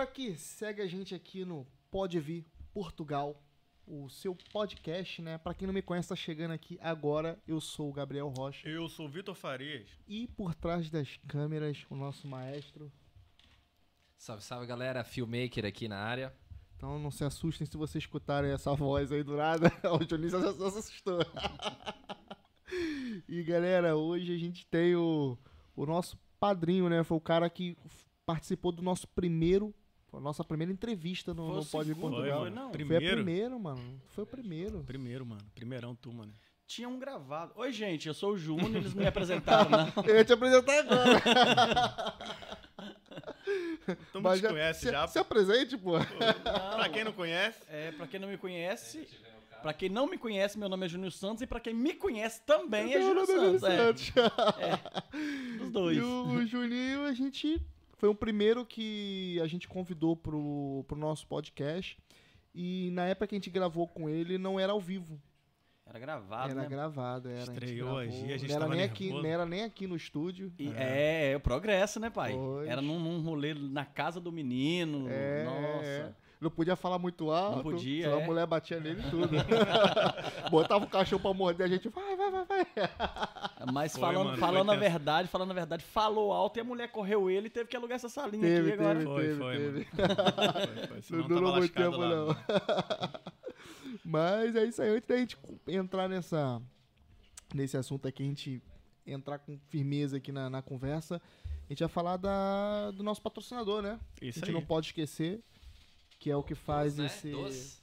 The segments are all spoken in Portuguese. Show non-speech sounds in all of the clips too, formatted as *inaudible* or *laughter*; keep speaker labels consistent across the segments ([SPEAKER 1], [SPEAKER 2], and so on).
[SPEAKER 1] galera que segue a gente aqui no Pode Vir Portugal, o seu podcast, né? Pra quem não me conhece, tá chegando aqui agora. Eu sou o Gabriel Rocha.
[SPEAKER 2] Eu sou o Vitor Farias.
[SPEAKER 1] E por trás das câmeras, o nosso maestro.
[SPEAKER 3] Salve, salve galera, filmmaker aqui na área.
[SPEAKER 1] Então não se assustem se vocês escutarem essa voz aí do nada. *laughs* o Juninho já se assustou. *laughs* e galera, hoje a gente tem o, o nosso padrinho, né? Foi o cara que participou do nosso primeiro. A nossa primeira entrevista no,
[SPEAKER 4] Foi
[SPEAKER 1] no Pode
[SPEAKER 4] segundo,
[SPEAKER 1] Portugal.
[SPEAKER 4] foi, não?
[SPEAKER 1] Foi a
[SPEAKER 2] Primeiro?
[SPEAKER 1] primeira, mano. Foi o primeiro.
[SPEAKER 2] Primeiro, mano. Primeirão tu, mano.
[SPEAKER 4] Tinha um gravado. Oi, gente, eu sou o Júnior, eles me apresentaram, não. *laughs*
[SPEAKER 1] Eu ia te apresentar agora. *laughs*
[SPEAKER 2] Todo mundo
[SPEAKER 1] Mas
[SPEAKER 2] te conhece
[SPEAKER 1] se,
[SPEAKER 2] já.
[SPEAKER 1] Se apresente, pô.
[SPEAKER 2] Pra quem não conhece,
[SPEAKER 4] É, pra quem não me conhece, pra quem não me conhece, meu nome é Júnior Santos, e pra quem me conhece também é
[SPEAKER 1] Meu
[SPEAKER 4] Júnior
[SPEAKER 1] é
[SPEAKER 4] Santos. É,
[SPEAKER 1] Santos.
[SPEAKER 4] os dois.
[SPEAKER 1] E o, o Juninho, a gente. Foi o primeiro que a gente convidou pro, pro nosso podcast. E na época que a gente gravou com ele, não era ao vivo.
[SPEAKER 4] Era gravado,
[SPEAKER 1] era
[SPEAKER 4] né?
[SPEAKER 1] gravado, era.
[SPEAKER 2] Estreou
[SPEAKER 1] a gente
[SPEAKER 2] aí,
[SPEAKER 1] gravou.
[SPEAKER 2] a gente
[SPEAKER 1] não, era
[SPEAKER 2] tava
[SPEAKER 1] nem aqui, não era nem aqui no estúdio.
[SPEAKER 4] E é, é o progresso, né, pai?
[SPEAKER 1] Pois.
[SPEAKER 4] Era num, num rolê na casa do menino.
[SPEAKER 1] É,
[SPEAKER 4] Nossa.
[SPEAKER 1] é. Não podia falar muito alto.
[SPEAKER 4] Não podia,
[SPEAKER 1] Senão
[SPEAKER 4] é.
[SPEAKER 1] a mulher batia nele e tudo. *laughs* Botava o cachorro pra morder, a gente vai, vai, vai, vai.
[SPEAKER 4] Mas
[SPEAKER 2] Foi,
[SPEAKER 4] falando,
[SPEAKER 2] mano,
[SPEAKER 4] falando
[SPEAKER 2] foi
[SPEAKER 4] a
[SPEAKER 2] tenso.
[SPEAKER 4] verdade, falando a verdade, falou alto e a mulher correu ele e teve que alugar essa salinha
[SPEAKER 1] Teve,
[SPEAKER 4] aqui agora.
[SPEAKER 1] teve,
[SPEAKER 2] Foi,
[SPEAKER 1] teve,
[SPEAKER 2] foi,
[SPEAKER 1] teve.
[SPEAKER 2] Foi, foi, senão
[SPEAKER 1] Não
[SPEAKER 2] tava
[SPEAKER 1] durou muito tempo,
[SPEAKER 2] lá,
[SPEAKER 1] não.
[SPEAKER 2] mano. *laughs*
[SPEAKER 1] Mas é isso aí. Antes da gente entrar nessa, nesse assunto aqui, a gente entrar com firmeza aqui na, na conversa, a gente vai falar da, do nosso patrocinador, né?
[SPEAKER 2] Isso
[SPEAKER 1] a gente
[SPEAKER 2] aí.
[SPEAKER 1] não pode esquecer, que é o que faz
[SPEAKER 3] Dois, né?
[SPEAKER 1] esse...
[SPEAKER 3] Dois.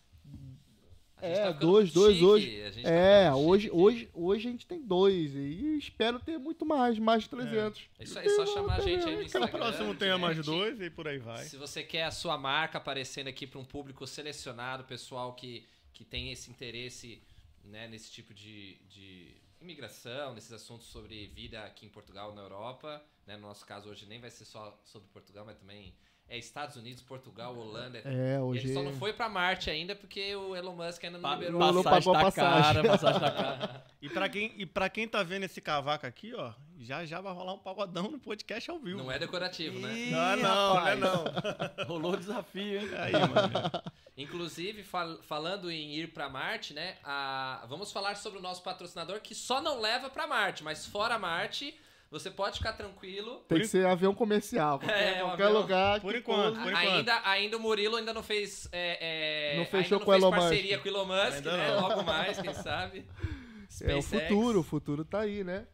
[SPEAKER 3] A
[SPEAKER 1] É,
[SPEAKER 3] gente tá
[SPEAKER 1] dois, dois hoje.
[SPEAKER 3] a gente tá
[SPEAKER 1] É,
[SPEAKER 3] ficando
[SPEAKER 1] hoje,
[SPEAKER 3] chique.
[SPEAKER 1] hoje, hoje a gente tem dois e espero ter muito mais, mais de 300.
[SPEAKER 3] É isso aí, só chamar a gente aí no Instagram.
[SPEAKER 2] próximo tenha mais dois e por aí vai.
[SPEAKER 3] Se você quer a sua marca aparecendo aqui para um público selecionado, pessoal que, que tem esse interesse né, nesse tipo de, de imigração, nesses assuntos sobre vida aqui em Portugal, na Europa. Né? No nosso caso hoje nem vai ser só sobre Portugal, mas também é Estados Unidos, Portugal, Holanda.
[SPEAKER 1] É, hoje...
[SPEAKER 3] ele só não foi para Marte ainda porque o Elon Musk ainda não
[SPEAKER 4] Pa-
[SPEAKER 3] liberou.
[SPEAKER 4] Passagem
[SPEAKER 1] pagou
[SPEAKER 4] da
[SPEAKER 1] passagem.
[SPEAKER 4] cara, passagem da cara. *laughs*
[SPEAKER 2] E pra, quem, e pra quem tá vendo esse cavaco aqui, ó, já já vai rolar um pagodão no podcast ao vivo.
[SPEAKER 3] Não é decorativo, né?
[SPEAKER 4] Ih,
[SPEAKER 2] Não, não, não é
[SPEAKER 4] rapaz.
[SPEAKER 2] não. *laughs*
[SPEAKER 4] Rolou o desafio, hein?
[SPEAKER 2] Aí, mano. *laughs*
[SPEAKER 3] Inclusive, fal- falando em ir pra Marte, né? a- vamos falar sobre o nosso patrocinador que só não leva pra Marte, mas fora Marte, você pode ficar tranquilo.
[SPEAKER 1] Tem que ser avião comercial. *laughs* Qualquer,
[SPEAKER 3] É, um
[SPEAKER 1] qualquer
[SPEAKER 3] avião.
[SPEAKER 1] lugar.
[SPEAKER 2] Por enquanto, por
[SPEAKER 3] ainda, ainda o Murilo ainda não fez. é, é,
[SPEAKER 1] Não fechou
[SPEAKER 3] ainda
[SPEAKER 1] com o
[SPEAKER 3] fez
[SPEAKER 1] Elon
[SPEAKER 3] parceria
[SPEAKER 1] Musk.
[SPEAKER 3] com o Elon Musk,
[SPEAKER 2] Ainda
[SPEAKER 3] né?
[SPEAKER 2] não.
[SPEAKER 3] Logo mais, quem sabe. *laughs*
[SPEAKER 1] É o
[SPEAKER 3] SpaceX.
[SPEAKER 1] futuro, o futuro tá aí, né?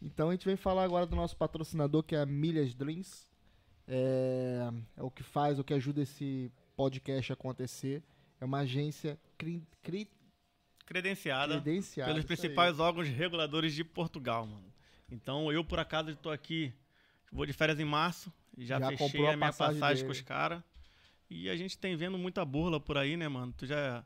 [SPEAKER 1] Então a gente vem falar agora do nosso patrocinador, que é a Milhas Dreams. É, é o que faz, o que ajuda esse podcast a acontecer. É uma agência cri, cri,
[SPEAKER 2] Credenciada
[SPEAKER 1] credenciada.
[SPEAKER 2] pelos principais órgãos reguladores de Portugal, mano. Então, eu, por acaso, estou aqui, vou de férias em março, já,
[SPEAKER 1] Já
[SPEAKER 2] fechei
[SPEAKER 1] a
[SPEAKER 2] a minha
[SPEAKER 1] passagem
[SPEAKER 2] passagem, com os caras. E a gente tem vendo muita burla por aí, né, mano? Tu já,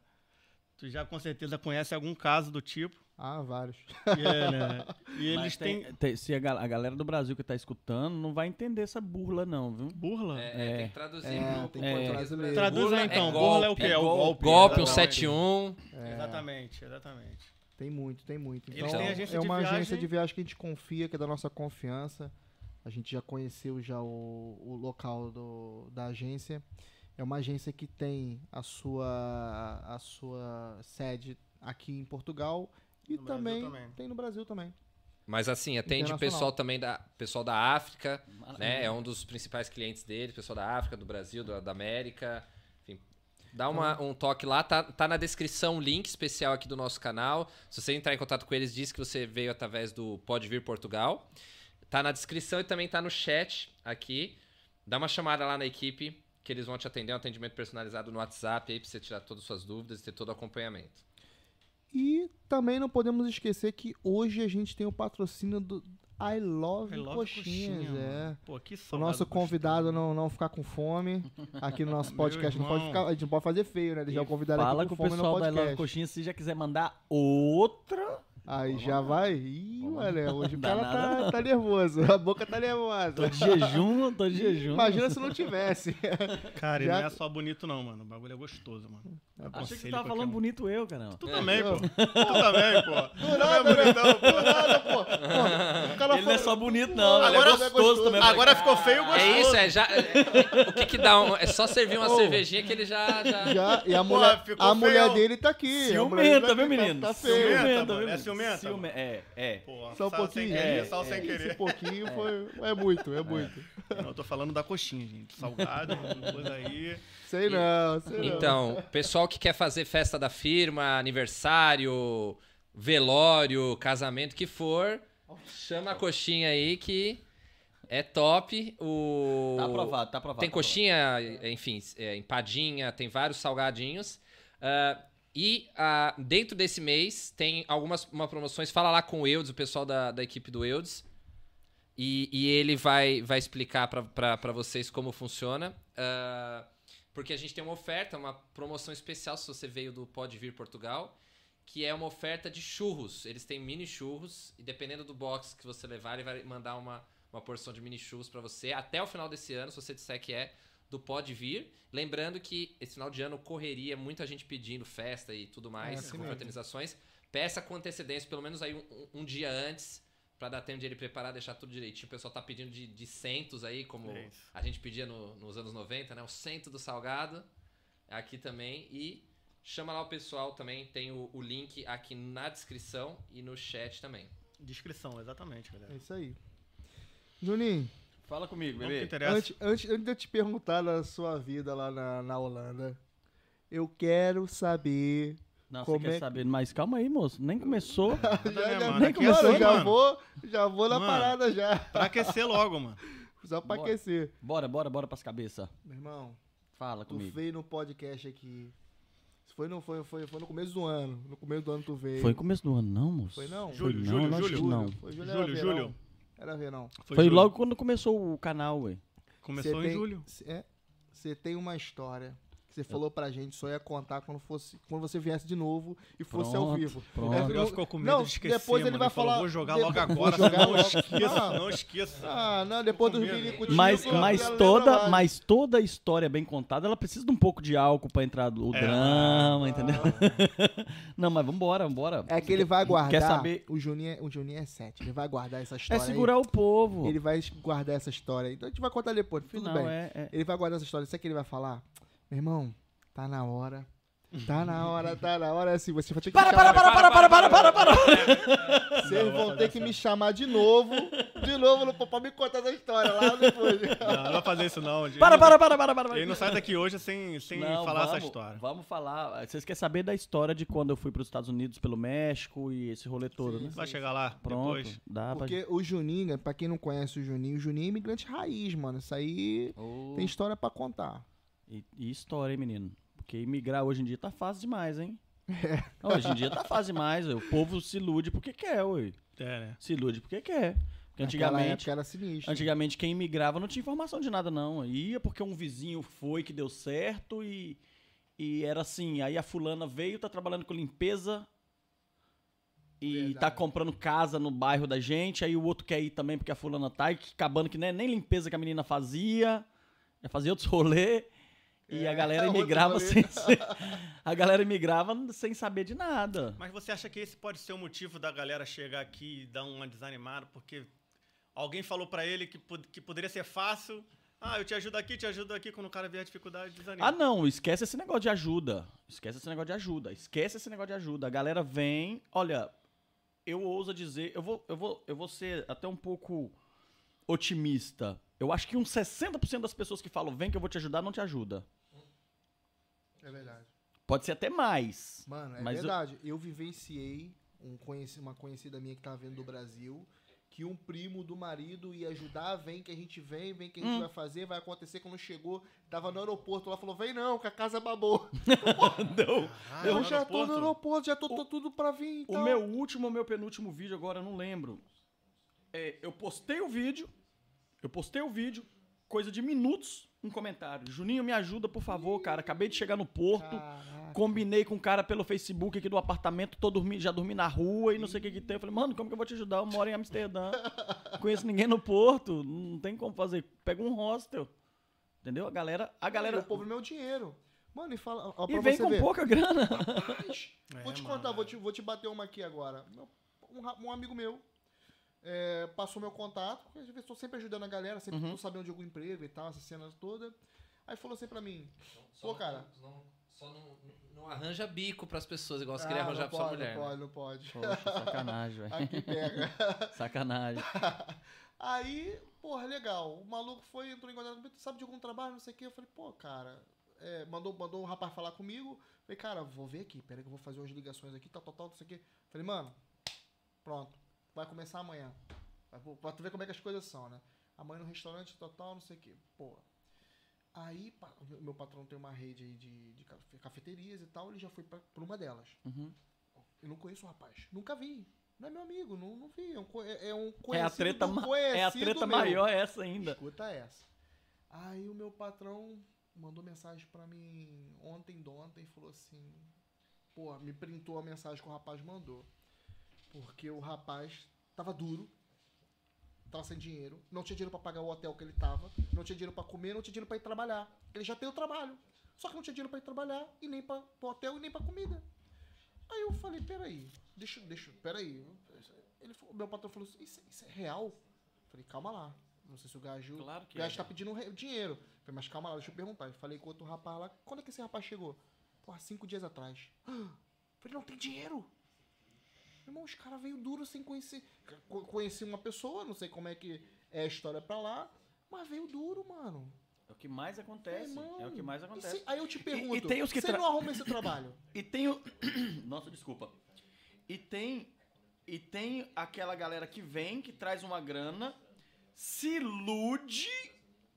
[SPEAKER 2] tu já com certeza conhece algum caso do tipo.
[SPEAKER 1] Ah, vários.
[SPEAKER 2] E, é, né? E *laughs* eles têm...
[SPEAKER 4] tem, tem- se a, gal- a galera do Brasil que tá escutando não vai entender essa burla, não, viu?
[SPEAKER 2] Burla?
[SPEAKER 3] É, é,
[SPEAKER 4] É.
[SPEAKER 3] tem que traduzir
[SPEAKER 1] É, tem que
[SPEAKER 3] português
[SPEAKER 1] traduzir mesmo.
[SPEAKER 2] Traduz aí,
[SPEAKER 3] Burla
[SPEAKER 2] então.
[SPEAKER 3] É
[SPEAKER 2] Burla é o
[SPEAKER 3] golpe.
[SPEAKER 2] quê? É o golpe.
[SPEAKER 3] Golpe, um
[SPEAKER 2] Exatamente.
[SPEAKER 3] 171.
[SPEAKER 1] É,
[SPEAKER 2] Exatamente, exatamente.
[SPEAKER 1] Tem muito, tem muito.
[SPEAKER 2] Eles
[SPEAKER 1] Então,
[SPEAKER 2] têm agência
[SPEAKER 1] é
[SPEAKER 2] de
[SPEAKER 1] uma
[SPEAKER 2] viagem.
[SPEAKER 1] agência de viagem que a gente confia, que é da nossa confiança. A gente já conheceu já o, o local do, da agência. É uma agência que tem a sua, a sua sede aqui em Portugal e
[SPEAKER 2] No
[SPEAKER 1] também,
[SPEAKER 2] também.
[SPEAKER 1] tem no Brasil também.
[SPEAKER 3] Mas assim, atende pessoal também da pessoal da África, né? É um dos principais clientes dele, pessoal da África, do Brasil, da, da América. Dá uma- um toque lá, tá, tá na descrição um link especial aqui do nosso canal. Se você entrar em contato com eles, diz que você veio através do Pode Vir Portugal. Tá na descrição e também tá no chat aqui. Dá uma chamada lá na equipe, que eles vão te atender, um atendimento personalizado no WhatsApp aí pra você tirar todas as suas dúvidas e ter todo o acompanhamento.
[SPEAKER 1] E também não podemos esquecer que hoje a gente tem o patrocínio do I Love,
[SPEAKER 2] I love
[SPEAKER 1] Coxinhas.
[SPEAKER 2] coxinha,
[SPEAKER 1] é.
[SPEAKER 2] Pô, que
[SPEAKER 1] O nosso
[SPEAKER 2] do
[SPEAKER 1] convidado não, não ficar com fome aqui no nosso *laughs* podcast. Não pode ficar, a gente não pode fazer feio, né? Deixar o convidado
[SPEAKER 4] Fala
[SPEAKER 1] aqui
[SPEAKER 4] com
[SPEAKER 1] com
[SPEAKER 4] o
[SPEAKER 1] fome no
[SPEAKER 4] pessoal da I Love
[SPEAKER 1] podcast.
[SPEAKER 4] Coxinha se já quiser mandar outra.
[SPEAKER 1] Aí já vai. Ih, mano, hoje o cara tá, tá nervoso. *laughs* A boca tá nervosa.
[SPEAKER 4] Tô de jejum, tô de jejum.
[SPEAKER 1] Imagina se não tivesse. *laughs*
[SPEAKER 2] Cara, e
[SPEAKER 1] Já-
[SPEAKER 2] não é só bonito, não, mano. O bagulho é gostoso, mano.
[SPEAKER 4] Achei que
[SPEAKER 2] Aconselho
[SPEAKER 4] você tava falando
[SPEAKER 2] um.
[SPEAKER 4] bonito eu, caramba.
[SPEAKER 2] Tu também, pô. Tu também, pô. *laughs*
[SPEAKER 1] Do nada, né? Do nada, pô. Pô, o cara
[SPEAKER 4] Ele não é só bonito, não. Ele
[SPEAKER 1] Agora
[SPEAKER 4] é
[SPEAKER 1] é
[SPEAKER 4] gostoso
[SPEAKER 1] gostoso.
[SPEAKER 4] também.
[SPEAKER 2] Agora ficou feio gostoso.
[SPEAKER 3] É isso, é já. é- o que que dá? Um, é só servir uma cervejinha que ele já. já...
[SPEAKER 1] Já, e a
[SPEAKER 2] Pô,
[SPEAKER 1] mulher,
[SPEAKER 2] ficou
[SPEAKER 1] a mulher dele tá aqui.
[SPEAKER 4] Ciumenta,
[SPEAKER 1] tá
[SPEAKER 4] viu,
[SPEAKER 1] tá-
[SPEAKER 4] menino?
[SPEAKER 1] Tá feio.
[SPEAKER 2] Ciumenta,
[SPEAKER 4] Ciumenta,
[SPEAKER 2] mano.
[SPEAKER 4] viu,
[SPEAKER 2] É
[SPEAKER 4] menino?
[SPEAKER 2] Ciumenta,
[SPEAKER 4] Ciume- É, é.
[SPEAKER 2] Pô,
[SPEAKER 1] Só um
[SPEAKER 2] sal
[SPEAKER 1] pouquinho.
[SPEAKER 2] Sem querer,
[SPEAKER 4] É,
[SPEAKER 2] sal sem
[SPEAKER 1] Esse
[SPEAKER 2] querer.
[SPEAKER 1] pouquinho foi. É muito, é muito.
[SPEAKER 2] Não, eu tô falando da coxinha, gente. Salgado, coisa aí.
[SPEAKER 1] Sei não, sei não.
[SPEAKER 3] Então, pessoal que quer fazer festa da firma, aniversário, velório, casamento, que for, chama a coxinha aí que é top. O...
[SPEAKER 4] Tá aprovado, tá aprovado.
[SPEAKER 3] Tem
[SPEAKER 4] tá
[SPEAKER 3] coxinha, enfim, é, empadinha, tem vários salgadinhos. Ah, e ah, dentro desse mês tem algumas uma promoções. Fala lá com o Eudes, o pessoal da, da equipe do Eudes. E, e ele vai, vai explicar para vocês como funciona. Ah, porque a gente tem uma oferta, uma promoção especial se você veio do Pode Vir Portugal, que é uma oferta de churros. Eles têm mini churros e dependendo do box que você levar, ele vai mandar uma, uma porção de mini churros para você até o final desse ano, se você disser que é do Pode Vir. Lembrando que esse final de ano correria, muita gente pedindo festa e tudo mais,
[SPEAKER 1] assim mesmo.
[SPEAKER 3] confraternizações. Peça com antecedência, pelo menos aí um, um- dia antes, pra dar tempo de ele preparar, deixar tudo direitinho. O pessoal tá pedindo de, de centos aí, como
[SPEAKER 2] É
[SPEAKER 3] a gente pedia no- nos anos 90, né? O cento do salgado. Aqui também. E chama lá o pessoal também. Tem o, o link aqui na descrição e no chat também.
[SPEAKER 2] Descrição, exatamente,
[SPEAKER 1] É
[SPEAKER 2] galera.
[SPEAKER 1] isso aí. Juninho.
[SPEAKER 4] Fala comigo, bebê.
[SPEAKER 2] interessa.
[SPEAKER 1] antes, antes, antes de eu te perguntar da sua vida lá na, na Holanda, eu quero saber.
[SPEAKER 4] Não,
[SPEAKER 1] Como
[SPEAKER 4] você quer
[SPEAKER 1] é
[SPEAKER 4] saber, mas calma aí, moço. Nem começou. *laughs*
[SPEAKER 2] Nada, né,
[SPEAKER 1] já,
[SPEAKER 2] mano?
[SPEAKER 1] nem
[SPEAKER 2] Aqui
[SPEAKER 1] começou,
[SPEAKER 2] é assim,
[SPEAKER 1] já
[SPEAKER 2] mano.
[SPEAKER 1] vou, já vou na
[SPEAKER 2] Mano.
[SPEAKER 1] parada já.
[SPEAKER 2] Pra aquecer logo, mano. *laughs*
[SPEAKER 1] Só pra
[SPEAKER 4] Bora.
[SPEAKER 1] aquecer.
[SPEAKER 4] Bora, bora, bora pras cabeças.
[SPEAKER 1] Meu irmão,
[SPEAKER 4] Fala
[SPEAKER 1] tu
[SPEAKER 4] comigo.
[SPEAKER 1] veio no podcast aqui. Foi no, foi, foi, foi no começo do ano. No começo do ano tu veio.
[SPEAKER 4] Foi começo do ano, não, moço?
[SPEAKER 1] Foi não?
[SPEAKER 2] Júlio,
[SPEAKER 4] Foi
[SPEAKER 2] Júlio,
[SPEAKER 4] não,
[SPEAKER 2] Júlio.
[SPEAKER 4] que não.
[SPEAKER 1] Foi Júlio,
[SPEAKER 2] Júlio, Júlio.
[SPEAKER 1] não. Era ver, não.
[SPEAKER 4] Foi,
[SPEAKER 2] Júlio.
[SPEAKER 4] logo quando começou o canal, ué.
[SPEAKER 2] Começou
[SPEAKER 1] Cê
[SPEAKER 2] em
[SPEAKER 1] tem-
[SPEAKER 2] julho.
[SPEAKER 1] cê- É, você tem uma história que você falou pra gente, só ia contar quando fosse quando você viesse de novo e fosse ao
[SPEAKER 4] Pronto,
[SPEAKER 1] vivo.
[SPEAKER 4] pronto.
[SPEAKER 1] É,
[SPEAKER 2] O Gabriel ficou com medo
[SPEAKER 1] não,
[SPEAKER 2] de esquecer,
[SPEAKER 1] depois ele
[SPEAKER 2] mano.
[SPEAKER 1] vai
[SPEAKER 2] falou,
[SPEAKER 1] falar-
[SPEAKER 2] Vou jogar logo agora,
[SPEAKER 1] jogar
[SPEAKER 2] não
[SPEAKER 1] logo.
[SPEAKER 2] esqueça,
[SPEAKER 1] Não.
[SPEAKER 2] esqueça.
[SPEAKER 1] Ah, não, depois vídeos contigo.
[SPEAKER 4] Mas,
[SPEAKER 1] eu
[SPEAKER 4] mas, toda, mas toda história bem contada, ela precisa de um pouco de álcool pra entrar o
[SPEAKER 2] É.
[SPEAKER 4] drama, entendeu? *laughs* não, mas vambora, vambora.
[SPEAKER 1] É que ele vai guardar.
[SPEAKER 4] Quer saber?
[SPEAKER 1] O Juninho, é- o Juninho é 7. Ele vai guardar essa
[SPEAKER 4] É
[SPEAKER 1] história. aí.
[SPEAKER 4] segurar o povo.
[SPEAKER 1] Ele vai guardar essa história. aí. Então a gente vai contar depois. Tudo
[SPEAKER 4] Não,
[SPEAKER 1] bem.
[SPEAKER 4] é, é-
[SPEAKER 1] Ele vai guardar essa história. Sabe o que ele vai falar? Meu irmão, tá na hora. Tá na hora, tá na hora. Assim, você vai ter que
[SPEAKER 4] Para,
[SPEAKER 1] me
[SPEAKER 4] para,
[SPEAKER 1] chamar-
[SPEAKER 4] para, para, para, para, para, para.
[SPEAKER 1] Vocês vão ter que me chamar de novo. De novo, no- pra me contar essa história lá depois.
[SPEAKER 2] Não, não vai fazer isso não. gente.
[SPEAKER 4] Para, para, para, para, para.
[SPEAKER 2] Ele não sai daqui hoje sem, sem
[SPEAKER 4] Não,
[SPEAKER 2] falar
[SPEAKER 4] vamos,
[SPEAKER 2] essa história.
[SPEAKER 4] Vamos falar. Vocês querem saber da história de quando eu fui para os Estados Unidos pelo México e esse rolê todo, né?
[SPEAKER 2] Vai chegar lá
[SPEAKER 4] Pronto.
[SPEAKER 2] depois.
[SPEAKER 4] Dá
[SPEAKER 1] Porque o Juninho, pra quem não conhece o Juninho, o Juninho é imigrante raiz, mano. Isso aí.
[SPEAKER 4] Ô,
[SPEAKER 1] tem história pra contar.
[SPEAKER 4] E, e história, hein, menino? Porque imigrar hoje em dia tá fácil demais, hein?
[SPEAKER 1] É. *laughs*
[SPEAKER 4] Não, Hoje em dia tá fácil demais. ué. O povo se ilude porque quer, ué.
[SPEAKER 2] É, né?
[SPEAKER 4] Se ilude porque quer. Porque antigamente,
[SPEAKER 1] época era sinistro.
[SPEAKER 4] antigamente quem imigrava não tinha informação de nada, não. Ia porque um vizinho foi que deu certo e, e era assim. Aí a fulana veio, tá trabalhando com limpeza e
[SPEAKER 1] Verdade.
[SPEAKER 4] tá comprando casa no bairro da gente. Aí o outro quer ir também porque a fulana tá e que acabando que não é nem limpeza que a menina fazia. Já fazia outros *laughs* rolê. E a
[SPEAKER 1] É,
[SPEAKER 4] galera *laughs* imigrava sem, *laughs* A galera imigrava sem saber de nada.
[SPEAKER 2] Mas você acha que esse pode ser o motivo da galera chegar aqui e dar uma desanimada? Porque alguém falou pra ele que, que poderia ser fácil. Ah, eu te ajudo aqui, te ajudo aqui. Quando o cara vier a dificuldade, desanima.
[SPEAKER 4] Ah, não, esquece esse negócio de ajuda. Esquece esse negócio de ajuda. Esquece esse negócio de ajuda. A galera vem, olha, eu ouso dizer, eu vou, eu vou, eu vou ser até um pouco otimista. Eu acho que uns 60% das pessoas que falam, vem que eu vou te ajudar, não te ajuda.
[SPEAKER 1] É verdade.
[SPEAKER 4] Pode ser até mais.
[SPEAKER 1] Mano, é
[SPEAKER 4] Mas eu-
[SPEAKER 1] verdade. Eu... vivenciei um conheci... uma conhecida minha que tava vindo do Brasil, que um primo do marido ia ajudar, vem que a gente vem, vem que a gente
[SPEAKER 4] Hum.
[SPEAKER 1] vai fazer, vai acontecer. Quando chegou, tava no aeroporto lá, falou, vem não, que a casa babou. *laughs*
[SPEAKER 4] não.
[SPEAKER 2] Ah,
[SPEAKER 1] eu já tô no
[SPEAKER 2] aeroporto?
[SPEAKER 1] já tô, tô tudo pra vir.
[SPEAKER 4] O
[SPEAKER 1] então.
[SPEAKER 4] meu último ou meu penúltimo vídeo, agora eu não lembro. É, eu postei o vídeo. Eu postei o vídeo. Coisa de minutos, um comentário. Juninho, me ajuda, por favor, cara. Acabei de chegar no Porto.
[SPEAKER 1] Caraca.
[SPEAKER 4] Combinei com um cara pelo Facebook aqui do apartamento, tô dormindo, já dormi na rua e não sei o que que tem. Eu falei, mano, como que eu vou te ajudar? Eu moro em Amsterdã, *laughs* conheço ninguém no Porto, não tem como fazer. Pega um hostel. Entendeu? A galera, a galera
[SPEAKER 1] o povo é meu dinheiro. Mano, e fala. Ó,
[SPEAKER 4] e vem
[SPEAKER 1] você
[SPEAKER 4] com
[SPEAKER 1] ver.
[SPEAKER 4] pouca grana.
[SPEAKER 1] Rapaz, *laughs*
[SPEAKER 2] É,
[SPEAKER 1] vou te
[SPEAKER 2] mano,
[SPEAKER 1] contar,
[SPEAKER 2] é.
[SPEAKER 1] vou, te, vou te bater uma aqui agora. Meu- um, um amigo meu é, passou meu contato, porque às vezes estou sempre ajudando a galera, sempre
[SPEAKER 4] Uhum.
[SPEAKER 1] sabendo de algum emprego e tal, essas cenas todas. Aí falou assim pra mim:
[SPEAKER 3] Só
[SPEAKER 1] Pô,
[SPEAKER 3] não-
[SPEAKER 1] cara.
[SPEAKER 3] não- só não, não arranja bico pras pessoas, igual você
[SPEAKER 1] ah,
[SPEAKER 3] queria arranjar
[SPEAKER 1] não
[SPEAKER 3] pra sua
[SPEAKER 1] pode,
[SPEAKER 3] mulher.
[SPEAKER 1] Não
[SPEAKER 3] né?
[SPEAKER 1] pode, não pode.
[SPEAKER 4] Poxa, sacanagem, velho.
[SPEAKER 1] Aqui pega. *laughs*
[SPEAKER 4] Sacanagem. *laughs*
[SPEAKER 1] Aí, porra, legal. O maluco foi, entrou em contato comigo, sabe de algum trabalho, não sei o quê. Eu falei, pô, cara, é, mandou, mandou o rapaz falar comigo. Falei, cara, vou ver aqui, pera que eu vou fazer umas ligações aqui, tal, tal, tal, não sei o quê. Falei, mano, pronto, vai começar amanhã. Pra tu ver como é que as coisas são, né? Amanhã no restaurante, tal, tal, não sei o quê. Pô. Aí, meu- patrão tem uma rede aí de, de cafe- cafeterias e tal, ele já foi pra, pra uma delas.
[SPEAKER 4] Uhum.
[SPEAKER 1] Eu não conheço o rapaz, nunca vi. Não é meu amigo, não, não vi. É um, é, é um
[SPEAKER 4] É
[SPEAKER 1] conhecido
[SPEAKER 4] a treta, é a treta maior essa ainda.
[SPEAKER 1] Escuta essa. Aí o meu patrão mandou mensagem pra mim ontem, de ontem, e falou assim: Pô, me printou a mensagem que o rapaz mandou. Porque o rapaz tava duro, tava sem dinheiro, não tinha dinheiro pra pagar o hotel que ele tava, não tinha dinheiro pra comer, não tinha dinheiro pra ir trabalhar. Ele já tem o trabalho. Só que não tinha dinheiro pra ir trabalhar, e nem pra, pro hotel, e nem pra comida. Aí eu falei, peraí, deixa, deixa, peraí. Ele, meu patrão falou assim, isso, isso é real? Eu falei, calma lá. Não sei se o gajo,
[SPEAKER 4] Claro que
[SPEAKER 1] o gajo
[SPEAKER 4] é.
[SPEAKER 1] tá pedindo dinheiro. Eu falei, mas calma lá, deixa eu perguntar. Eu falei com outro rapaz lá, quando é que esse rapaz chegou? Porra, cinco dias atrás. *gasps* Eu falei, não tem dinheiro. Irmão, os caras veio duro sem conhecer. Co- Conheci uma pessoa, não sei como é que é a história pra lá, mas veio duro, mano.
[SPEAKER 4] É o que mais acontece.
[SPEAKER 1] Irmão,
[SPEAKER 4] é o que mais
[SPEAKER 1] e
[SPEAKER 4] acontece.
[SPEAKER 1] se- aí eu te pergunto,
[SPEAKER 4] e tem os que
[SPEAKER 1] você
[SPEAKER 4] tra-
[SPEAKER 1] não arruma esse trabalho? *coughs*
[SPEAKER 4] E tem o. *coughs* Nossa, desculpa. E tem. E tem aquela galera que vem, que traz uma grana, se ilude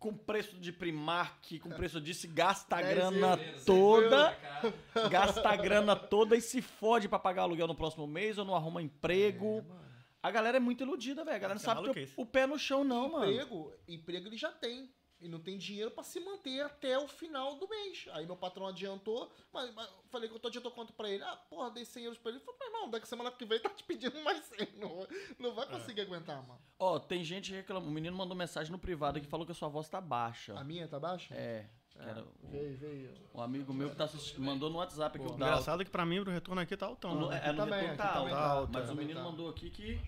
[SPEAKER 4] com preço de Primark, com preço disso, gasta a *laughs*
[SPEAKER 1] Dez
[SPEAKER 4] grana
[SPEAKER 1] euros,
[SPEAKER 4] toda, *laughs* gasta a grana toda e se fode pra pagar aluguel no próximo mês ou não arruma emprego. A galera é muito iludida, velho. A galera não
[SPEAKER 2] é
[SPEAKER 4] sabe ter
[SPEAKER 2] maluquice.
[SPEAKER 4] o pé no chão, não, mano.
[SPEAKER 1] Emprego, emprego ele já tem. E não tem dinheiro pra se manter até o final do mês. Aí meu patrão adiantou, mas, mas eu falei que eu tô adiantou quanto pra ele? Ah, porra, dei 100 euros pra ele. Ele falou, meu irmão, daqui semana que vem tá te pedindo mais 100. *laughs* Não, não vai conseguir aguentar, mano.
[SPEAKER 4] Ó, tem gente reclamando. O menino mandou mensagem no privado que falou que a sua voz tá baixa.
[SPEAKER 1] A minha tá baixa?
[SPEAKER 4] É. que era
[SPEAKER 1] Veio, veio.
[SPEAKER 4] um amigo meu que tá assistindo, mandou no WhatsApp aqui o.
[SPEAKER 2] Engraçado que pra mim, pro retorno aqui tá altão.
[SPEAKER 4] No,
[SPEAKER 2] né?
[SPEAKER 4] é, no
[SPEAKER 1] também,
[SPEAKER 4] retorno
[SPEAKER 1] aqui
[SPEAKER 4] tá
[SPEAKER 1] também
[SPEAKER 4] alto,
[SPEAKER 2] tá alto,
[SPEAKER 4] Mas
[SPEAKER 1] é.
[SPEAKER 4] o menino
[SPEAKER 1] Também tá.
[SPEAKER 4] mandou aqui que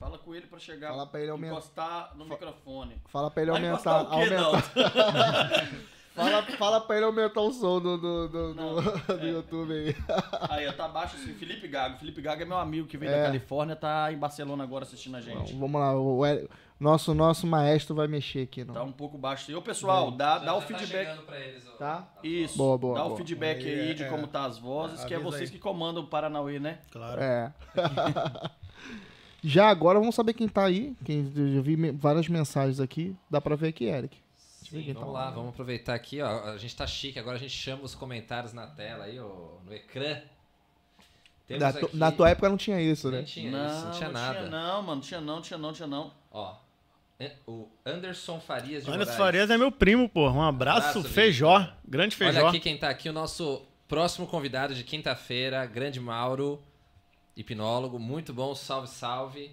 [SPEAKER 4] fala com ele pra chegar,
[SPEAKER 1] Fala pra ele aumentar.
[SPEAKER 4] encostar no microfone.
[SPEAKER 1] Fala pra ele aumentar.
[SPEAKER 4] o
[SPEAKER 1] aumentar
[SPEAKER 4] não? *laughs*
[SPEAKER 1] fala, fala pra ele aumentar o som do, do, do,
[SPEAKER 4] Não,
[SPEAKER 1] do, *laughs* do
[SPEAKER 4] é.
[SPEAKER 1] YouTube aí. *laughs*
[SPEAKER 4] Aí, ó, tá baixo assim, Felipe Gago. Felipe Gago é meu amigo que veio
[SPEAKER 1] É.
[SPEAKER 4] da Califórnia, tá em Barcelona agora assistindo a gente.
[SPEAKER 1] Vamos lá, o Hélio- nosso, nosso maestro vai mexer aqui, não.
[SPEAKER 4] Tá um pouco baixo. E ô, pessoal, dá, dá o
[SPEAKER 3] Já
[SPEAKER 4] feedback.
[SPEAKER 3] pra eles, ó.
[SPEAKER 1] Tá?
[SPEAKER 4] Isso.
[SPEAKER 1] Boa, boa,
[SPEAKER 4] Dá o
[SPEAKER 1] boa.
[SPEAKER 4] feedback
[SPEAKER 2] Aí,
[SPEAKER 4] aí de
[SPEAKER 2] é.
[SPEAKER 4] como tá as vozes, que é vocês
[SPEAKER 2] aí.
[SPEAKER 4] que comandam o Paranauê, né?
[SPEAKER 2] Claro.
[SPEAKER 1] É. Já agora vamos saber quem tá aí. Quem, eu já vi me- várias mensagens aqui. Dá pra ver aqui, Eric.
[SPEAKER 3] Sim,
[SPEAKER 1] quem
[SPEAKER 3] vamos
[SPEAKER 1] tá
[SPEAKER 3] lá, vamos aproveitar aqui, ó. A gente tá chique, agora a gente chama os comentários na tela aí, ó, no ecrã. Temos
[SPEAKER 1] Na, tu-
[SPEAKER 3] aqui-
[SPEAKER 1] na tua época não tinha isso, né?
[SPEAKER 3] tinha isso, não tinha nada.
[SPEAKER 4] Tinha não, mano. Tinha não, tinha não, tinha não.
[SPEAKER 3] Ó, é- o Anderson Farias de
[SPEAKER 2] Anderson
[SPEAKER 3] Moraes.
[SPEAKER 2] Farias é meu primo, pô. Um abraço,
[SPEAKER 3] Abraço,
[SPEAKER 2] Feijó. Grande Feijó.
[SPEAKER 3] Olha aqui quem tá aqui, o nosso próximo convidado de quinta-feira, grande Mauro, hipnólogo, muito bom, salve, salve.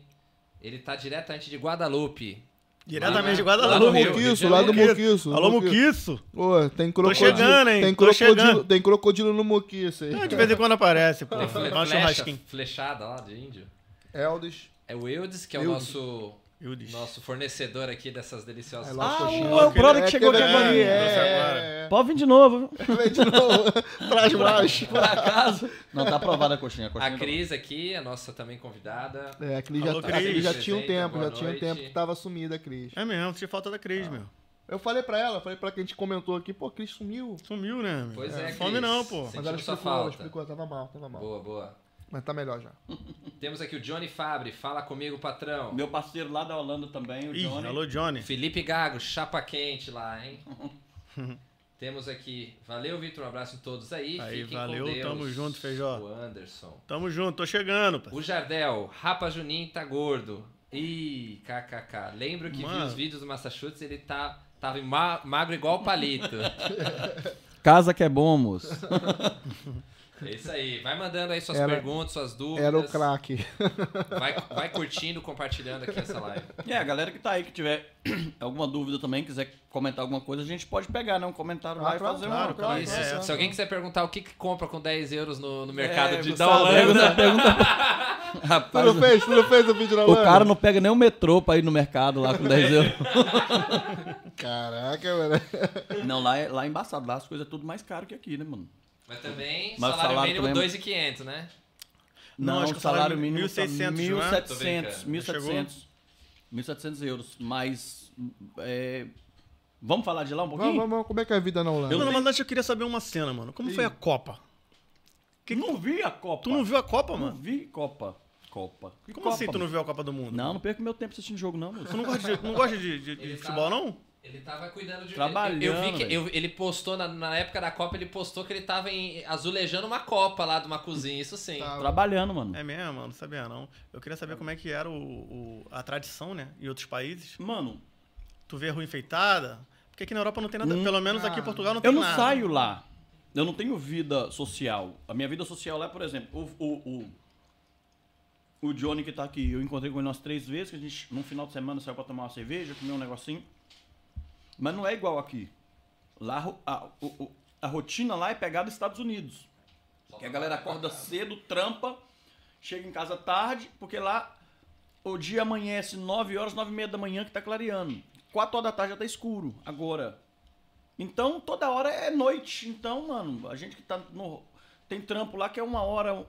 [SPEAKER 3] Ele tá diretamente de Guadalupe.
[SPEAKER 2] Diretamente de Guadalupe.
[SPEAKER 3] Rio,
[SPEAKER 1] Muquiço, lá do. Muquiço.
[SPEAKER 2] Alô,
[SPEAKER 1] Muquiço.
[SPEAKER 2] Muquiço.
[SPEAKER 1] Ô, tem crocodilo.
[SPEAKER 2] chegando, hein?
[SPEAKER 1] Tem
[SPEAKER 2] Tô
[SPEAKER 1] crocodilo,
[SPEAKER 2] chegando.
[SPEAKER 1] tem crocodilo no Muquiço aí.
[SPEAKER 2] É, De vez em quando aparece, pô.
[SPEAKER 3] Tem fle-
[SPEAKER 2] Dá um
[SPEAKER 3] flecha, flechada lá de índio.
[SPEAKER 1] Eldes.
[SPEAKER 3] É o Eudes, que é o nosso, Nosso fornecedor aqui dessas deliciosas
[SPEAKER 1] É,
[SPEAKER 4] Ah, o, o brother que
[SPEAKER 1] É,
[SPEAKER 4] chegou aqui
[SPEAKER 1] é,
[SPEAKER 4] agora.
[SPEAKER 2] é,
[SPEAKER 1] É, é,
[SPEAKER 4] Pode vir de novo. viu?
[SPEAKER 1] é. Vem de novo. *laughs* Traz mais.
[SPEAKER 4] Por *laughs* acaso. Não, tá aprovada a coxinha. A, coxinha
[SPEAKER 3] A Cris aqui, a nossa também convidada.
[SPEAKER 1] É, a Cris já,
[SPEAKER 2] Alô,
[SPEAKER 1] a
[SPEAKER 2] Cris.
[SPEAKER 1] Cris já tinha um tempo, já tinha um tempo que tava sumida a Cris.
[SPEAKER 2] É mesmo, tinha falta da Cris, meu.
[SPEAKER 1] Eu falei pra ela, falei pra quem a gente comentou aqui, pô, Cris sumiu.
[SPEAKER 2] Sumiu, né? meu?
[SPEAKER 3] Pois é,
[SPEAKER 2] Fome
[SPEAKER 3] Cris.
[SPEAKER 2] não, pô.
[SPEAKER 1] Mas ela explicou, ela explicou, tava mal, tava mal.
[SPEAKER 3] Boa, boa.
[SPEAKER 1] Mas tá melhor já. *laughs*
[SPEAKER 3] Temos aqui o Johnny Fabre, fala comigo, patrão.
[SPEAKER 4] Meu parceiro lá da Holanda também, o
[SPEAKER 2] Ih,
[SPEAKER 4] Johnny.
[SPEAKER 2] alô, Johnny.
[SPEAKER 3] Felipe Gago, chapa quente lá, hein? *laughs* Temos aqui, valeu, Vitor, um abraço em todos aí.
[SPEAKER 2] Aí,
[SPEAKER 3] Fiquem
[SPEAKER 2] valeu,
[SPEAKER 3] com Deus.
[SPEAKER 2] tamo junto, Feijó.
[SPEAKER 3] O Anderson.
[SPEAKER 2] Tamo junto, tô chegando, pô.
[SPEAKER 3] O Jardel, Rapa Juninho tá gordo. Ih, kkk. Lembro que vi
[SPEAKER 2] Mano.
[SPEAKER 3] os vídeos do Massachusetts, ele tá, tava ma- magro igual palito. *laughs*
[SPEAKER 4] Casa que é bom, moço.
[SPEAKER 3] É isso aí. Vai mandando aí suas
[SPEAKER 1] Era-
[SPEAKER 3] perguntas, suas dúvidas.
[SPEAKER 1] Era o craque.
[SPEAKER 3] Vai, vai curtindo, compartilhando aqui essa live.
[SPEAKER 4] E é, a galera que tá aí, que tiver *clears throat* alguma dúvida também, quiser comentar alguma coisa, a gente pode pegar, né? Um comentário lá
[SPEAKER 1] Ah,
[SPEAKER 4] e
[SPEAKER 1] claro,
[SPEAKER 4] fazer
[SPEAKER 2] claro,
[SPEAKER 4] uma...
[SPEAKER 2] claro.
[SPEAKER 3] Isso.
[SPEAKER 2] É,
[SPEAKER 3] Se alguém quiser perguntar o que, que compra com 10 euros no, no mercado
[SPEAKER 4] É,
[SPEAKER 3] de
[SPEAKER 4] Gustavo,
[SPEAKER 3] dólar,
[SPEAKER 4] pergunta- *laughs* pergunta-
[SPEAKER 1] Tu
[SPEAKER 4] Rapaz,
[SPEAKER 1] não fez, tu não fez o vídeo na
[SPEAKER 4] o cara não pega nem o metrô pra ir no mercado lá com 10 *laughs* euros.
[SPEAKER 1] Caraca, mano.
[SPEAKER 4] Não, lá é, lá é embaçado. Lá as coisas é tudo mais caro que aqui, né, mano?
[SPEAKER 3] Mas também
[SPEAKER 4] Mas o
[SPEAKER 3] salário,
[SPEAKER 4] salário
[SPEAKER 3] mínimo
[SPEAKER 4] também-
[SPEAKER 3] 2.500, né?
[SPEAKER 2] Não, acho que o salário mínimo 1.600, não é?
[SPEAKER 3] Tô
[SPEAKER 4] 1.700,
[SPEAKER 3] brincando.
[SPEAKER 4] 1.700. 1.700 euros. Mas, é, vamos falar de lá um pouquinho?
[SPEAKER 1] Vamos, vamos, como é que é a vida na Holanda?
[SPEAKER 2] Eu, não, mas antes eu queria saber uma cena, mano. Como foi a Copa?
[SPEAKER 4] Que não vi a Copa.
[SPEAKER 2] Tu não viu a Copa,
[SPEAKER 4] Não
[SPEAKER 2] mano?
[SPEAKER 4] vi Copa. Copa. Que
[SPEAKER 2] Como
[SPEAKER 4] Copa,
[SPEAKER 2] assim tu não
[SPEAKER 4] mano?
[SPEAKER 2] viu a Copa do Mundo?
[SPEAKER 4] Não, não perco meu tempo assistindo jogo, não, moço.
[SPEAKER 2] Tu não gosta de, não gosta de, de- de futebol,
[SPEAKER 3] tá-
[SPEAKER 2] não?
[SPEAKER 3] Ele tava cuidando de.
[SPEAKER 4] Trabalhando,
[SPEAKER 3] Eu, eu vi que eu- ele postou, na, na época da Copa, ele postou que ele tava em, azulejando uma Copa lá de uma cozinha, isso sim.
[SPEAKER 1] Tá.
[SPEAKER 4] Trabalhando, mano.
[SPEAKER 2] É mesmo, mano, não sabia não. Eu queria saber como é que era o, o- a tradição, né? Em outros países.
[SPEAKER 4] Mano,
[SPEAKER 2] Tu vê a rua enfeitada. Porque aqui na Europa não tem nada.
[SPEAKER 4] Hum,
[SPEAKER 2] pelo menos aqui em Portugal não tem
[SPEAKER 4] eu não
[SPEAKER 2] nada.
[SPEAKER 4] saio lá. Eu não tenho vida social. A minha vida social lá é, por exemplo, o, o, o, o Johnny que tá aqui, eu encontrei com ele umas três vezes, que a gente, num final de semana, saiu pra tomar uma cerveja, comer um negocinho. Mas não é igual aqui. Lá, a, a rotina lá é pegada dos Estados Unidos. Que a galera acorda cedo, trampa, chega em casa tarde, porque lá o dia amanhece 9 horas, 9 e meia da manhã que tá clareando. 4 horas da tarde já tá escuro. Agora. Então toda hora é noite. Então, mano, a gente que tá no. Tem trampo lá que é uma hora,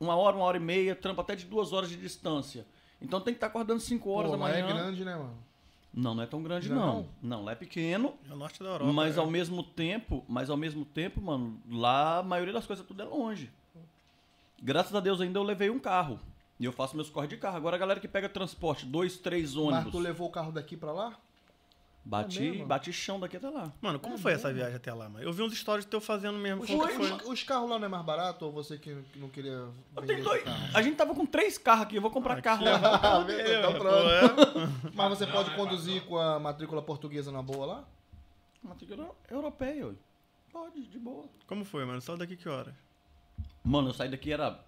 [SPEAKER 4] uma hora, uma hora e meia, trampo até de duas horas de distância. Então tem que estar acordando 5 horas
[SPEAKER 1] Pô,
[SPEAKER 4] da
[SPEAKER 1] mas
[SPEAKER 4] manhã.
[SPEAKER 1] é grande, né, mano?
[SPEAKER 4] Não, não é tão grande,
[SPEAKER 1] Não
[SPEAKER 4] não. Lá é pequeno.
[SPEAKER 2] É o norte da Europa.
[SPEAKER 4] Mas
[SPEAKER 2] é.
[SPEAKER 4] ao mesmo tempo, mas ao mesmo tempo, mano, lá a maioria das coisas tudo é longe. Graças a Deus ainda eu levei um carro. E eu faço meus corre de carro. Agora a galera que pega transporte, dois, três
[SPEAKER 1] Mas
[SPEAKER 4] ônibus.
[SPEAKER 1] tu levou o carro daqui pra lá?
[SPEAKER 4] Bati,
[SPEAKER 1] É mesmo?
[SPEAKER 4] bati chão daqui até lá.
[SPEAKER 2] Mano, como foi essa viagem até lá, mano? Eu vi uns stories teu fazendo mesmo.
[SPEAKER 1] Os,
[SPEAKER 2] foi?
[SPEAKER 1] os carros lá não é mais barato ou você que, que não queria
[SPEAKER 4] Eu tenho dois. A gente tava com três carros aqui, eu vou comprar carro lá. *laughs*
[SPEAKER 1] Ah, então pronto.
[SPEAKER 2] é? *laughs*
[SPEAKER 1] Mas você pode conduzir com a matrícula portuguesa na boa lá?
[SPEAKER 4] Matrícula europeia. Pode, de boa.
[SPEAKER 2] Como foi, mano? Só daqui que horas?
[SPEAKER 4] Mano, eu saí daqui era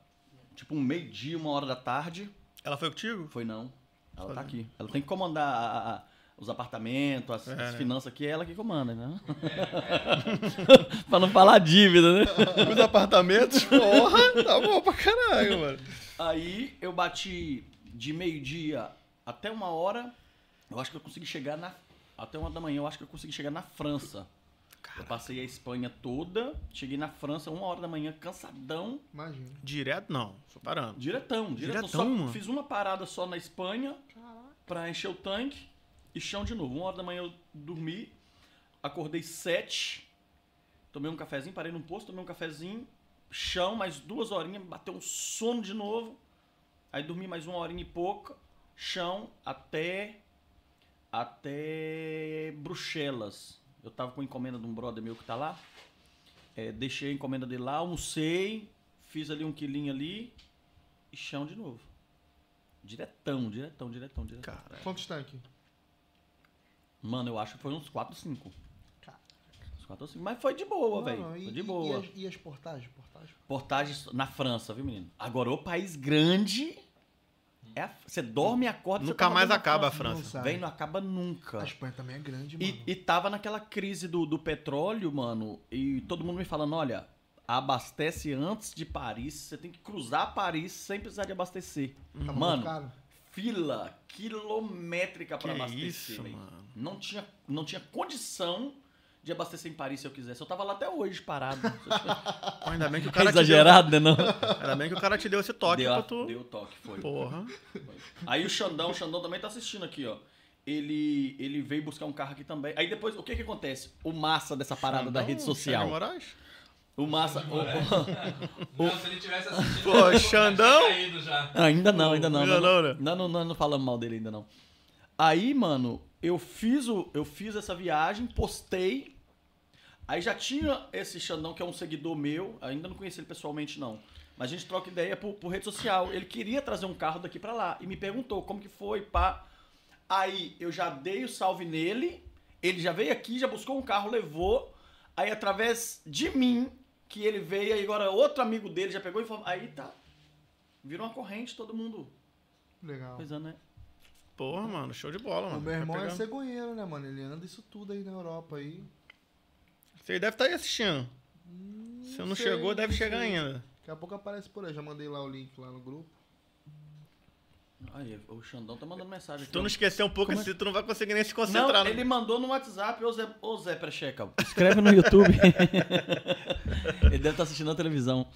[SPEAKER 4] tipo um meio-dia, uma hora da tarde.
[SPEAKER 2] Ela foi contigo?
[SPEAKER 4] Foi não. Ela tá
[SPEAKER 2] Foda.
[SPEAKER 4] aqui. Ela tem que comandar a- a- os apartamentos, as,
[SPEAKER 2] É,
[SPEAKER 4] as
[SPEAKER 2] né?
[SPEAKER 4] finanças aqui, é ela que comanda, né? *laughs* pra não falar dívida, né? *laughs*
[SPEAKER 2] Os apartamentos, porra, tá bom pra caralho, mano.
[SPEAKER 4] Aí eu bati de meio-dia até uma hora. Eu acho que eu consegui chegar na. Até uma da manhã, eu acho que eu consegui chegar na França. Eu passei a Espanha toda, cheguei na França, uma hora da manhã, cansadão.
[SPEAKER 1] Imagina.
[SPEAKER 2] Direto não, foi parando.
[SPEAKER 4] Diretão, diretão.
[SPEAKER 2] Diretão,
[SPEAKER 4] Só
[SPEAKER 2] mano.
[SPEAKER 4] Fiz uma parada só na Espanha pra encher o tanque e chão de novo. Uma hora da manhã eu dormi, acordei sete, tomei um cafezinho, parei num posto, tomei um cafezinho, chão, mais duas horinhas, bateu um sono de novo. Aí dormi mais uma horinha e pouca, chão até até Bruxelas. Eu tava com encomenda de um brother meu que tá lá. É, deixei a encomenda dele lá, almocei, fiz ali um quilinho ali e chão de novo. Diretão, diretão, diretão, diretão.
[SPEAKER 2] Cara,
[SPEAKER 1] Quantos tanques?
[SPEAKER 4] Mano, eu acho que foi uns 4, 5. Uns 4 ou 5. Mas foi de boa, velho. Foi de
[SPEAKER 1] e-
[SPEAKER 4] boa.
[SPEAKER 1] E, as, e as portagens? portagens?
[SPEAKER 4] Portagens na França, viu, menino? Agora, o país grande. É a- Você dorme e acorda. você
[SPEAKER 2] nunca
[SPEAKER 4] tá
[SPEAKER 2] mais acaba a
[SPEAKER 1] Não
[SPEAKER 2] França.
[SPEAKER 1] sabe.
[SPEAKER 4] Vem, não acaba nunca.
[SPEAKER 1] A Espanha também é grande, mano.
[SPEAKER 4] E, e tava naquela crise do, do petróleo, mano, e todo mundo me falando, olha, abastece antes de Paris, você tem que cruzar Paris sem precisar de abastecer.
[SPEAKER 1] Tá muito
[SPEAKER 4] mano,
[SPEAKER 1] caro?
[SPEAKER 4] Fila quilométrica pra
[SPEAKER 2] Que
[SPEAKER 4] abastecer.
[SPEAKER 2] isso, mano.
[SPEAKER 4] Não tinha, não tinha condição de abastecer em Paris se eu quisesse. Eu tava lá até hoje parado. *laughs*
[SPEAKER 2] Pô, ainda bem que o
[SPEAKER 4] é *laughs*
[SPEAKER 2] cara
[SPEAKER 4] exagerado, né? Não?
[SPEAKER 2] deu. Ainda bem que o cara te deu esse toque
[SPEAKER 4] deu,
[SPEAKER 2] pra tu.
[SPEAKER 4] deu o toque, foi.
[SPEAKER 2] Porra.
[SPEAKER 4] Aí o Xandão, o Xandão também tá assistindo aqui, ó. Ele, ele veio buscar um carro aqui também. Aí depois, o que que acontece? O massa dessa parada da
[SPEAKER 2] Então,
[SPEAKER 4] rede social.
[SPEAKER 2] Xande Moraes?
[SPEAKER 4] O massa. o- o-
[SPEAKER 3] Não, se ele tivesse assistido.
[SPEAKER 2] Pô, Xandão?
[SPEAKER 4] ainda não, ainda não.
[SPEAKER 2] Ainda não,
[SPEAKER 4] não,
[SPEAKER 2] né?
[SPEAKER 4] não, não, não, não falamos mal dele ainda não. Aí, mano, eu fiz, o, eu fiz essa viagem, postei. Aí já tinha esse Xandão, que é um seguidor meu. Ainda não conheci ele pessoalmente, não. Mas a gente troca ideia por, por rede social. Ele queria trazer um carro daqui pra lá. E me perguntou como que foi, pá. Aí eu já dei o salve nele. Ele já veio aqui, já buscou um carro, levou. Aí através de mim, que ele veio, aí agora outro amigo dele já pegou e falou. Aí tá. Virou uma corrente, todo mundo
[SPEAKER 1] Legal.
[SPEAKER 4] coisando, né?
[SPEAKER 2] Porra, mano, show de bola, mano.
[SPEAKER 1] O meu
[SPEAKER 2] Tá
[SPEAKER 1] irmão é
[SPEAKER 2] pegando.
[SPEAKER 1] cegonheiro, né, mano? Ele anda isso tudo aí na Europa aí.
[SPEAKER 2] Você deve estar aí assistindo. Se não
[SPEAKER 1] sei,
[SPEAKER 2] chegou, deve chegar
[SPEAKER 1] sei.
[SPEAKER 2] ainda.
[SPEAKER 1] Daqui a pouco aparece por aí. Já mandei lá o link lá no grupo.
[SPEAKER 4] Aí, o Xandão tá mandando mensagem aqui.
[SPEAKER 2] Se tu não esquecer um pouco
[SPEAKER 4] Como é?
[SPEAKER 2] assim, tu não vai conseguir nem se
[SPEAKER 4] Não,
[SPEAKER 2] concentrar. né?
[SPEAKER 4] ele mandou no WhatsApp, ô Zé, ô Zé Precheca. Escreve no YouTube. *laughs* ele deve estar assistindo na televisão.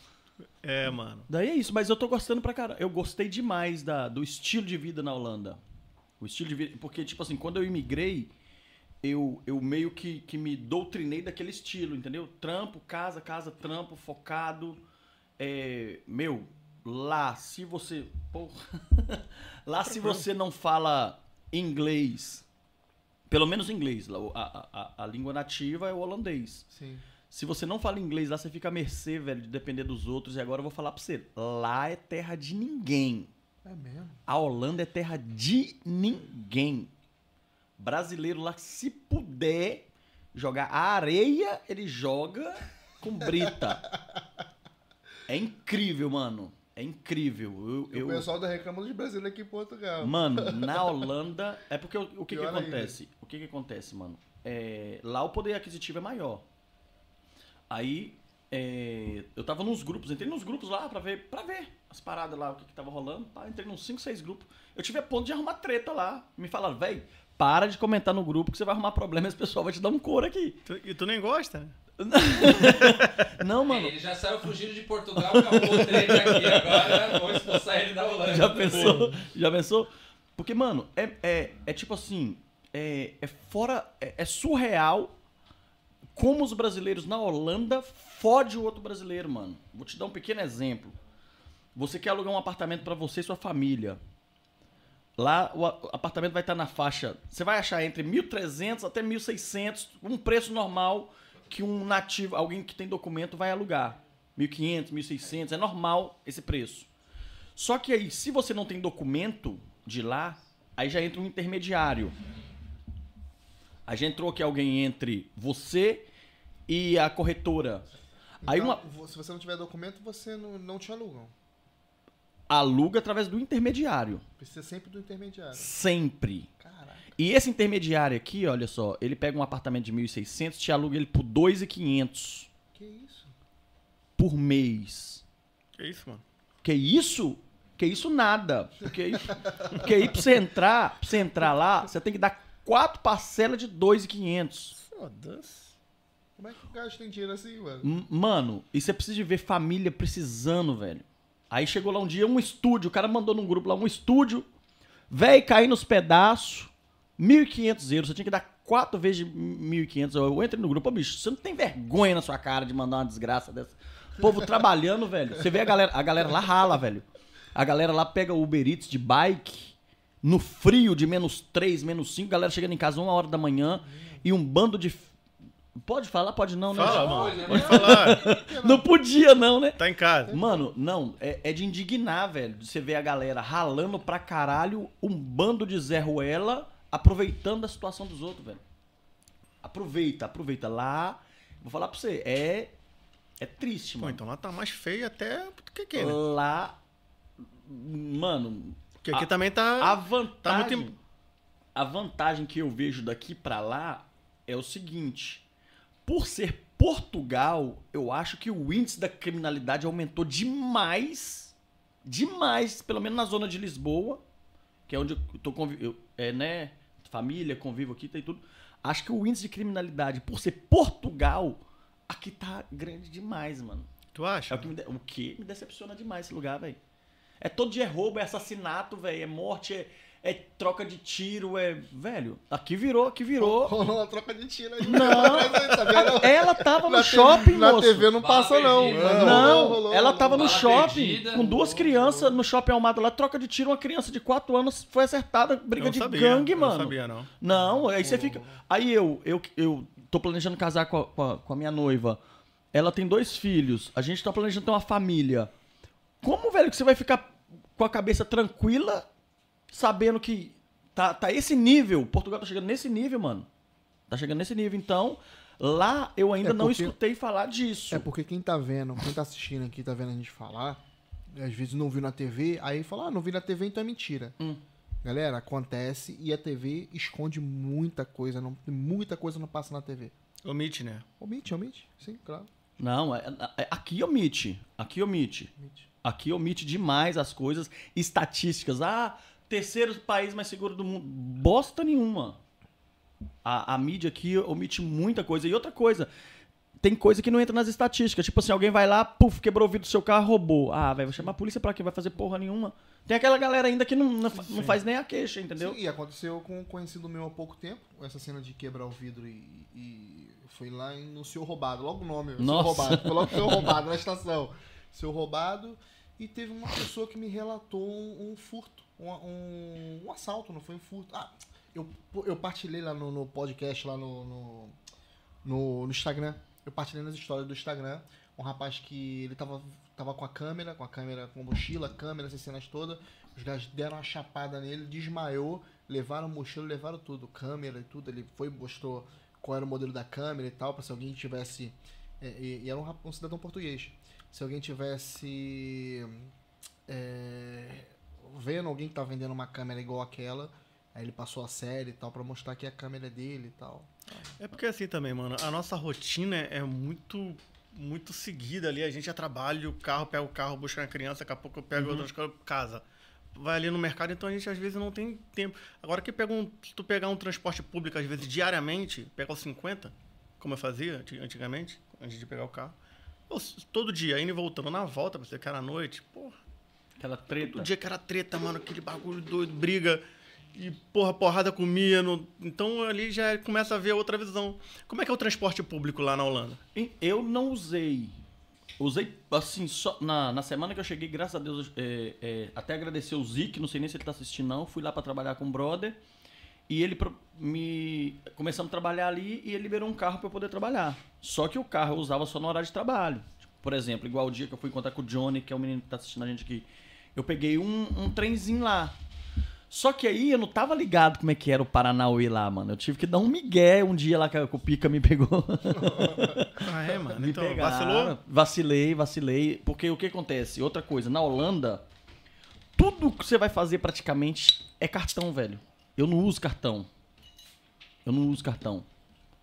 [SPEAKER 2] É, mano.
[SPEAKER 4] Daí é isso, mas eu tô gostando pra caramba. Eu gostei demais da, do estilo de vida na Holanda. O estilo de vida. Porque, tipo assim, quando eu imigrei, eu, eu meio que, que me doutrinei daquele estilo, entendeu? Trampo, casa, casa, trampo, focado. É, meu, lá, se você. Porra. *laughs* lá, se você não fala inglês, pelo menos inglês, a, a, a língua nativa é o holandês.
[SPEAKER 1] Sim.
[SPEAKER 4] Se você não fala inglês lá, você fica à mercê, velho, de depender dos outros. E agora eu vou falar pra você: lá é terra de ninguém.
[SPEAKER 1] É mesmo.
[SPEAKER 4] A Holanda é terra de ninguém. Brasileiro lá, se puder jogar a areia, ele joga com brita. *laughs* É incrível, mano. É incrível. Eu, eu-
[SPEAKER 1] O pessoal da reclama de brasileiro aqui em Portugal.
[SPEAKER 4] Mano, *laughs* na Holanda. É porque o, o que, que
[SPEAKER 1] Pior ainda.
[SPEAKER 4] acontece? O que, que acontece, mano? É, lá o poder aquisitivo é maior. Aí é, eu tava nos grupos, entrei nos grupos lá pra ver, pra ver as paradas lá, o que, que tava rolando. Pá, entrei nos 5, 6 grupos. Eu tive a ponto de arrumar treta lá. Me falaram, véi, para de comentar no grupo que você vai arrumar problema e esse pessoal vai te dar um couro aqui.
[SPEAKER 2] Tu- e tu nem gosta? *laughs*
[SPEAKER 4] Não, mano.
[SPEAKER 3] Ele já saiu fugindo de Portugal, acabou o treta aqui. Agora vamos expulsar ele da Holanda.
[SPEAKER 4] Já pensou? Já pensou? Porque, mano, é, é, é tipo assim, é, é fora, é, é surreal como os brasileiros na Holanda fode o outro brasileiro, mano. Vou te dar um pequeno exemplo. Você quer alugar um apartamento pra você e sua família. Lá o apartamento vai estar na faixa, você vai achar entre 1.300 até 1.600, um preço normal que um nativo, alguém que tem documento vai alugar. 1.500, 1.600, é normal esse preço. Só que aí, se você não tem documento de lá, aí já entra um intermediário. Aí já entrou aqui alguém entre você e a corretora. Aí
[SPEAKER 1] Então,
[SPEAKER 4] uma
[SPEAKER 1] vo- Se você não tiver documento, você não, não te alugam.
[SPEAKER 4] aluga através do intermediário.
[SPEAKER 1] Precisa sempre do intermediário.
[SPEAKER 4] Sempre.
[SPEAKER 1] Caraca.
[SPEAKER 4] E esse intermediário aqui, olha só, ele pega um apartamento de 1.600, te aluga ele por 2.500
[SPEAKER 1] Que isso?
[SPEAKER 4] por mês.
[SPEAKER 2] Que isso, mano?
[SPEAKER 4] Que isso? Que isso nada. Porque aí, porque aí pra você entrar, pra você entrar lá, você tem que dar quatro parcelas de 2.500.
[SPEAKER 2] Foda-se.
[SPEAKER 1] Como é que o gajo tem dinheiro assim, mano?
[SPEAKER 4] M- Mano, e você precisa de ver família precisando, velho. Aí chegou lá um dia um estúdio, o cara mandou num grupo lá um estúdio, velho, cair nos pedaços, 1.500 euros, você tinha que dar quatro vezes de 1.500. Eu eu entrei no grupo, ô bicho, você não tem vergonha na sua cara de mandar uma desgraça dessa? Povo trabalhando, *laughs* velho. Você vê a galera, a galera lá rala, velho. A galera lá pega Uber Eats de bike, no frio de menos 3, menos 5, galera chegando em casa uma hora da manhã e um bando de... Pode falar? Pode não, né?
[SPEAKER 2] Fala,
[SPEAKER 3] Pode,
[SPEAKER 2] mano. Pode falar. *laughs*
[SPEAKER 4] Não podia não, né?
[SPEAKER 2] Tá em casa.
[SPEAKER 4] Mano, não, é, é de indignar, velho. Você ver a galera ralando pra caralho um bando de Zé Ruela aproveitando a situação dos outros, velho. Aproveita, aproveita. Lá, vou falar pra você, é. É triste,
[SPEAKER 2] Pô,
[SPEAKER 4] mano.
[SPEAKER 2] então lá tá mais feio até do que aqui, né?
[SPEAKER 4] Lá. Mano,
[SPEAKER 2] Porque aqui
[SPEAKER 4] a-
[SPEAKER 2] também tá.
[SPEAKER 4] a vantagem.
[SPEAKER 2] tá muito
[SPEAKER 4] A vantagem que eu vejo daqui pra lá é o seguinte: por ser Portugal, eu acho que o índice da criminalidade aumentou demais, demais, pelo menos na zona de Lisboa, que é onde eu tô convi- eu, é, né, família, convivo aqui, tem tudo. Acho que o índice de criminalidade, por ser Portugal, aqui tá grande demais, mano.
[SPEAKER 2] Tu
[SPEAKER 4] É
[SPEAKER 2] acha?
[SPEAKER 4] o que me, de- o que me decepciona demais esse lugar, velho. É todo dia é roubo, é assassinato, velho. É morte, é, é troca de tiro, é. Velho, aqui virou, aqui virou. *laughs*
[SPEAKER 1] Rolou uma troca de tiro aí.
[SPEAKER 4] Não. *laughs* Ela tava no
[SPEAKER 1] Na
[SPEAKER 4] shopping,
[SPEAKER 1] Na
[SPEAKER 4] moço.
[SPEAKER 1] TV não
[SPEAKER 3] Bala
[SPEAKER 1] passa, não.
[SPEAKER 4] Não,
[SPEAKER 1] rolou, rolou,
[SPEAKER 4] ela
[SPEAKER 1] rolou.
[SPEAKER 4] tava no shopping
[SPEAKER 3] perdida.
[SPEAKER 4] com duas crianças no shopping Almada lá, troca de tiro, uma criança de 4 anos foi acertada, briga de
[SPEAKER 2] sabia,
[SPEAKER 4] gangue, mano.
[SPEAKER 2] Não sabia, não.
[SPEAKER 4] Não, aí você fica. Aí eu, eu, eu tô planejando casar com a, com a- com a minha noiva. Ela tem dois filhos. A gente tá planejando ter uma família. Como, velho, que você vai ficar com a cabeça tranquila, sabendo que tá, tá esse nível, Portugal tá chegando nesse nível, mano. Tá chegando nesse nível. Então, lá eu ainda
[SPEAKER 1] É
[SPEAKER 4] não
[SPEAKER 1] porque-
[SPEAKER 4] escutei falar disso.
[SPEAKER 1] É porque quem tá vendo, quem tá assistindo aqui, tá vendo a gente falar, às vezes não viu na TV, aí fala, ah, não vi na TV, então é mentira.
[SPEAKER 4] Hum.
[SPEAKER 1] Galera, acontece e a TV esconde muita coisa, não, muita coisa não passa na TV.
[SPEAKER 2] Omite, né?
[SPEAKER 1] Omite, omite, sim, claro.
[SPEAKER 4] Não, é, é- aqui omite. Aqui omite.
[SPEAKER 1] Omite.
[SPEAKER 4] Aqui omite demais as coisas. Estatísticas. Ah, terceiro país mais seguro do mundo. Bosta nenhuma. A, a mídia aqui omite muita coisa. E outra coisa, tem coisa que não entra nas estatísticas. Tipo assim, alguém vai lá, puf, quebrou o vidro do seu carro, roubou. Ah, velho, vai chamar a polícia pra quê? Vai fazer porra nenhuma. Tem aquela galera ainda que não, não, fa- não faz nem a queixa, entendeu?
[SPEAKER 1] Sim, e aconteceu com um conhecido meu há pouco tempo, essa cena de quebrar o vidro e, e foi lá e no Senhor Roubado, logo o nome,
[SPEAKER 4] Nossa.
[SPEAKER 1] Roubado, foi logo o Senhor Roubado na estação. Senhor Roubado, e teve uma pessoa que me relatou um, um furto, um, um, um assalto, não foi um furto. Ah, eu, eu partilhei lá no, no podcast, lá no, no, no, no Instagram, eu partilhei nas histórias do Instagram, um rapaz que ele tava, tava com a câmera, com a câmera com mochila, câmera, essas cenas todas, os caras deram uma chapada nele, desmaiou, levaram mochila, levaram tudo, câmera e tudo. Ele foi, mostrou qual era o modelo da câmera e tal, pra se alguém tivesse. é, E, e era um, um cidadão português. Se alguém tivesse. é, vendo alguém que tá vendendo uma câmera igual aquela, aí ele passou a série e tal, pra mostrar que a câmera é dele e tal.
[SPEAKER 2] É porque assim também, mano, a nossa rotina é muito muito seguida ali. A gente já trabalha, o carro, pega o carro, busca a criança, daqui a pouco eu pego outra escola, casa. Vai ali no mercado, então a gente às vezes não tem tempo. Agora que pega um, se tu pegar um transporte público, às vezes diariamente, pegar os 50, como eu fazia anti- antigamente, antes de pegar o carro. Todo dia, indo e voltando, na volta, pra você que era à noite, porra.
[SPEAKER 4] Aquela treta.
[SPEAKER 2] Todo dia que era treta, mano, aquele bagulho doido, briga. E, porra, porrada comia. no- Então ali já começa a ver outra visão. Como é que é o transporte público lá na Holanda?
[SPEAKER 4] Eu não usei. Usei, assim, só na, na semana que eu cheguei, graças a Deus, é, é, até agradecer o Zic, não sei nem se ele tá assistindo, não. Fui lá pra trabalhar com o brother. E ele me. Começamos a trabalhar ali e ele liberou um carro pra eu poder trabalhar. Só que o carro eu usava só no horário de trabalho. Tipo, Por exemplo, igual o dia que eu fui encontrar com o Johnny, que é o menino que tá assistindo a gente aqui. Eu peguei um, um trenzinho lá. Só que aí eu não tava ligado como é que era o Paranauê lá, mano. Eu tive que dar um migué um dia lá que o Pica me pegou.
[SPEAKER 2] Ah, é, mano?
[SPEAKER 4] Me
[SPEAKER 2] então,
[SPEAKER 4] pegaram.
[SPEAKER 2] vacilou?
[SPEAKER 4] Vacilei, vacilei. Porque o que acontece? Outra coisa, na Holanda, tudo que você vai fazer praticamente é cartão, velho. Eu não uso cartão. Eu não uso cartão.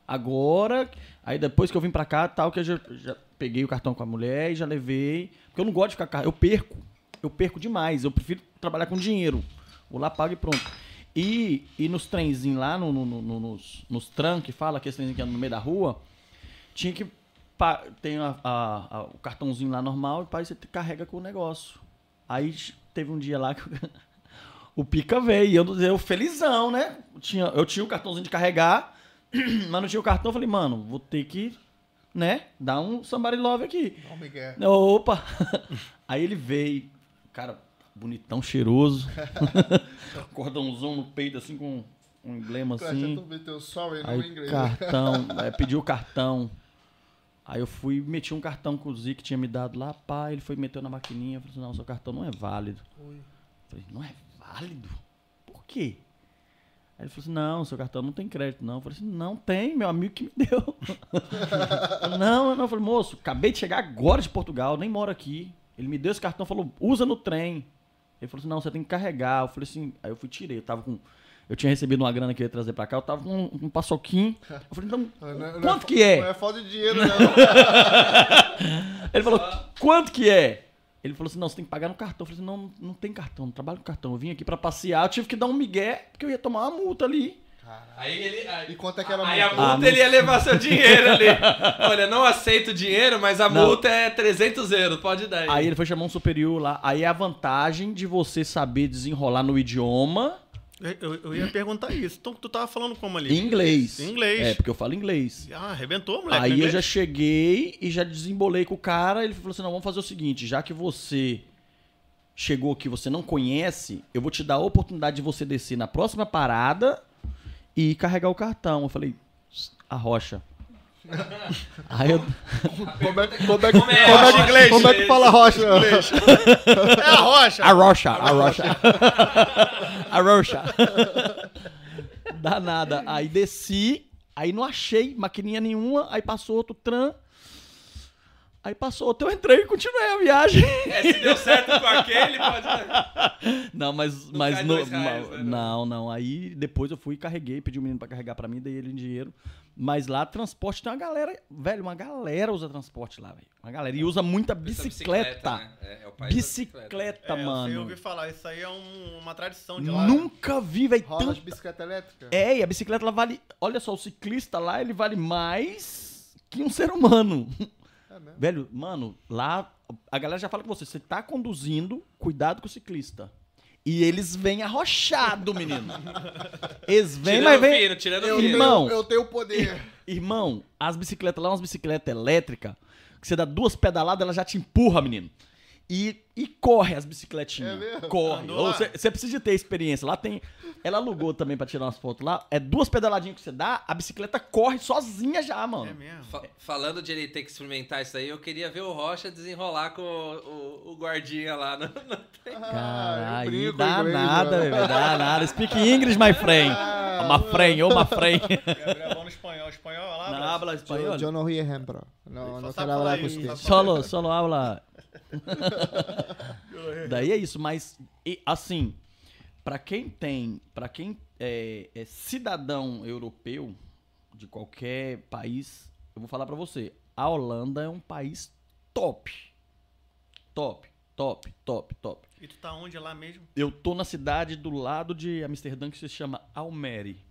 [SPEAKER 4] Agora, aí depois que eu vim pra cá, tal, que eu já, já peguei o cartão com a mulher e já levei. Porque eu não gosto de ficar. car- Eu perco. Eu perco demais. Eu prefiro trabalhar com dinheiro. Vou lá, pago e pronto. E, e nos trenzinhos lá, no, no- no- no- nos, nos tran, que fala, aqueles trenzinhos que andam no meio da rua, tinha que. Tem a- a- a- o cartãozinho lá normal e pai, você carrega com o negócio. Aí teve um dia lá que *laughs* o pica veio e eu, eu felizão, né? Tinha, eu tinha o cartãozinho de carregar, *clears throat* mas não tinha o cartão. Eu falei, mano, vou ter que, né, dar um somebody love aqui.
[SPEAKER 1] Ó, o Miguel.
[SPEAKER 4] Opa! *laughs* Aí ele veio, cara, bonitão, cheiroso. *laughs* Cordãozão no peito, assim, com um emblema assim.
[SPEAKER 1] Tu meteu sorry no
[SPEAKER 4] Aí
[SPEAKER 1] inglês.
[SPEAKER 4] cartão, *laughs* aí pediu o cartão. Aí eu fui, meti um cartão que o Zico tinha me dado lá, pá, ele foi e meteu na maquininha, falei assim, não, seu cartão não é válido. Eu falei, não é válido? Por quê? Aí ele falou assim, não, seu cartão não tem crédito, não. Eu falei assim, não tem, meu amigo que me deu. *laughs* Eu, não, não. Eu falei, moço, acabei de chegar agora de Portugal, nem moro aqui. Ele me deu esse cartão, falou, usa no trem. Ele falou assim, não, você tem que carregar. Eu falei assim, aí eu fui tirei, eu tava com... Eu tinha recebido uma grana que eu ia trazer pra cá, eu tava com um, um paçoquinho. Eu falei, então,
[SPEAKER 1] Não, não, não
[SPEAKER 4] quanto
[SPEAKER 1] é,
[SPEAKER 4] que é?
[SPEAKER 1] Não é falta de dinheiro, não. *laughs*
[SPEAKER 4] Ele falou, quanto que é? Ele falou assim, não, você tem que pagar no cartão. Eu falei assim, não, não tem cartão, não trabalho com cartão. Eu vim aqui pra passear, eu tive que dar um migué, porque eu ia tomar uma multa ali.
[SPEAKER 3] Aí ele. Aí,
[SPEAKER 1] E quanto é que era a
[SPEAKER 3] aí a
[SPEAKER 1] multa?
[SPEAKER 3] multa
[SPEAKER 4] Ah, não-
[SPEAKER 3] ele ia levar seu dinheiro ali. Olha, não aceito dinheiro, mas a
[SPEAKER 4] Não.
[SPEAKER 3] multa é 300 euros, pode dar aí.
[SPEAKER 4] Aí ele foi chamar um superior lá. Aí a vantagem de você saber desenrolar no idioma
[SPEAKER 2] Eu, eu- ia perguntar isso. Então tu tava falando como ali?
[SPEAKER 4] em inglês.
[SPEAKER 2] Em inglês.
[SPEAKER 4] É, porque eu falo inglês.
[SPEAKER 2] Ah, arrebentou, moleque.
[SPEAKER 4] Aí eu já cheguei e já desembolei com o cara. Ele falou assim: não, vamos fazer o seguinte: já que você chegou aqui, você não conhece, eu vou te dar a oportunidade de você descer na próxima parada e carregar o cartão. Eu falei: a rocha. *laughs* Aí eu,
[SPEAKER 1] Como é, que- como é, que-
[SPEAKER 3] Como é?
[SPEAKER 1] como é que-
[SPEAKER 2] Inglês,
[SPEAKER 1] como é que fala rocha? *laughs*
[SPEAKER 2] É a rocha.
[SPEAKER 4] A rocha, a rocha. *laughs* a rocha. Danada. Aí desci, aí não achei maquininha nenhuma, aí passou outro tram. Aí passou outro, eu entrei e continuei a viagem.
[SPEAKER 3] É, se deu certo com aquele, pode.
[SPEAKER 4] Não, mas,
[SPEAKER 3] Não
[SPEAKER 4] mas no-
[SPEAKER 3] reais, né,
[SPEAKER 4] não, não. Aí depois eu fui e carreguei, pedi o menino pra carregar pra mim, dei ele em dinheiro. Mas lá transporte tem uma galera, velho, uma galera usa transporte lá, velho. Uma galera e usa muita bicicleta.
[SPEAKER 3] né? É, é o país da
[SPEAKER 4] Bicicleta,
[SPEAKER 2] É, eu
[SPEAKER 4] mano.
[SPEAKER 2] sei ouvir falar, isso aí é um- uma tradição de lá.
[SPEAKER 4] Nunca vi, velho,
[SPEAKER 1] Rola de
[SPEAKER 4] tanto.
[SPEAKER 1] bicicleta elétrica?
[SPEAKER 4] É, e a bicicleta ela vale. Olha só, o ciclista lá, ele vale mais que um ser humano.
[SPEAKER 1] É mesmo?
[SPEAKER 4] Velho, mano, lá a galera já fala com você, você tá conduzindo, cuidado com o ciclista. E eles vêm arrochado, menino. *laughs* Eles vêm,
[SPEAKER 3] Tirando
[SPEAKER 4] mas vem.
[SPEAKER 3] fino, tirando
[SPEAKER 1] Eu,
[SPEAKER 3] fino.
[SPEAKER 4] Irmão.
[SPEAKER 1] eu tenho poder.
[SPEAKER 4] Irmão, as bicicletas lá, umas bicicletas elétricas, que você dá duas pedaladas, ela já te empurra, menino. E, e corre as bicicletinhas.
[SPEAKER 1] É mesmo?
[SPEAKER 4] corre. Você precisa de ter experiência. Lá tem. Ela alugou também pra tirar umas fotos lá. É duas pedaladinhas que você dá, a bicicleta corre sozinha já, mano.
[SPEAKER 2] É mesmo.
[SPEAKER 3] Fa- falando de ele ter que experimentar isso aí, eu queria ver o Rocha desenrolar com o, o- o guardinha lá. No, no-
[SPEAKER 1] Ah, eu
[SPEAKER 4] Caralho, dá
[SPEAKER 1] inglês,
[SPEAKER 4] nada, bebê, dá nada. Speak English, my friend.
[SPEAKER 1] Ah,
[SPEAKER 4] Uma friend, ou uma friend.
[SPEAKER 2] Gabriel bom no espanhol. Espanhol é lá,
[SPEAKER 4] Não habla espanhol.
[SPEAKER 1] ríe ejemplo. No,
[SPEAKER 2] Só
[SPEAKER 1] no
[SPEAKER 2] sabe
[SPEAKER 1] quiero
[SPEAKER 2] falar sabe
[SPEAKER 4] Solo, solo habla. *laughs* Daí é isso, mas e, assim, pra quem tem, para quem é, é cidadão europeu de qualquer país, eu vou falar pra você, a Holanda é um país top. Top, top, top, top.
[SPEAKER 2] E tu tá onde lá mesmo?
[SPEAKER 4] Eu tô na cidade do lado de Amsterdã que se chama Almere.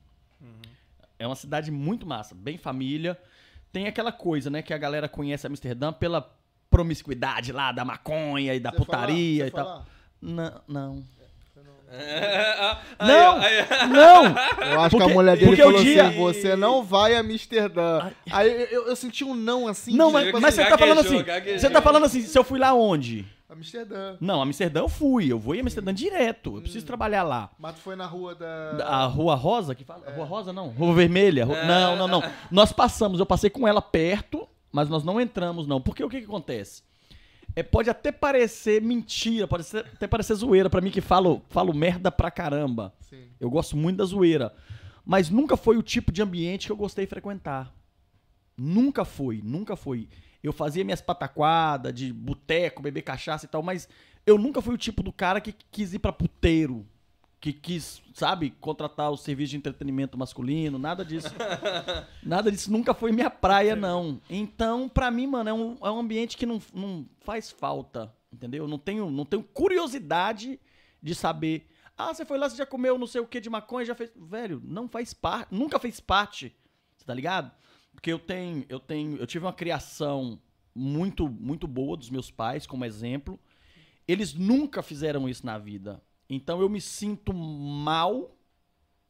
[SPEAKER 4] É uma cidade muito massa, bem família. Tem aquela coisa, né, que a galera conhece Amsterdã pela promiscuidade lá da maconha e da
[SPEAKER 1] Você
[SPEAKER 4] putaria
[SPEAKER 1] Você
[SPEAKER 4] e tal. Não, não.
[SPEAKER 3] Aí,
[SPEAKER 4] Não!
[SPEAKER 3] aí, ó.
[SPEAKER 4] Não!
[SPEAKER 1] Eu acho que
[SPEAKER 4] Porque-
[SPEAKER 1] a mulher dele
[SPEAKER 4] porque o
[SPEAKER 1] falou
[SPEAKER 4] dia-
[SPEAKER 1] assim, você não vai a Amsterdã. Aí eu, eu- eu senti um não assim.
[SPEAKER 4] Não, mas,
[SPEAKER 1] tipo
[SPEAKER 4] mas você
[SPEAKER 1] assim,
[SPEAKER 4] tá falando assim.
[SPEAKER 3] gaguejou.
[SPEAKER 4] Você tá falando assim, se eu fui lá onde?
[SPEAKER 1] Amsterdã.
[SPEAKER 4] Não, Amsterdã eu fui. Eu vou em Amsterdã direto. Eu preciso trabalhar lá.
[SPEAKER 1] Mas tu foi na rua da...
[SPEAKER 4] A Rua Rosa, que fala? Rua Rosa não. Rua Vermelha. Ru- Não, não, não. Nós passamos, eu passei com ela perto, mas nós não entramos, não. Porque o que, que acontece? É, pode até parecer mentira, pode ser- até parecer zoeira pra mim que falo, falo merda pra caramba.
[SPEAKER 1] Sim.
[SPEAKER 4] Eu gosto muito da zoeira. Mas nunca foi o tipo de ambiente que eu gostei de frequentar. Nunca foi, nunca foi. Eu fazia minhas pataquadas de boteco, beber cachaça e tal, mas eu nunca fui o tipo do cara que quis ir pra puteiro. Que quis, sabe, contratar o serviço de entretenimento masculino, nada disso. *laughs* nada disso nunca foi minha praia, não. Então, pra mim, mano, é um, é um ambiente que não, não faz falta, entendeu? Eu não tenho, não tenho curiosidade de saber. Ah, você foi lá, você já comeu não sei o que de maconha, já fez. Velho, não faz parte, nunca fez parte. Você tá ligado? Porque eu tenho, eu tenho, eu tive uma criação muito, muito boa dos meus pais, como exemplo. Eles nunca fizeram isso na vida. Então eu me sinto mal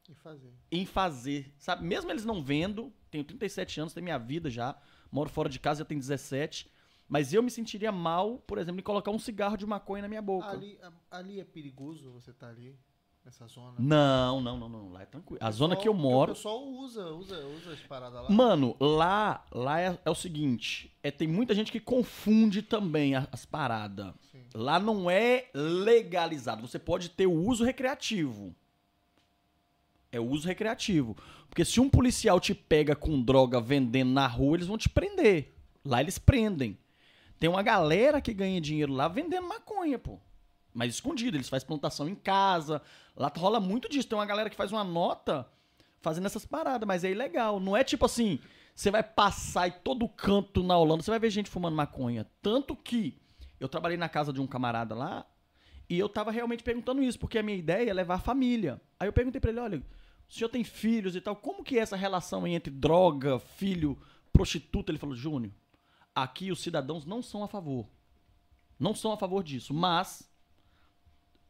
[SPEAKER 1] E fazer.
[SPEAKER 4] em fazer, sabe? Mesmo eles não vendo, tenho 37 anos, tenho minha vida já, moro fora de casa, já tenho 17, mas eu me sentiria mal, por exemplo, em colocar um cigarro de maconha na minha boca.
[SPEAKER 1] Ali, ali é perigoso você tá ali, nessa zona?
[SPEAKER 4] Não, não, não, não, lá é tranquilo. A zona que eu moro,
[SPEAKER 1] O pessoal usa, usa, usa as paradas lá.
[SPEAKER 4] Mano, lá, lá é, é o seguinte, é, tem muita gente que confunde também a- as paradas.
[SPEAKER 1] Sim.
[SPEAKER 4] Lá não é legalizado, você pode ter o uso recreativo. É o uso recreativo. Porque se um policial te pega com droga vendendo na rua, eles vão te prender. Lá eles prendem. Tem uma galera que ganha dinheiro lá vendendo maconha, pô. Mas escondido, eles fazem plantação em casa. Lá rola muito disso. Tem uma galera que faz uma nota fazendo essas paradas, mas é ilegal. Não é tipo assim, você vai passar em todo canto na Holanda, você vai ver gente fumando maconha. Tanto que eu trabalhei na casa de um camarada lá e eu tava realmente perguntando isso, porque a minha ideia é levar a família. Aí eu perguntei pra ele, olha, o senhor tem filhos e tal, como que é essa relação entre droga, filho, prostituta? Ele falou, Júnior, aqui os cidadãos não são a favor. Não são a favor disso, mas,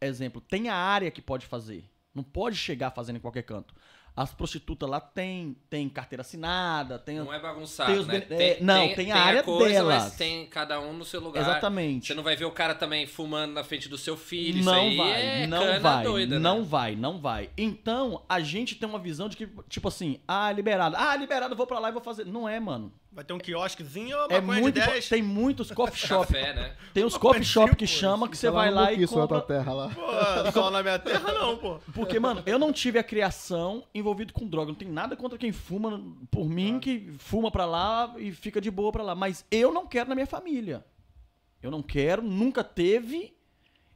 [SPEAKER 4] exemplo, tem a área que pode fazer. Não pode chegar fazendo em qualquer canto. As prostitutas lá têm tem carteira assinada, tem...
[SPEAKER 3] Não é bagunçado,
[SPEAKER 4] Tem os
[SPEAKER 3] né?
[SPEAKER 4] é, não, tem a área delas.
[SPEAKER 3] Mas tem cada um no seu lugar.
[SPEAKER 4] Exatamente.
[SPEAKER 3] Você não vai ver o cara também fumando na frente do seu filho.
[SPEAKER 4] não vai,
[SPEAKER 3] é
[SPEAKER 4] não vai,
[SPEAKER 3] doida,
[SPEAKER 4] não
[SPEAKER 3] né?
[SPEAKER 4] vai, não vai. Então, a gente tem uma visão de que, tipo assim, ah, liberado. Ah, liberado, eu vou pra lá e vou fazer. Não é, mano.
[SPEAKER 2] Vai ter um quiosquezinho ou
[SPEAKER 4] É
[SPEAKER 2] maconha
[SPEAKER 4] muito,
[SPEAKER 2] de 10?
[SPEAKER 4] tem muitos coffee shop.
[SPEAKER 3] Café, né?
[SPEAKER 4] Tem uns
[SPEAKER 2] Uma
[SPEAKER 4] coffee shop que chama que você vai lá e compra.
[SPEAKER 1] outra terra lá.
[SPEAKER 2] Pô, só na minha terra não, pô.
[SPEAKER 4] Porque, mano, eu não tive a criação envolvido com droga. Não tem nada contra quem fuma por mim, que fuma pra lá e fica de boa pra lá. Mas eu não quero na minha família. Eu não quero, nunca teve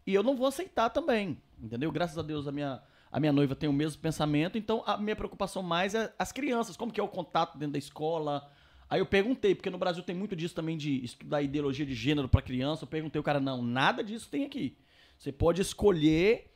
[SPEAKER 4] e eu não vou aceitar também. Entendeu? Graças a Deus a minha, a minha noiva tem o mesmo pensamento. Então a minha preocupação mais é as crianças. Como que é o contato dentro da escola? Aí eu perguntei, porque no Brasil tem muito disso também de estudar ideologia de gênero pra criança. Eu perguntei o cara, não, nada disso tem aqui. Você pode escolher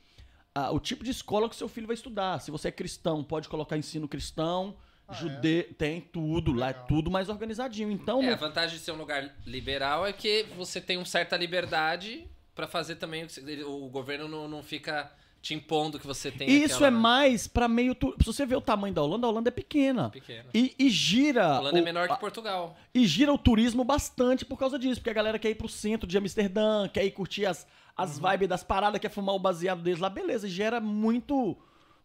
[SPEAKER 4] ah, o tipo de escola que seu filho vai estudar. Se você é cristão, pode colocar ensino cristão. Judeu, tem tudo, lá é tudo mais organizadinho. Então,
[SPEAKER 3] É, a vantagem de ser um lugar liberal é que você tem uma certa liberdade pra fazer também. o que você- O governo não, não fica te impondo que você tem
[SPEAKER 4] isso
[SPEAKER 3] aquela,
[SPEAKER 4] é mais pra meio. Tu... Se você ver o tamanho da Holanda, a Holanda é pequena.
[SPEAKER 3] Pequena.
[SPEAKER 4] E, e gira.
[SPEAKER 3] A Holanda é
[SPEAKER 4] o-
[SPEAKER 3] menor que Portugal.
[SPEAKER 4] E gira o turismo bastante por causa disso. Porque a galera quer ir pro centro de Amsterdã, quer ir curtir as, as vibes das paradas, quer fumar o baseado deles lá. Beleza, gera muito.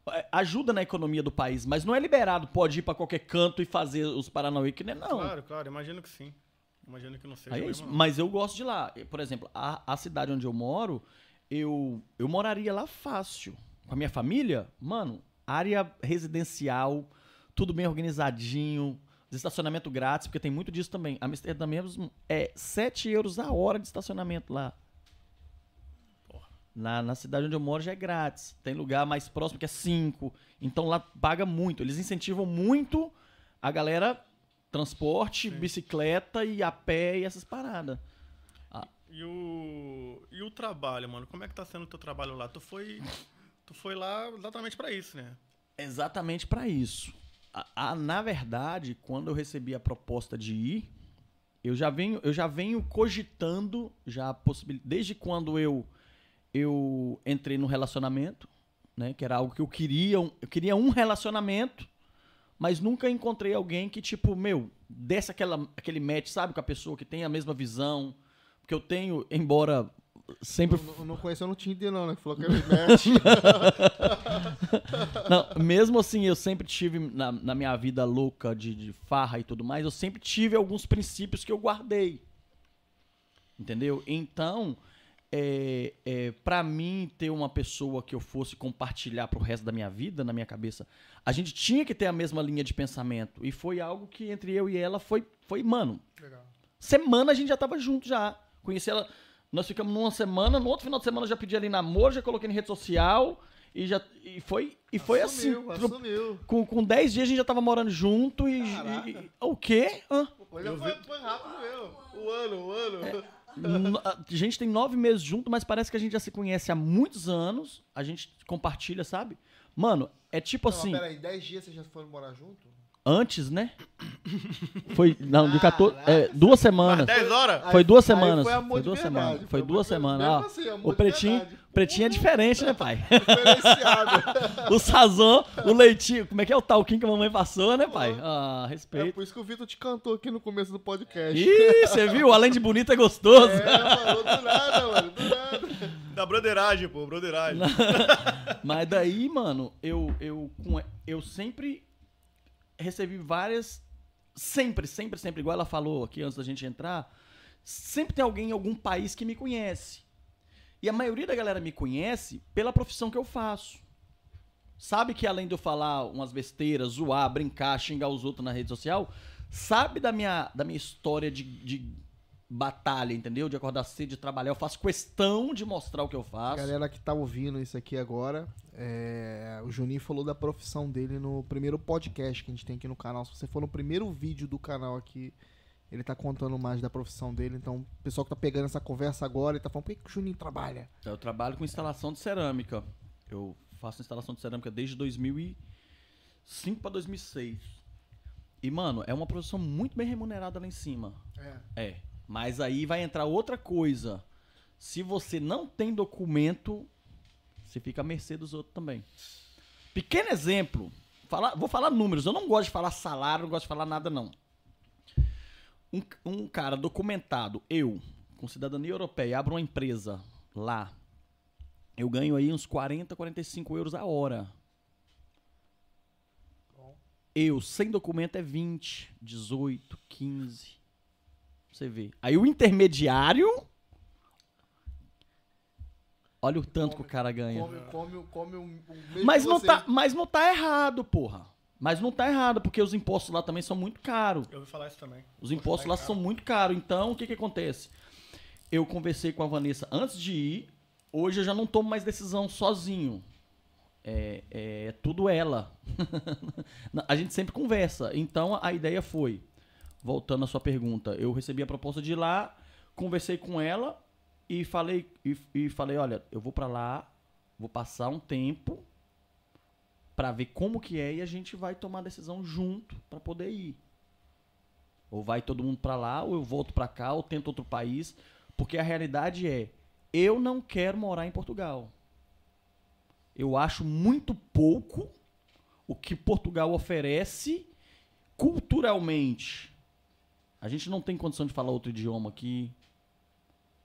[SPEAKER 4] é, Ajuda na economia do país, mas não é liberado, pode ir pra qualquer canto e fazer os Paranauê que nem não.
[SPEAKER 2] Claro, claro, imagino que sim. Imagino que não seja
[SPEAKER 4] Aí é
[SPEAKER 2] mesmo,
[SPEAKER 4] isso.
[SPEAKER 2] não.
[SPEAKER 4] Mas eu gosto de lá. Por exemplo, a, a cidade onde eu moro, eu, eu moraria lá fácil. Com a minha família, mano, área residencial, tudo bem organizadinho, estacionamento grátis, porque tem muito disso também. Amsterdã mesmo é 7 euros a hora de estacionamento lá. Na, na cidade onde eu moro já é grátis. Tem lugar mais próximo que é 5. Então lá paga muito. Eles incentivam muito a galera transporte, bicicleta e a pé e essas paradas.
[SPEAKER 2] E o, e o trabalho, mano? Como é que tá sendo o teu trabalho lá? Tu foi, tu foi lá exatamente pra isso, né?
[SPEAKER 4] Exatamente para isso. A- a- na verdade, quando eu recebi a proposta de ir, eu já venho, eu já venho cogitando já a possibilidade, desde quando eu eu entrei no relacionamento, né, que era algo que eu queria, eu queria um relacionamento, mas nunca encontrei alguém que tipo, meu, desse aquela aquele match, sabe, com a pessoa que tem a mesma visão, porque eu tenho, embora sempre
[SPEAKER 1] Não, não conheceu no Tinder, não, né? Falou que era match. *laughs*
[SPEAKER 4] Não, mesmo assim, eu sempre tive na, na minha vida louca de, de farra e tudo mais, eu sempre tive alguns princípios que eu guardei. Entendeu? Então, é, é, para mim, ter uma pessoa que eu fosse compartilhar pro resto da minha vida, na minha cabeça, a gente tinha que ter a mesma linha de pensamento. E foi algo que entre eu e ela foi, foi mano,
[SPEAKER 1] Legal.
[SPEAKER 4] semana a gente já tava junto já. Conheci ela, nós ficamos numa semana, no outro final de semana eu já pedi ali namoro, já coloquei em rede social e já e foi e foi
[SPEAKER 1] Assumiu,
[SPEAKER 4] assim.
[SPEAKER 1] Assumiu.
[SPEAKER 4] Com, com 10 dias a gente já tava morando junto e, e- e- o quê? Hã?
[SPEAKER 1] Foi, foi rápido mesmo. O ano, o ano.
[SPEAKER 4] N- A gente tem nove meses junto, mas parece que a gente já se conhece há muitos anos. A gente compartilha, sabe? Mano, é tipo
[SPEAKER 1] Não,
[SPEAKER 4] assim,
[SPEAKER 1] mas peraí, 10 dias vocês já foram morar junto?
[SPEAKER 4] Antes, né? Foi, não, de 14, é, duas semanas.
[SPEAKER 2] 10 horas?
[SPEAKER 4] Foi duas semanas.
[SPEAKER 1] foi
[SPEAKER 4] Foi, duas semanas.
[SPEAKER 1] foi
[SPEAKER 4] Foi duas semanas. ó.
[SPEAKER 1] Assim,
[SPEAKER 4] o pretinho, pretinho é diferente, né, pai?
[SPEAKER 1] Diferenciado. *laughs*
[SPEAKER 4] o sazon, o leitinho, como é que é o talquinho que a mamãe passou, né, pai? Ah,
[SPEAKER 1] é
[SPEAKER 4] respeito.
[SPEAKER 1] por isso que o Vitor te cantou aqui no começo do podcast.
[SPEAKER 4] Ih, você viu? Além de bonito é gostoso.
[SPEAKER 1] É, falou do nada, mano, do nada.
[SPEAKER 2] Da broderagem, pô, broderagem. *laughs*
[SPEAKER 4] Mas daí, mano, eu, eu, eu sempre recebi várias. Sempre, sempre, sempre, igual ela falou aqui antes da gente entrar. Sempre tem alguém em algum país que me conhece. E a maioria da galera me conhece pela profissão que eu faço. Sabe que além de eu falar umas besteiras, zoar, brincar, xingar os outros na rede social, sabe da minha, da minha história de, de batalha, entendeu? De acordar cedo, de trabalhar. Eu faço questão de mostrar o que eu faço.
[SPEAKER 1] Galera que tá ouvindo isso aqui agora, é, o Juninho falou da profissão dele no primeiro podcast que a gente tem aqui no canal. Se você for no primeiro vídeo do canal aqui, ele tá contando mais da profissão dele. Então, o pessoal que tá pegando essa conversa agora e tá falando, por que, que o Juninho trabalha?
[SPEAKER 4] Eu trabalho com instalação de cerâmica. Eu faço instalação de cerâmica desde 2005 para 2006. E, mano, é uma profissão muito bem remunerada lá em cima.
[SPEAKER 1] É.
[SPEAKER 4] É. Mas aí vai entrar outra coisa. Se você não tem documento, você fica à mercê dos outros também. Pequeno exemplo. Falar, vou falar números. Eu não gosto de falar salário, não gosto de falar nada, não. Um, um cara documentado, eu, com cidadania europeia, abro uma empresa lá. Eu ganho aí uns 40, 45 euros a hora. Eu, sem documento, é 20, 18, 15. Você vê. Aí o intermediário. Olha o tanto que o cara ganha.
[SPEAKER 1] Come, come, come o, o mesmo
[SPEAKER 4] Mas não,
[SPEAKER 1] você.
[SPEAKER 4] tá, mas não tá errado, porra. Mas não tá errado, porque os impostos lá também são muito caros.
[SPEAKER 2] Eu ouvi falar isso também.
[SPEAKER 4] Os impostos lá são muito caros. Então, o que que acontece? Eu conversei com a Vanessa antes de ir. Hoje eu já não tomo mais decisão sozinho. É, é tudo ela. *laughs* a gente sempre conversa. Então, a ideia foi, voltando à sua pergunta, eu recebi a proposta de ir lá, conversei com ela e falei, e, e falei, olha, eu vou pra lá, vou passar um tempo pra ver como que é e a gente vai tomar a decisão junto pra poder ir. Ou vai todo mundo pra lá, ou eu volto pra cá, ou tento outro país, porque a realidade é, eu não quero morar em Portugal. Eu acho muito pouco o que Portugal oferece culturalmente. A gente não tem condição de falar outro idioma aqui.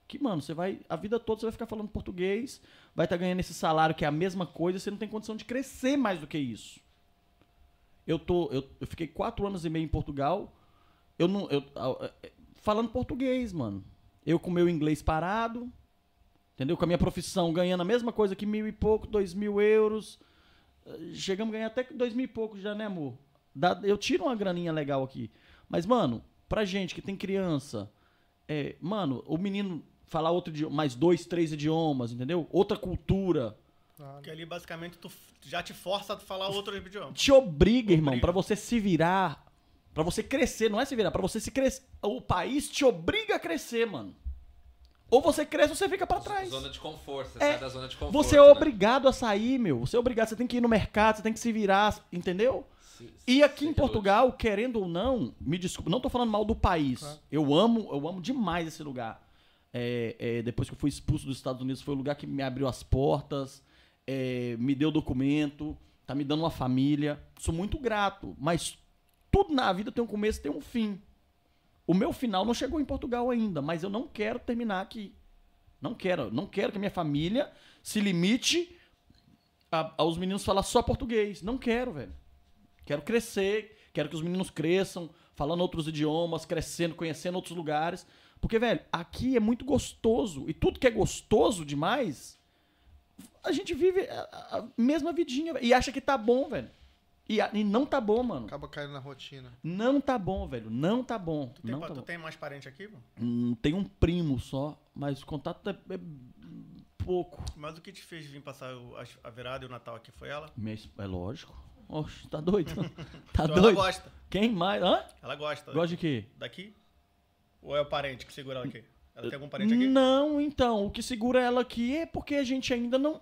[SPEAKER 4] Que, mano, você vai. A vida toda você vai ficar falando português, vai estar ganhando esse salário que é a mesma coisa, você não tem condição de crescer mais do que isso. Eu tô. Eu, eu fiquei quatro anos e meio em Portugal. Eu não. Eu, falando português, mano. Eu com meu inglês parado. Entendeu? Com a minha profissão ganhando a mesma coisa que mil e pouco, dois mil euros. Chegamos a ganhar até dois mil e pouco já, né, amor? Eu tiro uma graninha legal aqui. Mas, mano, pra gente que tem criança, é, mano, o menino falar outro idioma, mais dois, três idiomas, entendeu? Outra cultura.
[SPEAKER 2] Porque ali, basicamente, tu já te força a falar outro idioma.
[SPEAKER 4] Te obriga, irmão,
[SPEAKER 2] Obriga.
[SPEAKER 4] pra você se virar, pra você crescer, não é se virar, pra você se crescer. O país te obriga a crescer, mano. Ou você cresce ou você fica pra trás.
[SPEAKER 3] Zona de conforto, você
[SPEAKER 4] É,
[SPEAKER 3] sai da zona de conforto.
[SPEAKER 4] Você é
[SPEAKER 3] né?
[SPEAKER 4] obrigado a sair, meu. Você é obrigado, você tem que ir no mercado, você tem que se virar, entendeu?
[SPEAKER 3] Se-
[SPEAKER 4] E aqui em. Portugal, querendo ou não, me desculpa, não tô falando mal do país.
[SPEAKER 1] Claro.
[SPEAKER 4] Eu amo, eu amo demais esse lugar. É, é, depois que eu fui expulso dos Estados Unidos, foi o lugar que me abriu as portas, é, me deu documento, tá me dando uma família. Sou muito grato, mas tudo na vida tem um começo e tem um fim. O meu final não chegou em Portugal ainda, mas eu não quero terminar aqui. Não quero, não quero que a minha família se limite a- aos meninos falar só português. Não quero, velho. Quero crescer, quero que os meninos cresçam, falando outros idiomas, crescendo, conhecendo outros lugares. Porque, velho, aqui é muito gostoso. E tudo que é gostoso demais, a gente vive a, a mesma vidinha velho, e acha que tá bom, velho. E, a- e não tá bom, mano.
[SPEAKER 1] Acaba caindo na rotina.
[SPEAKER 4] Não tá bom, velho. Não tá bom.
[SPEAKER 2] Tu tem,
[SPEAKER 4] Não
[SPEAKER 2] pa-
[SPEAKER 4] tá
[SPEAKER 2] tu
[SPEAKER 4] bom.
[SPEAKER 2] tem mais parente aqui, mano?
[SPEAKER 4] Hum, tem um primo só, mas o contato é, é pouco.
[SPEAKER 2] Mas o que te fez vir passar o- a virada e o Natal aqui foi ela?
[SPEAKER 4] Minha É lógico. Oxe, tá doido? *laughs* tá
[SPEAKER 2] Então ela
[SPEAKER 4] doido?
[SPEAKER 2] gosta.
[SPEAKER 4] Quem mais? Hã?
[SPEAKER 2] Ela gosta.
[SPEAKER 4] Gosta de quê?
[SPEAKER 2] Daqui? Ou é o parente que segura ela aqui? Ela tem algum parente aqui?
[SPEAKER 4] Não, então, o que segura ela aqui é porque a gente ainda não.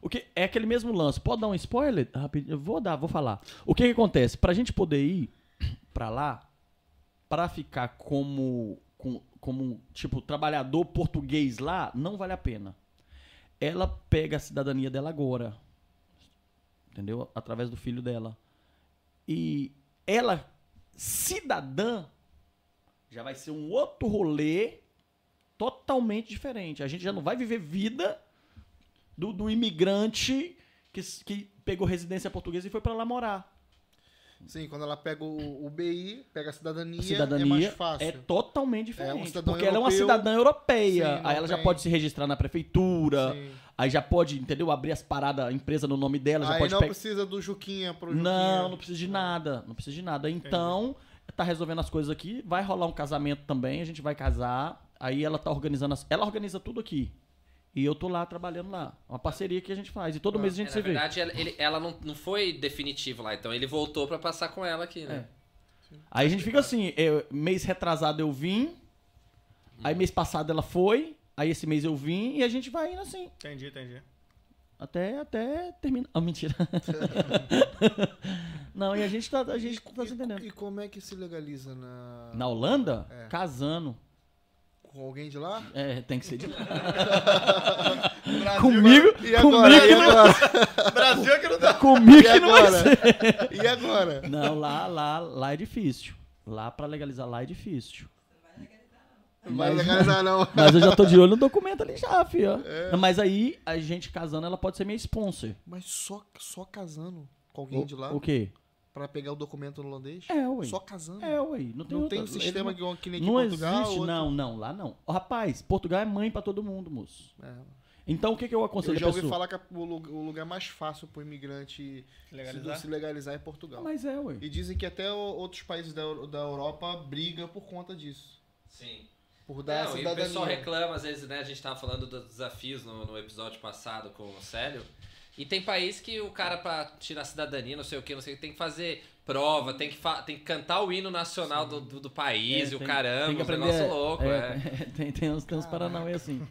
[SPEAKER 4] O que é aquele mesmo lance. Pode dar um spoiler? Rapidinho, eu vou dar, vou falar. O que, que acontece? Pra gente poder ir pra lá, pra ficar como, com- como tipo trabalhador português lá, não vale a pena. Ela pega a cidadania dela agora, entendeu? Através do filho dela. E ela cidadã já vai ser um outro rolê totalmente diferente. A gente já não vai viver vida do, do imigrante que, que pegou residência portuguesa e foi pra lá morar.
[SPEAKER 1] Sim, quando ela pega o, o BI, pega a cidadania,
[SPEAKER 4] A cidadania
[SPEAKER 1] é mais fácil.
[SPEAKER 4] é totalmente diferente.
[SPEAKER 1] cidadão
[SPEAKER 4] porque ela é uma
[SPEAKER 1] europeu.
[SPEAKER 4] cidadã europeia.
[SPEAKER 1] Sim,
[SPEAKER 4] aí ela já
[SPEAKER 1] tem-
[SPEAKER 4] pode se registrar na prefeitura.
[SPEAKER 1] Sim.
[SPEAKER 4] Aí já pode, entendeu? Abrir as paradas, a empresa no nome dela. já
[SPEAKER 1] Aí
[SPEAKER 4] pode
[SPEAKER 1] não
[SPEAKER 4] pegar.
[SPEAKER 1] precisa do Juquinha pro Juquinha.
[SPEAKER 4] Não, não precisa de nada. Não precisa de nada. Então, tá resolvendo as coisas aqui. Vai rolar um casamento também. A gente vai casar. Aí ela tá organizando. As... Ela organiza tudo aqui. E eu tô lá trabalhando lá. Uma parceria que a gente faz. E todo mês a gente
[SPEAKER 3] É,
[SPEAKER 4] se
[SPEAKER 3] na
[SPEAKER 4] vê.
[SPEAKER 3] verdade, ela, ele- ela não, não foi definitivo lá, então ele voltou pra passar com ela aqui, né?
[SPEAKER 4] Aí a gente fica assim, eu- mês retrasado eu vim, aí mês passado ela foi, aí esse mês eu vim e a gente vai indo assim,
[SPEAKER 2] Entendi, entendi.
[SPEAKER 4] até, até terminar. Ah, mentira. *laughs* Não, e a gente tá, a gente tá se entendendo.
[SPEAKER 1] E como é que se legaliza na,
[SPEAKER 4] Na Holanda,
[SPEAKER 1] É.
[SPEAKER 4] casando.
[SPEAKER 1] Com alguém de lá?
[SPEAKER 4] É, tem que ser de
[SPEAKER 2] Brasil, *laughs*
[SPEAKER 4] Comigo,
[SPEAKER 1] E agora?
[SPEAKER 4] comigo,
[SPEAKER 1] E
[SPEAKER 4] que não,
[SPEAKER 1] agora?
[SPEAKER 2] Brasil é que não dá.
[SPEAKER 4] comigo
[SPEAKER 1] E
[SPEAKER 4] que não vai
[SPEAKER 1] agora?
[SPEAKER 4] ser.
[SPEAKER 1] E agora?
[SPEAKER 4] Não, lá, lá, lá é difícil. Lá pra legalizar lá é difícil.
[SPEAKER 1] Não vai
[SPEAKER 4] Mas-
[SPEAKER 1] legalizar, não. *laughs*
[SPEAKER 4] Mas eu já tô de olho no documento ali já, filho. Não, Mas aí, a gente casando, ela pode ser minha sponsor.
[SPEAKER 1] Mas só, só casando com alguém de lá?
[SPEAKER 4] O, o quê?
[SPEAKER 1] Pra pegar o documento holandês?
[SPEAKER 4] É, ué.
[SPEAKER 1] Só casando.
[SPEAKER 4] É, ué. Não tem,
[SPEAKER 1] não tem
[SPEAKER 4] outra-
[SPEAKER 1] um sistema igual que nem
[SPEAKER 4] não,
[SPEAKER 1] aqui
[SPEAKER 4] não
[SPEAKER 1] Portugal.
[SPEAKER 4] existe,
[SPEAKER 1] outro-
[SPEAKER 4] não, não, lá não. Rapaz, Portugal é mãe pra todo mundo, moço.
[SPEAKER 1] É.
[SPEAKER 4] Então o que, que eu aconselho
[SPEAKER 1] Eu já ouvi falar que o lu- o lugar mais fácil pro imigrante
[SPEAKER 2] Legalizar?
[SPEAKER 1] se, se legalizar é Portugal.
[SPEAKER 4] Mas é, ué.
[SPEAKER 1] E dizem que até o- outros países da, da Europa brigam por conta disso.
[SPEAKER 3] Sim.
[SPEAKER 1] Por dar
[SPEAKER 3] Não, e o pessoal reclama, às vezes, né? A gente tava falando dos desafios no, no episódio passado com o Célio. E tem país que o cara, pra tirar cidadania, não sei o que, não sei o que, tem que fazer prova, tem que, fa- tem que cantar o hino nacional do, do, do país
[SPEAKER 4] É,
[SPEAKER 3] e o
[SPEAKER 4] tem-
[SPEAKER 3] caramba,
[SPEAKER 4] tem que
[SPEAKER 3] um
[SPEAKER 4] aprender,
[SPEAKER 3] negócio louco,
[SPEAKER 4] é,
[SPEAKER 3] é. *laughs*
[SPEAKER 4] tem, tem uns, tem uns Paranauê assim.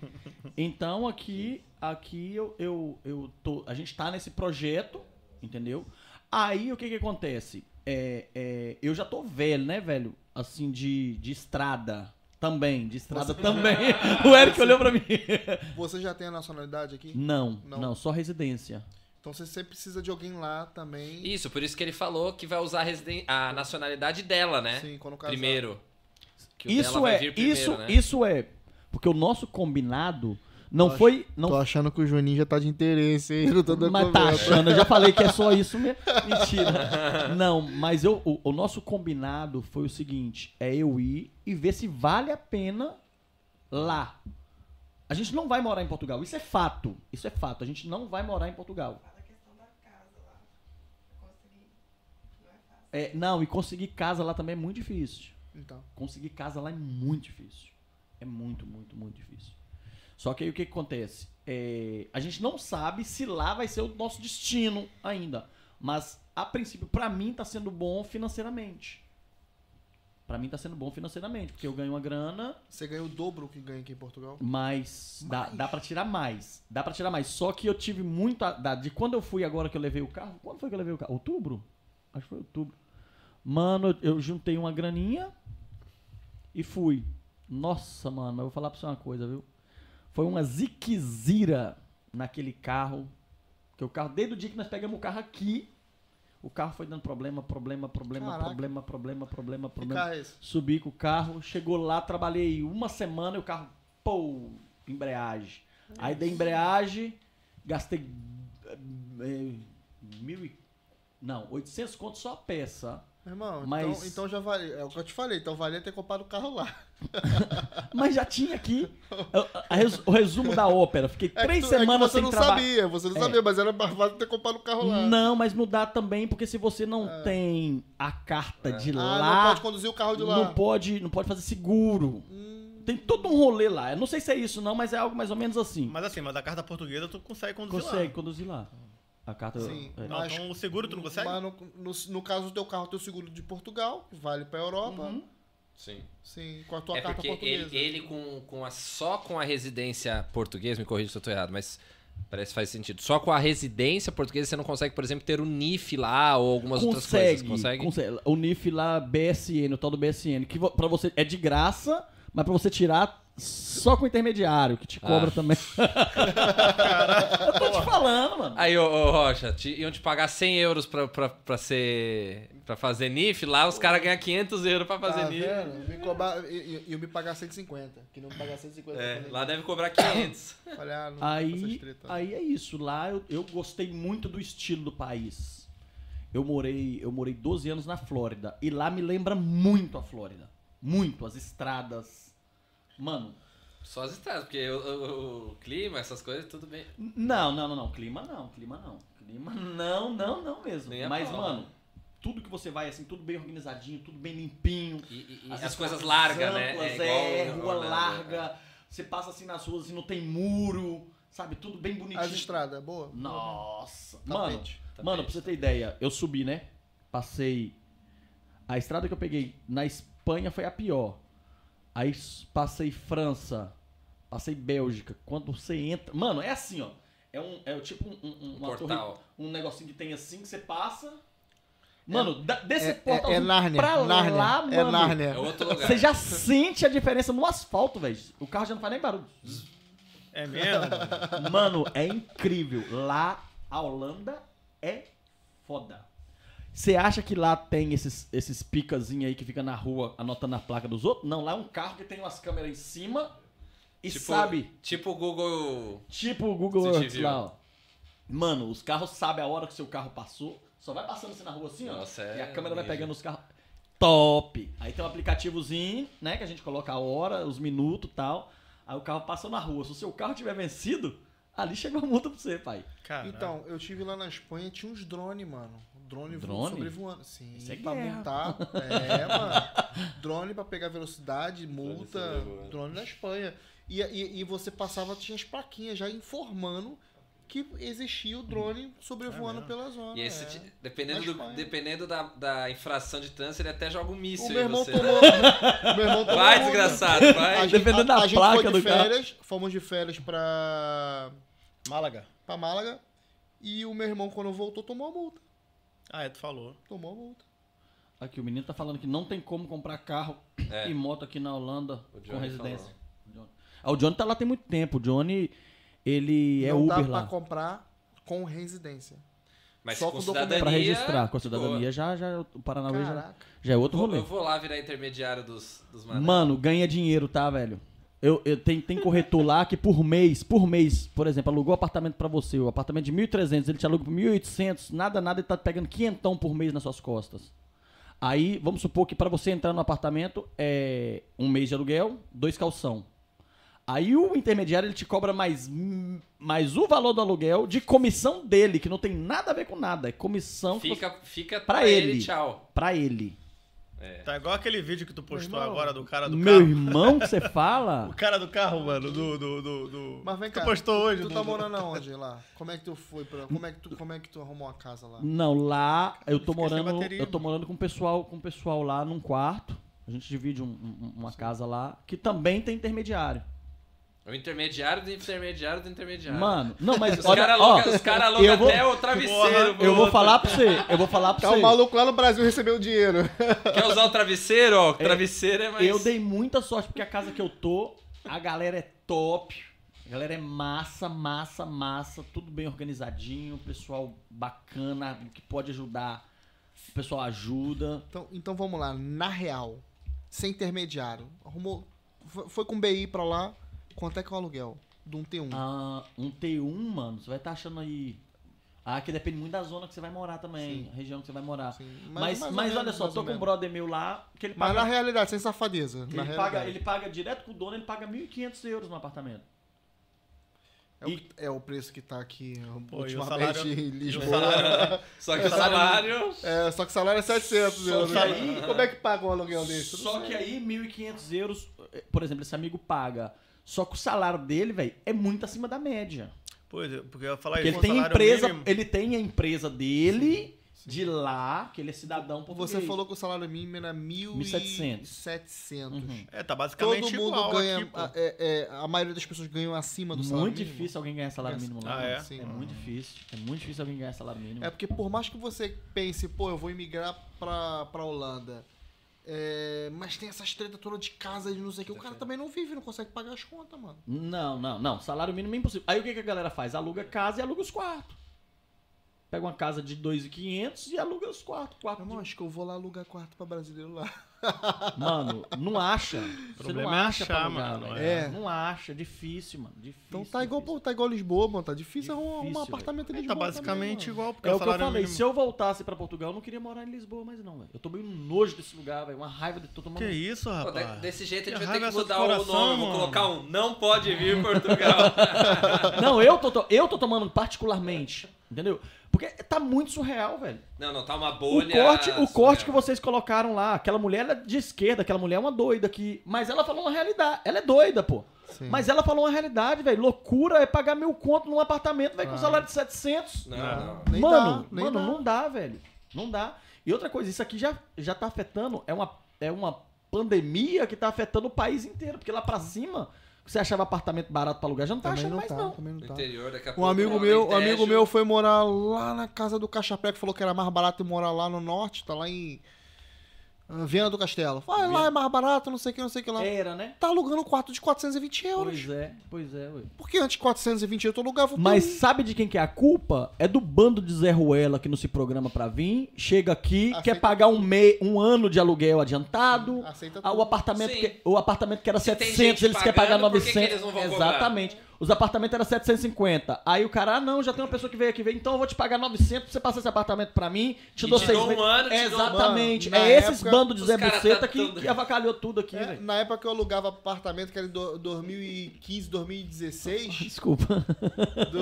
[SPEAKER 4] Então aqui, aqui eu, eu, eu tô. A gente tá nesse projeto, entendeu? Aí o que que acontece? É, é, eu já tô velho, né, velho? Assim, de, de estrada. Também, de estrada também. *laughs* o Eric olhou pra mim. *laughs*
[SPEAKER 1] Você já tem a nacionalidade aqui?
[SPEAKER 4] Não,
[SPEAKER 1] Não.
[SPEAKER 4] não, só residência.
[SPEAKER 1] Então você sempre precisa de alguém lá também.
[SPEAKER 3] Isso, por isso que ele falou que vai usar a, residen- a nacionalidade dela, né?
[SPEAKER 1] Sim, quando casar.
[SPEAKER 3] Primeiro. Que o
[SPEAKER 4] Isso
[SPEAKER 3] dela vai
[SPEAKER 4] é,
[SPEAKER 3] vir primeiro,
[SPEAKER 4] isso,
[SPEAKER 3] né?
[SPEAKER 4] isso é. Porque o nosso combinado não
[SPEAKER 1] Tô
[SPEAKER 4] foi. Não
[SPEAKER 1] Tô achando que o Juninho já tá de interesse aí no
[SPEAKER 4] Mas tá achando, eu já falei que é só isso mesmo. *laughs* Mentira. Não, mas eu, o, o nosso combinado foi o seguinte: é eu ir e ver se vale a pena lá. A gente não vai morar em Portugal. Isso é fato. Isso é fato. A gente não vai morar em Portugal.
[SPEAKER 5] Fala a questão da casa lá. Conseguir. Não é fácil.
[SPEAKER 4] É, não, e conseguir casa lá também é muito difícil.
[SPEAKER 1] Então.
[SPEAKER 4] Conseguir casa lá é muito difícil. É muito, muito, muito difícil. Só que aí o que, que acontece? É, a gente não sabe se lá vai ser o nosso destino ainda. Mas, a princípio, pra mim tá sendo bom financeiramente. Pra mim tá sendo bom financeiramente, porque eu ganho uma grana,
[SPEAKER 1] Você ganha o dobro que ganha aqui em Portugal?
[SPEAKER 4] mas dá,
[SPEAKER 1] Mais?
[SPEAKER 4] dá pra tirar mais. Dá pra tirar mais. Só que eu tive muita. da- De quando eu fui agora que eu levei o carro. Quando foi que eu levei o carro? Outubro? Acho que foi outubro. Mano, eu eu juntei uma graninha e fui. Nossa, mano, mas eu vou falar pra você uma coisa, viu? Foi uma ziquezira naquele carro. Que o carro, desde o dia que nós pegamos o carro aqui, o carro foi dando problema, problema, problema,
[SPEAKER 1] Caraca.
[SPEAKER 4] problema, problema, problema,
[SPEAKER 1] Que
[SPEAKER 4] problema.
[SPEAKER 1] carro é esse?
[SPEAKER 4] Subi com o carro, chegou lá, trabalhei uma semana e o carro, pô, embreagem. Aí da embreagem, gastei eh, mil e... Não, 800 conto só a peça.
[SPEAKER 1] Meu irmão,
[SPEAKER 4] Mas-
[SPEAKER 1] então, então já vale. É o que eu te falei, então valia ter comprado o carro lá. *laughs*
[SPEAKER 4] Mas já tinha aqui o resumo da ópera. Fiquei *laughs*
[SPEAKER 1] É
[SPEAKER 4] três
[SPEAKER 1] tu- é que
[SPEAKER 4] semanas
[SPEAKER 1] você
[SPEAKER 4] sem
[SPEAKER 1] não
[SPEAKER 4] trabalhar.
[SPEAKER 1] sabia, você não
[SPEAKER 4] É.
[SPEAKER 1] sabia, mas era mais fácil ter comprado o carro lá.
[SPEAKER 4] Não, mas não dá também, porque se você não tem a carta de
[SPEAKER 1] Ah,
[SPEAKER 4] lá,
[SPEAKER 1] não pode conduzir o carro de lá.
[SPEAKER 4] não pode, não pode fazer seguro.
[SPEAKER 1] Hum,
[SPEAKER 4] Tem todo um rolê lá. Eu não sei se é isso não, mas é algo mais ou menos assim.
[SPEAKER 2] Mas assim, mas a carta portuguesa tu consegue conduzir
[SPEAKER 4] Consegue
[SPEAKER 2] lá.
[SPEAKER 4] conduzir lá. A carta.
[SPEAKER 1] Sim.
[SPEAKER 4] é.
[SPEAKER 2] Não,
[SPEAKER 1] Mas-
[SPEAKER 2] então o seguro tu não consegue?
[SPEAKER 1] Mas no, no, no caso do teu carro, teu seguro de Portugal, que vale pra Europa.
[SPEAKER 4] Uhum.
[SPEAKER 3] Sim.
[SPEAKER 1] Sim, com a tua
[SPEAKER 3] É
[SPEAKER 1] carta
[SPEAKER 3] porque
[SPEAKER 1] portuguesa.
[SPEAKER 3] ele, ele com, com a, só com a residência portuguesa, me corrija se eu tô errado, mas parece que faz sentido. Só com a residência portuguesa você não consegue, por exemplo, ter o NIF lá ou algumas outras coisas.
[SPEAKER 4] Consegue,
[SPEAKER 3] Consegue?
[SPEAKER 4] consegue. O NIF lá, BSN, o tal do BSN, que pra você é de graça, mas pra você tirar só com o intermediário, que te cobra
[SPEAKER 3] Ah.
[SPEAKER 4] também. *laughs* eu tô te falando, mano.
[SPEAKER 3] Aí, ô, ô, Rocha, te, iam te pagar 100 euros pra, pra, pra ser. pra fazer NIF, lá os caras ganham 500 euros pra fazer
[SPEAKER 1] Tá
[SPEAKER 3] NIF.
[SPEAKER 1] vendo? Me cobrar, e, e- eu me pagar 150. Que não me pagar 150.
[SPEAKER 3] É, lá deve cobrar 500.
[SPEAKER 1] falei, ah, essas
[SPEAKER 4] Aí, aí é isso. Lá eu, eu gostei muito do estilo do país. Eu morei, eu morei 12 anos na Flórida. E lá me lembra muito a Flórida. Muito. As estradas. Mano,
[SPEAKER 3] Só as estradas, porque o, o- o clima, essas coisas, tudo bem.
[SPEAKER 4] Não, não, não, não. Clima não, clima não. Clima não, não, não mesmo. Mas,
[SPEAKER 3] pau,
[SPEAKER 4] mano,
[SPEAKER 3] né?
[SPEAKER 4] tudo que você vai, assim, tudo bem organizadinho, tudo bem limpinho.
[SPEAKER 3] E, e- e
[SPEAKER 4] As
[SPEAKER 3] as, coisas largas, né?
[SPEAKER 4] é,
[SPEAKER 3] o-
[SPEAKER 4] rua
[SPEAKER 3] Orlando,
[SPEAKER 4] larga. Você passa assim nas ruas e não tem muro, sabe? Tudo bem bonitinho.
[SPEAKER 1] As estradas, boa?
[SPEAKER 4] Nossa. Mano,
[SPEAKER 1] Tapete.
[SPEAKER 4] mano, pra você ter ideia, eu subi, né? Passei. A estrada que eu peguei na Espanha foi a pior. Aí passei França, passei Bélgica. Quando você entra. Mano, é assim, ó. É um. É tipo um, um, uma torre-
[SPEAKER 3] Portal.
[SPEAKER 4] um negocinho que tem assim que você passa. Mano, da- desse
[SPEAKER 1] É, é,
[SPEAKER 4] portal
[SPEAKER 1] é Nárnia.
[SPEAKER 4] pra
[SPEAKER 1] Nárnia.
[SPEAKER 4] lá,
[SPEAKER 1] é
[SPEAKER 4] mano.
[SPEAKER 1] Nárnia.
[SPEAKER 3] É outro lugar.
[SPEAKER 4] Você já sente a diferença no asfalto, velho. O carro já não faz nem barulho.
[SPEAKER 2] É mesmo?
[SPEAKER 4] Mano, é incrível. Lá, a Holanda é foda. Você acha que lá tem esses, esses picazinhos aí que fica na rua anotando a placa dos outros? Não, lá é um carro que tem umas câmeras em cima e
[SPEAKER 3] Tipo-
[SPEAKER 4] sabe,
[SPEAKER 3] Tipo o Google.
[SPEAKER 4] tipo o Google Earth lá, ó. Mano, os carros sabem a hora que seu carro passou, Só vai passando assim na rua assim, ó.
[SPEAKER 3] Nossa, é
[SPEAKER 4] e a câmera vai
[SPEAKER 3] ninja.
[SPEAKER 4] pegando os carros. Top! Aí tem um aplicativozinho, né? Que a gente coloca a hora, os minutos e tal. Aí o carro passa na rua. Se o seu carro tiver vencido, ali chega uma multa pra você, pai.
[SPEAKER 2] Cara,
[SPEAKER 1] Então, eu tive lá na Espanha, tinha uns drones, mano. Drone,
[SPEAKER 4] Drone?
[SPEAKER 1] sobrevoando. Sim,
[SPEAKER 4] Isso é
[SPEAKER 1] pra
[SPEAKER 4] guerra.
[SPEAKER 1] multar. *laughs* É, mano. Drone pra pegar velocidade, multa. Drone na Espanha. E, e, e você passava, tinha as plaquinhas já informando que existia o drone sobrevoando
[SPEAKER 2] É
[SPEAKER 1] pela zona.
[SPEAKER 3] E esse,
[SPEAKER 1] é.
[SPEAKER 3] dependendo, do, dependendo da, da infração de trânsito, ele até joga um míssil
[SPEAKER 1] O
[SPEAKER 3] em
[SPEAKER 1] meu irmão
[SPEAKER 3] você.
[SPEAKER 1] tomou. o *laughs* meu irmão tomou
[SPEAKER 3] Vai, desgraçado, vai.
[SPEAKER 1] A gente,
[SPEAKER 4] Dependendo
[SPEAKER 1] a,
[SPEAKER 4] da
[SPEAKER 1] a gente
[SPEAKER 4] placa
[SPEAKER 1] foi
[SPEAKER 4] do
[SPEAKER 1] de
[SPEAKER 4] carro.
[SPEAKER 1] férias, fomos de férias pra,
[SPEAKER 2] Málaga.
[SPEAKER 1] pra Málaga. E o meu irmão, quando voltou, tomou a multa.
[SPEAKER 2] Ah, é, tu falou.
[SPEAKER 1] Tomou a multa.
[SPEAKER 4] Aqui, o menino tá falando que não tem como comprar carro
[SPEAKER 3] É.
[SPEAKER 4] e moto aqui na Holanda com residência.
[SPEAKER 3] falou.
[SPEAKER 4] O Johnny. Ah, o Johnny tá lá tem muito tempo. O Johnny, ele é
[SPEAKER 1] não dá
[SPEAKER 4] Uber
[SPEAKER 1] pra
[SPEAKER 4] lá.
[SPEAKER 1] comprar com residência.
[SPEAKER 3] Mas
[SPEAKER 1] Só
[SPEAKER 3] com
[SPEAKER 1] com
[SPEAKER 3] cidadania...
[SPEAKER 4] Pra registrar. Com a
[SPEAKER 3] boa.
[SPEAKER 4] cidadania já, já o Paranauê já, já é outro
[SPEAKER 3] Vou-
[SPEAKER 4] rolê.
[SPEAKER 3] eu vou lá virar intermediário dos, dos.
[SPEAKER 4] Mano, ganha dinheiro, tá, velho? Eu, eu tem, tem corretor lá que por mês, por mês, por exemplo, alugou apartamento pra você, o apartamento de 1.300, ele te aluga por 1.800, nada, nada, ele tá pegando quinhentão por mês nas suas costas. Aí, vamos supor que pra você entrar no apartamento é um mês de aluguel, dois calção. Aí o intermediário ele te cobra mais, mais o valor do aluguel de comissão dele, que não tem nada a ver com nada, é comissão que você-
[SPEAKER 3] Fica, fica
[SPEAKER 4] Pra
[SPEAKER 3] pra ele,
[SPEAKER 4] ele.
[SPEAKER 3] tchau.
[SPEAKER 4] pra ele.
[SPEAKER 3] É.
[SPEAKER 2] Tá igual aquele vídeo que tu postou
[SPEAKER 1] irmão,
[SPEAKER 2] agora do cara do
[SPEAKER 4] Meu
[SPEAKER 2] carro.
[SPEAKER 4] irmão que você *laughs* fala,
[SPEAKER 2] O cara do carro, mano, do. do, do, do-
[SPEAKER 1] Mas vem
[SPEAKER 2] tu
[SPEAKER 1] cá.
[SPEAKER 2] postou hoje,
[SPEAKER 1] Tu
[SPEAKER 2] do-
[SPEAKER 1] tá
[SPEAKER 2] do-
[SPEAKER 1] morando *laughs* aonde lá? Como é que tu foi pra. Como é que tu, como é que tu arrumou uma casa lá?
[SPEAKER 4] Não, lá eu tô morando,
[SPEAKER 2] bateria,
[SPEAKER 4] eu tô morando com o pessoal, com o pessoal lá num quarto. A gente divide um- um- uma casa lá que também tem intermediário.
[SPEAKER 3] O intermediário do intermediário do intermediário.
[SPEAKER 4] Mano, não, mas
[SPEAKER 3] os
[SPEAKER 4] olha,
[SPEAKER 3] caras
[SPEAKER 4] ó,
[SPEAKER 3] os cara alugam
[SPEAKER 4] vou-
[SPEAKER 3] até o travesseiro.
[SPEAKER 4] eu vou falar pra você, eu vou falar pra
[SPEAKER 1] Tá o
[SPEAKER 4] você.
[SPEAKER 1] maluco lá no Brasil recebeu o dinheiro. *laughs*
[SPEAKER 3] Quer usar o travesseiro? Ó, o travesseiro é mais...
[SPEAKER 4] Eu dei muita sorte porque a casa que eu tô, a galera é top. A galera é massa, massa, massa, tudo bem organizadinho, pessoal bacana, que pode ajudar. O pessoal ajuda.
[SPEAKER 1] Então, então vamos lá, na real, sem intermediário. Arrumou. Foi, foi com BI pra lá. Quanto é que é o aluguel? De um T1.
[SPEAKER 4] Ah, um T1, mano, você vai estar achando aí. Ah, que depende muito da zona que você vai morar também,
[SPEAKER 1] Sim.
[SPEAKER 4] a região que você vai morar.
[SPEAKER 1] Sim,
[SPEAKER 4] Mas,
[SPEAKER 1] mais ou
[SPEAKER 4] mas olha só, tô com um brother meu lá, que ele
[SPEAKER 1] Mas
[SPEAKER 4] paga,
[SPEAKER 1] na realidade, sem safadeza.
[SPEAKER 4] ele,
[SPEAKER 1] na
[SPEAKER 4] paga,
[SPEAKER 1] realidade.
[SPEAKER 4] ele paga direto com o dono, ele paga 1.500 euros no apartamento.
[SPEAKER 1] É, o, que- é o preço que tá aqui
[SPEAKER 2] Pô, e o
[SPEAKER 1] ultimamente
[SPEAKER 2] salário-
[SPEAKER 1] em
[SPEAKER 2] e o
[SPEAKER 1] Lisboa.
[SPEAKER 2] salário- *laughs*
[SPEAKER 3] Só que o salário...
[SPEAKER 1] É, só que o salário é 700
[SPEAKER 4] Só
[SPEAKER 1] euros.
[SPEAKER 4] que aí-
[SPEAKER 1] Como é que paga um aluguel desse?
[SPEAKER 4] Só que aí 1.500 euros, eh, por exemplo, esse amigo paga. Só que o salário dele, velho, é muito acima da média.
[SPEAKER 2] Pois, é, porque eu ia falar
[SPEAKER 4] Porque
[SPEAKER 2] isso.
[SPEAKER 4] ele tem
[SPEAKER 2] salário
[SPEAKER 4] empresa,
[SPEAKER 2] mínimo-
[SPEAKER 4] ele tem a empresa dele de lá, que ele é cidadão português.
[SPEAKER 1] Você falou que o salário mínimo era
[SPEAKER 4] 1.700.
[SPEAKER 1] 1.700.
[SPEAKER 4] Uhum.
[SPEAKER 2] É, tá basicamente
[SPEAKER 1] Todo mundo
[SPEAKER 2] igual
[SPEAKER 1] ganha.
[SPEAKER 2] aqui,
[SPEAKER 1] a, é, é, a maioria das pessoas ganham acima do salário
[SPEAKER 4] Muito
[SPEAKER 1] mínimo.
[SPEAKER 4] difícil alguém ganhar salário mínimo lá.
[SPEAKER 2] Ah, é?
[SPEAKER 1] Sim.
[SPEAKER 4] É muito difícil. É muito difícil alguém ganhar salário mínimo.
[SPEAKER 1] É porque por mais que você pense, pô, eu vou imigrar pra, pra Holanda, é, mas tem essas tretas todas de casa e não sei o que, o cara também não vive, não consegue pagar as contas, mano.
[SPEAKER 4] Não, não, não. Salário mínimo é impossível. Aí o que, que a galera faz? Aluga casa e aluga os quartos. Pega uma casa de 2.500 e aluga os quartos. quarto
[SPEAKER 1] Irmão,
[SPEAKER 4] de-
[SPEAKER 1] acho que eu vou lá alugar quarto pra brasileiro lá.
[SPEAKER 4] Mano, não acha. Você
[SPEAKER 2] problema
[SPEAKER 4] não
[SPEAKER 2] é
[SPEAKER 4] acha
[SPEAKER 2] achar,
[SPEAKER 4] alugar,
[SPEAKER 2] mano,
[SPEAKER 4] velho.
[SPEAKER 1] é.
[SPEAKER 4] Não acha. Difícil, mano. Difícil.
[SPEAKER 1] Então tá igual,
[SPEAKER 4] difícil.
[SPEAKER 1] pô, tá igual Lisboa, mano. Tá difícil arrumar um
[SPEAKER 4] Difícil,
[SPEAKER 1] apartamento em
[SPEAKER 2] Tá
[SPEAKER 1] Lisboa.
[SPEAKER 2] basicamente
[SPEAKER 1] também,
[SPEAKER 2] igual, porque
[SPEAKER 4] É
[SPEAKER 2] o
[SPEAKER 4] o que eu falei.
[SPEAKER 2] mínimo...
[SPEAKER 4] Se eu voltasse pra Portugal, eu não queria morar em Lisboa mais não, velho. Eu tô meio nojo desse lugar, velho. Uma raiva de tô tomando...
[SPEAKER 2] Que isso,
[SPEAKER 3] Pô,
[SPEAKER 2] rapaz?
[SPEAKER 3] de- desse jeito a gente
[SPEAKER 2] Que
[SPEAKER 3] vai ter que
[SPEAKER 2] essa
[SPEAKER 3] mudar o
[SPEAKER 2] coração,
[SPEAKER 3] nome. Vou
[SPEAKER 2] mano.
[SPEAKER 3] colocar um não pode vir Portugal. *laughs*
[SPEAKER 4] Não, eu tô, eu tô tomando particularmente, entendeu? Porque tá muito surreal, velho.
[SPEAKER 3] não, não, tá uma
[SPEAKER 4] O
[SPEAKER 3] bolha...
[SPEAKER 4] corte, o corte que vocês colocaram lá, aquela mulher ela é de esquerda, aquela mulher é uma doida que, mas ela falou uma realidade. Ela é doida, pô.
[SPEAKER 1] Sim.
[SPEAKER 4] Mas ela falou uma realidade, velho. Loucura é pagar mil conto num apartamento, velho, com
[SPEAKER 1] Ah.
[SPEAKER 4] salário de 700.
[SPEAKER 3] Não,
[SPEAKER 2] Não.
[SPEAKER 3] não.
[SPEAKER 1] Nem
[SPEAKER 4] mano,
[SPEAKER 1] dá, nem
[SPEAKER 4] mano,
[SPEAKER 1] dá.
[SPEAKER 4] não dá, velho. Não dá. E outra coisa, isso aqui já, já tá afetando, é uma, é uma pandemia que tá afetando o país inteiro, porque lá pra cima, você achava apartamento barato pra alugar, já não tá
[SPEAKER 1] Também
[SPEAKER 4] achando
[SPEAKER 1] não
[SPEAKER 4] mais
[SPEAKER 1] tá,
[SPEAKER 4] não.
[SPEAKER 1] também não
[SPEAKER 3] No
[SPEAKER 1] tá.
[SPEAKER 3] interior, daqui a
[SPEAKER 1] Um
[SPEAKER 3] pouco...
[SPEAKER 1] amigo
[SPEAKER 3] no
[SPEAKER 1] meu, um amigo meu foi morar lá na casa do Cachapé, que falou que era mais barato morar lá no norte, tá lá em Viana do Castelo. Vai lá, é mais barato, não sei o que, não sei o que lá.
[SPEAKER 4] Era, né?
[SPEAKER 1] Tá alugando um quarto de 420 euros.
[SPEAKER 4] Pois é, pois é, ué.
[SPEAKER 1] Porque antes de 420 euros eu alugava o
[SPEAKER 4] Mas
[SPEAKER 1] teu.
[SPEAKER 4] sabe de quem que é a culpa? É do bando de Zé Ruela que não se programa pra vir, chega aqui,
[SPEAKER 1] Aceita
[SPEAKER 4] quer pagar um, me, um ano de aluguel adiantado.
[SPEAKER 1] Aceita
[SPEAKER 4] Ah, o
[SPEAKER 1] tudo.
[SPEAKER 4] apartamento,
[SPEAKER 3] Sim.
[SPEAKER 4] que, o apartamento que era
[SPEAKER 3] Se tem
[SPEAKER 4] 700,
[SPEAKER 3] gente
[SPEAKER 4] eles querem pagar
[SPEAKER 3] pagando, por que
[SPEAKER 4] 900.
[SPEAKER 3] que eles não vão cobrar?
[SPEAKER 4] Os apartamentos eram 750. Aí o cara, ah, não, já tem uma pessoa que veio aqui, veio, então eu vou te pagar 900 pra você passar esse apartamento pra mim. Te
[SPEAKER 3] E
[SPEAKER 4] dou
[SPEAKER 3] te
[SPEAKER 4] seis
[SPEAKER 3] um
[SPEAKER 4] meses.
[SPEAKER 3] ano, um-
[SPEAKER 4] Exatamente.
[SPEAKER 1] Mano,
[SPEAKER 4] é esses
[SPEAKER 1] época,
[SPEAKER 4] bandos de Zé
[SPEAKER 3] cara
[SPEAKER 4] Buceta
[SPEAKER 3] tá
[SPEAKER 4] que,
[SPEAKER 3] tudo-
[SPEAKER 4] que avacalhou tudo aqui,
[SPEAKER 1] É, na época que eu alugava apartamento, que era em do- 2015, 2016. *laughs*
[SPEAKER 4] Desculpa.
[SPEAKER 1] do,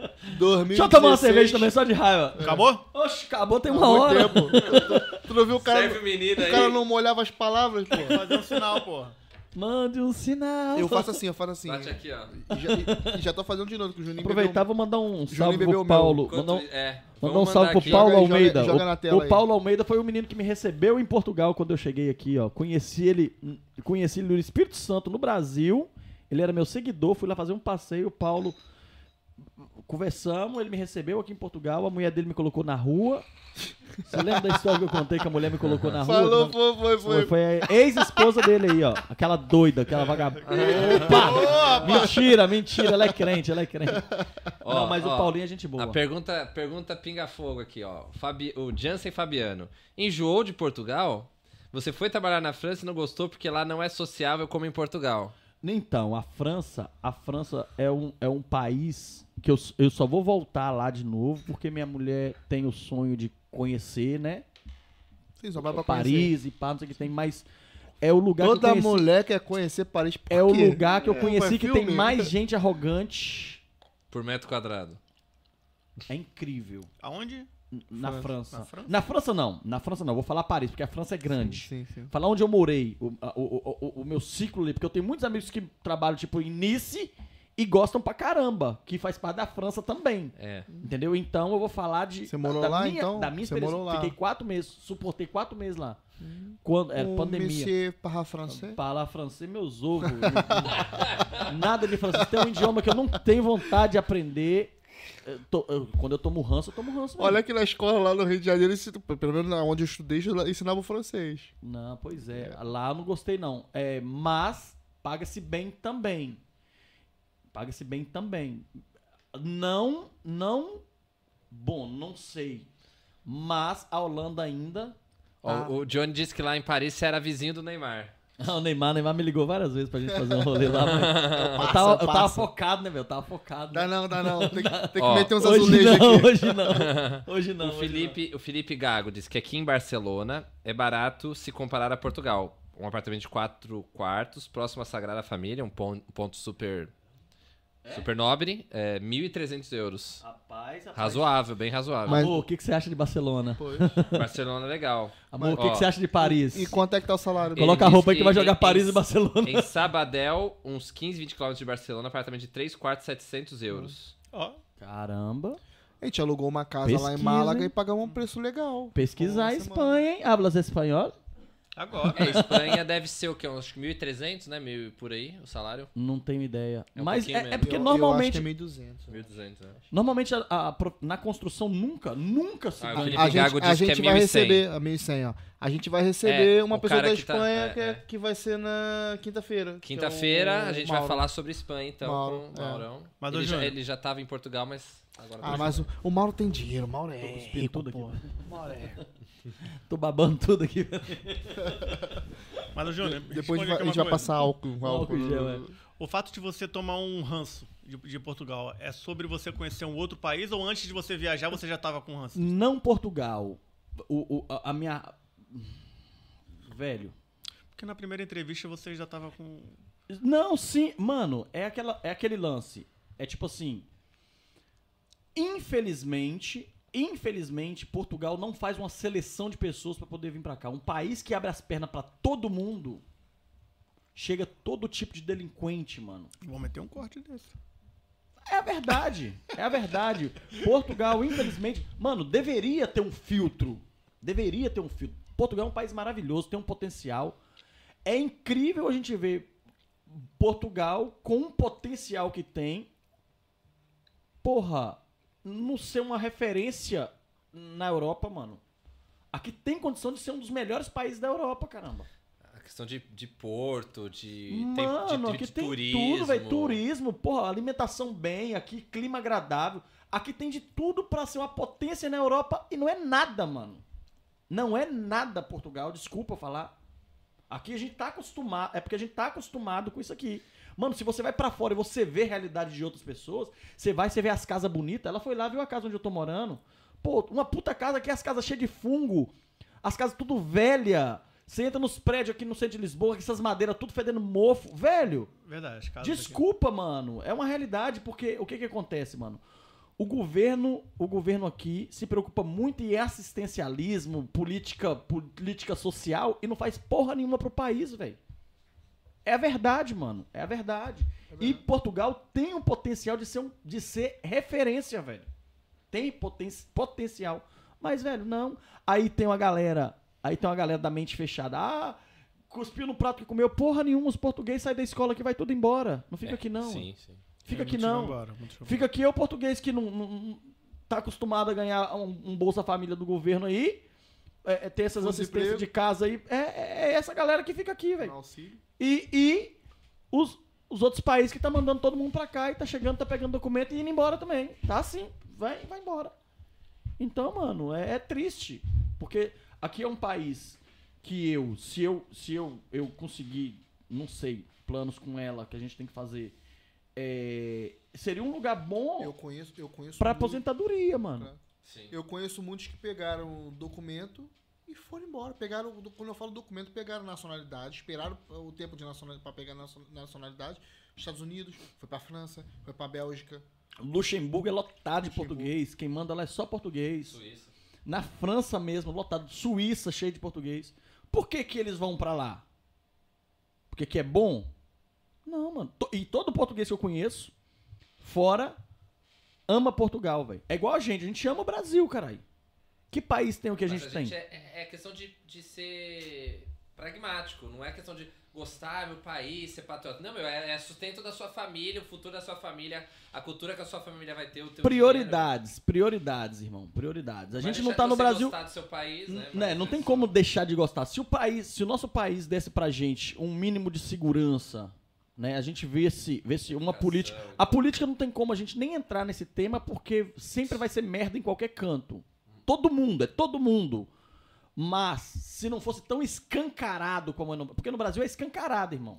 [SPEAKER 1] *laughs* 2016
[SPEAKER 4] Deixa eu tomar uma cerveja também, só de raiva.
[SPEAKER 2] Acabou?
[SPEAKER 4] Oxe, acabou tem uma
[SPEAKER 1] muito
[SPEAKER 4] hora.
[SPEAKER 1] tempo. *laughs* Tu, tu- tu não viu o cara,
[SPEAKER 3] Serve o menino
[SPEAKER 1] o
[SPEAKER 3] aí.
[SPEAKER 1] cara não molhava as palavras, pô.
[SPEAKER 2] Fazer um sinal, porra.
[SPEAKER 4] Mande um sinal.
[SPEAKER 1] Eu faço assim, eu faço assim.
[SPEAKER 3] Bate aqui, ó.
[SPEAKER 1] E já, e- e já tô fazendo de novo, que o Juninho
[SPEAKER 4] Aproveitar,
[SPEAKER 1] bebeu-
[SPEAKER 4] vou mandar um
[SPEAKER 1] Juninho
[SPEAKER 4] salve
[SPEAKER 1] bebeu
[SPEAKER 4] pro
[SPEAKER 1] o meu.
[SPEAKER 4] Paulo.
[SPEAKER 3] Enquanto-
[SPEAKER 4] Mandar um,
[SPEAKER 3] é,
[SPEAKER 4] mandar
[SPEAKER 3] vamos
[SPEAKER 4] um salve
[SPEAKER 3] mandar
[SPEAKER 4] pro
[SPEAKER 3] aqui.
[SPEAKER 4] Paulo
[SPEAKER 1] Joga aí, joga-
[SPEAKER 4] Almeida.
[SPEAKER 1] joga
[SPEAKER 4] o,
[SPEAKER 1] na tela
[SPEAKER 4] o
[SPEAKER 1] aí.
[SPEAKER 4] Paulo Almeida foi o menino que me recebeu em Portugal quando eu cheguei aqui, ó. Conheci ele, conheci ele no Espírito Santo, no Brasil. Ele era meu seguidor, fui lá fazer um passeio, o Paulo conversamos, ele me recebeu aqui em Portugal, a mulher dele me colocou na rua. Você lembra da história que eu contei que a mulher me colocou na rua?
[SPEAKER 1] Falou, foi, foi,
[SPEAKER 4] Foi,
[SPEAKER 1] foi.
[SPEAKER 4] foi a ex-esposa dele aí, ó. Aquela doida, aquela vagabunda. Opa! mentira, mentira, ela é crente, ela é crente.
[SPEAKER 3] Ó,
[SPEAKER 4] Não, mas
[SPEAKER 3] ó,
[SPEAKER 4] o Paulinho é gente boa.
[SPEAKER 3] A pergunta, pergunta pinga fogo aqui, ó. Fabi, o Jansen Fabiano. Enjoou de Portugal? Você foi trabalhar na França e não gostou porque lá não é sociável como em Portugal.
[SPEAKER 4] Então, a França, a França é um, é um país que eu, eu só vou voltar lá de novo porque minha mulher tem o sonho de conhecer, né?
[SPEAKER 1] Sim, só vai pra conhecer.
[SPEAKER 4] Paris e pá, não sei o que tem, mas é o lugar que eu
[SPEAKER 1] Toda
[SPEAKER 4] conheci,
[SPEAKER 1] mulher quer conhecer Paris. por
[SPEAKER 4] é o lugar que eu
[SPEAKER 1] É,
[SPEAKER 4] conheci
[SPEAKER 1] é
[SPEAKER 4] que tem mais *laughs* gente arrogante.
[SPEAKER 3] Por metro quadrado.
[SPEAKER 4] É incrível.
[SPEAKER 2] Aonde?
[SPEAKER 4] Na
[SPEAKER 1] França.
[SPEAKER 4] França.
[SPEAKER 2] Na França?
[SPEAKER 4] Na França não, na França não, vou falar Paris, porque a França é grande.
[SPEAKER 1] Sim, sim.
[SPEAKER 4] Falar onde eu morei, o, o, o- o meu ciclo ali, porque eu tenho muitos amigos que trabalham, tipo, em Nice e gostam pra caramba, que faz parte da França também.
[SPEAKER 3] É.
[SPEAKER 4] Entendeu? Então eu vou falar de.
[SPEAKER 1] Você morou
[SPEAKER 4] da
[SPEAKER 1] lá,
[SPEAKER 4] minha,
[SPEAKER 1] então?
[SPEAKER 4] Da minha
[SPEAKER 1] Você
[SPEAKER 4] experiência.
[SPEAKER 1] morou lá?
[SPEAKER 4] Fiquei quatro meses, suportei quatro meses lá. Quando era
[SPEAKER 1] O
[SPEAKER 4] pandemia.
[SPEAKER 1] Monsieur Parra Français.
[SPEAKER 4] Falar francês, meus *laughs* ovos. Nada de francês. Tem um idioma que eu não tenho vontade de aprender. Eu tô- eu- quando eu tomo ranço, eu tomo ranço mesmo.
[SPEAKER 1] Olha que na escola lá no Rio de Janeiro, pelo menos na- onde eu estudei, eu ensinava o francês.
[SPEAKER 4] Não, pois é. Lá eu não gostei, não. É, mas paga-se bem também. Paga-se bem também. Não, não. Bom, não sei. Mas a Holanda ainda.
[SPEAKER 3] Ó,
[SPEAKER 4] tá-
[SPEAKER 3] O Johnny disse que lá em Paris você era vizinho do Neymar.
[SPEAKER 4] Ah, *laughs* o Neymar, o Neymar me ligou várias vezes pra gente fazer um rolê lá. Mas *laughs* eu, tava, eu tava focado, né, meu? Eu tava focado.
[SPEAKER 1] Dá não, dá não. Tem, que- *laughs* tem que
[SPEAKER 3] Ó,
[SPEAKER 1] meter uns
[SPEAKER 4] hoje
[SPEAKER 1] azulejos
[SPEAKER 4] não,
[SPEAKER 1] aqui.
[SPEAKER 4] hoje não. Hoje não.
[SPEAKER 3] o,
[SPEAKER 4] hoje
[SPEAKER 3] Felipe, o Felipe Gago disse que aqui em Barcelona é barato se comparar a Portugal. Um apartamento de quatro quartos, próximo à Sagrada Família, um um ponto super, super nobre, é 1.300 euros.
[SPEAKER 4] Rapaz, rapaz.
[SPEAKER 3] Razoável, bem razoável.
[SPEAKER 1] Mas-
[SPEAKER 4] Amor, o que, que você acha de Barcelona?
[SPEAKER 1] Pois. *laughs*
[SPEAKER 3] Barcelona é legal.
[SPEAKER 4] Amor, o que, que você acha de Paris?
[SPEAKER 1] E quanto é que tá o salário?
[SPEAKER 3] Ele
[SPEAKER 4] Coloca a roupa aí que vai jogar
[SPEAKER 3] em-
[SPEAKER 4] Paris e
[SPEAKER 3] em-
[SPEAKER 4] Barcelona.
[SPEAKER 3] Em Sabadell, uns 15, 20 km de Barcelona, apartamento de 3 quartos, 700 euros.
[SPEAKER 2] Ó,
[SPEAKER 4] Caramba.
[SPEAKER 1] A gente alugou uma casa lá em
[SPEAKER 4] Pesquisa,
[SPEAKER 1] Málaga
[SPEAKER 4] hein?
[SPEAKER 1] e pagamos um preço legal.
[SPEAKER 4] Pesquisar a Espanha, hein? Hablas espanhol?
[SPEAKER 2] Agora.
[SPEAKER 3] É, Espanha deve ser o quê? Uns Acho que 1.300, né? Mil e por aí, o salário.
[SPEAKER 4] Não tenho ideia.
[SPEAKER 3] É um
[SPEAKER 4] Mas
[SPEAKER 3] pouquinho
[SPEAKER 4] é, é
[SPEAKER 3] menos.
[SPEAKER 4] porque
[SPEAKER 1] Eu-
[SPEAKER 4] normalmente,
[SPEAKER 1] Eu acho que é 1.200.
[SPEAKER 3] 1.200, né?
[SPEAKER 4] normalmente a- a pro- na construção nunca, nunca se
[SPEAKER 3] Ah,
[SPEAKER 4] ganha.
[SPEAKER 3] Felipe
[SPEAKER 1] A gente,
[SPEAKER 3] Gago
[SPEAKER 1] a
[SPEAKER 3] disse que
[SPEAKER 1] gente
[SPEAKER 3] é
[SPEAKER 1] vai
[SPEAKER 3] 1.100.
[SPEAKER 1] receber, a 1.100, ó. A gente vai receber
[SPEAKER 3] É,
[SPEAKER 1] uma
[SPEAKER 3] o
[SPEAKER 1] pessoa
[SPEAKER 3] cara
[SPEAKER 1] da
[SPEAKER 3] que tá-
[SPEAKER 1] Espanha
[SPEAKER 3] é,
[SPEAKER 1] que, é-
[SPEAKER 3] é.
[SPEAKER 1] que vai ser na quinta-feira. que é
[SPEAKER 3] Quinta-feira
[SPEAKER 1] o
[SPEAKER 3] a gente vai
[SPEAKER 1] Mauro.
[SPEAKER 3] falar sobre Espanha, então,
[SPEAKER 1] Mauro,
[SPEAKER 3] com o
[SPEAKER 1] é.
[SPEAKER 3] Maurão.
[SPEAKER 2] Mas, ô,
[SPEAKER 3] ele, já,
[SPEAKER 2] Júnior.
[SPEAKER 3] ele já tava em Portugal, mas agora
[SPEAKER 1] Ah,
[SPEAKER 3] tá
[SPEAKER 1] mas o, o Mauro tem dinheiro, o Mauro é rico,
[SPEAKER 4] tudo aqui,
[SPEAKER 1] pô. O Mauro é. *laughs*
[SPEAKER 4] Tô babando tudo aqui. *laughs*
[SPEAKER 2] Mas, ô, Júnior,
[SPEAKER 1] Depois a gente vai, a gente vai passar álcool. álcool
[SPEAKER 4] Álcool
[SPEAKER 1] no-
[SPEAKER 4] gel, é.
[SPEAKER 2] O fato de você tomar um ranço de, de Portugal é sobre você conhecer um outro país ou antes de você viajar você já tava com ranço?
[SPEAKER 4] Não Portugal. O, o- a, a minha. Velho.
[SPEAKER 2] Porque na primeira entrevista você já tava com.
[SPEAKER 4] Não, sim, mano, é, aquela, é aquele lance. É tipo assim. Infelizmente, infelizmente, Portugal não faz uma seleção de pessoas pra poder vir pra cá. Um país que abre as pernas pra todo mundo, chega todo tipo de delinquente, mano.
[SPEAKER 2] Vou meter um corte desse.
[SPEAKER 4] É a verdade. É a verdade. Portugal, infelizmente, mano, deveria ter um filtro. Deveria ter um filtro. Portugal é um país maravilhoso, tem um potencial. É incrível a gente ver Portugal com um potencial que tem. Porra, não ser uma referência na Europa, mano. Aqui tem condição de ser um dos melhores países da Europa, caramba.
[SPEAKER 3] A questão de, de porto, de, tem-
[SPEAKER 4] Mano,
[SPEAKER 3] de,
[SPEAKER 4] aqui
[SPEAKER 3] de
[SPEAKER 4] tem
[SPEAKER 3] turismo.
[SPEAKER 4] tudo, velho. Turismo, porra, alimentação bem, aqui clima agradável. Aqui tem de tudo pra ser uma potência na Europa e não é nada, mano. Não é nada Portugal, desculpa falar. Aqui a gente tá acostumado, é porque a gente tá acostumado com isso aqui. Mano, se você vai pra fora e você vê a realidade de outras pessoas, você vai, você vê as casas bonitas. Ela foi lá, viu a casa onde eu tô morando. Pô, uma puta casa aqui, as casas cheias de fungo. As casas tudo velha. Você entra nos prédios aqui no centro de Lisboa, com essas madeiras tudo fedendo mofo. Velho,
[SPEAKER 2] Verdade, as casas aqui.
[SPEAKER 4] Desculpa, mano. É uma realidade, porque o que que acontece, mano? O governo, o governo aqui se preocupa muito em assistencialismo, política, política social e não faz porra nenhuma pro país, velho. É a verdade, mano. É a verdade. E Portugal tem um potencial de ser, um, de ser referência, velho. Tem poten potencial. Mas, velho, não. Aí tem uma galera. Aí tem uma galera da mente fechada. Ah, cuspiu no prato que comeu. Porra nenhuma, os portugueses saem da escola que vai tudo embora. Não fica
[SPEAKER 3] É,
[SPEAKER 4] aqui, não.
[SPEAKER 3] Sim, sim.
[SPEAKER 4] Fica
[SPEAKER 2] É,
[SPEAKER 4] aqui, não.
[SPEAKER 2] embora,
[SPEAKER 4] Fica aqui eu, português, que não, não- não tá acostumado a ganhar um, um Bolsa Família do governo aí. É, é, ter essas assistências
[SPEAKER 1] desemprego.
[SPEAKER 4] de casa aí. É, é- é essa galera que fica aqui, velho. E, e os, os outros países que tá mandando todo mundo pra cá e tá chegando, tá pegando documento e indo embora também. Tá assim, vai, vai embora. Então, mano, é, é triste. Porque aqui é um país que eu, se eu, se eu, eu conseguir, não sei, planos com ela que a gente tem que fazer, é, seria um lugar bom
[SPEAKER 1] Eu conheço, eu conheço
[SPEAKER 4] pra
[SPEAKER 1] muito-
[SPEAKER 4] aposentadoria, mano.
[SPEAKER 1] Pra-
[SPEAKER 3] sim.
[SPEAKER 1] Eu conheço muitos que pegaram o documento e foram embora. Pegaram, quando eu falo documento, pegaram nacionalidade, esperaram o tempo de nacionalidade para pegar nacio- nacionalidade. Estados Unidos, foi pra França, foi pra Bélgica.
[SPEAKER 4] Luxemburgo é lotado de
[SPEAKER 1] Luxemburgo.
[SPEAKER 4] português. Quem manda lá é só português.
[SPEAKER 3] Suíça.
[SPEAKER 4] Na França mesmo, lotado. Suíça, cheio de português. Por que que eles vão pra lá? Porque que é bom? Não, mano. E todo português que eu conheço, fora, ama Portugal, velho. É igual a gente. A gente ama o Brasil, caralho. Que país tem o que a
[SPEAKER 3] Mas
[SPEAKER 4] gente tem?
[SPEAKER 3] É, é questão de, de ser pragmático, não é questão de gostar do meu país, ser patriota. Não, meu, é, é sustento da sua família, o futuro da sua família, a cultura que a sua família vai ter, o teu
[SPEAKER 4] Prioridades, prioridades, irmão. Prioridades. A
[SPEAKER 3] dinheiro.
[SPEAKER 4] gente
[SPEAKER 3] Vai
[SPEAKER 4] não tá no Brasil.
[SPEAKER 3] gostar do seu país, né?
[SPEAKER 4] Né, não
[SPEAKER 3] é
[SPEAKER 4] tem como deixar de gostar. Se o país, se o nosso país desse pra gente um mínimo de segurança, né, a gente vê se, vê se uma política, a política não tem como a gente nem entrar nesse tema porque sempre vai ser merda em qualquer canto. Todo mundo, é todo mundo. Mas se não fosse tão escancarado como é no, porque no Brasil é escancarado, irmão.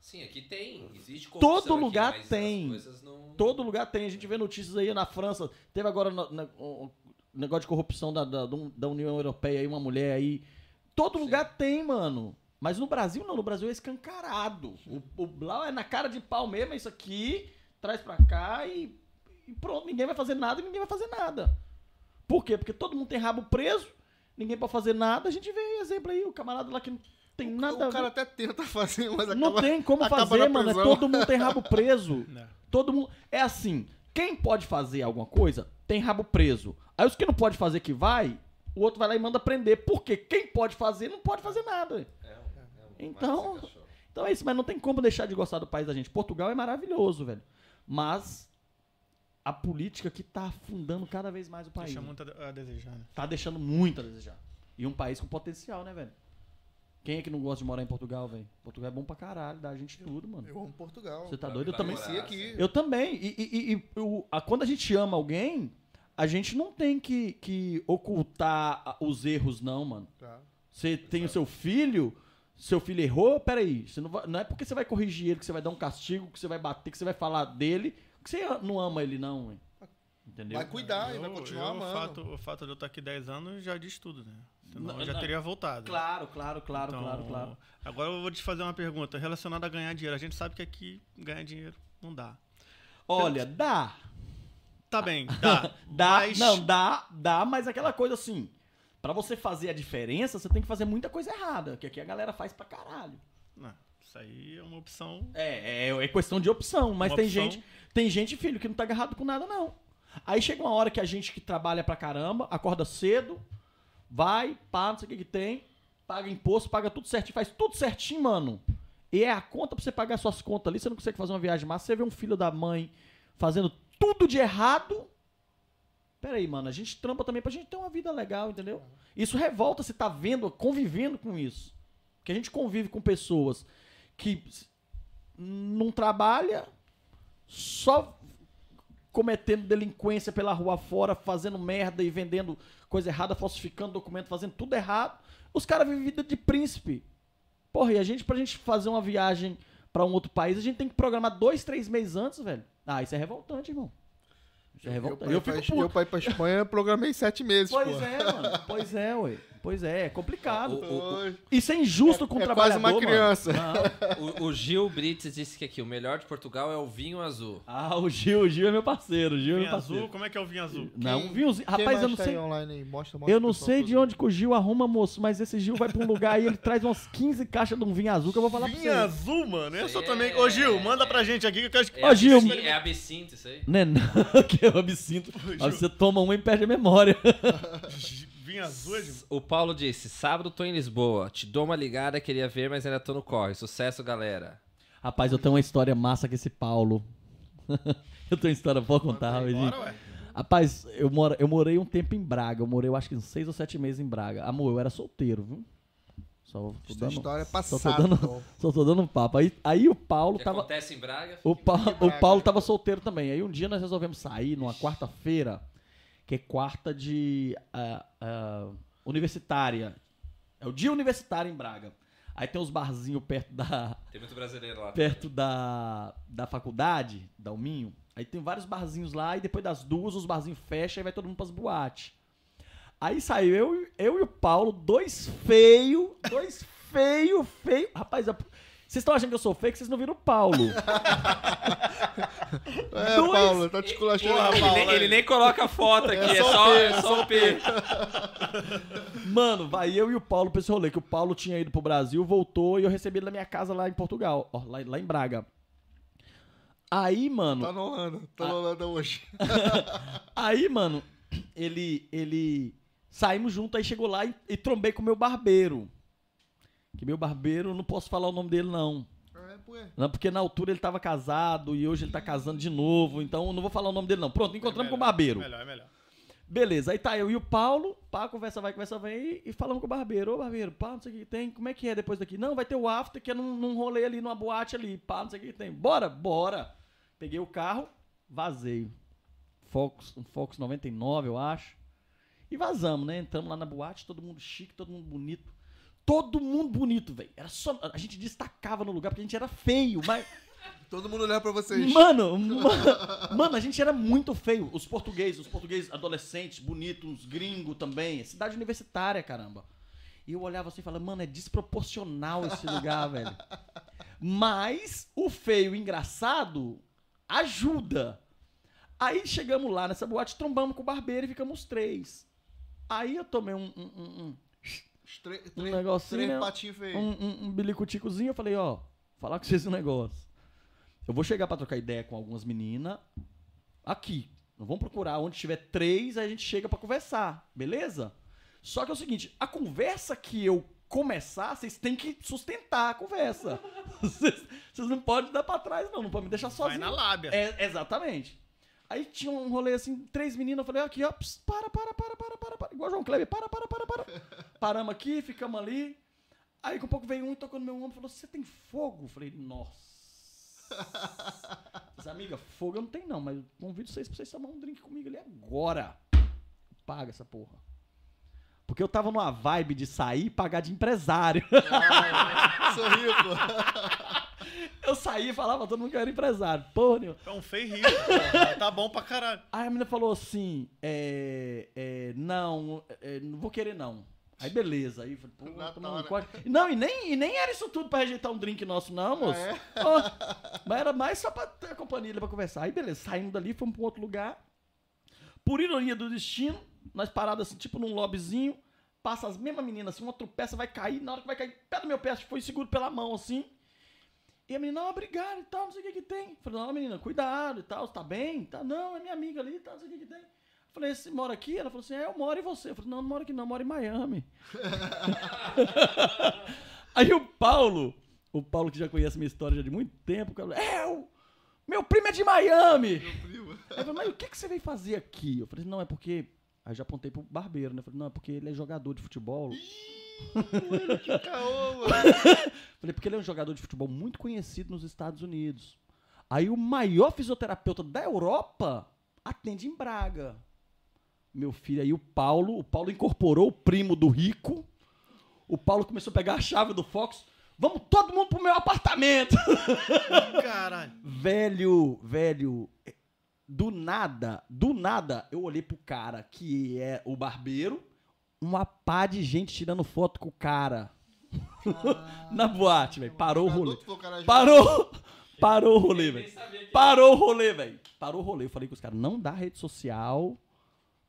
[SPEAKER 3] Sim, aqui tem, existe
[SPEAKER 4] Todo
[SPEAKER 3] aqui,
[SPEAKER 4] lugar tem.
[SPEAKER 3] não-
[SPEAKER 4] Todo lugar tem, a gente vê notícias aí na França. Teve agora na- o negócio de corrupção da, da, da União Europeia aí, uma mulher aí. Todo
[SPEAKER 3] Sim.
[SPEAKER 4] lugar tem, mano. Mas no Brasil não, no Brasil é escancarado. O, o Blau é na cara de pau mesmo, é isso aqui, traz pra cá e, e pronto, ninguém vai fazer nada e ninguém vai fazer nada. Por quê? Porque todo mundo tem rabo preso, ninguém pode fazer nada. A gente vê exemplo aí, o camarada lá que não tem nada
[SPEAKER 1] o cara até tenta *laughs* fazer, mas
[SPEAKER 4] Não
[SPEAKER 1] acaba...
[SPEAKER 4] tem como
[SPEAKER 1] acaba
[SPEAKER 4] fazer,
[SPEAKER 1] na
[SPEAKER 4] mano. É
[SPEAKER 1] prisão.
[SPEAKER 4] todo mundo tem rabo preso. *laughs*
[SPEAKER 2] Né.
[SPEAKER 4] Todo mundo. É assim, quem pode fazer alguma coisa, tem rabo preso. Aí os que não pode fazer que vai, o outro vai lá e manda prender. Porque quem pode fazer, não pode fazer nada. Então-. Então é isso, mas não tem como deixar de gostar do país da gente. Portugal é maravilhoso, velho. Mas a política que tá afundando cada vez mais o país.
[SPEAKER 2] Deixa muito a desejar, né?
[SPEAKER 4] Tá deixando muito a desejar. E um país com potencial, né, velho? Quem é que não gosta de morar em Portugal, velho? Portugal é bom pra caralho, dá a gente tudo, mano.
[SPEAKER 1] Eu amo Portugal.
[SPEAKER 4] Você tá doido? Eu também.
[SPEAKER 1] aqui.
[SPEAKER 4] Eu também. E, e- e- e o- a- quando a gente ama alguém, a gente não tem que, que ocultar os erros, não, mano.
[SPEAKER 1] Tá.
[SPEAKER 4] Você tem o seu filho, seu filho errou, peraí. Você não, vai- não é porque você vai corrigir ele, que você vai dar um castigo, que você vai bater, que você vai falar dele, que você não ama ele, não, hein? Entendeu?
[SPEAKER 1] Vai cuidar e vai
[SPEAKER 2] Eu-
[SPEAKER 1] continuar
[SPEAKER 2] eu,
[SPEAKER 1] amando.
[SPEAKER 2] O fato, o fato de eu estar aqui 10 anos já diz tudo, né? Senão
[SPEAKER 4] Não,
[SPEAKER 2] eu já
[SPEAKER 4] não.
[SPEAKER 2] teria voltado.
[SPEAKER 4] Claro, claro, claro,
[SPEAKER 2] Então,
[SPEAKER 4] claro, claro.
[SPEAKER 2] Agora eu vou te fazer uma pergunta relacionada a ganhar dinheiro. A gente sabe que aqui ganhar dinheiro não dá.
[SPEAKER 4] Olha, dá.
[SPEAKER 2] Tá bem, *laughs* dá.
[SPEAKER 4] Dá,
[SPEAKER 2] mas
[SPEAKER 4] não, dá, dá, mas aquela coisa assim, Pra você fazer a diferença, você tem que fazer muita coisa errada, que aqui a galera faz pra caralho.
[SPEAKER 2] Não, isso aí é uma opção.
[SPEAKER 4] É, é, é questão de opção, mas
[SPEAKER 2] Uma
[SPEAKER 4] tem
[SPEAKER 2] opção.
[SPEAKER 4] gente, tem gente, filho, que não tá agarrado com nada não. Aí chega uma hora que a gente que trabalha pra caramba, acorda cedo, vai, pá, não sei o que que tem, paga imposto, paga tudo certinho, faz tudo certinho, mano. E é a conta pra você pagar suas contas ali, você não consegue fazer uma viagem massa, você vê um filho da mãe fazendo tudo de errado. Pera aí, mano, a gente trampa também pra gente ter uma vida legal, entendeu? Isso revolta você tá vendo, convivendo com isso. Que a gente convive com pessoas que não trabalha, só cometendo delinquência pela rua fora, fazendo merda e vendendo coisa errada, falsificando documento, fazendo tudo errado. Os caras vivem vida de príncipe. Porra, e a gente, pra gente fazer uma viagem pra um outro país, a gente tem que programar dois, três meses antes, velho. Ah, isso é revoltante, irmão. É
[SPEAKER 1] Eu,
[SPEAKER 4] revoltante.
[SPEAKER 1] eu,
[SPEAKER 4] Eu,
[SPEAKER 1] pra, eu pra ir pra Espanha, programei sete meses,
[SPEAKER 4] Pois
[SPEAKER 1] pô.
[SPEAKER 4] é, mano. Pois é, ué. Pois é, é complicado.
[SPEAKER 3] O-
[SPEAKER 1] Oi.
[SPEAKER 4] Isso é injusto com o
[SPEAKER 1] é
[SPEAKER 4] trabalhador,
[SPEAKER 1] quase uma criança.
[SPEAKER 4] Não.
[SPEAKER 3] O, o Gil Brits disse que aqui o melhor de Portugal é o vinho azul.
[SPEAKER 4] Ah, o Gil, o Gil é meu parceiro, o Gil é
[SPEAKER 2] Vinho
[SPEAKER 4] meu parceiro.
[SPEAKER 2] azul, como é que é o vinho azul?
[SPEAKER 4] Não,
[SPEAKER 1] Quem-
[SPEAKER 4] um vinhozinho.
[SPEAKER 1] Quem
[SPEAKER 4] Rapaz, eu não
[SPEAKER 1] tá
[SPEAKER 4] sei.
[SPEAKER 1] aí online aí? Mostra, mostra
[SPEAKER 4] Eu não sei de onde que o Gil arruma, moço, mas esse Gil vai pra um lugar e ele *laughs* traz umas 15 caixas de um vinho azul que eu vou falar pra
[SPEAKER 2] Vinho
[SPEAKER 4] você.
[SPEAKER 2] azul, mano.
[SPEAKER 3] Isso aí
[SPEAKER 2] também.
[SPEAKER 3] é-
[SPEAKER 2] Ô, Gil, manda pra gente aqui que eu quero.
[SPEAKER 3] É,
[SPEAKER 4] Ó, Gil,
[SPEAKER 3] é absinto isso aí.
[SPEAKER 4] Né, não, *laughs* que eu absinto. Você toma uma e perde a memória. *laughs*
[SPEAKER 2] Vinho azul de.
[SPEAKER 3] O Paulo disse: sábado tô em Lisboa. Te dou uma ligada, queria ver, mas ainda tô no corre. Sucesso, galera.
[SPEAKER 4] Rapaz, eu tenho uma história massa com esse Paulo. *laughs* eu tenho uma história, vou contar,
[SPEAKER 2] ué.
[SPEAKER 4] Rapaz, eu, moro, eu morei um tempo em Braga. Eu morei, eu acho que uns seis ou sete meses em Braga. Amor, eu era solteiro, viu? Só tô
[SPEAKER 1] Isso é
[SPEAKER 4] dando,
[SPEAKER 1] história
[SPEAKER 4] só
[SPEAKER 1] passada.
[SPEAKER 4] tô dando, *laughs* só tô dando um papo. Aí, aí o Paulo
[SPEAKER 3] O que
[SPEAKER 4] tava.
[SPEAKER 3] acontece em Braga?
[SPEAKER 4] O, Pa-
[SPEAKER 1] Braga.
[SPEAKER 4] o Paulo tava solteiro também. Aí um dia nós resolvemos sair numa quarta-feira, que é quarta de ah, ah, universitária. É o dia universitário em Braga. Aí tem uns barzinhos perto da,
[SPEAKER 3] Tem muito brasileiro lá.
[SPEAKER 4] perto da, da faculdade, da Alminho. Aí tem vários barzinhos lá e depois das duas os barzinhos fecham e vai todo mundo pras boates. Aí saiu eu, e- eu e o Paulo, dois feio, dois *laughs* feio, feio. Rapaz, vocês estão achando que eu sou feio que vocês não viram o Paulo. *laughs*
[SPEAKER 1] É,
[SPEAKER 4] Dois-
[SPEAKER 1] Paulo, tá te esculachando.
[SPEAKER 2] Porra,
[SPEAKER 3] Ele,
[SPEAKER 2] Paulo,
[SPEAKER 3] nem, ele nem coloca foto aqui, é,
[SPEAKER 1] só
[SPEAKER 3] só,
[SPEAKER 1] o P,
[SPEAKER 3] é só o P. *laughs*
[SPEAKER 4] Mano, vai eu e o Paulo pra esse rolê, que o Paulo tinha ido pro Brasil, voltou e eu recebi ele na minha casa lá em Portugal, ó, lá, lá em Braga. Aí, mano,
[SPEAKER 1] Tá no Holanda, tá no Holanda hoje. *laughs*
[SPEAKER 4] aí, mano, ele, ele, saímos junto, aí chegou lá e, e trombei com o meu barbeiro. Que meu barbeiro, não posso falar o nome dele, não.
[SPEAKER 1] É, é.
[SPEAKER 4] Não, porque na altura ele tava casado e hoje ele tá casando de novo, então eu não vou falar o nome dele, não. Pronto, encontramos com o barbeiro.
[SPEAKER 2] Melhor, é melhor.
[SPEAKER 4] Beleza, aí tá eu e o Paulo, pá, conversa vai, conversa vem, e falamos com o barbeiro, ô barbeiro, pá, não sei o que tem, como é que é depois daqui? Não, vai ter o after, que é num, num rolê ali, numa boate ali, pá, não sei o que tem. Bora, bora. Peguei o carro, vazei. Focus, um Focus 99, eu acho. E vazamos, né? Entramos lá na boate, todo mundo chique, todo mundo bonito. Todo mundo bonito, velho. Era só. A gente destacava no lugar porque a gente era feio, mas. *laughs*
[SPEAKER 1] Todo mundo olhar pra vocês.
[SPEAKER 4] Mano, *laughs* mano, mano, a gente era muito feio. Os portugueses, os portugueses adolescentes, bonitos, gringos também. Cidade universitária, caramba. E eu olhava assim e falava, mano, é desproporcional esse lugar, *laughs* velho. Mas o feio engraçado ajuda. Aí chegamos lá nessa boate, trombamos com o barbeiro e ficamos três. Aí eu tomei um, um, um, um,
[SPEAKER 1] tre-
[SPEAKER 4] Um
[SPEAKER 1] três-
[SPEAKER 4] negocinho,
[SPEAKER 1] Três
[SPEAKER 4] né?
[SPEAKER 1] patinhos feios.
[SPEAKER 4] um, um, um bilicuticozinho, eu falei, ó, falar com vocês um negócio. Eu vou chegar pra trocar ideia com algumas meninas aqui. Não vamos procurar onde tiver três, aí a gente chega pra conversar, beleza? Só que é o seguinte, a conversa que eu começar, vocês têm que sustentar a conversa. *laughs* Vocês, não podem dar pra trás, não, não pode me deixar
[SPEAKER 2] Vai
[SPEAKER 4] sozinho.
[SPEAKER 2] na lábia.
[SPEAKER 4] É, exatamente. Aí tinha um rolê assim, três meninas, eu falei, aqui, ó, ps, para, para, para, para, para, para. Igual João Kleber, para, para, para, para. *laughs* Paramos aqui, ficamos ali. Aí com um pouco veio um e tocou no meu ombro e falou, você tem fogo? Eu falei, nossa. Mas, amiga, fogo eu não tenho não, mas convido vocês pra vocês tomar um drink comigo ali agora. Paga essa porra. Porque eu tava numa vibe de sair e pagar de empresário.
[SPEAKER 1] Sorriu, pô. *laughs*
[SPEAKER 4] Eu saí e falava todo mundo que eu era empresário. Porra, Nil.
[SPEAKER 2] É um feio rico, porra. Tá bom pra caralho.
[SPEAKER 4] Aí a menina falou assim: é, é, não, é, não vou querer não. Aí beleza, aí falei, pô,
[SPEAKER 1] Na
[SPEAKER 4] tomar um corte. Não, e nem, e nem era isso tudo pra rejeitar um drink nosso, não, moço.
[SPEAKER 1] é?
[SPEAKER 4] Ó, mas era mais só pra ter a companhia ali pra conversar. Aí beleza, saímos dali, fomos pra um outro lugar. Por ironia do destino, nós parados assim, tipo num lobbyzinho, passa as mesmas meninas assim, uma tropeça, vai cair, na hora que vai cair, pé do meu pé, foi seguro pela mão assim. E a menina, não, obrigado e tal, não sei o que que tem. Eu falei, não, menina, cuidado e tal, você tá bem? Tá, não, é minha amiga ali e tal, não sei o que que tem. Eu falei, você mora aqui? Ela falou assim, é, eu moro e você? Eu falei, não, não moro aqui não, eu moro em Miami. *laughs* Aí o Paulo, o Paulo que já conhece minha história já de muito tempo, o cara falou, é, o meu primo é de Miami.
[SPEAKER 1] Primo.
[SPEAKER 4] Aí eu falei, mas o que, que você veio fazer aqui? Eu falei, não, é porque... Aí eu já apontei pro barbeiro, né? Eu falei, não, é porque ele é jogador de futebol.
[SPEAKER 1] Que caô, mano. *laughs*
[SPEAKER 4] Falei, porque ele é um jogador de futebol muito conhecido nos Estados Unidos. Aí o maior fisioterapeuta da Europa atende em Braga. Meu filho, aí o Paulo, o Paulo incorporou o primo do rico. O Paulo começou a pegar a chave do Fox. Vamos todo mundo pro meu apartamento. *laughs*
[SPEAKER 2] Caralho.
[SPEAKER 4] velho, velho, do nada, do nada, eu olhei pro cara que é o barbeiro, uma pá de gente tirando foto com o cara. *laughs* Na boate, velho. Parou o rolê. Parou! Parou o rolê, velho. Parou o rolê, velho. Parou o rolê. Eu falei com os caras, não dá rede social,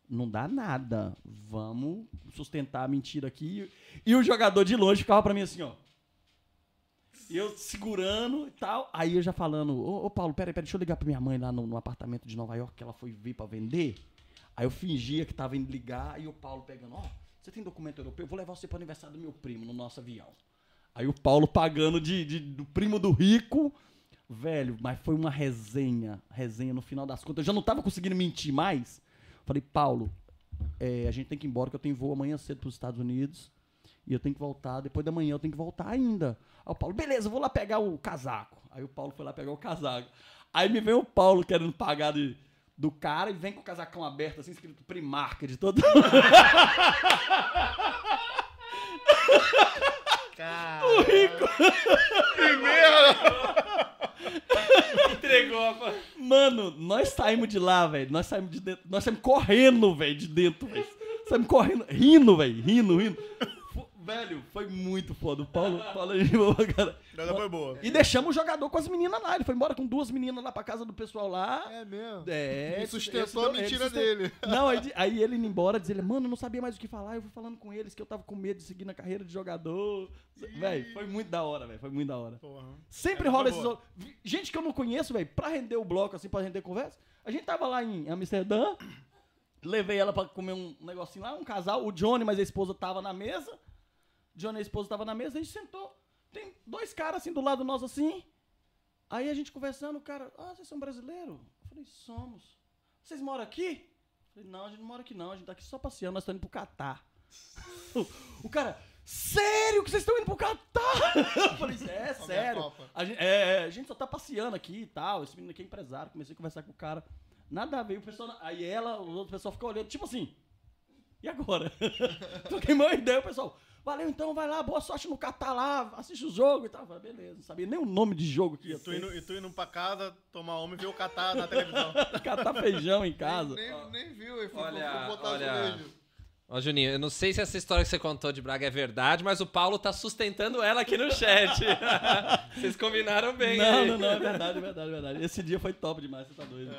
[SPEAKER 4] não dá nada. Vamos sustentar a mentira aqui. E o jogador de longe ficava pra mim assim, ó. Eu segurando e tal. Aí eu já falando, ô, ô Paulo, peraí, peraí, deixa eu ligar pra minha mãe lá no, no apartamento de Nova York que ela foi ver pra vender. Aí eu fingia que tava indo ligar e o Paulo pegando, ó, você tem documento europeu? Eu vou levar você pro aniversário do meu primo no nosso avião. Aí o Paulo pagando de, de- do primo do rico. Velho, mas foi uma resenha. Resenha no final das contas. Eu já não tava conseguindo mentir mais. Falei, Paulo, é, a gente tem que ir embora, que eu tenho voo amanhã cedo pros Estados Unidos. E eu tenho que voltar, depois da manhã eu tenho que voltar ainda. Aí o Paulo, beleza, eu vou lá pegar o casaco. Aí o Paulo foi lá pegar o casaco. Aí me vem o Paulo querendo pagar de- do cara e vem com o casacão aberto, assim, escrito Primark de todo.
[SPEAKER 2] Caralho.
[SPEAKER 3] Entregou a...
[SPEAKER 4] Mano, nós saímos de lá, velho. Nós saímos de dentro. Nós saímos correndo, velho, de dentro, velho. Saímos correndo, rindo, velho. Rindo, rindo. Velho, foi muito foda. O Paulo, Paulo é gente boa, *laughs* cara.
[SPEAKER 2] Foi boa.
[SPEAKER 4] E deixamos o jogador com as meninas lá. Ele foi embora com duas meninas lá pra casa do pessoal lá.
[SPEAKER 1] É mesmo.
[SPEAKER 4] É,
[SPEAKER 1] Ele
[SPEAKER 4] esse-
[SPEAKER 1] sustentou
[SPEAKER 4] esse
[SPEAKER 1] a
[SPEAKER 4] ele
[SPEAKER 1] mentira dele. *laughs*
[SPEAKER 4] Não, aí, aí ele indo embora, dizia, mano, eu não sabia mais o que falar. Eu fui falando com eles que eu tava com medo de seguir na carreira de jogador. Velho, foi muito da hora, velho. Foi muito da hora.
[SPEAKER 2] Porra.
[SPEAKER 4] Sempre
[SPEAKER 2] Essa
[SPEAKER 4] rola esses.
[SPEAKER 2] boa.
[SPEAKER 4] Gente que eu não conheço, velho, pra render o bloco, assim, pra render conversa. A gente tava lá em Amsterdã, levei ela pra comer um negocinho lá, um casal. O Johnny, mas a esposa tava na mesa. Johnny e a esposa tava na mesa, a gente sentou. Tem dois caras assim do lado nosso assim. Aí a gente conversando, o cara, ah, vocês são brasileiros? Eu falei, somos. Vocês moram aqui? Eu falei, não, a gente não mora aqui não, a gente tá aqui só passeando, nós estamos indo pro Catar. *laughs* o cara, sério que vocês estão indo pro Catar? *laughs* Eu falei, é,
[SPEAKER 1] Só
[SPEAKER 4] sério. A gente, é, é, a gente só tá passeando aqui e tal. Esse menino aqui é empresário. Comecei a conversar com o cara. Nada a ver. O pessoal, aí ela, os outros pessoal ficou olhando, tipo assim. E agora? *laughs* Troquei uma ideia, o pessoal. Valeu, então, vai lá, boa sorte no Catar lá, assiste o jogo e tal. Eu falei, beleza, não sabia nem o nome de jogo que ia
[SPEAKER 2] E tu,
[SPEAKER 4] ter.
[SPEAKER 2] indo, e tu indo pra casa, tomar homem e ver o catar na televisão. *laughs*
[SPEAKER 4] Catar feijão em casa.
[SPEAKER 1] Nem, nem viu, ele foi,
[SPEAKER 3] Olha,
[SPEAKER 1] foi botar
[SPEAKER 3] olha.
[SPEAKER 1] azulejo.
[SPEAKER 3] Ó, Juninho, eu não sei se essa história que você contou de Braga é verdade, mas o Paulo tá sustentando ela aqui no chat. *laughs* Vocês combinaram bem.
[SPEAKER 4] Não,
[SPEAKER 3] aí.
[SPEAKER 4] não, não, é verdade, é verdade, é verdade. Esse dia foi top demais, você tá doido.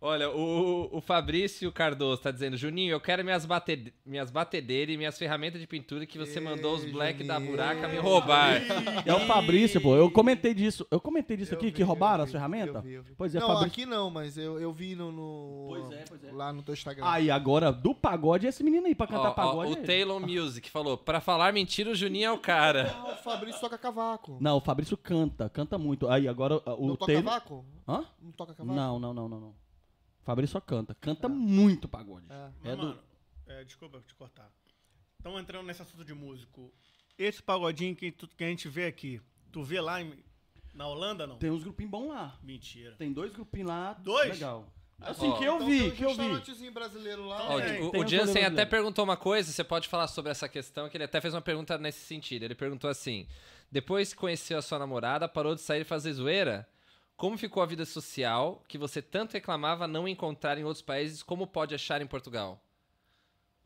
[SPEAKER 3] Olha, o, o Fabrício Cardoso tá dizendo, Juninho, eu quero minhas, bate, minhas batedeiras e minhas ferramentas de pintura que você
[SPEAKER 1] Ei,
[SPEAKER 3] mandou os black da
[SPEAKER 1] Juninho.
[SPEAKER 3] buraca me roubar.
[SPEAKER 4] É o Fabrício, pô. Eu comentei disso. Eu comentei disso
[SPEAKER 1] Eu
[SPEAKER 4] aqui,
[SPEAKER 1] vi,
[SPEAKER 4] que roubaram as ferramentas? Pois é,
[SPEAKER 1] não,
[SPEAKER 4] Fabrício.
[SPEAKER 1] aqui não, mas eu, eu vi no, no-
[SPEAKER 4] Pois é, pois é.
[SPEAKER 1] lá no teu Instagram.
[SPEAKER 4] Aí, agora, do pagode, é esse menino aí pra
[SPEAKER 3] Ó,
[SPEAKER 4] cantar
[SPEAKER 3] ó,
[SPEAKER 4] pagode.
[SPEAKER 3] o
[SPEAKER 4] é.
[SPEAKER 3] Taylor Music falou, pra falar mentira, o Juninho é o cara.
[SPEAKER 1] Ah, o Fabrício toca cavaco.
[SPEAKER 4] Não, o Fabrício canta, canta muito. Aí, agora, o
[SPEAKER 1] não toca
[SPEAKER 4] Taylor...
[SPEAKER 1] cavaco?
[SPEAKER 4] Hã?
[SPEAKER 1] Não toca cavaco?
[SPEAKER 4] Não, não, não, não, não. Fabrício só canta. Canta muito pagode.
[SPEAKER 1] É.
[SPEAKER 2] Mas,
[SPEAKER 4] É do-
[SPEAKER 2] mano, é, desculpa te cortar. Estamos entrando nesse assunto de músico. Esse pagodinho que, tu- que a gente vê aqui, tu vê lá em- na Holanda, não?
[SPEAKER 4] Tem uns grupinhos bons lá.
[SPEAKER 2] Mentira.
[SPEAKER 4] Tem dois grupinhos lá.
[SPEAKER 2] Dois?
[SPEAKER 4] Legal. Assim,
[SPEAKER 3] Ó,
[SPEAKER 4] que eu
[SPEAKER 1] Então
[SPEAKER 4] vi,
[SPEAKER 1] tem um
[SPEAKER 4] que eu vi.
[SPEAKER 1] brasileiro lá.
[SPEAKER 2] Então,
[SPEAKER 3] Ó,
[SPEAKER 2] É,
[SPEAKER 3] o, o Jansen até perguntou uma coisa, você pode falar sobre essa questão, que ele até fez uma pergunta nesse sentido. Ele perguntou assim: depois que conheceu a sua namorada, parou de sair e fazer zoeira? Como ficou a vida social que você tanto reclamava não encontrar em outros países? Como pode achar em Portugal?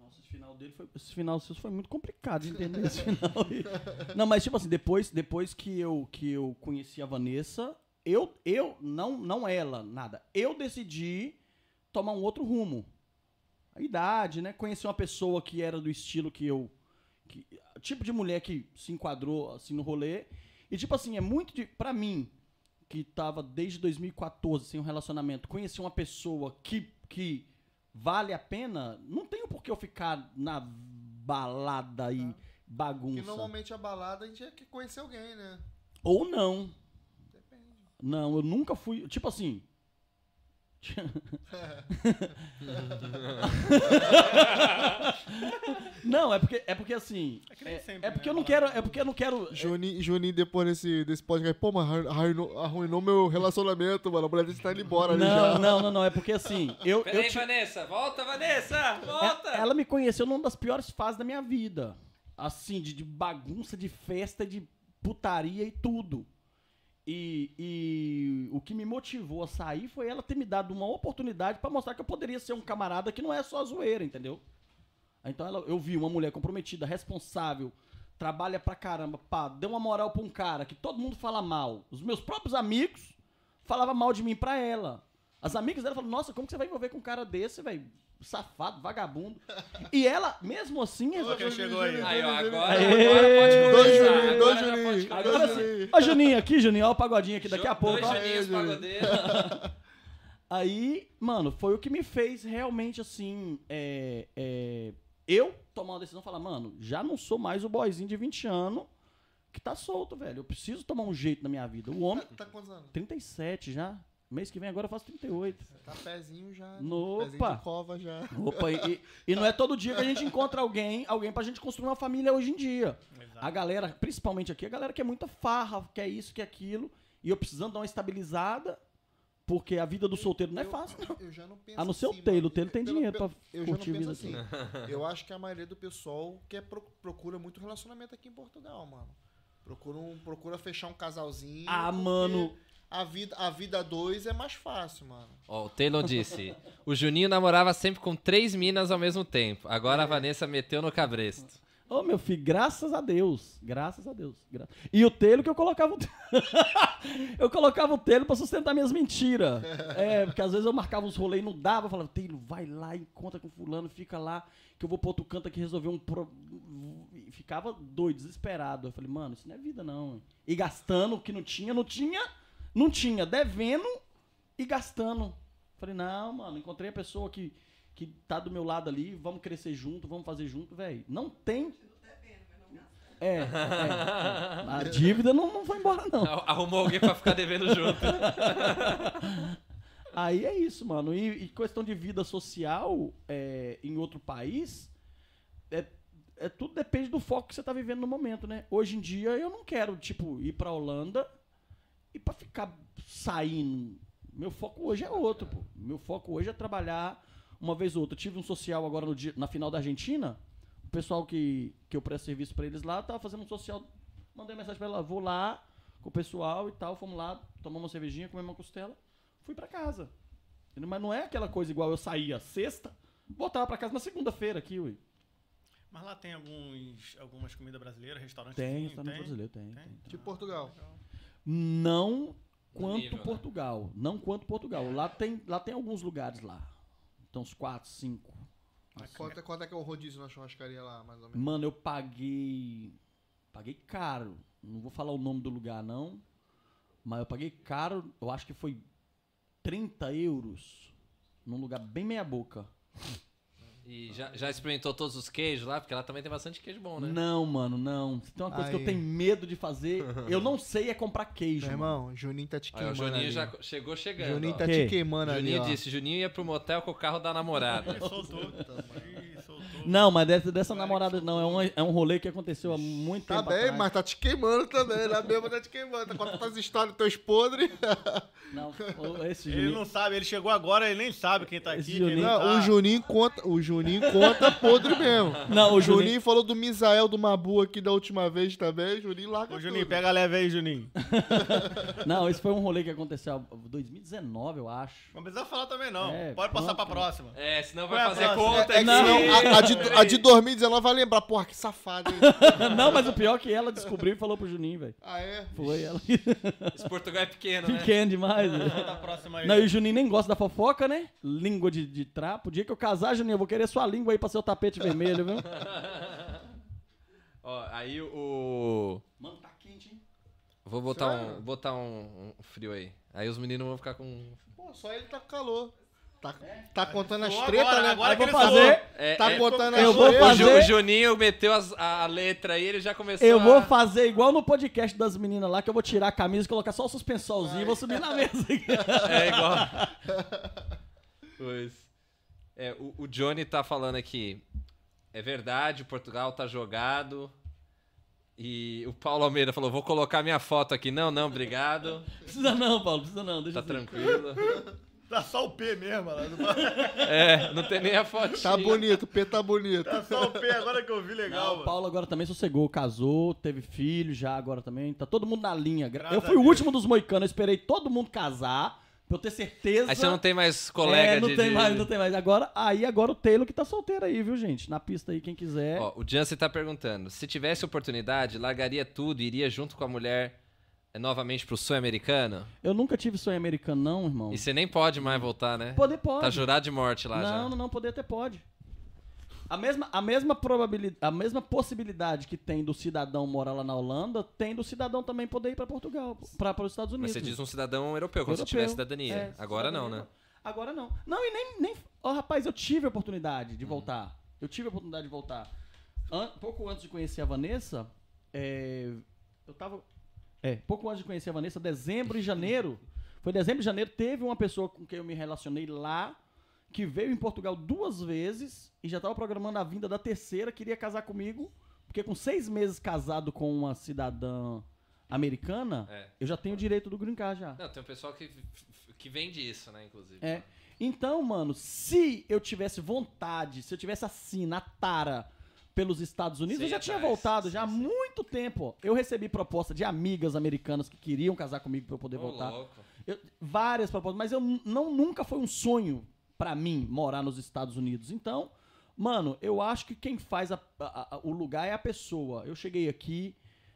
[SPEAKER 4] Nossa, esse final dele foi. Esse final seu foi muito complicado de entender esse final aí. *laughs* Não, mas tipo assim, depois, depois que, eu, que eu conheci a Vanessa, eu, eu, não, não ela, nada. Eu decidi tomar um outro rumo. A idade, né? Conheci uma pessoa que era do estilo que eu. Que, tipo de mulher que se enquadrou assim no rolê. E tipo assim, é muito de. Pra mim, que tava desde 2014 sem um relacionamento, conheci uma pessoa que, que vale a pena, não tenho por que eu ficar na balada e bagunça.
[SPEAKER 1] Porque normalmente a balada a gente quer conhecer alguém, né?
[SPEAKER 4] Ou não.
[SPEAKER 1] Depende.
[SPEAKER 4] Não, eu nunca fui. Tipo assim. *laughs* não, é porque, é porque assim.
[SPEAKER 2] É que nem
[SPEAKER 4] É,
[SPEAKER 2] sempre,
[SPEAKER 4] é porque
[SPEAKER 2] né,
[SPEAKER 4] eu não quero. É porque eu não quero. é-
[SPEAKER 1] Juninho, Juninho, depois desse, desse podcast, pô, mas arruinou, arruinou meu relacionamento, mano. A mulher dele tá indo embora ali
[SPEAKER 4] Não,
[SPEAKER 1] já.
[SPEAKER 4] não, não, não. É porque assim. Eu, eu
[SPEAKER 3] Peraí,
[SPEAKER 4] ti-
[SPEAKER 3] Vanessa! Volta, Vanessa! Volta!
[SPEAKER 4] É- Ela me conheceu numa das piores fases da minha vida. assim, de, de bagunça, de festa, de putaria e tudo. E, e o que me motivou a sair foi ela ter me dado uma oportunidade pra mostrar que eu poderia ser um camarada que não é só zoeira, entendeu? Então ela- eu vi uma mulher comprometida, responsável, trabalha pra caramba, pá, deu uma moral pra um cara que todo mundo fala mal. Os meus próprios amigos falavam mal de mim pra ela. As amigas dela falaram, nossa, como que você vai envolver com um cara desse, velho? Safado, vagabundo. E ela, mesmo assim, resolveu...
[SPEAKER 2] Quem chegou aí?
[SPEAKER 3] Aí, ó, agora,
[SPEAKER 4] Aê!
[SPEAKER 3] agora pode
[SPEAKER 1] Dois. Juninho, dois Juninho,
[SPEAKER 3] pode
[SPEAKER 1] dois
[SPEAKER 3] conversar.
[SPEAKER 4] Agora sim. Ó, Juninho aqui, Juninho, ó o pagodinho aqui daqui a pouco.
[SPEAKER 3] Dois
[SPEAKER 4] ó.
[SPEAKER 3] Juninhos
[SPEAKER 1] Juninho.
[SPEAKER 3] pagodeiros.
[SPEAKER 4] Aí, mano, foi o que me fez realmente assim. É, é, eu tomar uma decisão e falar, mano, já não sou mais o boyzinho de 20 anos que tá solto, velho. Eu preciso tomar um jeito na minha vida. O homem,
[SPEAKER 1] Tá, tá quantos anos?
[SPEAKER 4] 37 já. Mês que vem agora eu faço 38.
[SPEAKER 1] Tá pezinho já. Pezinho
[SPEAKER 4] opa.
[SPEAKER 1] de cova já.
[SPEAKER 4] Opa, e, e não é todo dia que a gente encontra alguém, alguém pra gente construir uma família hoje em dia. A galera, principalmente aqui, a galera quer muita farra, quer isso, quer aquilo. E eu precisando dar uma estabilizada, porque a vida do solteiro não é fácil, não.
[SPEAKER 1] Eu já não penso
[SPEAKER 4] A não ser o
[SPEAKER 1] assim,
[SPEAKER 4] Taylor.
[SPEAKER 1] mano.
[SPEAKER 4] O Taylor tem
[SPEAKER 1] Pelo-
[SPEAKER 4] dinheiro
[SPEAKER 1] pelo-
[SPEAKER 4] pra
[SPEAKER 1] Eu já não
[SPEAKER 4] curtir a
[SPEAKER 1] penso
[SPEAKER 4] vida
[SPEAKER 1] assim. Eu acho que a maioria do pessoal quer pro- procura muito relacionamento aqui em Portugal, mano. Procura, um, procura fechar um casalzinho.
[SPEAKER 4] Ah,
[SPEAKER 1] porque
[SPEAKER 4] mano.
[SPEAKER 1] A vida, a vida dois é mais fácil, mano.
[SPEAKER 3] Ó, o Taylor disse: *laughs* o Juninho namorava sempre com três minas ao mesmo tempo. Agora a Vanessa meteu no cabresto.
[SPEAKER 4] Ô, meu filho, graças a Deus. Graças a Deus. Gra- E o telo que eu colocava o telo. *laughs* eu colocava o telo pra sustentar minhas mentiras. É, porque às vezes eu marcava uns rolês e não dava. Eu falava, Telo, vai lá, encontra com fulano, fica lá, que eu vou pro outro canto aqui resolver um. Pro... Ficava doido, desesperado. Eu falei, mano, isso não é vida, não. E gastando o que não tinha, não tinha, não tinha. Devendo e gastando. Falei, não, mano, encontrei a pessoa que, que tá do meu lado ali, vamos crescer junto, vamos fazer junto, velho. Não tem. É, é, é. A dívida não, não foi embora, não.
[SPEAKER 3] Arrumou alguém pra ficar devendo junto. *laughs*
[SPEAKER 4] Aí é isso, mano. E, e questão de vida social é, em outro país, é, é, tudo depende do foco que você tá vivendo no momento, né? Hoje em dia eu não quero, tipo, ir pra Holanda e pra ficar saindo. Meu foco hoje é outro, pô. Meu foco hoje é trabalhar uma vez ou outra. Eu tive um social agora no dia, na final da Argentina. O pessoal que, que eu presto serviço pra eles lá, tava fazendo um social. Mandei mensagem pra ela, vou lá com o pessoal e tal. Fomos lá, tomamos uma cervejinha, comemos uma costela fui pra casa. Mas não é aquela coisa igual eu saía sexta, voltava pra casa na segunda-feira aqui, ui.
[SPEAKER 2] Mas lá tem alguns, algumas comidas brasileiras, restaurantes?
[SPEAKER 4] Tem,
[SPEAKER 2] assim,
[SPEAKER 4] restaurante brasileiro, tem,
[SPEAKER 2] Tem?
[SPEAKER 4] tem, tem.
[SPEAKER 1] Tipo Portugal.
[SPEAKER 4] Não quanto
[SPEAKER 3] nível, né?
[SPEAKER 4] Portugal. Não quanto Portugal. Lá tem, lá tem alguns lugares lá. Então, uns quatro, cinco.
[SPEAKER 1] Quanto, é- quanto é que é o rodízio na churrascaria lá, mais ou menos?
[SPEAKER 4] Mano, eu paguei. Paguei caro. Não vou falar o nome do lugar, não. Mas eu paguei caro, eu acho que foi 30 euros. Num lugar bem meia-boca.
[SPEAKER 3] E já, já experimentou todos os queijos lá? Porque lá também tem bastante queijo bom, né?
[SPEAKER 4] Não, mano, não. Se tem uma coisa que eu
[SPEAKER 1] Aí.
[SPEAKER 4] tenho medo de fazer, eu não sei é comprar queijo.
[SPEAKER 1] Meu
[SPEAKER 4] mano.
[SPEAKER 1] irmão, Juninho tá te
[SPEAKER 3] Aí, o
[SPEAKER 1] queimando.
[SPEAKER 3] Juninho
[SPEAKER 1] ali.
[SPEAKER 3] já chegou chegando.
[SPEAKER 1] Juninho
[SPEAKER 3] ó.
[SPEAKER 1] tá
[SPEAKER 4] Que?
[SPEAKER 1] te queimando ali.
[SPEAKER 3] Juninho
[SPEAKER 1] ó.
[SPEAKER 3] disse, Juninho ia pro motel com o carro da namorada. *laughs*
[SPEAKER 2] Ih, soltou.
[SPEAKER 4] Não, mas dessa, dessa namorada não. É um, é um rolê que aconteceu há muito
[SPEAKER 1] Tá
[SPEAKER 4] tempo
[SPEAKER 1] bem,
[SPEAKER 4] atrás.
[SPEAKER 1] mas tá te queimando também. Na mesma tá te queimando. Tá contando as histórias dos teus podres.
[SPEAKER 4] Não, esse
[SPEAKER 2] Ele
[SPEAKER 4] Juninho...
[SPEAKER 2] não sabe, ele chegou agora, ele nem sabe quem tá aqui. quem
[SPEAKER 4] Juninho-
[SPEAKER 2] não
[SPEAKER 1] Não,
[SPEAKER 2] tá.
[SPEAKER 1] o Juninho conta. O Juninho conta podre mesmo.
[SPEAKER 4] Não,
[SPEAKER 1] O Juninho,
[SPEAKER 4] Juninho...
[SPEAKER 1] falou do Misael do Mabu aqui da última vez também. Juninho larga
[SPEAKER 2] Ô, Juninho,
[SPEAKER 1] tudo.
[SPEAKER 2] pega leve aí, Juninho. *laughs*
[SPEAKER 4] Não, esse foi um rolê que aconteceu em 2019, eu acho.
[SPEAKER 2] Não precisa falar também, não.
[SPEAKER 4] É,
[SPEAKER 2] Pode passar
[SPEAKER 4] pronto.
[SPEAKER 2] pra próxima.
[SPEAKER 3] É, senão vai
[SPEAKER 2] é
[SPEAKER 3] fazer conta
[SPEAKER 1] É que
[SPEAKER 4] Não.
[SPEAKER 1] a, a de, a de 2019 vai lembrar. Porra, que safado, hein? *laughs*
[SPEAKER 4] Não, mas o pior é que ela descobriu e falou pro Juninho, velho.
[SPEAKER 1] ah, é?
[SPEAKER 4] Foi ela.
[SPEAKER 3] Esse Portugal é pequeno, né?
[SPEAKER 4] Pequeno demais, velho.
[SPEAKER 2] Próxima aí.
[SPEAKER 4] Não, e o Juninho nem gosta da fofoca, né? Língua de, de trapo. O dia que eu casar, Juninho, eu vou querer sua língua aí pra ser o tapete vermelho, viu? *laughs*
[SPEAKER 3] Ó, aí o...
[SPEAKER 4] Mano, tá quente, hein?
[SPEAKER 3] Vou botar
[SPEAKER 1] Sério?
[SPEAKER 3] um, botar um, um frio aí. Aí os meninos vão ficar com...
[SPEAKER 1] Pô, só ele tá com calor. Tá, tá contando as tretas,
[SPEAKER 2] agora,
[SPEAKER 1] né?
[SPEAKER 2] agora
[SPEAKER 4] Eu vou fazer.
[SPEAKER 2] falou.
[SPEAKER 3] É,
[SPEAKER 1] Tá
[SPEAKER 3] é,
[SPEAKER 1] contando
[SPEAKER 4] eu
[SPEAKER 1] as
[SPEAKER 4] vou
[SPEAKER 3] o, Ju-
[SPEAKER 4] fazer-
[SPEAKER 3] o Juninho meteu as- a letra aí, ele já começou
[SPEAKER 4] Eu
[SPEAKER 3] a...
[SPEAKER 4] vou fazer igual no podcast das meninas lá, que eu vou tirar a camisa e colocar só o suspensolzinho e vou subir na mesa.
[SPEAKER 3] É igual. pois. É, o, o Johnny tá falando aqui. É verdade, o Portugal tá jogado. E o Paulo Almeida falou: vou colocar minha foto aqui. Não, não, obrigado.
[SPEAKER 4] Precisa não, Paulo, precisa não. Deixa
[SPEAKER 3] Tá
[SPEAKER 4] assim.
[SPEAKER 3] tranquilo.
[SPEAKER 2] Tá só o P mesmo, lá
[SPEAKER 3] É, não tem nem a foto.
[SPEAKER 1] Tá bonito, o P tá bonito.
[SPEAKER 2] Tá só o P, agora que eu vi legal,
[SPEAKER 4] Não, o
[SPEAKER 2] mano.
[SPEAKER 4] Paulo agora também sossegou, casou, teve filho já agora também. Tá todo mundo na linha.
[SPEAKER 2] Graças
[SPEAKER 4] eu fui o último dos moicanos, eu esperei todo mundo casar, pra eu ter certeza.
[SPEAKER 3] Aí você não tem mais colega
[SPEAKER 4] é, não
[SPEAKER 3] de...
[SPEAKER 4] tem
[SPEAKER 3] de-
[SPEAKER 4] mais, não tem mais. Agora, aí agora o Taylor que tá solteiro aí, viu, gente? Na pista aí, quem quiser.
[SPEAKER 3] Ó, o Jansen tá perguntando, se tivesse oportunidade, largaria tudo e iria junto com a mulher eh, novamente pro sonho americano?
[SPEAKER 4] Eu nunca tive sonho americano, não, irmão.
[SPEAKER 3] E você nem pode mais voltar, né?
[SPEAKER 4] Poder pode.
[SPEAKER 3] Tá jurado de morte lá
[SPEAKER 4] não,
[SPEAKER 3] já.
[SPEAKER 4] não, não, poder até pode. A mesma, a mesma probabilidade, a mesma possibilidade que tem do cidadão morar lá na Holanda, tem do cidadão também poder ir pra Portugal, para os Estados
[SPEAKER 3] Mas
[SPEAKER 4] Unidos.
[SPEAKER 3] você diz um cidadão europeu, como se
[SPEAKER 4] Europeu.
[SPEAKER 3] tivesse cidadania.
[SPEAKER 4] É,
[SPEAKER 3] Agora não,
[SPEAKER 4] cidadania.
[SPEAKER 3] né?
[SPEAKER 4] Agora não. Não, e nem. nem ó, rapaz, eu tive a oportunidade de voltar. Eu tive a oportunidade de voltar. An- pouco antes de conhecer a Vanessa, é, eu tava. É, pouco antes de conhecer a Vanessa, dezembro e janeiro. Foi dezembro e janeiro, teve uma pessoa com quem eu me relacionei lá, que veio em Portugal duas vezes e já tava programando a vinda da terceira, queria casar comigo, porque com seis meses casado com uma cidadã americana,
[SPEAKER 3] É.
[SPEAKER 4] eu já tenho o direito do green card já.
[SPEAKER 3] Não, tem um pessoal que, que vende isso, né, inclusive.
[SPEAKER 4] É. Então, mano, se eu tivesse vontade, se eu tivesse assim, na tara pelos Estados Unidos,
[SPEAKER 3] Você
[SPEAKER 4] eu já tinha voltado
[SPEAKER 3] sim,
[SPEAKER 4] já há
[SPEAKER 3] sim.
[SPEAKER 4] muito tempo. Eu recebi proposta de amigas americanas que queriam casar comigo pra eu poder
[SPEAKER 3] Ô,
[SPEAKER 4] voltar.
[SPEAKER 3] louco.
[SPEAKER 4] Eu- várias propostas, mas eu não nunca foi um sonho pra mim morar nos Estados Unidos. Então, mano, eu acho que quem faz a- a- a- o lugar é a pessoa. Eu cheguei aqui,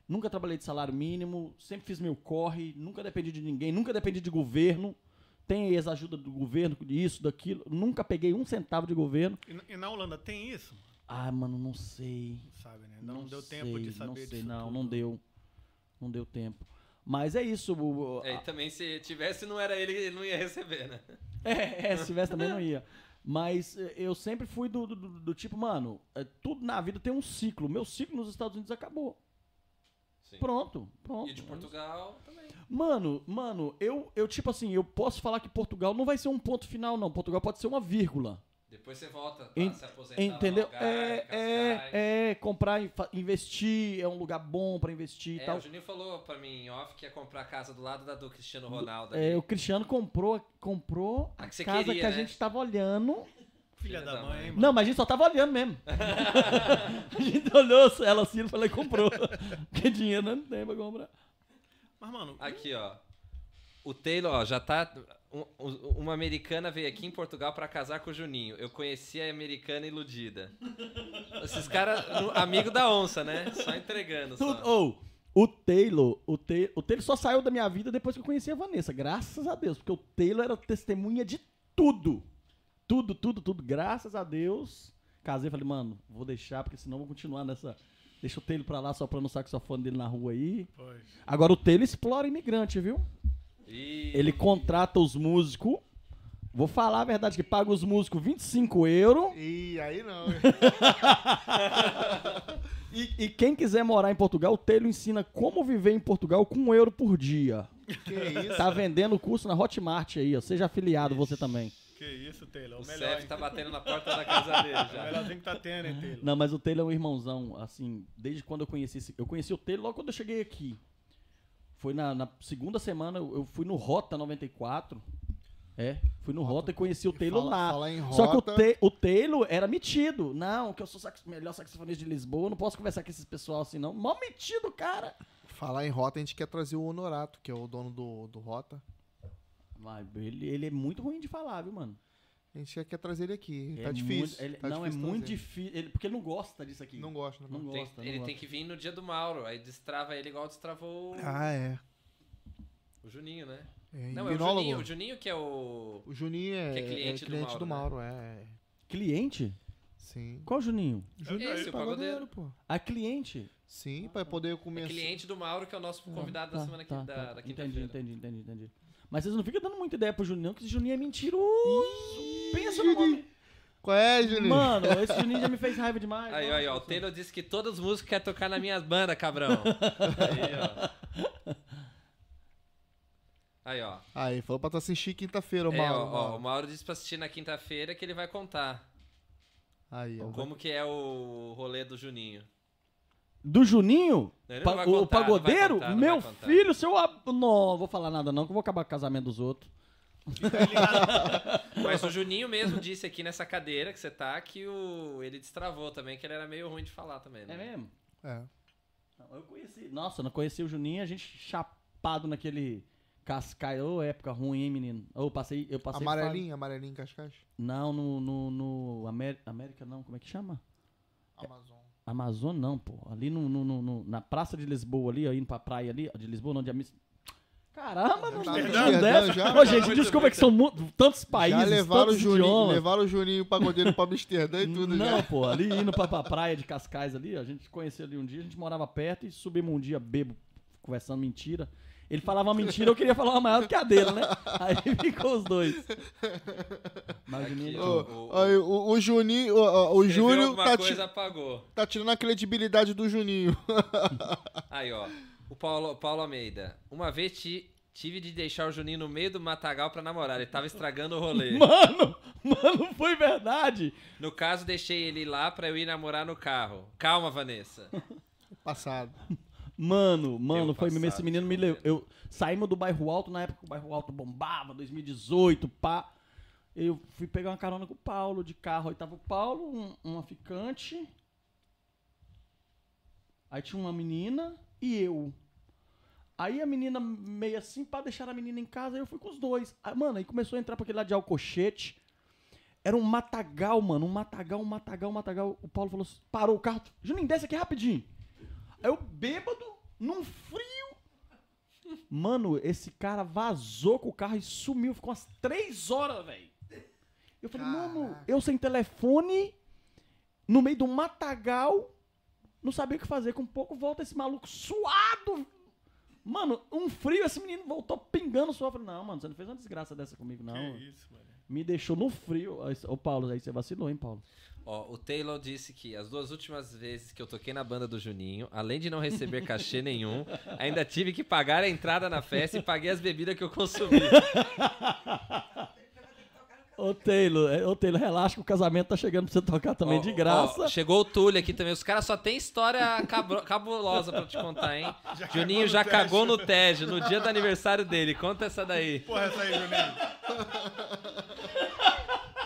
[SPEAKER 4] nunca trabalhei de salário mínimo, sempre fiz meu corre, nunca dependi de ninguém, nunca dependi de governo. Tem as ajudas do governo, disso, daquilo. Nunca peguei um centavo de governo.
[SPEAKER 2] E na Holanda tem isso?
[SPEAKER 4] Ah, mano, não sei.
[SPEAKER 2] Não sabe, né? Não, deu tempo
[SPEAKER 4] sei,
[SPEAKER 2] de saber
[SPEAKER 4] Não sei,
[SPEAKER 2] disso
[SPEAKER 4] não,
[SPEAKER 2] tudo.
[SPEAKER 4] não deu. Não deu tempo. Mas é isso. o- o-
[SPEAKER 3] É, e também se tivesse, não era ele, ele não ia receber, né? *laughs*
[SPEAKER 4] É, é, se tivesse também não ia. Mas eh, eu sempre fui do, do- do- do tipo, mano, é, tudo na vida tem um ciclo. Meu ciclo nos Estados Unidos acabou.
[SPEAKER 3] Sim.
[SPEAKER 4] Pronto, pronto.
[SPEAKER 3] E de Portugal também.
[SPEAKER 4] Mano, mano, eu, eu tipo assim, eu posso falar que Portugal não vai ser um ponto final, não. Portugal pode ser uma vírgula.
[SPEAKER 3] Depois você volta pra
[SPEAKER 4] En-
[SPEAKER 3] se aposentar
[SPEAKER 4] Entendeu?
[SPEAKER 3] Algarve,
[SPEAKER 4] É, é, é, comprar, investir, é um lugar bom pra investir e
[SPEAKER 3] É,
[SPEAKER 4] tal.
[SPEAKER 3] o Juninho falou pra mim em off que ia comprar a casa do lado da do Cristiano Ronaldo.
[SPEAKER 4] É,
[SPEAKER 3] ali.
[SPEAKER 4] o Cristiano comprou, comprou
[SPEAKER 3] A
[SPEAKER 4] a
[SPEAKER 3] que
[SPEAKER 4] casa
[SPEAKER 3] queria,
[SPEAKER 4] que a
[SPEAKER 3] né?
[SPEAKER 4] gente tava olhando.
[SPEAKER 2] Filha da mãe, mano.
[SPEAKER 4] Não, mas a gente só tava olhando mesmo. *laughs* a gente olhou ela assim e falou e comprou. *laughs* Porque dinheiro não tem pra comprar.
[SPEAKER 2] Mas, mano,
[SPEAKER 3] Aqui, ó. O Taylor, ó, já tá. Um- um- uma americana veio aqui em Portugal pra casar com o Juninho. Eu conheci a americana iludida. Esses caras, amigo da onça, né? Só entregando.
[SPEAKER 4] Tudo,
[SPEAKER 3] Só.
[SPEAKER 4] ou, o Taylor, o, Taylor, o Taylor só saiu da minha vida depois que eu conheci a Vanessa. Graças a Deus. Porque o Taylor era testemunha de tudo. Tudo, tudo, tudo. Graças a Deus. Casei e falei, mano, vou deixar, porque senão eu vou continuar nessa. Deixa o Taylor pra lá soprando o saxofone dele na rua aí.
[SPEAKER 2] Pois.
[SPEAKER 4] Agora o Taylor explora imigrante, viu?
[SPEAKER 3] E...
[SPEAKER 4] Ele contrata os músicos. Vou falar a verdade que paga os músicos 25 euros.
[SPEAKER 1] E aí não. *laughs*
[SPEAKER 4] E, e quem quiser morar em Portugal, o Taylor ensina como viver em Portugal com um euro por dia.
[SPEAKER 1] que isso?
[SPEAKER 4] Tá vendendo o curso na Hotmart aí, ó. Seja afiliado você também.
[SPEAKER 2] Que isso, Taylor.
[SPEAKER 3] O
[SPEAKER 2] O melhor. Hein?
[SPEAKER 3] tá batendo na porta da casa dele *laughs*
[SPEAKER 2] O
[SPEAKER 3] já.
[SPEAKER 2] melhorzinho que tá tendo, hein, Taylor?
[SPEAKER 4] Não, mas o Taylor é um irmãozão, assim, desde quando eu conheci esse, Eu conheci o Taylor logo quando eu cheguei aqui. Foi na, na segunda semana, eu, fui no Rota 94. É, fui no Rota, e conheci o Taylor
[SPEAKER 1] Fala-
[SPEAKER 4] lá.
[SPEAKER 1] falar em
[SPEAKER 4] Só que o,
[SPEAKER 1] Rota-
[SPEAKER 4] Te- o Taylor era metido. Não, que eu sou sax- melhor saxofonista de Lisboa, não posso conversar com esses pessoal assim, não. Mó metido, cara.
[SPEAKER 1] Falar em Rota, a gente quer trazer o Honorato, que é o dono do, do Rota.
[SPEAKER 4] Mas ele, ele é muito ruim de falar, viu, mano?
[SPEAKER 1] A gente quer trazer ele aqui.
[SPEAKER 4] É
[SPEAKER 1] tá difícil.
[SPEAKER 4] muito- ele-
[SPEAKER 1] tá
[SPEAKER 4] não, é
[SPEAKER 1] difícil
[SPEAKER 4] muito
[SPEAKER 1] trazer.
[SPEAKER 4] difícil. ele- porque ele não gosta disso aqui.
[SPEAKER 1] Não gosta, não
[SPEAKER 4] Não
[SPEAKER 1] gosta.
[SPEAKER 3] Tem-
[SPEAKER 4] não
[SPEAKER 3] ele
[SPEAKER 4] gosta.
[SPEAKER 3] tem que vir no dia do Mauro. Aí destrava ele igual destravou o,
[SPEAKER 1] Ah, é.
[SPEAKER 3] o Juninho, né?
[SPEAKER 1] é
[SPEAKER 3] Não, é o. Juninho, o Juninho que é o.
[SPEAKER 1] O Juninho é,
[SPEAKER 3] Que é
[SPEAKER 1] é
[SPEAKER 3] cliente
[SPEAKER 1] cliente,
[SPEAKER 3] do
[SPEAKER 1] do
[SPEAKER 3] Mauro,
[SPEAKER 1] Mauro, é.
[SPEAKER 4] Cliente?
[SPEAKER 1] Sim.
[SPEAKER 4] Qual Juninho?
[SPEAKER 1] Juninho
[SPEAKER 3] Esse,
[SPEAKER 1] é
[SPEAKER 3] o pagodeiro.
[SPEAKER 1] pô.
[SPEAKER 4] A cliente?
[SPEAKER 1] Sim, pra poder
[SPEAKER 3] É
[SPEAKER 1] comer.
[SPEAKER 3] cliente do Mauro, que é o nosso convidado da
[SPEAKER 4] Tá,
[SPEAKER 3] semana
[SPEAKER 4] tá,
[SPEAKER 3] que, da,
[SPEAKER 4] tá.
[SPEAKER 3] da
[SPEAKER 4] Entendi,
[SPEAKER 3] quinta-feira.
[SPEAKER 4] entendi, entendi, entendi. Mas vocês não ficam dando muita ideia pro Juninho, não, que esse Juninho é mentiroso. Pensa no homem.
[SPEAKER 1] Qual é, Juninho?
[SPEAKER 4] Mano, esse Juninho já me fez raiva demais.
[SPEAKER 3] Aí, aí, ó, o. Taylor disse que todos os músicos querem tocar nas minhas bandas, cabrão. Aí, *laughs* ó. Aí, ó.
[SPEAKER 1] Aí, falou pra tu assistir quinta-feira, o
[SPEAKER 3] É,
[SPEAKER 1] Mauro.
[SPEAKER 3] ó, ó, o
[SPEAKER 1] Mauro.
[SPEAKER 3] Mauro disse pra assistir na quinta-feira que ele vai contar
[SPEAKER 1] Aí, ó.
[SPEAKER 3] como que é o rolê do Juninho.
[SPEAKER 4] Do Juninho? Pa- o
[SPEAKER 3] contar,
[SPEAKER 4] pagodeiro?
[SPEAKER 3] contar,
[SPEAKER 4] Meu filho, seu. ab- Não, vou falar nada não, que eu vou acabar com o casamento dos outros.
[SPEAKER 2] Fica ligado. *laughs*
[SPEAKER 3] Mas o Juninho mesmo disse aqui nessa cadeira que você tá que o... ele destravou também, que ele era meio ruim de falar também. Né?
[SPEAKER 4] É mesmo?
[SPEAKER 1] É.
[SPEAKER 4] Não, Eu conheci. Nossa, eu não conheci o Juninho, a gente chapado naquele cascaio. Ô, época ruim, hein, menino? Ô, passei, eu passei.
[SPEAKER 1] Amarelinho, amarelinho em Cascais?
[SPEAKER 4] Não, no. no, no Amé- América não, como é que chama?
[SPEAKER 1] Amazon.
[SPEAKER 4] Amazônia não, pô. Ali no, no- no- na Praça de Lisboa, ali, ó, indo pra praia ali, de Lisboa, não, de Amis... Caramba, não
[SPEAKER 1] Tá
[SPEAKER 4] não dessa.
[SPEAKER 1] já?
[SPEAKER 4] Ô, gente, desculpa
[SPEAKER 3] bem.
[SPEAKER 4] que são tantos países,
[SPEAKER 1] Já levaram o
[SPEAKER 4] tantos
[SPEAKER 1] Juninho,
[SPEAKER 4] idiomas.
[SPEAKER 1] levaram o Juninho pagodeiro pra Amsterdã e tudo
[SPEAKER 4] não,
[SPEAKER 1] já.
[SPEAKER 4] pô, ali indo pra, pra praia de Cascais ali, ó, a gente conheceu ali um dia, a gente morava perto e subimos um dia bebo, conversando mentira. Ele falava uma mentira, eu queria falar uma maior do que a dele, né? Aí *laughs* ficou os dois. Mas o
[SPEAKER 3] Aqui, O-
[SPEAKER 1] aí, o, o Juninho, o, o- o Júnior tá,
[SPEAKER 3] coisa, apagou.
[SPEAKER 1] tá tirando a credibilidade do Juninho. *laughs*
[SPEAKER 3] Aí, ó. O Paulo, Paulo Almeida. Uma vez ti- tive de deixar o Juninho no meio do matagal pra namorar. Ele tava estragando o rolê. *laughs*
[SPEAKER 4] Mano, mano, foi verdade.
[SPEAKER 3] No caso, deixei ele lá pra eu ir namorar no carro. Calma, Vanessa.
[SPEAKER 1] Passado.
[SPEAKER 4] Mano, mano, foi mesmo. Esse
[SPEAKER 3] passado,
[SPEAKER 4] menino me levou. Eu saímos do bairro alto na época que o bairro alto bombava, 2018, pá. Eu fui pegar uma carona com o Paulo de carro. Aí tava o Paulo, um, uma ficante. Aí tinha uma menina e eu. Aí a menina meio assim, pra deixar a menina em casa, aí eu fui com os dois. Aí, mano, aí começou a entrar pra aquele lado de Alcochete. Era um matagal, mano. Um matagal, um matagal, um matagal. O Paulo falou assim, parou o carro. Juninho, desce aqui rapidinho. Eu bêbado, num frio. Mano, esse cara vazou com o carro e sumiu. Ficou umas três horas, velho. Eu falei, mano, eu sem telefone, no meio do matagal, não sabia o que fazer. Com pouco volta esse maluco suado. Mano, um frio, esse menino voltou pingando suor. Eu falei, não, mano, você não fez uma desgraça dessa comigo, não.
[SPEAKER 2] Que isso, mano.
[SPEAKER 4] Me deixou no frio. Ô, Paulo, aí você vacilou, hein, Paulo?
[SPEAKER 3] Ó, o Taylor disse que as duas últimas vezes que eu toquei na banda do Juninho, além de não receber cachê nenhum, *laughs* ainda tive que pagar a entrada na festa e paguei as bebidas que eu consumi. *laughs*
[SPEAKER 4] Ô, Taylor, é, ô, Taylor, relaxa que o casamento tá chegando pra você tocar também
[SPEAKER 3] Ó,
[SPEAKER 4] de
[SPEAKER 3] ó,
[SPEAKER 4] graça.
[SPEAKER 3] chegou o Túlio aqui também. Os caras só tem história cabro- cabulosa pra te contar, hein? *laughs* Juninho
[SPEAKER 2] cagou
[SPEAKER 3] já
[SPEAKER 2] no
[SPEAKER 3] cagou no Tejo, no dia do aniversário dele. Conta essa daí.
[SPEAKER 2] Porra, essa aí, Juninho.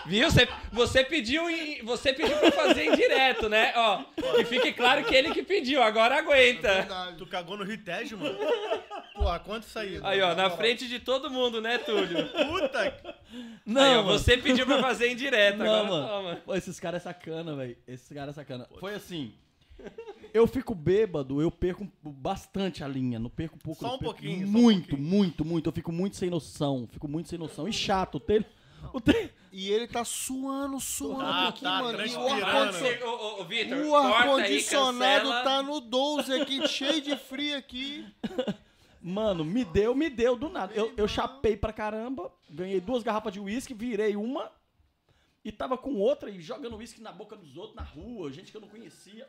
[SPEAKER 3] Viu? Você, você pediu em- você pediu pra fazer em direto, né? Ó, que fique claro que ele que pediu, agora aguenta.
[SPEAKER 1] Verdade.
[SPEAKER 2] Tu cagou no Ritejo, mano? Porra, quanto isso aí?
[SPEAKER 3] Aí, ó, na frente de todo mundo, né, Túlio?
[SPEAKER 2] Puta!
[SPEAKER 4] Não,
[SPEAKER 3] Aí, ó, você pediu pra fazer em direto,
[SPEAKER 4] Não,
[SPEAKER 3] agora
[SPEAKER 4] mano.
[SPEAKER 3] toma.
[SPEAKER 4] Pô, esses caras é sacana, velho. Esses caras é sacana. Foi assim. Eu fico bêbado, eu perco bastante a linha. Não perco pouco.
[SPEAKER 2] Só um
[SPEAKER 4] perco
[SPEAKER 2] pouquinho, só um
[SPEAKER 4] Muito,
[SPEAKER 2] pouquinho.
[SPEAKER 4] muito, muito. Eu fico muito sem noção. Fico muito sem noção. E chato. O Taylor.
[SPEAKER 1] E ele tá suando, suando
[SPEAKER 2] Tá,
[SPEAKER 1] aqui,
[SPEAKER 2] tá,
[SPEAKER 1] mano. E o ar-condicionado- o tá no 12 aqui, *laughs* cheio de frio aqui.
[SPEAKER 4] Mano, me deu, me deu do nada. Eu, eu chapei pra caramba. Ganhei duas garrafas de uísque, virei uma. E tava com outra e jogando uísque na boca dos outros, na rua, gente que eu não conhecia.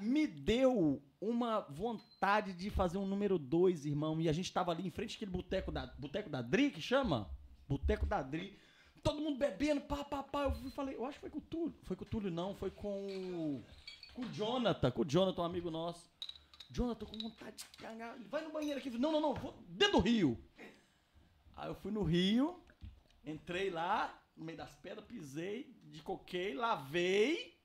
[SPEAKER 4] Me deu uma vontade de fazer um número dois, irmão. E a gente tava ali em frente àquele boteco da, boteco da Dri, que chama? Boteco da Dri. Todo mundo bebendo, pá, pá, pá. Eu fui- falei, eu acho que foi com o Túlio. Foi com o Túlio, não. Foi com o... Com o Jonathan. Com o Jonathan, um amigo nosso. Jonathan, tô com vontade de cagar. Vai no banheiro aqui. Não, não, não. Vou dentro do rio. Aí eu fui no rio. Entrei lá, no meio das pedras, pisei, de coquei, lavei.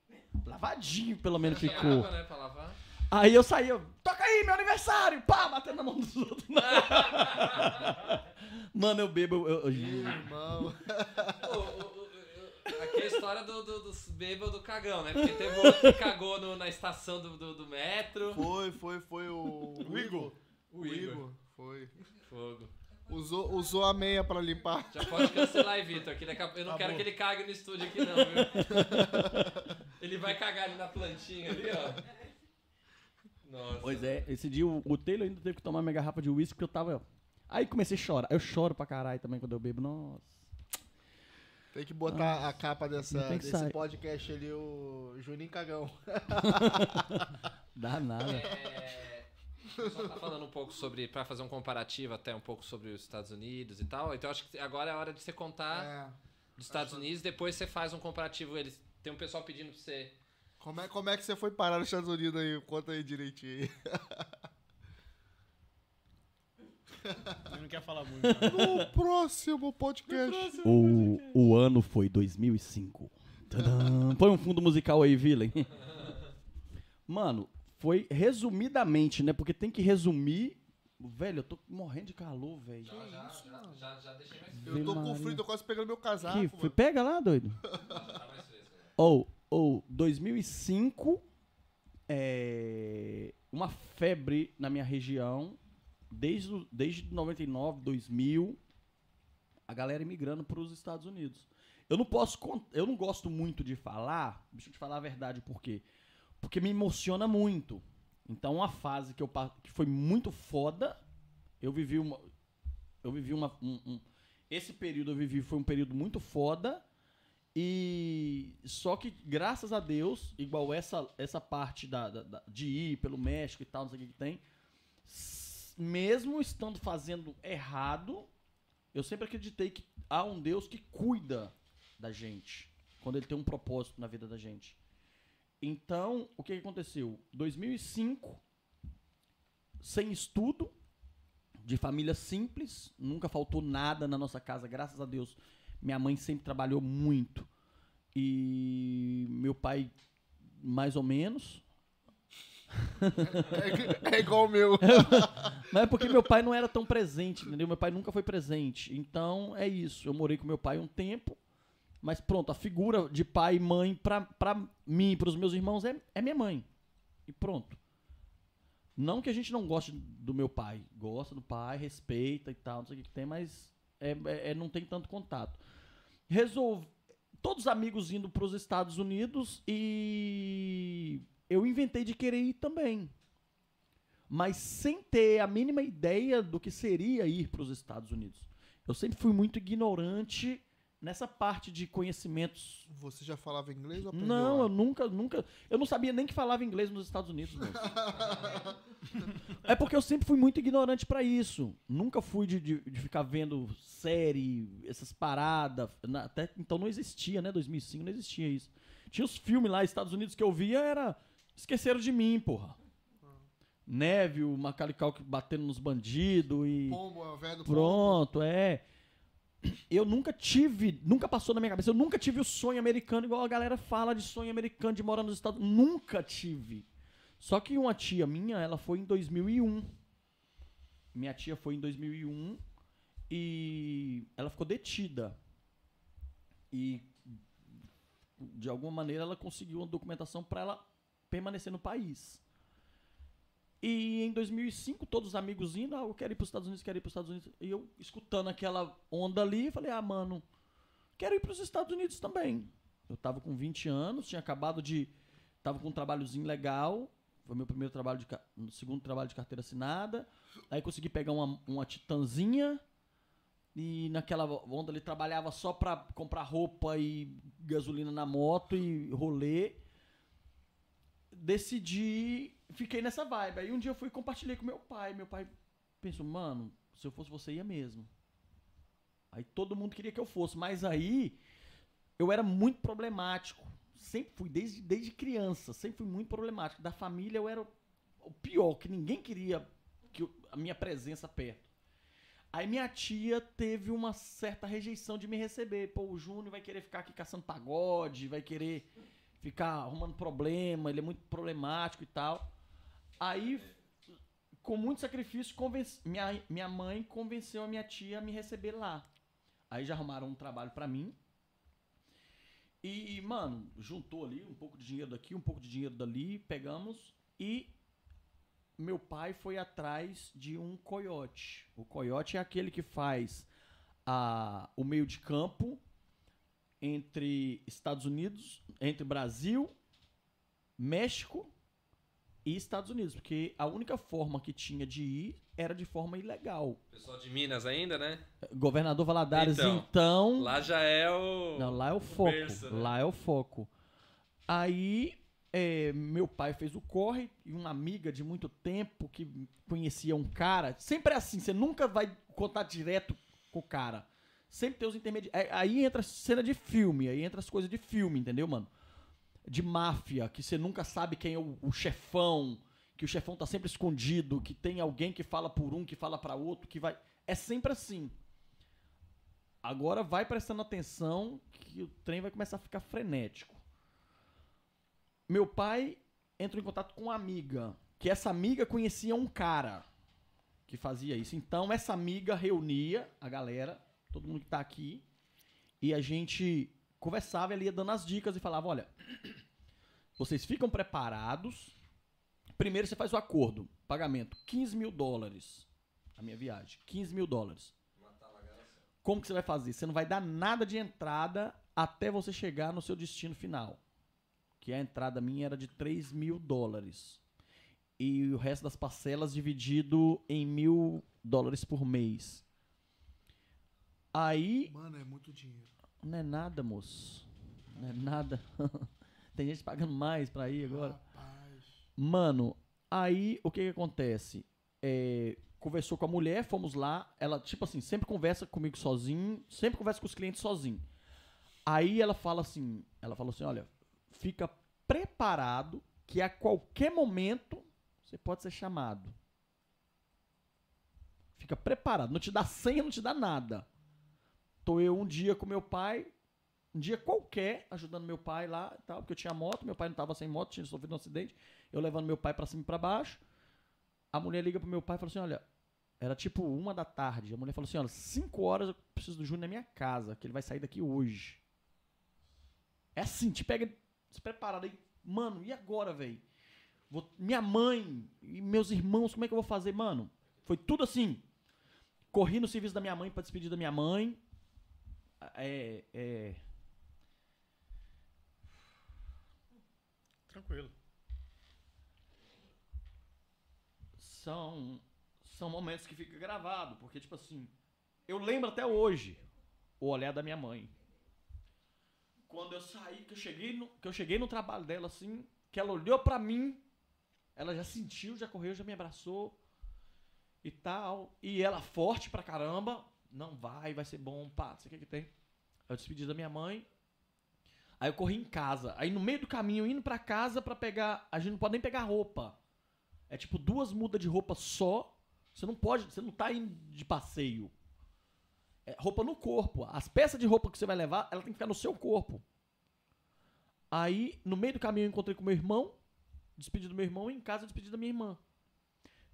[SPEAKER 4] Lavadinho, pelo menos ficou.
[SPEAKER 3] água, né, pra lavar?
[SPEAKER 4] Aí eu saí, eu, toca aí, meu aniversário! Pá, batendo na mão dos outros. *laughs* Mano, eu bebo, eu, eu,
[SPEAKER 1] Irmão. *laughs*
[SPEAKER 3] Aqui é a história do, do, dos bêbados do cagão, né? Porque teve outro que cagou no- na estação do, do, do metro.
[SPEAKER 1] Foi, foi, foi o.
[SPEAKER 2] O Igor.
[SPEAKER 1] O Igor. Foi.
[SPEAKER 3] Fogo.
[SPEAKER 1] Usou, usou a meia pra limpar.
[SPEAKER 3] Já pode cancelar aí, Vitor. Que daqui a... Eu não
[SPEAKER 2] Tá
[SPEAKER 3] quero
[SPEAKER 2] bom.
[SPEAKER 3] que ele cague no estúdio aqui, não, viu? *laughs* ele vai cagar ali na plantinha ali, ó. Nossa.
[SPEAKER 4] Pois é, esse dia o, o Taylor ainda teve que tomar minha garrafa de uísque porque eu tava. Aí comecei a chorar. Eu choro pra caralho também quando eu bebo. Nossa.
[SPEAKER 1] Tem que botar a capa dessa, desse
[SPEAKER 4] sair.
[SPEAKER 1] podcast ali, o Juninho Cagão. *laughs*
[SPEAKER 4] Dá nada.
[SPEAKER 3] É, só tá falando um pouco sobre, pra fazer um comparativo até um pouco sobre os Estados Unidos e tal. Então acho que agora é a hora de você contar
[SPEAKER 1] É.
[SPEAKER 3] dos Estados Unidos, depois você faz um comparativo. Eles tem um pessoal pedindo pra você.
[SPEAKER 1] Como é, como é que você foi parar nos Estados Unidos aí? Conta aí direitinho aí. *laughs*
[SPEAKER 2] Ele não quer falar muito. *laughs* não.
[SPEAKER 1] No próximo podcast.
[SPEAKER 4] O, o ano foi 2005. Tadã. Põe um fundo musical aí, Villain. Mano, foi resumidamente, né? Porque tem que resumir. Velho, eu tô morrendo de calor, velho.
[SPEAKER 3] já, já deixei mais
[SPEAKER 1] Eu tô com frio, tô quase pegando meu casaco.
[SPEAKER 4] Que. Pega lá, doido. Ou, ou, 2005, é, uma febre na minha região, desde, desde 99, 2000, a galera imigrando para os Estados Unidos. Eu não posso, eu não gosto muito de falar, deixa eu te falar a verdade, por quê? Porque me emociona muito. Então, uma fase que, eu, que foi muito foda, eu vivi uma, eu vivi uma, um- um- esse período eu vivi foi um período muito foda e só que graças a Deus, igual essa essa parte da, da- da- de ir pelo México e tal, não sei o que, que tem, mesmo estando fazendo errado, eu sempre acreditei que há um Deus que cuida da gente quando ele tem um propósito na vida da gente. Então, o que, aconteceu? 2005, sem estudo, de família simples, nunca faltou nada na nossa casa, graças a Deus. Minha mãe sempre trabalhou muito. E meu pai, mais ou menos.
[SPEAKER 1] É, é igual o meu. *laughs*
[SPEAKER 4] Mas é porque meu pai não era tão presente, entendeu? Meu pai nunca foi presente. Então é isso. Eu morei com meu pai um tempo. Mas pronto, a figura de pai e mãe pra, pra mim pros meus irmãos é, é minha mãe. E pronto. Não que a gente não goste do meu pai. Gosta do pai, respeita e tal, não sei o que, que tem, mas é, é- é- não tem tanto contato. Resolve. Todos os amigos indo pros Estados Unidos e eu inventei de querer ir também. Mas sem ter a mínima ideia do que seria ir para os Estados Unidos. Eu sempre fui muito ignorante nessa parte de conhecimentos.
[SPEAKER 1] Você já falava inglês ou aprendeu
[SPEAKER 4] Não, eu nunca, nunca. Eu não sabia nem que falava inglês nos Estados Unidos. É porque eu sempre fui muito ignorante pra isso. Nunca fui de, de, de ficar vendo série, essas paradas. Até então não existia, né? 2005 não existia isso. Tinha os filmes lá, Estados Unidos, que eu via, era. Esqueceram de mim, porra. Neve, o Macaulay Culkin batendo nos bandidos e.
[SPEAKER 1] Pombo, é velho do pombo.
[SPEAKER 4] Pronto, é. Eu nunca tive, nunca passou na minha cabeça, eu nunca tive o sonho americano, igual a galera fala de sonho americano de morar nos Estados Unidos. Nunca tive. Só que uma tia minha, ela foi em 2001. Minha tia foi em 2001 e ela ficou detida. E de alguma maneira ela conseguiu uma documentação para ela permanecer no país. E em 2005, todos os amigos indo, ah, eu quero ir para os Estados Unidos, quero ir para os Estados Unidos. E eu escutando aquela onda ali, falei, ah, mano, quero ir para os Estados Unidos também. Eu tava com 20 anos, tinha acabado de. Tava com um trabalhozinho legal. Foi meu primeiro trabalho de. Segundo trabalho de carteira assinada. Aí consegui pegar uma, uma titanzinha. E naquela onda ele trabalhava só pra comprar roupa e gasolina na moto e rolê. Decidi. Fiquei nessa vibe. Aí um dia eu fui e compartilhei com meu pai. Meu pai pensou, mano, se eu fosse você ia mesmo. Aí todo mundo queria que eu fosse. Mas aí eu era muito problemático. Sempre fui, desde, desde criança, sempre fui muito problemático. Da família eu era o- pior, que ninguém queria que eu- a minha presença perto. Aí minha tia teve uma certa rejeição de me receber. Pô, o Júnior vai querer ficar aqui caçando pagode, vai querer ficar arrumando problema, ele é muito problemático e tal. Aí, com muito sacrifício, convenci- minha, minha mãe convenceu a minha tia a me receber lá. Aí já arrumaram um trabalho pra mim. E, mano, juntou ali um pouco de dinheiro daqui, um pouco de dinheiro dali, pegamos e meu pai foi atrás de um coiote. O coiote é aquele que faz a, o meio de campo entre Estados Unidos, entre Brasil, México e Estados Unidos, porque a única forma que tinha de ir era de forma ilegal.
[SPEAKER 3] Pessoal de Minas ainda, né?
[SPEAKER 4] Governador Valadares,
[SPEAKER 3] Então,
[SPEAKER 4] então,
[SPEAKER 3] Lá já é o.
[SPEAKER 4] não, lá é o foco.
[SPEAKER 3] berço, né?
[SPEAKER 4] Lá é o foco. Aí, é, meu pai fez o corre e uma amiga de muito tempo que conhecia um cara. Sempre é assim, você nunca vai contar direto com o cara. Sempre tem os intermediários. Aí entra cena de filme, aí entra as coisas de filme, entendeu, mano? De máfia, que você nunca sabe quem é o, o chefão. que o chefão tá sempre escondido, que tem alguém que fala por um, que fala pra outro, que vai. É sempre assim. Agora vai prestando atenção que o trem vai começar a ficar frenético. Meu pai entrou em contato com uma amiga, que essa amiga conhecia um cara que fazia isso. Então essa amiga reunia a galera, todo mundo que tá aqui, e a gente conversava, ele ia dando as dicas e falava, olha, *clears throat* vocês ficam preparados. Primeiro você faz o acordo, pagamento, 15 mil dólares. A minha viagem, 15 mil dólares. Como que você vai fazer? Você não vai dar nada de entrada até você chegar no seu destino final. Que a entrada minha era de 3 mil dólares. E o resto das parcelas dividido em mil dólares por mês. Aí.
[SPEAKER 1] Mano, é muito dinheiro.
[SPEAKER 4] Não é nada, moço. Não é nada. *laughs* Tem gente pagando mais pra ir agora.
[SPEAKER 1] Rapaz.
[SPEAKER 4] Mano, aí o que que acontece? É, conversou com a mulher, fomos lá. Ela, tipo assim, sempre conversa comigo sozinho, sempre conversa com os clientes sozinho. Aí ela fala assim, ela falou assim, olha, fica preparado que a qualquer momento você pode ser chamado. Fica preparado, não te dá senha, não te dá nada. Tô eu um dia com meu pai, um dia qualquer, ajudando meu pai lá e tal, porque eu tinha moto, meu pai não tava sem moto, tinha sofrido um acidente, eu levando meu pai pra cima e pra baixo. A mulher liga pro meu pai e fala assim: olha, era tipo uma da tarde. A mulher falou assim: olha, cinco horas eu preciso do Júnior na minha casa, que ele vai sair daqui hoje. É assim, te pega despreparado aí. Mano, e agora, velho? Minha mãe e meus irmãos, como é que eu vou fazer, mano? Foi tudo assim. Corri no serviço da minha mãe pra despedir da minha mãe. É, é,
[SPEAKER 2] Tranquilo.
[SPEAKER 4] são são momentos que fica gravado, porque tipo assim, eu lembro até hoje o olhar da minha mãe. Quando eu saí, que eu cheguei no, que eu cheguei no trabalho dela assim, que ela olhou pra mim, ela já sentiu, já correu, já me abraçou e tal, e ela forte pra caramba, não vai, vai ser bom, pá, não sei o que que tem. Eu despedi da minha mãe. Aí eu corri em casa. Aí no meio do caminho, indo pra casa pra pegar. A gente não pode nem pegar roupa. É tipo duas mudas de roupa só. Você não pode, você não tá indo de passeio. É roupa no corpo. As peças de roupa que você vai levar, ela tem que ficar no seu corpo. Aí, no meio do caminho, eu encontrei com meu irmão, despedi do meu irmão, e em casa eu despedi da minha irmã.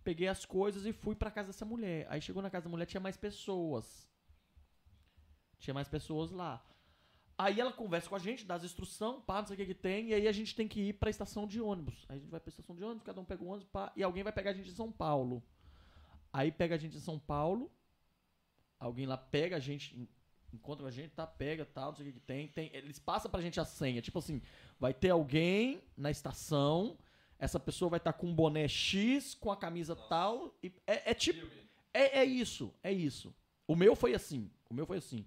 [SPEAKER 4] Peguei as coisas e fui pra casa dessa mulher. Aí chegou na casa da mulher, tinha mais pessoas. Tinha mais pessoas lá. Aí ela conversa com a gente, dá as instruções, pá, não sei o que que tem, e aí a gente tem que ir pra estação de ônibus. Aí a gente vai pra estação de ônibus, cada um pega um ônibus, pá, e alguém vai pegar a gente em São Paulo. Aí pega a gente em São Paulo, alguém lá pega a gente, en- encontra a gente, tá, pega, tal, não sei o que que tem, tem. Eles passam pra gente a senha, tipo assim, vai ter alguém na estação, essa pessoa vai estar com um boné X, com a camisa tal, e é, é tipo... É, é isso, é isso. O meu foi assim, o meu foi assim.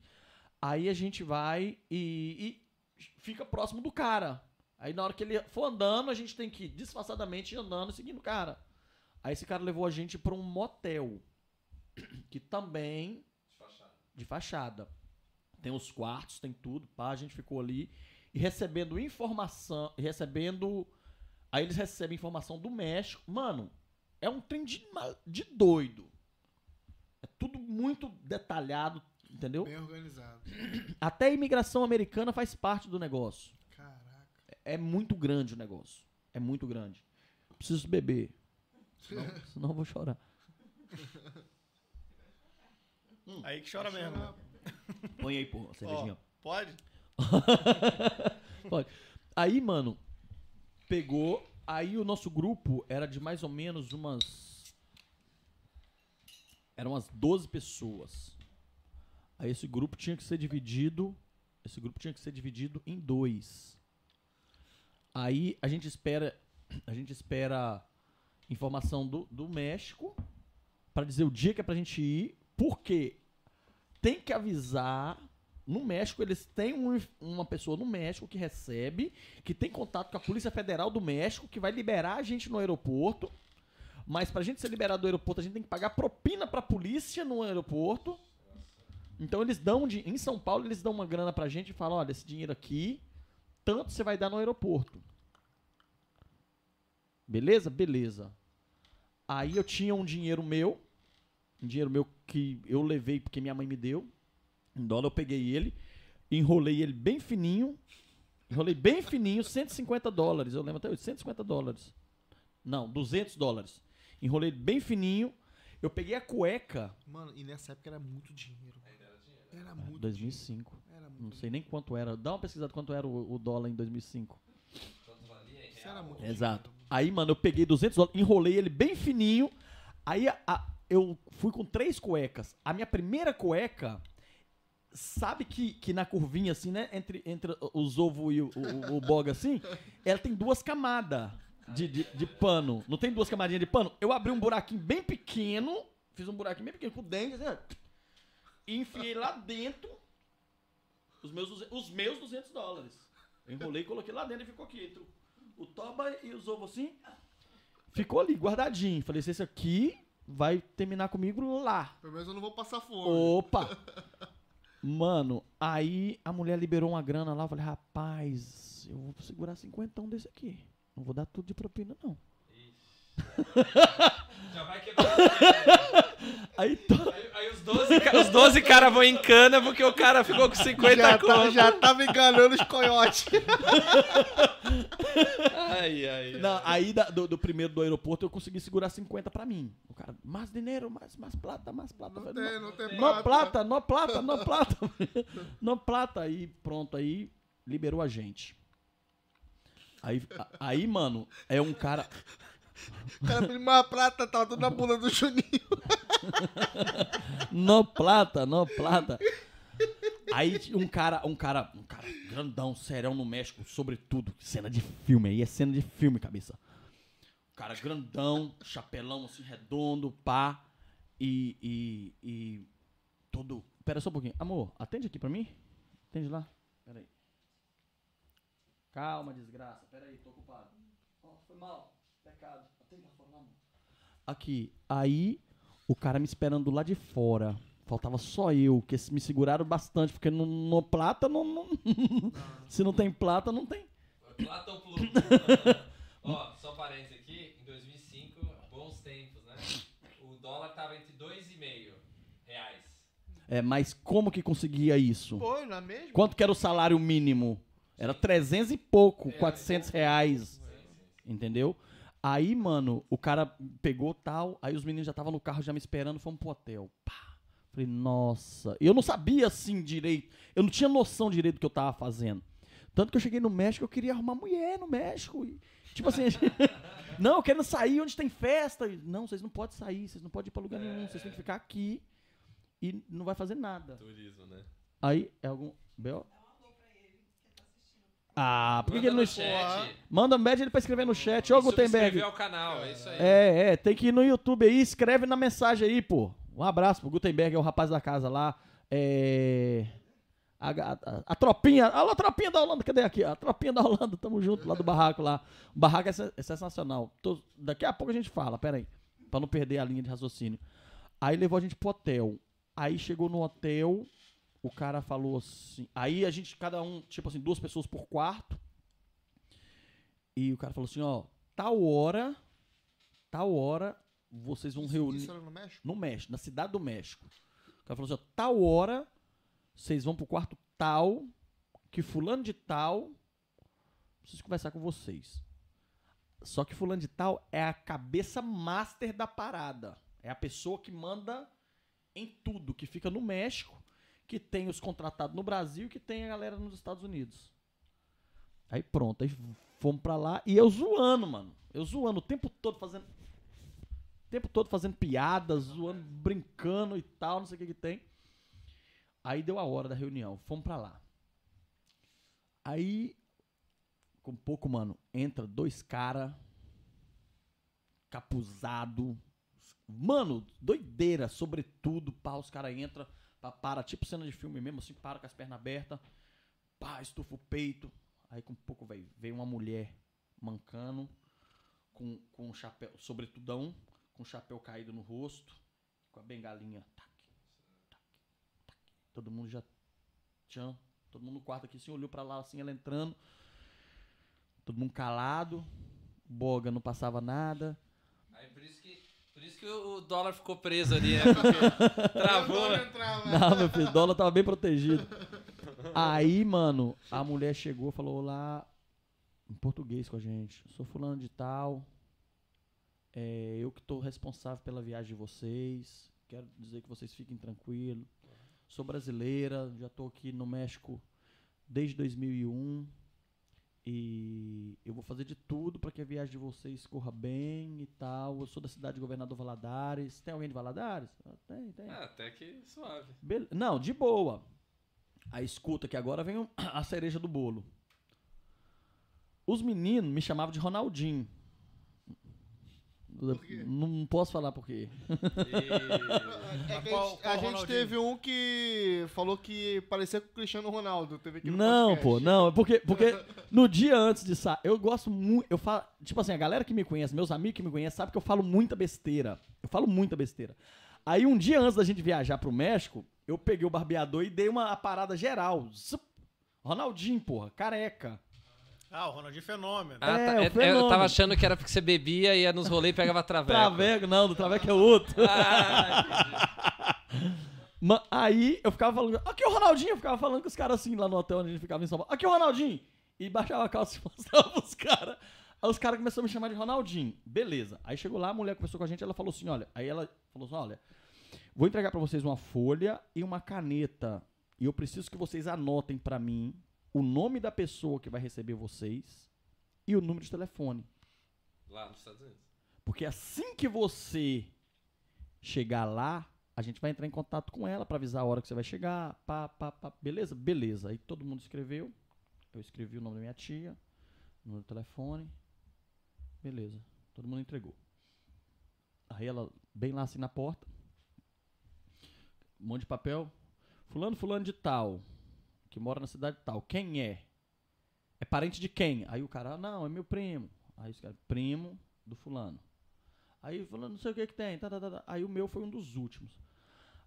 [SPEAKER 4] Aí a gente vai e, e fica próximo do cara. Aí na hora que ele for andando, a gente tem que ir disfarçadamente andando e seguindo o cara. Aí esse cara levou a gente pra um motel. *clears throat* Que também. De fachada. Tem os quartos, tem tudo. Pá, a gente ficou ali. E recebendo informação. Recebendo. Aí eles recebem informação do México. Mano, é um trem de, de doido. É tudo muito detalhado, entendeu?
[SPEAKER 1] Bem organizado.
[SPEAKER 4] Até a imigração americana faz parte do negócio.
[SPEAKER 1] Caraca.
[SPEAKER 4] É muito grande o negócio. É muito grande. Preciso beber. Senão, *laughs* senão eu vou chorar.
[SPEAKER 2] Aí que chora mesmo. né?
[SPEAKER 4] Põe aí, porra, a cervejinha.
[SPEAKER 2] Ó, pode? *laughs*
[SPEAKER 4] Pode. Aí, mano, pegou. Aí o nosso grupo era de mais ou menos umas. Eram umas 12 pessoas. Aí esse grupo tinha que ser dividido. Esse grupo tinha que ser dividido em dois. Aí a gente espera. A gente espera informação do, do México para dizer o dia que é pra gente ir. Porque tem que avisar. No México, eles têm um- uma pessoa no México que recebe, que tem contato com a Polícia Federal do México, que vai liberar a gente no aeroporto. Mas pra gente ser liberado do aeroporto, a gente tem que pagar propina pra polícia no aeroporto. Então eles dão, de, em São Paulo, eles dão uma grana pra gente e falam, olha, esse dinheiro aqui, tanto você vai dar no aeroporto. Beleza? Beleza. Aí eu tinha um dinheiro meu, um dinheiro meu que eu levei porque minha mãe me deu. Em dólar eu peguei ele, enrolei ele bem fininho. Enrolei bem fininho, 150 dólares. Eu lembro até hoje, 150 dólares. Não, 200 dólares. Enrolei bem fininho. Eu peguei a cueca.
[SPEAKER 1] Mano, e nessa época era muito dinheiro. Era muito
[SPEAKER 4] 2005.
[SPEAKER 1] dinheiro. Era
[SPEAKER 4] Não
[SPEAKER 1] muito
[SPEAKER 4] sei nem quanto era. Dá uma pesquisada quanto era o, o dólar em 2005.
[SPEAKER 1] Isso era muito
[SPEAKER 4] Exato. Aí, mano, eu peguei 200 dólares, enrolei ele bem fininho. Aí a- a- eu fui com três cuecas. A minha primeira cueca, sabe que, que na curvinha, assim, né? Entre, entre os ovos e o, o, o boga, assim, ela tem duas camadas de, de, de pano. Não tem duas camadinhas de pano? Eu abri um buraquinho bem pequeno, fiz um buraquinho bem pequeno com o dente, assim, e enfiei lá dentro os meus, 200 os meus 200 dólares. Eu enrolei e coloquei lá dentro e ficou aqui entre o- toba e os ovos assim. Ficou ali, guardadinho. Falei, se esse aqui vai terminar comigo lá.
[SPEAKER 1] Pelo menos eu não vou passar fome.
[SPEAKER 4] Opa! Mano, aí a mulher liberou uma grana lá. Eu falei, rapaz, eu vou segurar cinquentão desse aqui. Não vou dar tudo de propina, não.
[SPEAKER 3] Já vai quebrar.
[SPEAKER 4] Aí, to-
[SPEAKER 3] Aí, aí os 12, ca- os 12 caras vão em cana porque o cara ficou com 50
[SPEAKER 1] Já, tá,
[SPEAKER 3] conto.
[SPEAKER 1] já tava enganando os coiotes.
[SPEAKER 3] Ai, ai.
[SPEAKER 4] não, aí da- do, do primeiro do aeroporto eu consegui segurar 50 pra mim. O cara, mais dinheiro, mais, mais plata, mais plata.
[SPEAKER 1] Não
[SPEAKER 4] falei,
[SPEAKER 1] tem, não tem
[SPEAKER 4] No plata, no plata, no plata. no *laughs* plata. Aí, pronto, aí liberou a gente. Aí, a- aí, mano, é um cara.
[SPEAKER 1] O cara pediu mais prata, tava tudo na bunda do Juninho. *laughs* *laughs*
[SPEAKER 4] No plata, no plata. Aí um cara, um cara, um cara grandão, serão no México, sobretudo, cena de filme, aí é cena de filme, cabeça. Um cara grandão, chapelão assim, redondo, pá, e, e, e todo... Pera só um pouquinho. Amor, atende aqui pra mim? Atende lá. Pera aí. Calma, desgraça. Pera aí, tô ocupado. Ó, foi mal. Pecado. Atende lá fora, amor. Aqui. Aí, o cara me esperando lá de fora. Faltava só eu, que me seguraram bastante, porque no, no plata não, não- *laughs* Se não tem plata, não tem.
[SPEAKER 3] Plata ou Pluto? *laughs* Ó, só parênteses aqui. Em 2005, bons tempos, né? O dólar tava entre 2,5 reais.
[SPEAKER 4] É, mas como que conseguia isso?
[SPEAKER 1] Pô, não é mesmo?
[SPEAKER 4] Quanto que era o salário mínimo? Era 300 e pouco, 400 reais. Entendeu? Aí, mano, o cara pegou tal, aí os meninos já estavam no carro já me esperando, fomos pro hotel. Pá. Falei, nossa. Eu não sabia assim direito. Eu não tinha noção direito do que eu tava fazendo. Tanto que eu cheguei no México, eu queria arrumar mulher no México. E, tipo assim, *laughs* não, eu querendo sair onde tem festa. E, Não, vocês não podem sair, vocês não podem ir pra lugar nenhum, vocês têm que ficar aqui e não vai fazer nada.
[SPEAKER 3] Turismo, né?
[SPEAKER 4] Aí, é algum. B.O.? Ah, por que, ele não.
[SPEAKER 3] no chat.
[SPEAKER 4] Manda um badge ele pra escrever no chat. Ô,
[SPEAKER 3] E
[SPEAKER 4] Gutenberg.
[SPEAKER 3] subscrever ao canal, é isso aí.
[SPEAKER 4] É, é, tem que ir no YouTube aí, escreve na mensagem aí, pô. Um abraço pro Gutenberg, é o rapaz da casa lá. É. A, a- a tropinha, alô, a tropinha da Holanda, cadê aqui? A tropinha da Holanda, tamo junto lá do barraco lá. O barraco é, sen- é sensacional. Tô- daqui a pouco a gente fala, pera aí, pra não perder a linha de raciocínio. Aí levou a gente pro hotel. Aí chegou no hotel, o cara falou assim. Aí a gente, cada um, tipo assim, duas pessoas por quarto. E o cara falou assim: ó, tal hora, tal hora, vocês vão reunir.
[SPEAKER 1] Isso era no México?
[SPEAKER 4] No México, na cidade do México. O cara falou assim: ó, tal hora, vocês vão pro quarto tal, que fulano de tal, preciso conversar com vocês. Só que fulano de tal é a cabeça master da parada. É a pessoa que manda em tudo, que fica no México, que tem os contratados no Brasil que tem a galera nos Estados Unidos. Aí pronto, aí fomos pra lá e eu zoando, mano. Eu zoando o tempo todo fazendo o tempo todo fazendo piadas, zoando, brincando e tal, não sei o que que tem. Aí deu a hora da reunião, fomos pra lá. Aí, com pouco, mano, entra dois cara capuzado. Mano, doideira, sobretudo, pá, os cara entra, pá, para, tipo cena de filme mesmo, assim, para com as pernas abertas, pá, estufa o peito. Aí com pouco, velho, veio uma mulher mancando, com, com um chapéu, sobretudão, com o chapéu caído no rosto, com a bengalinha. Tac, tac, tac. Todo mundo já. Tchan. Todo mundo no quarto aqui assim, olhou pra lá assim, ela entrando. Todo mundo calado. Boga não passava nada.
[SPEAKER 3] Aí por isso que isso que o dólar ficou preso ali, né? *laughs* Porque Travou, né?
[SPEAKER 4] Não, meu filho, o dólar tava bem protegido. Aí, mano, a mulher chegou e falou lá em português com a gente. Sou fulano de tal. É, eu que tô responsável pela viagem de vocês. Quero dizer que vocês fiquem tranquilos. Sou brasileira, já tô aqui no México desde 2001. E eu vou fazer de tudo para que a viagem de vocês corra bem e tal. Eu sou da cidade de Governador Valadares. Tem alguém de Valadares? Ah, Tem, tem.
[SPEAKER 3] Ah, até que suave.
[SPEAKER 4] Bele- Não, de boa. Aí escuta que agora vem *clears throat* a cereja do bolo. Os meninos me chamavam de Ronaldinho. Não posso falar por quê.
[SPEAKER 1] É que
[SPEAKER 2] Qual-
[SPEAKER 1] a gente,
[SPEAKER 2] qual
[SPEAKER 1] a gente teve um que falou que parecia com o Cristiano Ronaldo. Teve aqui no
[SPEAKER 4] Não,
[SPEAKER 1] podcast.
[SPEAKER 4] pô, não, porque, porque no dia antes de sair, eu gosto muito, eu falo, tipo assim, a galera que me conhece, meus amigos que me conhecem, sabe que eu falo muita besteira. Eu falo muita besteira. Aí um dia antes da gente viajar pro México, eu peguei o barbeador e dei uma parada geral. Zup. Ronaldinho, porra, careca.
[SPEAKER 2] Ah, o Ronaldinho Fenômeno.
[SPEAKER 3] Ah,
[SPEAKER 4] É,
[SPEAKER 3] tá. É, eu
[SPEAKER 4] fenômeno.
[SPEAKER 3] tava achando que era porque você bebia, ia nos rolês e pegava traveco.
[SPEAKER 4] Traveco, não, do Traveco é outro. *laughs*
[SPEAKER 3] Ah,
[SPEAKER 4] Aí eu ficava falando, aqui o Ronaldinho, eu ficava falando com os caras assim lá no hotel onde a gente ficava em São Paulo. Aqui o Ronaldinho. E baixava a calça e *laughs* mostrava pros caras. Aí os caras começaram a me chamar de Ronaldinho. Beleza. Aí chegou lá, a mulher conversou com a gente, ela falou assim, olha. Aí ela falou assim, olha, vou entregar pra vocês uma folha e uma caneta. E eu preciso que vocês anotem pra mim o nome da pessoa que vai receber vocês e o número de telefone.
[SPEAKER 3] Lá nos Estados Unidos.
[SPEAKER 4] Porque assim que você chegar lá, a gente vai entrar em contato com ela pra avisar a hora que você vai chegar. Pá, pá, pá. Beleza? Beleza. Aí todo mundo escreveu. Eu escrevi o nome da minha tia, o número do telefone. Beleza. Todo mundo entregou. Aí ela, bem lá assim na porta. Um monte de papel. Fulano, fulano de tal. Que mora na cidade tal. Quem é? É parente de quem? Aí o cara, "Ah, não, é meu primo. Aí os caras, primo do fulano. Aí falou, não sei o que que tem. tá, tá, tá, tá. Aí o meu foi um dos últimos.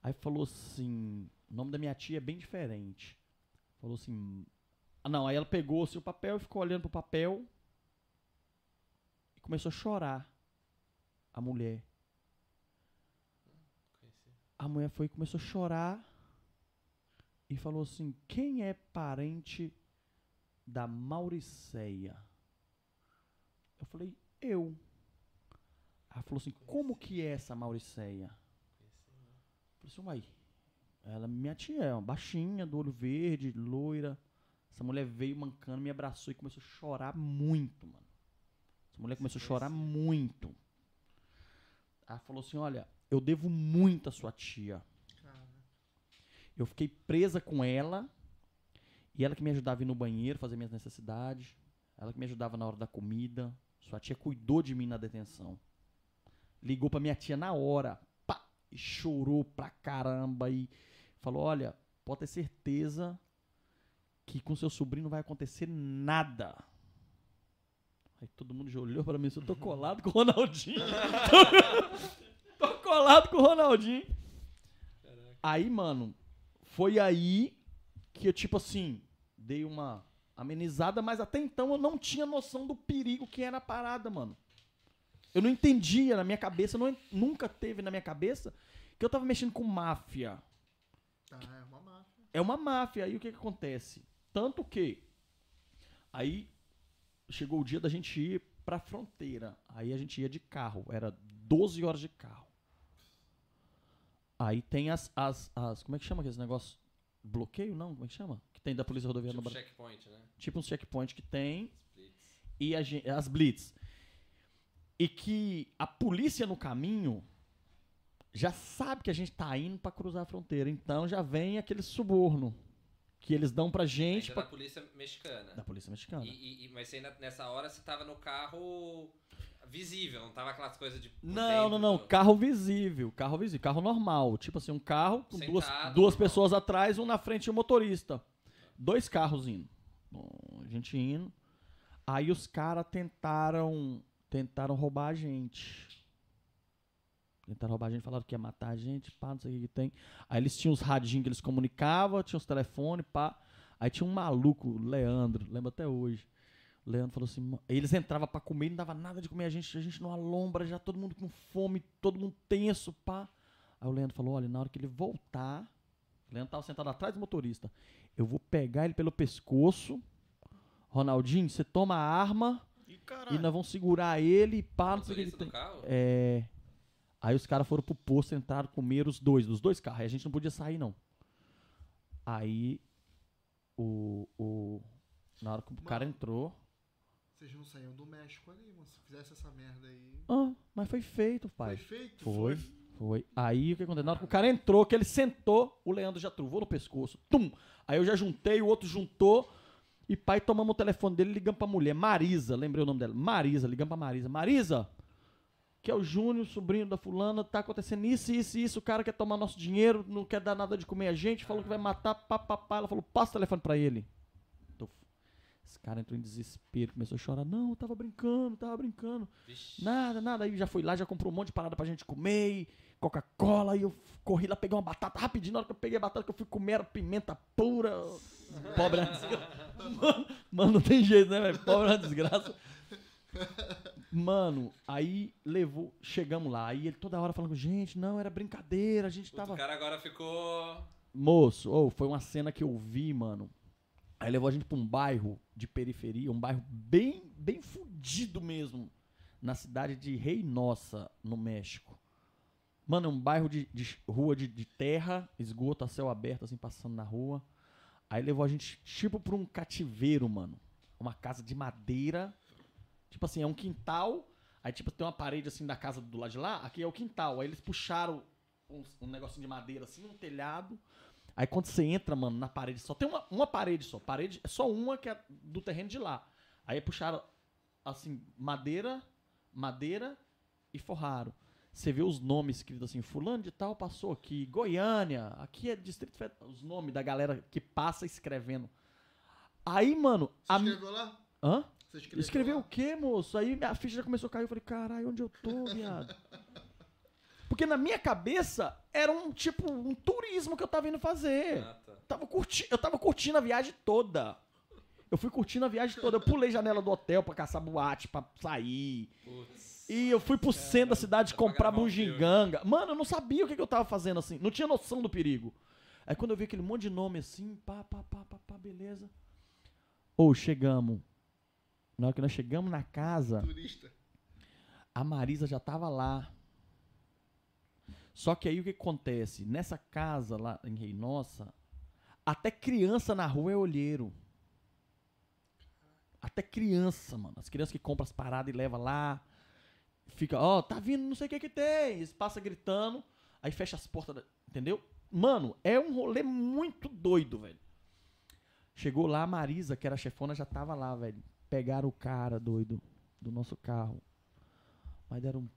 [SPEAKER 4] Aí falou assim, o nome da minha tia é bem diferente. Falou assim, ah, não, aí ela pegou assim, o papel e ficou olhando pro papel e começou a chorar. A mulher. A mulher foi e começou a chorar e falou assim, quem é parente da Mauriceia? Eu falei, eu. Ela falou assim, como que é essa Mauriceia? Eu falei assim, uai, ela é minha tia, é uma baixinha, do olho verde, loira. Essa mulher veio mancando, me abraçou e começou a chorar muito, mano. Essa mulher começou a chorar muito. Ela falou assim, olha, eu devo muito à sua tia. Eu fiquei presa com ela. E ela que me ajudava a ir no banheiro, fazer minhas necessidades. Ela que me ajudava na hora da comida. Sua tia cuidou de mim na detenção. Ligou pra minha tia na hora. Pá! E chorou pra caramba. E falou: Olha, pode ter certeza que com seu sobrinho não vai acontecer nada. Aí todo mundo já olhou pra mim. Eu *laughs* *laughs* tô colado com o Ronaldinho. tô, tô colado com o Ronaldinho. Aí, mano, foi aí que eu, tipo assim, dei uma amenizada, mas até então eu não tinha noção do perigo que era a parada, mano. Eu não entendia na minha cabeça, não, nunca teve na minha cabeça que eu tava mexendo com máfia.
[SPEAKER 1] Ah, é uma máfia.
[SPEAKER 4] É uma máfia. Aí o que, que acontece? Tanto que aí chegou o dia da gente ir pra fronteira. Aí a gente ia de carro. Era 12 horas de carro. Aí tem as, as, as. Como é que chama aqueles negócios? Bloqueio? Não, como é que chama? Que tem da Polícia Rodoviária
[SPEAKER 3] Tipo
[SPEAKER 4] no Brasil.
[SPEAKER 3] checkpoint, né?
[SPEAKER 4] Tipo uns checkpoint que tem.
[SPEAKER 3] Splits.
[SPEAKER 4] E a as blitz. E que a polícia no caminho já sabe que a gente tá indo pra cruzar a fronteira. Então já vem aquele suborno que eles dão pra gente.
[SPEAKER 3] Ainda
[SPEAKER 4] pra-
[SPEAKER 3] da polícia mexicana.
[SPEAKER 4] Da polícia mexicana.
[SPEAKER 3] E, e- mas você ainda, nessa hora você tava no carro visível, não tava aquelas coisas de.
[SPEAKER 4] Não, não, não.
[SPEAKER 3] do-
[SPEAKER 4] Carro visível. Carro visível. Carro normal. Tipo assim, um carro com duas,
[SPEAKER 3] Sentado,
[SPEAKER 4] duas
[SPEAKER 3] normal.
[SPEAKER 4] pessoas atrás, um na frente e o motorista. Dois carros indo. Bom, a gente indo. Aí os caras tentaram. Tentaram roubar a gente. Tentaram roubar a gente, falaram que ia matar a gente, pá, não sei o que, que tem. Aí eles tinham os radinhos que eles comunicavam, tinha os telefones, pá. Aí tinha um maluco, o Leandro, lembro até hoje. Leandro falou assim, eles entravam pra comer e não dava nada de comer, a gente, a gente numa lombra, já todo mundo com fome, todo mundo tenso, pá. Aí o Leandro falou, olha, na hora que ele voltar, o Leandro tava sentado atrás do motorista, eu vou pegar ele pelo pescoço, Ronaldinho, você toma a arma e
[SPEAKER 2] caralho.
[SPEAKER 4] nós vamos segurar ele, pá, não sei o que ele tem.
[SPEAKER 3] carro?
[SPEAKER 4] É. Aí os caras foram pro posto, entraram, comeram os dois, dos dois carros. Aí a gente não podia sair, não. Aí o. o na hora que o cara entrou.
[SPEAKER 1] Vocês não saíam do México ali, mano. Se fizesse essa merda aí.
[SPEAKER 4] Ah, mas foi feito, pai.
[SPEAKER 1] Foi feito?
[SPEAKER 4] Foi, foi. Aí o que aconteceu? Na hora que o cara entrou, que ele sentou, o Leandro já truvou no pescoço. Tum! Aí eu já juntei, o outro juntou. E pai, tomamos o telefone dele e ligamos pra mulher. Marisa, lembrei o nome dela. Marisa, ligamos pra Marisa. Marisa, que é o Júnior, sobrinho da fulana, tá acontecendo isso, isso e isso. O cara quer tomar nosso dinheiro, não quer dar nada de comer a gente, falou que vai matar, pá, pá, pá. Ela falou, passa o telefone pra ele. Esse cara entrou em desespero, começou a chorar. Não, eu tava brincando, tava brincando.
[SPEAKER 3] Vixe.
[SPEAKER 4] Nada, nada. Aí já fui lá, já comprou um monte de parada pra gente comer, Coca-Cola, e eu corri lá, peguei uma batata rapidinho. Na hora que eu peguei a batata, que eu fui comer, era pimenta pura. Pobre desgraça. Mano, mano, não tem jeito, né, velho? Pobre uma desgraça. Mano, aí levou, chegamos lá. Aí ele toda hora falando, gente, não, era brincadeira, a gente
[SPEAKER 3] O
[SPEAKER 4] tava.
[SPEAKER 3] cara agora ficou.
[SPEAKER 4] Moço, oh, foi uma cena que eu vi, mano. Aí levou a gente pra um bairro de periferia, um bairro bem, bem fudido mesmo, na cidade de Reynosa, no México. Mano, é um bairro de, de rua de, de terra, esgoto a céu aberto, assim, passando na rua. Aí levou a gente, tipo, pra um cativeiro, mano. Uma casa de madeira. Tipo assim, é um quintal. Aí, tipo, tem uma parede, assim, da casa do lado de lá. Aqui é o quintal. Aí eles puxaram um, um negocinho de madeira, assim, um telhado. Aí quando você entra, mano, na parede, só tem uma, uma parede só. Parede é só uma que é do terreno de lá. Aí puxaram, assim, madeira, madeira e forraram. Você vê os nomes escritos assim, fulano de tal passou aqui, Goiânia, aqui é Distrito Federal. Os nomes da galera que passa escrevendo. Aí, mano,
[SPEAKER 1] Você
[SPEAKER 4] a...
[SPEAKER 1] escreveu lá?
[SPEAKER 4] Hã?
[SPEAKER 1] Você escreveu,
[SPEAKER 4] Escreveu o
[SPEAKER 1] lá?
[SPEAKER 4] quê, moço? Aí minha ficha já começou a cair. Eu falei, caralho, onde eu tô, viado? *laughs* Porque na minha cabeça era um tipo, um turismo que eu tava indo fazer.
[SPEAKER 3] Ah, tá.
[SPEAKER 4] Tava curti... Eu tava curtindo a viagem toda. Eu fui curtindo a viagem toda. Eu pulei janela do hotel pra caçar boate, pra sair.
[SPEAKER 3] Putz.
[SPEAKER 4] E eu fui pro centro da cidade comprar bugiganga. Mano, eu não sabia o que, que eu tava fazendo assim. Não tinha noção do perigo. Aí quando eu vi aquele monte de nome assim, pá, pá, pá, pá, pá beleza. Ou chegamos. Na hora que nós chegamos na casa,
[SPEAKER 1] Turista.
[SPEAKER 4] a Marisa já tava lá. Só que aí o que acontece? Nessa casa lá em Reynosa, até criança na rua é olheiro. Até criança, mano. As crianças que compram as paradas e levam lá. Fica, ó, tá vindo, não sei o que que tem. Eles passam gritando, aí fecha as portas, da- entendeu? Mano, é um rolê muito doido, velho. Chegou lá, a Marisa, que era chefona, já tava lá, velho. Pegaram o cara, doido, do nosso carro. Mas deram um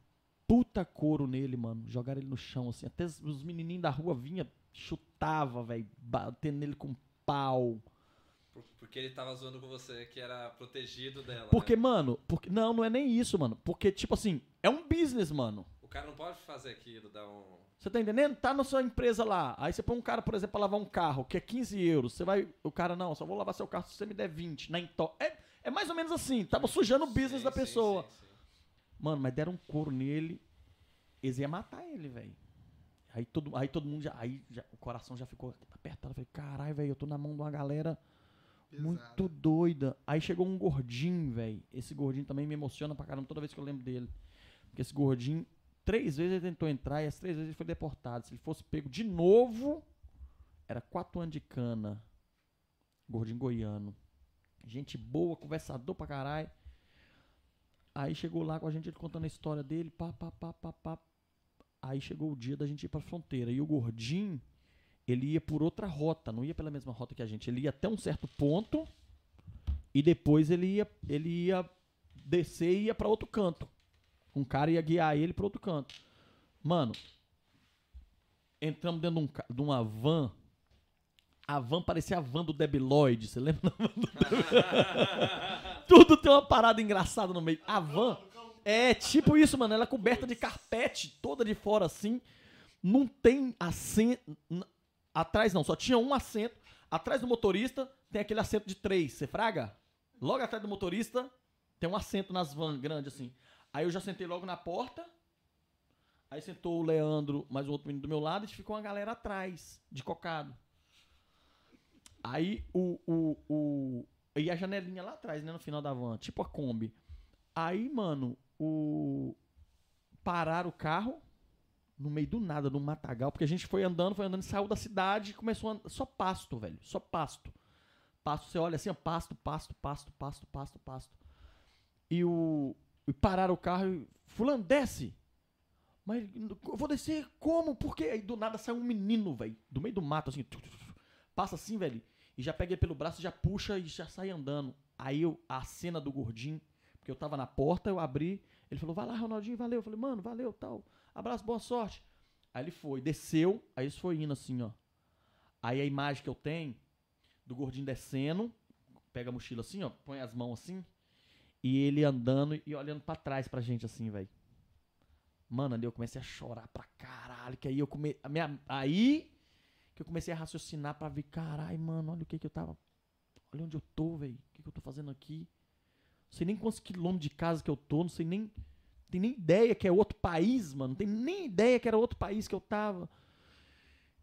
[SPEAKER 4] puta couro nele, mano. Jogaram ele no chão, assim. Até os- os menininhos da rua vinha, chutava, velho. Batendo nele com pau.
[SPEAKER 3] Por- Porque ele tava zoando com você que era protegido dela.
[SPEAKER 4] Porque,
[SPEAKER 3] né?
[SPEAKER 4] mano, porque, não, não é nem isso, mano. Porque, tipo assim, é um business, mano.
[SPEAKER 3] O cara não pode fazer aquilo, dar um.
[SPEAKER 4] Você tá entendendo? Tá na sua empresa lá. Aí você põe um cara, por exemplo, pra lavar um carro, que é 15 euros. Você vai. O cara, não, só vou lavar seu carro se você me der 20. Na into... é, é mais ou menos assim. Tava sujando o business
[SPEAKER 3] Sim,
[SPEAKER 4] da pessoa.
[SPEAKER 3] sim, sim.
[SPEAKER 4] Mano, mas deram um couro nele. Eles iam matar ele, velho. Aí todo, aí todo mundo já. Aí já- o coração já ficou apertado. Eu falei, caralho, velho, eu tô na mão de uma galera
[SPEAKER 1] Pesado.
[SPEAKER 4] muito doida. Aí chegou um gordinho, velho. Esse gordinho também me emociona pra caramba toda vez que eu lembro dele. Porque esse gordinho, três vezes ele tentou entrar e as três vezes ele foi deportado. Se ele fosse pego de novo, era quatro anos de cana. Gordinho goiano. Gente boa, conversador pra caralho. Aí chegou lá com a gente, ele contando a história dele, pá, pá, pá, pá, pá. Aí chegou o dia da gente ir pra fronteira. E o gordinho, ele ia por outra rota, não ia pela mesma rota que a gente. Ele ia até um certo ponto e depois ele ia, ele ia descer e ia pra outro canto. Um cara ia guiar ele pra outro canto. Mano, entramos dentro de, um de uma van. A van parecia a van do Debiloid. Você lembra da van do? *laughs* Tudo tem uma parada engraçada no meio. A van é tipo isso, mano. Ela é coberta de carpete, toda de fora assim. Não tem assento. Atrás não, só tinha um assento. Atrás do motorista tem aquele assento de três. Você fraga? Logo atrás do motorista, tem um assento nas van grande assim. Aí eu já sentei logo na porta. Aí sentou o Leandro, mais um outro menino do meu lado, e ficou uma galera atrás, de cocado. Aí o, o, o. E a janelinha lá atrás, né? No final da van, tipo a Kombi. Aí, mano, o. Pararam o carro no meio do nada, no matagal, porque a gente foi andando, foi andando, saiu da cidade e começou a. Só pasto, velho. Só pasto. Pasto, você olha assim, ó, pasto, pasto, pasto, pasto, pasto, pasto. E o. E pararam o carro e. Fulano, desce! Mas eu vou descer como? Por quê? Aí do nada sai um menino, velho. Do meio do mato, assim. Passa assim, velho. E já pega ele pelo braço, já puxa e já sai andando. Aí eu, a cena do gordinho, porque eu tava na porta, eu abri. Ele falou, vai lá, Ronaldinho, valeu. Eu falei, mano, valeu, tal. Abraço, boa sorte. Aí ele foi, desceu, aí eles foi indo assim, ó. Aí a imagem que eu tenho do gordinho descendo, pega a mochila assim, ó, põe as mãos assim, e ele andando e olhando pra trás pra gente assim, velho. Mano, ali eu comecei a chorar pra caralho, que aí eu come... a minha... aí que eu comecei a raciocinar pra ver, caralho, mano, olha o que que eu tava, olha onde eu tô, velho, o que que eu tô fazendo aqui? Não sei nem quantos quilômetros de casa que eu tô, não sei nem tem nem ideia que é outro país, mano. Não tem nem ideia que era outro país que eu tava.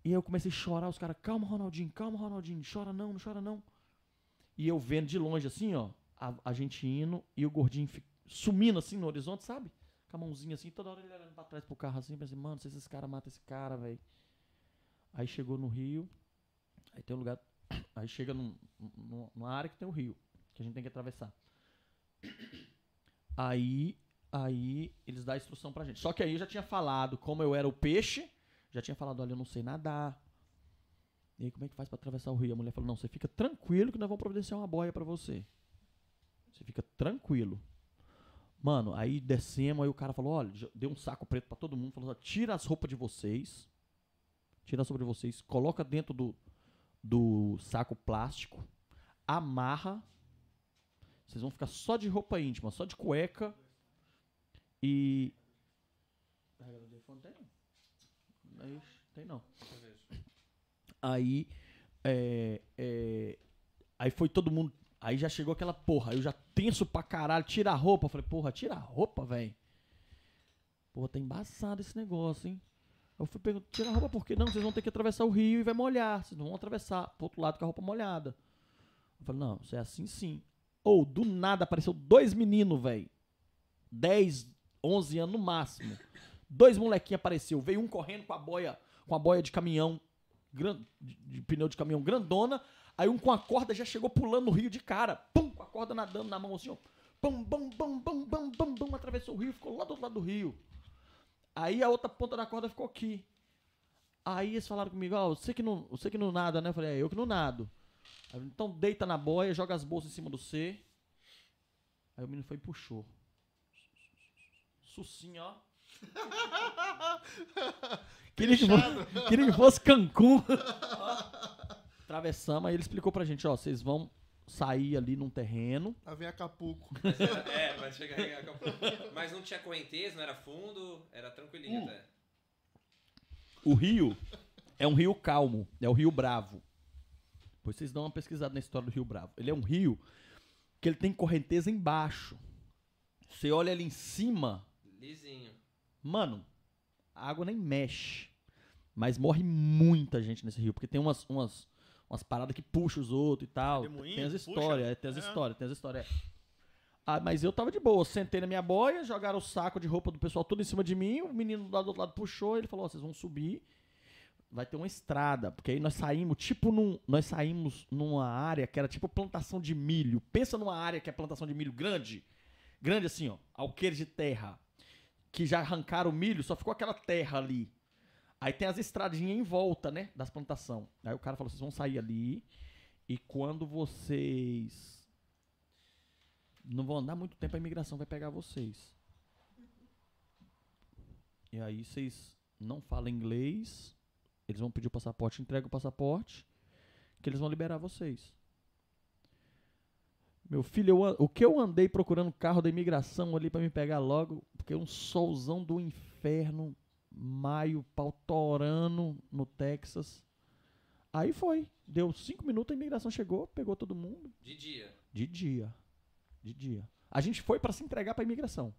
[SPEAKER 4] E eu comecei a chorar, os caras, calma, Ronaldinho, calma, Ronaldinho, chora não, não chora não. E eu vendo de longe assim, ó, a, a gente indo e o gordinho sumindo assim no horizonte, sabe? Com a mãozinha assim, toda hora ele olhando pra trás pro carro assim, pensei, mano, se esses caras matam esse cara, velho. Aí chegou no Rio, aí tem um lugar, *coughs* aí chega num, num- numa área que tem o rio, que a gente tem que atravessar. Aí Aí eles dão a instrução pra gente. Só que aí eu já tinha falado, como eu era o peixe, já tinha falado, olha, eu não sei nadar. E aí, como é que faz pra atravessar o rio? A mulher falou, não, você fica tranquilo que nós vamos providenciar uma boia pra você. Você fica tranquilo. Mano, aí descemos, aí o cara falou, olha, deu um saco preto pra todo mundo, falou, tira as roupas de vocês, tira de vocês, coloca dentro do, do saco plástico, amarra, vocês vão ficar só de roupa íntima, só de cueca, e. Aí, tem não. Aí. É, é, aí foi todo mundo. Aí já chegou aquela porra. Eu já tenso pra caralho. Tira a roupa. Eu falei, porra, tira a roupa, velho. Porra, tá embaçado esse negócio, hein? Eu fui perguntar, tira a roupa por quê? Não, vocês vão ter que atravessar o rio e vai molhar. Vocês não vão atravessar pro outro lado com a roupa molhada. Eu falei, não, isso é assim sim. Ou, do nada, apareceu dois meninos, velho. 10, 11 anos no máximo. Dois molequinhos apareceu. Veio um correndo com a boia, com a boia de caminhão, de, de pneu de caminhão grandona. Aí um com a corda já chegou pulando no rio de cara. Pum, com a corda nadando na mão assim, ó. Pum, bum, bum, bum, bum, bum, bum, atravessou o rio, ficou lá do outro lado do rio. Aí a outra ponta da corda ficou aqui. Aí eles falaram comigo, ó, você que não, você que não nada, né? Eu falei, é, eu que não nado. Aí, então deita na boia, joga as bolsas em cima do C. Aí o menino foi e puxou. Sucinho, ó. queria, *laughs* que fosse, queria que fosse Cancún. *laughs* Atravessamos, aí ele explicou pra gente, ó, vocês vão sair ali num terreno.
[SPEAKER 1] Lá vem Acapulco. *laughs*
[SPEAKER 3] É, vai chegar em Acapulco. Mas não tinha correnteza, não era fundo, era tranquilinho até.
[SPEAKER 4] O rio é um rio calmo, é o Rio Bravo. Depois vocês dão uma pesquisada na história do Rio Bravo. Ele é um rio que ele tem correnteza embaixo. Você olha ali em cima,
[SPEAKER 3] Lisinho.
[SPEAKER 4] mano, a água nem mexe. Mas morre muita gente nesse rio, porque tem umas, umas, umas paradas que puxam os outros e tal.
[SPEAKER 2] Redemoinho,
[SPEAKER 4] tem as
[SPEAKER 2] puxa?
[SPEAKER 4] histórias, é, tem as
[SPEAKER 2] É.
[SPEAKER 4] histórias, tem as histórias. Ah, mas eu tava de boa, sentei na minha boia, jogaram o saco de roupa do pessoal tudo em cima de mim, o menino do outro lado puxou, ele falou, ó, vocês vão subir, vai ter uma estrada, porque aí nós saímos, tipo num, nós saímos numa área que era tipo plantação de milho. Pensa numa área que é plantação de milho grande, grande assim, ó, alqueires de terra, que já arrancaram o milho, só ficou aquela terra ali. Aí tem as estradinhas em volta, né, das plantação. Aí o cara falou, vocês vão sair ali e quando vocês não vão andar muito tempo, a imigração vai pegar vocês. E aí vocês não falam inglês, eles vão pedir o passaporte, entrega o passaporte, que eles vão liberar vocês. Meu filho, eu o que eu andei procurando carro da imigração ali pra me pegar logo, porque um solzão do inferno, maio, pau torando no Texas. Aí foi, deu cinco minutos, a imigração chegou, pegou todo mundo
[SPEAKER 3] De dia.
[SPEAKER 4] de dia. De dia. A gente foi pra se entregar pra imigração.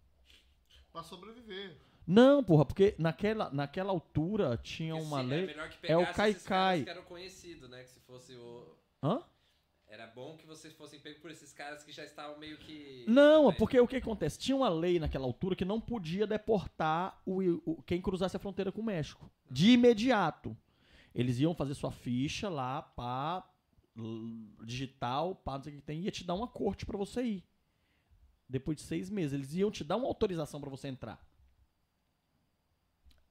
[SPEAKER 1] Pra sobreviver.
[SPEAKER 4] Não, porra, porque naquela, naquela altura tinha
[SPEAKER 3] Porque
[SPEAKER 4] uma
[SPEAKER 3] se-
[SPEAKER 4] lei.
[SPEAKER 3] É melhor que
[SPEAKER 4] é o Kaikai.
[SPEAKER 3] caras que eram conhecidos, né? Que se fosse o...
[SPEAKER 4] Hã?
[SPEAKER 3] Era bom que vocês fossem pegos por esses caras que já estavam meio que...
[SPEAKER 4] Não, porque o que acontece? Tinha uma lei naquela altura que não podia deportar o, o- quem cruzasse a fronteira com o México. De imediato. Eles iam fazer sua ficha lá, pá, digital, pá, não sei o que tem, ia te dar uma corte pra você ir. Depois de seis meses. Eles iam te dar uma autorização pra você entrar.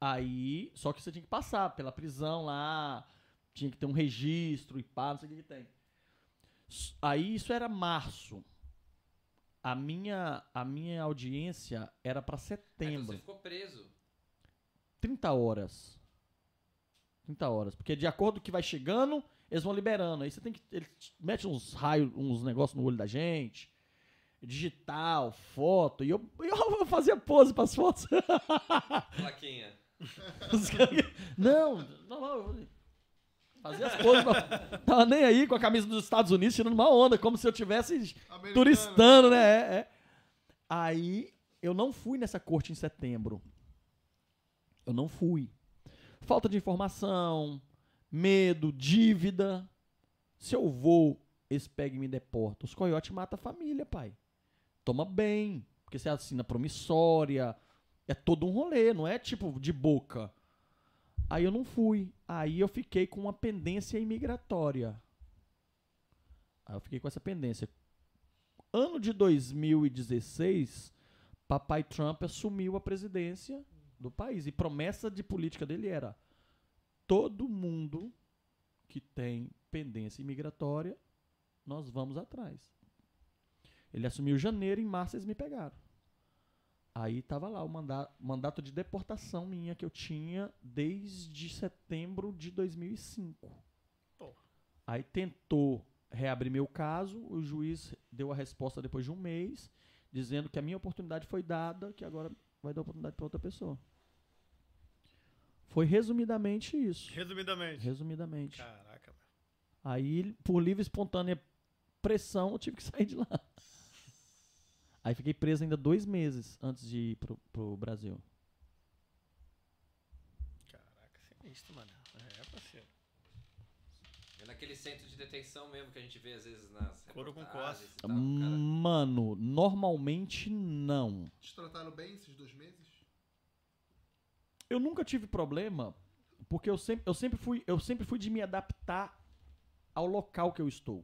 [SPEAKER 4] Aí, só que você tinha que passar pela prisão lá, tinha que ter um registro e pá, não sei o que tem. Aí isso era março. A minha, a minha audiência era pra
[SPEAKER 3] Ah, então
[SPEAKER 4] setembro.
[SPEAKER 3] você ficou preso.
[SPEAKER 4] 30 horas. 30 horas. Porque de acordo com o que vai chegando, eles vão liberando. Aí você tem que. Eles metem uns raios, uns negócios no olho da gente. Digital, foto. E eu, *laughs* eu fazia pose pras fotos.
[SPEAKER 3] Plaquinha.
[SPEAKER 4] Não, não, não. Fazia as poses. *laughs* Tava nem aí com a camisa dos Estados Unidos, tirando uma onda, como se eu tivesse
[SPEAKER 1] Americano.
[SPEAKER 4] turistando, né? É, é. Aí eu não fui nessa corte em setembro. Eu não fui. Falta de informação, medo, dívida. Se eu vou, eles pegam e me deportam. Os coiotes matam a família, pai. Toma bem. Porque você assina promissória. É todo um rolê, não é tipo de boca. Aí eu não fui. Aí eu fiquei com uma pendência imigratória. Aí eu fiquei com essa pendência. Ano de 2016, papai Trump assumiu a presidência do país. E promessa de política dele era: todo mundo que tem pendência imigratória, nós vamos atrás. Ele assumiu janeiro, em março eles me pegaram. Aí tava lá o manda- mandato de deportação minha que eu tinha desde setembro de 2005.
[SPEAKER 2] Porra.
[SPEAKER 4] Aí tentou reabrir meu caso, o juiz deu a resposta depois de um mês, dizendo que a minha oportunidade foi dada, que agora vai dar oportunidade para outra pessoa. Foi resumidamente isso.
[SPEAKER 2] Resumidamente.
[SPEAKER 4] Resumidamente.
[SPEAKER 2] Caraca, velho.
[SPEAKER 4] Aí, por livre e espontânea pressão, eu tive que *laughs* sair de lá. Aí fiquei preso ainda dois meses antes de ir pro, pro Brasil.
[SPEAKER 2] Caraca, sinistro, mano. É, parceiro.
[SPEAKER 3] É naquele centro de detenção mesmo que a gente vê às vezes nas
[SPEAKER 2] Couro com
[SPEAKER 3] reportagens e tal, cara.
[SPEAKER 4] Mano, normalmente não.
[SPEAKER 1] Te trataram bem esses dois meses?
[SPEAKER 4] Eu nunca tive problema, porque eu sempre, eu sempre, fui, eu sempre fui de me adaptar ao local que eu estou.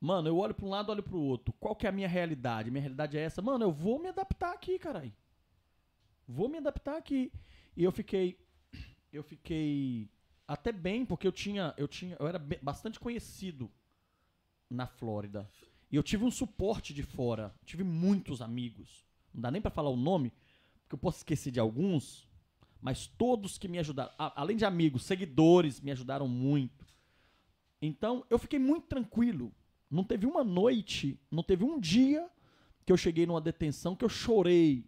[SPEAKER 4] Mano, eu olho pra um lado, olho pro outro. Qual que é a minha realidade? Minha realidade é essa. Mano, eu vou me adaptar aqui, carai. Vou me adaptar aqui. E eu fiquei eu fiquei até bem, porque eu tinha eu tinha eu era bastante conhecido na Flórida. E eu tive um suporte de fora. Tive muitos amigos. Não dá nem pra falar o nome, porque eu posso esquecer de alguns, mas todos que me ajudaram, além de amigos, seguidores me ajudaram muito. Então, eu fiquei muito tranquilo. Não teve uma noite, não teve um dia que eu cheguei numa detenção que eu chorei.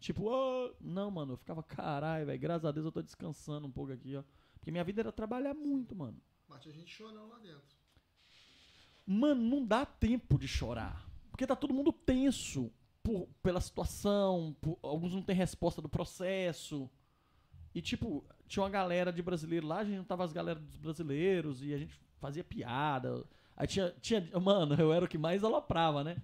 [SPEAKER 4] Tipo, ah, não, mano, eu ficava, caralho, velho, graças a Deus eu tô descansando um pouco aqui, ó. Porque minha vida era trabalhar muito, mano.
[SPEAKER 1] Mas tinha gente chorando lá dentro.
[SPEAKER 4] Mano, não dá tempo de chorar. Porque tá todo mundo tenso por- pela situação, por- alguns não têm resposta do processo. E, tipo, tinha uma galera de brasileiro lá, a gente juntava as galera dos brasileiros e a gente fazia piada. Aí tinha, tinha. Mano, eu era o que mais aloprava, né?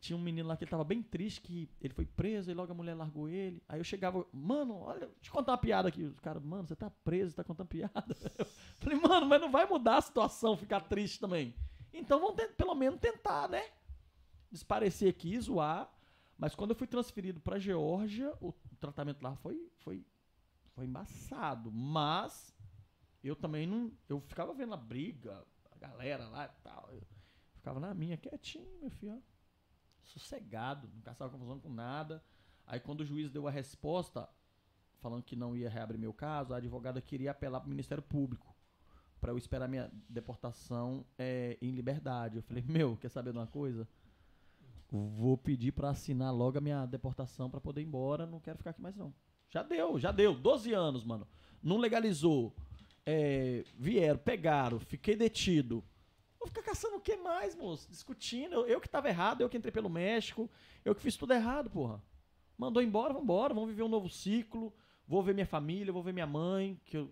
[SPEAKER 4] Tinha um menino lá que ele tava bem triste, que ele foi preso, e logo a mulher largou ele. Aí eu chegava, mano, olha, eu contar uma piada aqui. Os caras, mano, você tá preso, tá contando piada. *laughs* Eu falei, mano, mas não vai mudar a situação, ficar triste também. Então vamos pelo menos tentar, né? Desparecer aqui, zoar. Mas quando eu fui transferido pra Geórgia, o tratamento lá foi, foi, foi embaçado. Mas eu também não. Eu ficava vendo a briga, galera lá e tal. Eu ficava na minha, quietinho, meu filho. ó. Sossegado, não caçava confusão com nada. Aí quando o juiz deu a resposta, falando que não ia reabrir meu caso, a advogada queria apelar pro Ministério Público pra eu esperar minha deportação é, em liberdade. Eu falei, meu, quer saber de uma coisa? Vou pedir pra assinar logo a minha deportação pra poder ir embora, não quero ficar aqui mais não. Já deu, já deu, 12 anos, mano. Não legalizou. É, vieram, pegaram, fiquei detido. Vou ficar caçando o que mais, moço? Discutindo. Eu, eu que tava errado, eu que entrei pelo México, eu que fiz tudo errado, porra. Mandou embora, vambora, vamos viver um novo ciclo. Vou ver minha família, vou ver minha mãe, que eu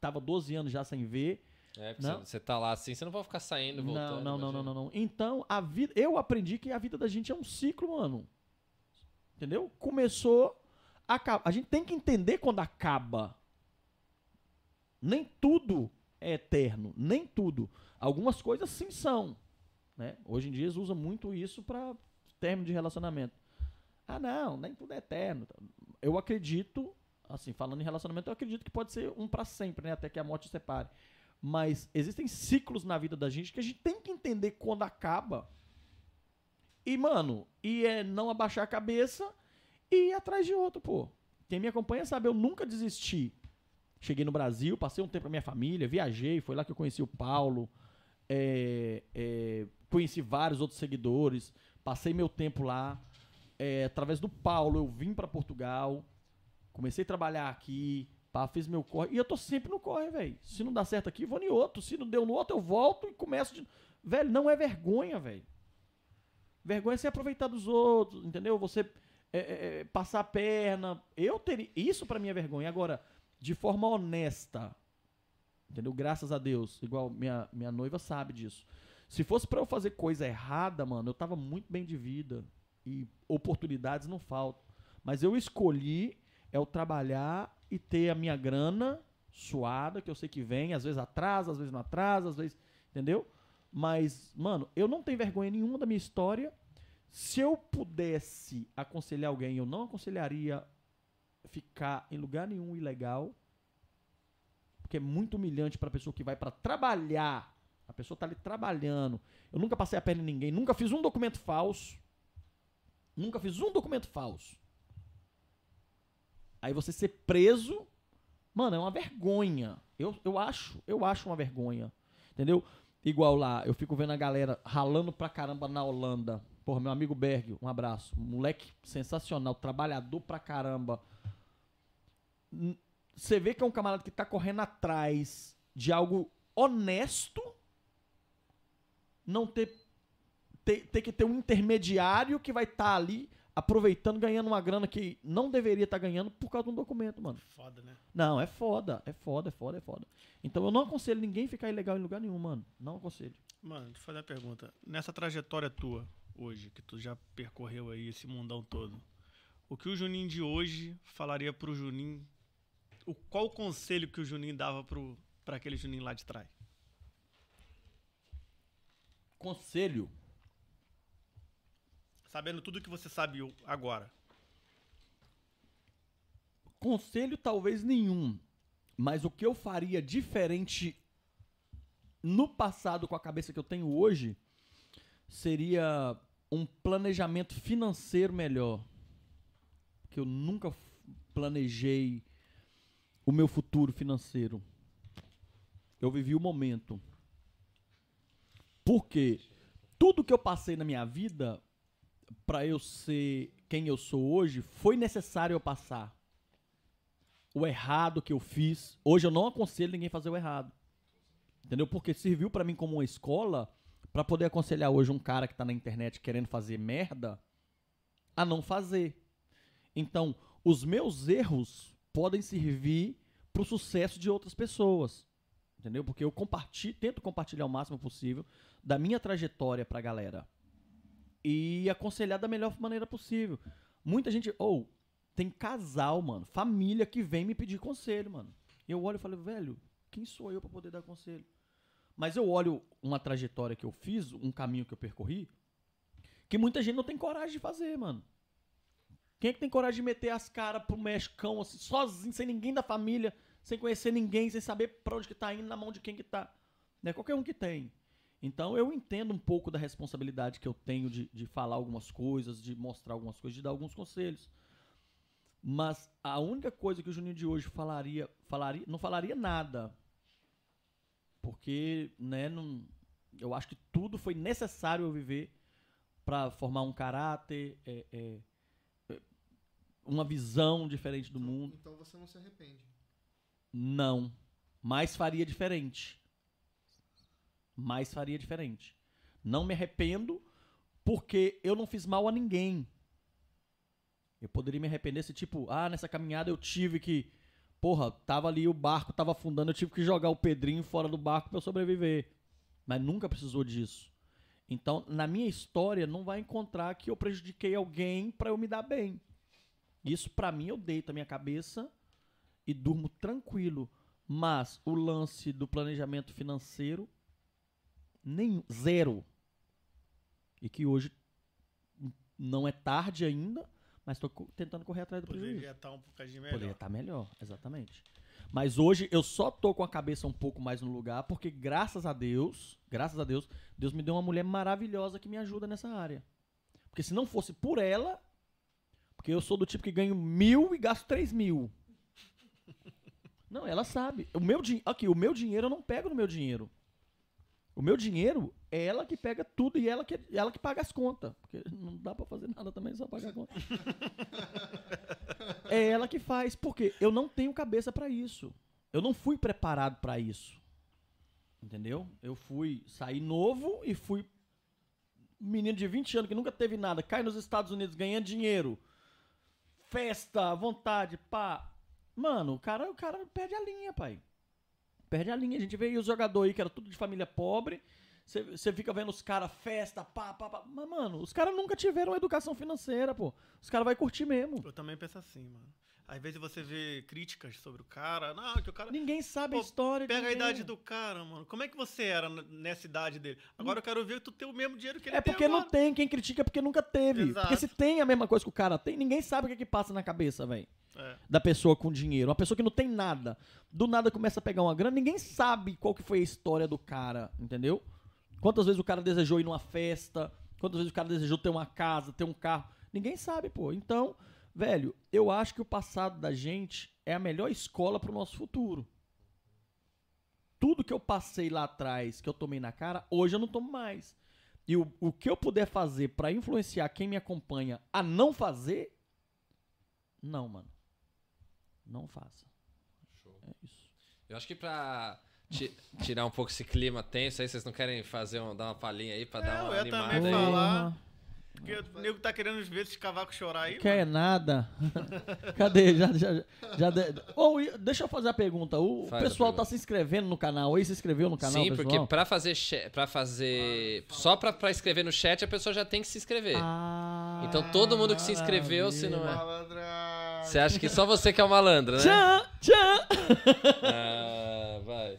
[SPEAKER 4] tava 12 anos já sem ver.
[SPEAKER 3] É, porque
[SPEAKER 4] Não.
[SPEAKER 3] você- tá lá assim, você não vai ficar saindo, voltando.
[SPEAKER 4] Não, não, não, não, não. Então, a vida, eu aprendi que a vida da gente é um ciclo, mano. Entendeu? Começou, acaba. A gente tem que entender quando acaba. Nem tudo é eterno, nem tudo. Algumas coisas sim são, né? Hoje em dia eles usam muito isso para término de relacionamento. Ah, não, nem tudo é eterno. Eu acredito, assim, falando em relacionamento, eu acredito que pode ser um para sempre, né? Até que a morte separe. Mas existem ciclos na vida da gente que a gente tem que entender quando acaba. E, mano, e é não abaixar a cabeça e ir atrás de outro, pô. Quem me acompanha sabe, eu nunca desisti. Cheguei no Brasil, passei um tempo com a minha família, viajei, foi lá que eu conheci o Paulo, é, é, conheci vários outros seguidores, passei meu tempo lá. É, através do Paulo, eu vim pra Portugal, comecei a trabalhar aqui, pá, fiz meu corre. E eu tô sempre no corre, velho. Se não dá certo aqui, vou em outro. Se não deu no outro, eu volto e começo de. Velho, não é vergonha, velho. Vergonha é se aproveitar dos outros, entendeu? Você é, é, é, passar a perna. Eu teria. Isso pra mim é vergonha. Agora, de forma honesta, entendeu? Graças a Deus. Igual minha, minha noiva sabe disso. Se fosse pra eu fazer coisa errada, mano, eu tava muito bem de vida. E oportunidades não faltam. Mas eu escolhi é o trabalhar e ter a minha grana suada, que eu sei que vem, às vezes atrasa, às vezes não atrasa, às vezes. Entendeu? Mas, mano, eu não tenho vergonha nenhuma da minha história. Se eu pudesse aconselhar alguém, eu não aconselharia ficar em lugar nenhum ilegal. Porque é muito humilhante pra pessoa que vai pra trabalhar. A pessoa tá ali trabalhando. Eu nunca passei a perna em ninguém, nunca fiz um documento falso. Nunca fiz um documento falso. Aí você ser preso, mano, é uma vergonha. Eu, eu acho, eu acho uma vergonha. Entendeu? Igual lá, eu fico vendo a galera ralando pra caramba na Holanda. Porra, meu amigo Berg, um abraço. Moleque sensacional, trabalhador pra caramba. Você vê que é um camarada que tá correndo atrás de algo honesto, não ter, ter, ter que ter um intermediário que vai estar ali aproveitando, ganhando uma grana que não deveria estar ganhando por causa de um documento, mano.
[SPEAKER 2] Foda, né?
[SPEAKER 4] Não, é foda, é foda, é foda, é foda. Então eu não aconselho ninguém ficar ilegal em lugar nenhum, mano. Não aconselho.
[SPEAKER 2] Mano, deixa eu fazer uma pergunta. Nessa trajetória tua, hoje, que tu já percorreu aí esse mundão todo, o que o Juninho de hoje falaria pro Juninho? O, qual o conselho que o Juninho dava pro, pra aquele Juninho lá de trás?
[SPEAKER 4] Conselho.
[SPEAKER 2] Sabendo tudo que você sabe agora.
[SPEAKER 4] Conselho talvez nenhum. Mas o que eu faria diferente no passado com a cabeça que eu tenho hoje seria um planejamento financeiro melhor. Que eu nunca planejei o meu futuro financeiro. Eu vivi o momento. Porque tudo que eu passei na minha vida para eu ser quem eu sou hoje foi necessário eu passar o errado que eu fiz. Hoje eu não aconselho ninguém fazer o errado. Entendeu? Porque serviu pra mim como uma escola pra poder aconselhar hoje um cara que tá na internet querendo fazer merda a não fazer. Então, os meus erros podem servir pro sucesso de outras pessoas. Entendeu? Porque eu compartilho, tento compartilhar o máximo possível da minha trajetória pra galera. E aconselhar da melhor maneira possível. Muita gente, ou tem casal, mano, família que vem me pedir conselho, mano. Eu olho e falo, velho, quem sou eu pra poder dar conselho? Mas eu olho uma trajetória que eu fiz, um caminho que eu percorri, que muita gente não tem coragem de fazer, mano. Quem é que tem coragem de meter as caras pro Mexicão, assim, sozinho, sem ninguém da família, sem conhecer ninguém, sem saber pra onde que tá indo, na mão de quem que tá? Não é qualquer um que tem. Então eu entendo um pouco da responsabilidade que eu tenho de, de falar algumas coisas, de mostrar algumas coisas, de dar alguns conselhos. Mas a única coisa que o Juninho de hoje falaria, falaria não falaria nada. Porque, né, não, eu acho que tudo foi necessário eu viver para formar um caráter, é, é, uma visão diferente do mundo.
[SPEAKER 1] Então você não se arrepende.
[SPEAKER 4] Não. Mas faria diferente. mas faria diferente. Não me arrependo porque eu não fiz mal a ninguém. Eu poderia me arrepender se, tipo, ah, nessa caminhada eu tive que. Porra, tava ali o barco, tava afundando, eu tive que jogar o Pedrinho fora do barco pra eu sobreviver. Mas nunca precisou disso. Então, na minha história, não vai encontrar que eu prejudiquei alguém pra eu me dar bem. Isso, pra mim, eu deito a minha cabeça e durmo tranquilo. Mas o lance do planejamento financeiro, nem zero. E que hoje não é tarde ainda, mas tô co- tentando correr atrás do prejuízo.
[SPEAKER 2] Poderia estar um bocadinho melhor.
[SPEAKER 4] Poderia estar melhor, exatamente. Mas hoje eu só tô com a cabeça um pouco mais no lugar, porque graças a Deus, graças a Deus, Deus me deu uma mulher maravilhosa que me ajuda nessa área. Porque se não fosse por ela, porque eu sou do tipo que ganho mil e gasto três mil. Não, ela sabe. O meu dinheiro, aqui, o meu dinheiro eu não pego no meu dinheiro. O meu dinheiro é ela que pega tudo e ela que, ela que paga as contas. Porque não dá pra fazer *laughs* nada também, só pagar a conta. *laughs* É ela que faz, porque eu não tenho cabeça pra isso. Eu não fui preparado pra isso. Entendeu? Eu fui sair novo e fui menino de 20 anos que nunca teve nada, cai nos Estados Unidos ganhando dinheiro. Festa, vontade, pá. Mano, o cara, o cara perde a linha, pai. Perde a linha. A gente vê aí os jogadores aí que era tudo de família pobre. Você- fica vendo os caras, festa, pá, pá, pá. Mas, mano, os caras nunca tiveram educação financeira, pô. Os caras vão curtir mesmo.
[SPEAKER 2] Eu também penso assim, mano. Às vezes você vê críticas sobre o cara. Não, que o cara.
[SPEAKER 4] Ninguém sabe a
[SPEAKER 2] Pô,
[SPEAKER 4] história de
[SPEAKER 2] Pega a
[SPEAKER 4] ninguém.
[SPEAKER 2] idade do cara, mano. Como é que você era nessa idade dele? Agora eu quero ver tu ter o mesmo dinheiro que ele
[SPEAKER 4] É porque não
[SPEAKER 2] agora.
[SPEAKER 4] tem, quem critica é porque nunca teve.
[SPEAKER 2] Exato.
[SPEAKER 4] Porque se tem a mesma coisa que o cara tem, ninguém sabe o que, é que passa na cabeça, velho.
[SPEAKER 2] É.
[SPEAKER 4] Da pessoa com dinheiro. Uma pessoa que não tem nada. Do nada começa a pegar uma grana, ninguém sabe qual que foi a história do cara, entendeu? Quantas vezes o cara desejou ir numa festa, quantas vezes o cara desejou ter uma casa, ter um carro. Ninguém sabe, pô. Então, velho, eu acho que o passado da gente é a melhor escola pro nosso futuro. Tudo que eu passei lá atrás, que eu tomei na cara, hoje eu não tomo mais. E o, o que eu puder fazer pra influenciar quem me acompanha a não fazer, não, mano. Não faça. É isso.
[SPEAKER 3] Eu acho que pra ti- tirar um pouco esse clima tenso aí, vocês não querem fazer um, dar uma palhinha aí pra
[SPEAKER 2] É,
[SPEAKER 3] dar uma
[SPEAKER 2] eu
[SPEAKER 3] animada
[SPEAKER 2] também
[SPEAKER 3] aí?
[SPEAKER 2] falar. Porque o nego tá querendo ver esses cavacos chorar aí.
[SPEAKER 4] Quer
[SPEAKER 2] mano.
[SPEAKER 4] nada? *laughs* Cadê? Já, já, já de- e deixa eu fazer a pergunta. O
[SPEAKER 3] Faz
[SPEAKER 4] pessoal tá
[SPEAKER 3] pergunta.
[SPEAKER 4] se inscrevendo no canal aí? Se inscreveu no canal,
[SPEAKER 3] Sim,
[SPEAKER 4] pessoal?
[SPEAKER 3] porque pra fazer, pra fazer só pra, pra escrever no chat, a pessoa já tem que se inscrever.
[SPEAKER 4] Ah,
[SPEAKER 3] Então todo mundo que se inscreveu, se não é...
[SPEAKER 1] Malandragem.
[SPEAKER 3] Você acha que só você que é o malandro, né?
[SPEAKER 4] Tchan, tchan.
[SPEAKER 3] Ah, vai.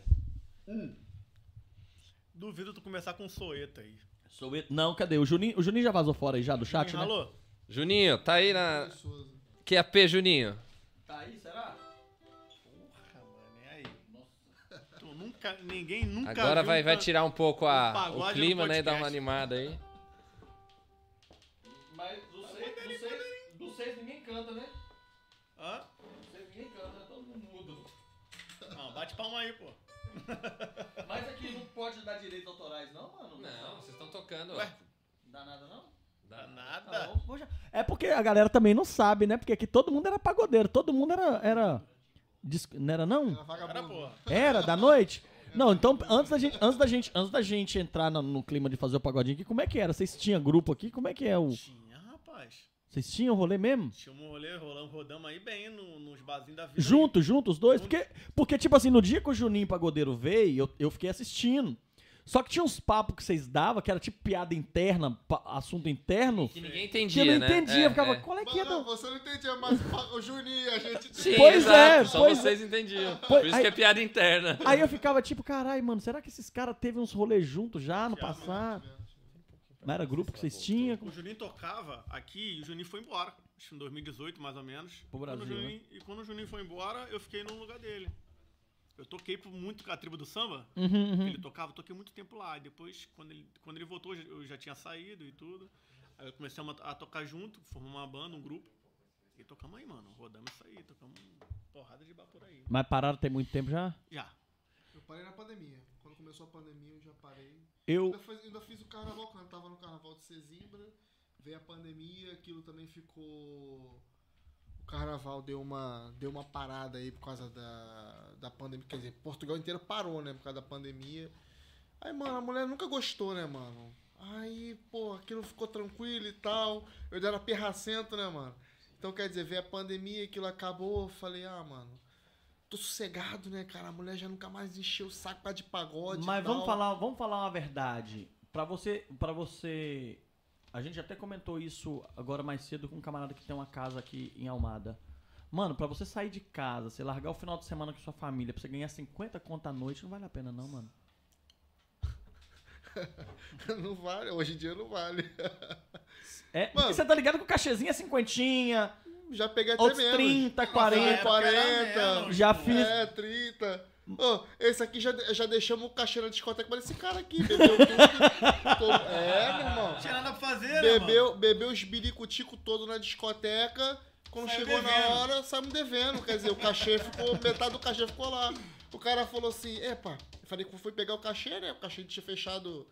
[SPEAKER 2] Duvido tu começar com um soeta aí.
[SPEAKER 4] Sou eu- Não, cadê? O Juninho, o Juninho já vazou fora aí já do chat, né?
[SPEAKER 2] Alô?
[SPEAKER 3] Juninho, tá aí na...
[SPEAKER 1] Pessoas.
[SPEAKER 3] QAP, Juninho.
[SPEAKER 4] Tá aí, será?
[SPEAKER 2] Porra, mano, é aí. Tu nunca, ninguém nunca
[SPEAKER 3] Agora
[SPEAKER 2] viu
[SPEAKER 3] vai,
[SPEAKER 2] um
[SPEAKER 3] vai tirar um pouco a,
[SPEAKER 2] um pagode
[SPEAKER 3] o clima,
[SPEAKER 2] no
[SPEAKER 3] né? E dar
[SPEAKER 2] podcast.
[SPEAKER 3] uma animada aí.
[SPEAKER 4] Mas dos seis ninguém canta, né?
[SPEAKER 2] Hã?
[SPEAKER 4] Dos seis ninguém canta, todo mundo mudo.
[SPEAKER 2] Não, bate palma aí, pô.
[SPEAKER 4] Mas aqui não pode dar direitos autorais, não, mano?
[SPEAKER 3] Não, vocês estão tocando.
[SPEAKER 2] Ué?
[SPEAKER 4] Não dá nada, não?
[SPEAKER 2] Dá
[SPEAKER 4] Ah,
[SPEAKER 2] nada.
[SPEAKER 4] vamos- vamos já- É porque a galera também não sabe, né? Porque aqui todo mundo era pagodeiro, todo mundo era. era... dis- Não era não?
[SPEAKER 1] Era
[SPEAKER 2] Era,
[SPEAKER 1] vagabundo.
[SPEAKER 2] porra.
[SPEAKER 4] Era, da noite? Não, então antes da gente, antes da gente, antes da gente entrar no, no clima de fazer o pagodinho aqui, como é que era? Vocês tinham grupo aqui? Como é que é o.
[SPEAKER 2] Tinha, rapaz.
[SPEAKER 4] Vocês tinham rolê mesmo?
[SPEAKER 2] Tinha um rolê, rolamos, rodamos aí bem no, nos barzinhos da vida.
[SPEAKER 4] Juntos, juntos, os dois? Porque, porque, tipo assim, no dia que o Juninho Pagodeiro veio, eu, eu fiquei assistindo. Só que tinha uns papos que vocês davam, que era tipo piada interna, assunto interno,
[SPEAKER 3] Que ninguém
[SPEAKER 4] que
[SPEAKER 3] entendia,
[SPEAKER 4] eu não
[SPEAKER 3] né?
[SPEAKER 4] entendia.
[SPEAKER 3] É,
[SPEAKER 4] eu ficava,
[SPEAKER 3] é.
[SPEAKER 4] qual é que é da...
[SPEAKER 1] você não entendia, mas o Juninho, a gente...
[SPEAKER 3] Sim,
[SPEAKER 4] Pois
[SPEAKER 3] exato,
[SPEAKER 4] é,
[SPEAKER 3] só
[SPEAKER 4] pois
[SPEAKER 3] vocês entendiam.
[SPEAKER 4] Pois-
[SPEAKER 3] Por isso
[SPEAKER 4] aí-
[SPEAKER 3] que é piada interna.
[SPEAKER 4] Aí eu ficava tipo, caralho, mano, será que esses caras teve uns rolês juntos já no
[SPEAKER 2] Já,
[SPEAKER 4] passado? Não era grupo que vocês tinham?
[SPEAKER 2] O Juninho tocava aqui e o Juninho foi embora. Acho que em 2018, mais ou menos.
[SPEAKER 4] Pro
[SPEAKER 2] Quando
[SPEAKER 4] Brasil, né?
[SPEAKER 2] Juninho- E quando o Juninho foi embora, eu fiquei no lugar dele. Eu toquei por muito com a tribo do samba.
[SPEAKER 4] Uhum, uhum.
[SPEAKER 2] Ele tocava, eu toquei muito tempo lá. E depois, quando ele, quando ele voltou, eu já- eu já tinha saído e tudo. Aí eu comecei a, a tocar junto, formamos uma banda, um grupo. E tocamos aí, mano. Rodamos isso aí, tocamos porrada de bar por aí.
[SPEAKER 4] Mas pararam tem muito tempo já?
[SPEAKER 2] Já.
[SPEAKER 1] Eu parei na pandemia. Quando começou a pandemia, eu já parei.
[SPEAKER 4] Eu.
[SPEAKER 1] Ainda, ainda fiz o carnaval, quando eu tava no carnaval de Sesimbra. Veio a pandemia, aquilo também ficou. O carnaval deu uma, deu uma parada aí por causa da, da pandemia. Quer dizer, Portugal inteiro parou, né? Por causa da pandemia. Aí, mano, a mulher nunca gostou, né, mano? Aí, pô, aquilo ficou tranquilo e tal. Eu era perracento, né, mano? Então, quer dizer, veio a pandemia, aquilo acabou. Eu falei, ah, mano, tô sossegado, né, cara? A mulher já nunca mais encheu o saco pra de pagode.
[SPEAKER 4] Mas vamos falar, vamos falar uma verdade. Pra você, para você, a gente até comentou isso agora mais cedo com um camarada que tem uma casa aqui em Almada. Mano, pra você sair de casa, você largar o final de semana com sua família, pra você ganhar 50 conto à noite, não vale a pena não, mano. *laughs*
[SPEAKER 1] não vale, hoje em dia não vale.
[SPEAKER 4] É,
[SPEAKER 1] Mano.
[SPEAKER 4] você tá ligado que o cachezinho é cinquentinha,
[SPEAKER 1] Já peguei até
[SPEAKER 4] outros
[SPEAKER 1] menos.
[SPEAKER 4] 30,
[SPEAKER 2] Nossa,
[SPEAKER 4] 40.
[SPEAKER 2] época era
[SPEAKER 1] 40,
[SPEAKER 2] menos,
[SPEAKER 4] já fiz-
[SPEAKER 1] É, 30. Ô, esse aqui já, já deixamos o cachê na discoteca, mas esse cara aqui bebeu *laughs* tudo. Tô- É, meu irmão.
[SPEAKER 2] Não tinha nada pra fazer, né,
[SPEAKER 1] Bebeu, bebeu os biricutico todo na discoteca. Quando
[SPEAKER 2] Saiu
[SPEAKER 1] chegou na
[SPEAKER 2] devendo.
[SPEAKER 1] hora, saímos devendo. Quer dizer, o cachê ficou. Metade do cachê ficou lá. O cara falou assim: Epa, eu falei que fui pegar o cachê, né? O cachê tinha fechado.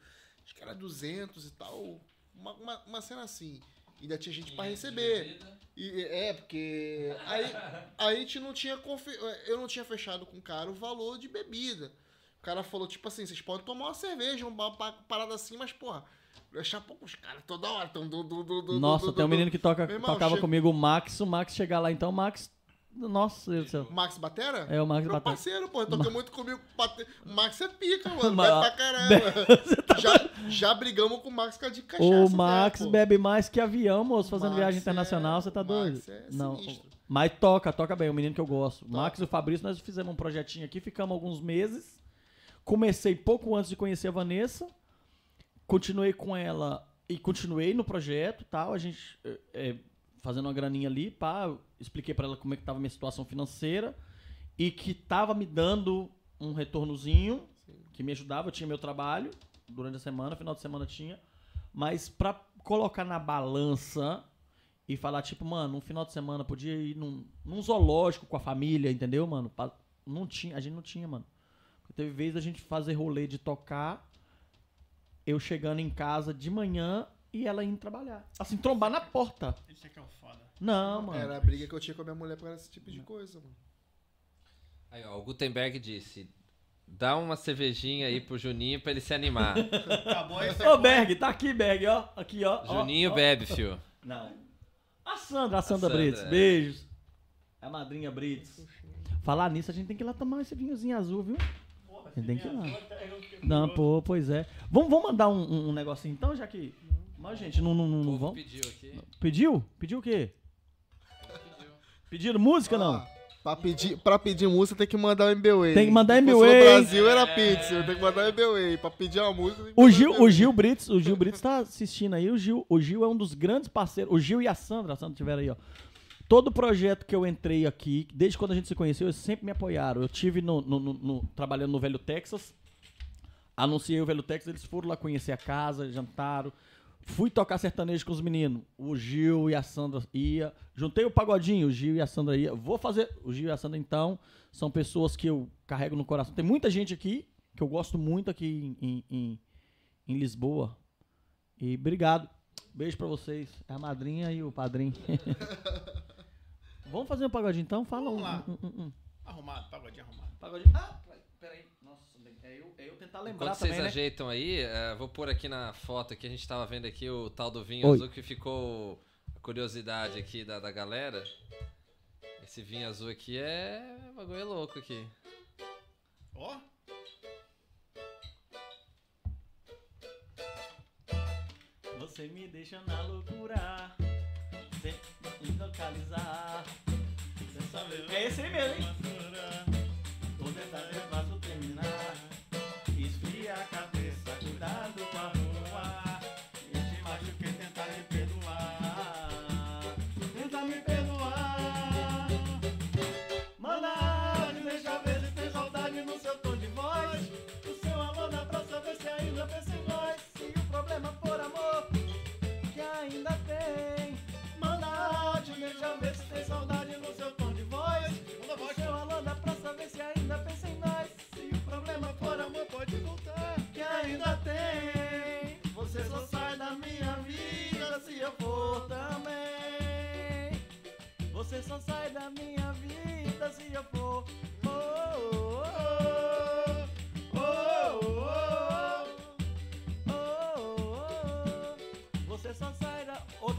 [SPEAKER 1] Acho que era 200 e tal. Uma, uma, uma cena assim. Ainda tinha gente pra receber. E, é, porque. Aí, *laughs* aí a gente não tinha. Confi... Eu não tinha fechado com o cara o valor de bebida. O cara falou, tipo assim, vocês podem tomar uma cerveja, uma pa- parada assim, mas, porra, deixar pouco os caras toda hora. Tão, do, do, do,
[SPEAKER 4] Nossa, tem um menino que toca,
[SPEAKER 1] irmão,
[SPEAKER 4] tocava
[SPEAKER 1] chega-
[SPEAKER 4] comigo, o Max, o Max chegar lá então, o Max, nossa Deus do céu.
[SPEAKER 1] Max Batera?
[SPEAKER 4] É, o Max
[SPEAKER 1] Meu
[SPEAKER 4] Batera.
[SPEAKER 1] parceiro, pô, toca muito comigo. bate- O Max é pica, mano.
[SPEAKER 4] Mas-
[SPEAKER 1] Vai pra caramba. *laughs* já, já brigamos com o Max com de cachaça.
[SPEAKER 4] O
[SPEAKER 1] né,
[SPEAKER 4] Max
[SPEAKER 1] pô?
[SPEAKER 4] bebe mais que avião, moço, fazendo
[SPEAKER 1] Max
[SPEAKER 4] viagem
[SPEAKER 1] é-
[SPEAKER 4] internacional, você tá
[SPEAKER 1] o
[SPEAKER 4] doido?
[SPEAKER 1] Max é
[SPEAKER 4] Não, mas toca, toca bem, é um menino que eu gosto.
[SPEAKER 1] Toca.
[SPEAKER 4] Max e o Fabrício, nós fizemos um projetinho aqui, ficamos alguns meses. Comecei pouco antes de conhecer a Vanessa, continuei com ela e continuei no projeto, tal, a gente é, é, fazendo uma graninha ali, pá, expliquei pra ela como é que tava a minha situação financeira e que tava me dando um retornozinho que me ajudava, eu tinha meu trabalho durante a semana, final de semana tinha, mas pra colocar na balança e falar tipo, mano, um final de semana podia ir num, num zoológico com a família, entendeu, mano? Não tinha, a gente não tinha, mano. Teve vez a gente fazer rolê de tocar, eu chegando em casa de manhã e ela indo trabalhar. Assim, trombar na porta.
[SPEAKER 2] Isso aqui é o foda.
[SPEAKER 4] Não, mano.
[SPEAKER 1] Era a briga que eu tinha com a minha mulher por causa desse tipo de coisa, mano.
[SPEAKER 3] Aí, ó, o Gutenberg disse: dá uma cervejinha aí pro Juninho pra ele se animar. *laughs*
[SPEAKER 2] Acabou esse
[SPEAKER 4] Ô, Berg, tá aqui, Berg, ó. Aqui, ó. ó,
[SPEAKER 3] Juninho
[SPEAKER 4] ó.
[SPEAKER 3] bebe, fio.
[SPEAKER 4] Não. A Sandra, a Sandra
[SPEAKER 3] Sandra,
[SPEAKER 4] Brits.
[SPEAKER 3] é.
[SPEAKER 4] Beijos. É a madrinha Brits. Falar nisso, a gente tem que ir lá tomar esse vinhozinho azul, viu? A gente tem que ir lá. Não, pô, pois é. Vamos, vamos mandar um, um- um negocinho então, já que. Mas, gente, não, não, não, não vamos.
[SPEAKER 3] pediu aqui.
[SPEAKER 4] Pediu? Pediu o quê? Pediram música não?
[SPEAKER 1] Ah, Pra pedir, pra pedir música tem que mandar o MBWay.
[SPEAKER 4] Tem que mandar
[SPEAKER 1] Se fosse
[SPEAKER 4] MBWay.
[SPEAKER 1] No Brasil era pizza, tem que mandar o MBWay. Pra pedir uma música tem que
[SPEAKER 4] O Gil, o. Gil Brits, o Gil Brits tá assistindo aí. O Gil, o Gil é um dos grandes parceiros. O Gil e a Sandra, a Sandra tiveram aí, ó. Todo projeto que eu entrei aqui, desde quando a gente se conheceu, eles sempre me apoiaram. Eu tive no, no- no- no- trabalhando no Velho Texas, anunciei o Velho Texas, eles foram lá conhecer a casa, jantaram. Fui tocar sertanejo com os meninos. O Gil e a Sandra ia. Juntei o pagodinho, o Gil e a Sandra ia. Vou fazer. O Gil e a Sandra, então, são pessoas que eu carrego no coração. Tem muita gente aqui que eu gosto muito aqui em, em- em- Lisboa. E obrigado. Beijo pra vocês. É a madrinha e o padrinho. *laughs* Vamos fazer um pagodinho então? Fala um.
[SPEAKER 2] Vamos lá.
[SPEAKER 4] um, um, um.
[SPEAKER 2] Arrumado, pagodinho arrumado.
[SPEAKER 4] Pagodinho. Ah, eu, é eu tentar lembrar
[SPEAKER 3] Enquanto
[SPEAKER 4] também,
[SPEAKER 3] vocês
[SPEAKER 4] né?
[SPEAKER 3] ajeitam aí, eh, vou pôr aqui na foto que a gente tava vendo aqui o tal do vinho
[SPEAKER 4] Oi.
[SPEAKER 3] azul que ficou a curiosidade aqui da, da galera. Esse vinho azul aqui é bagulho louco aqui.
[SPEAKER 2] Ó,
[SPEAKER 4] Você me deixa na loucura, sem me localizar. É esse aí mesmo, hein? Vou tentar ver fácil terminar. A cabeça, cuidado com a rua.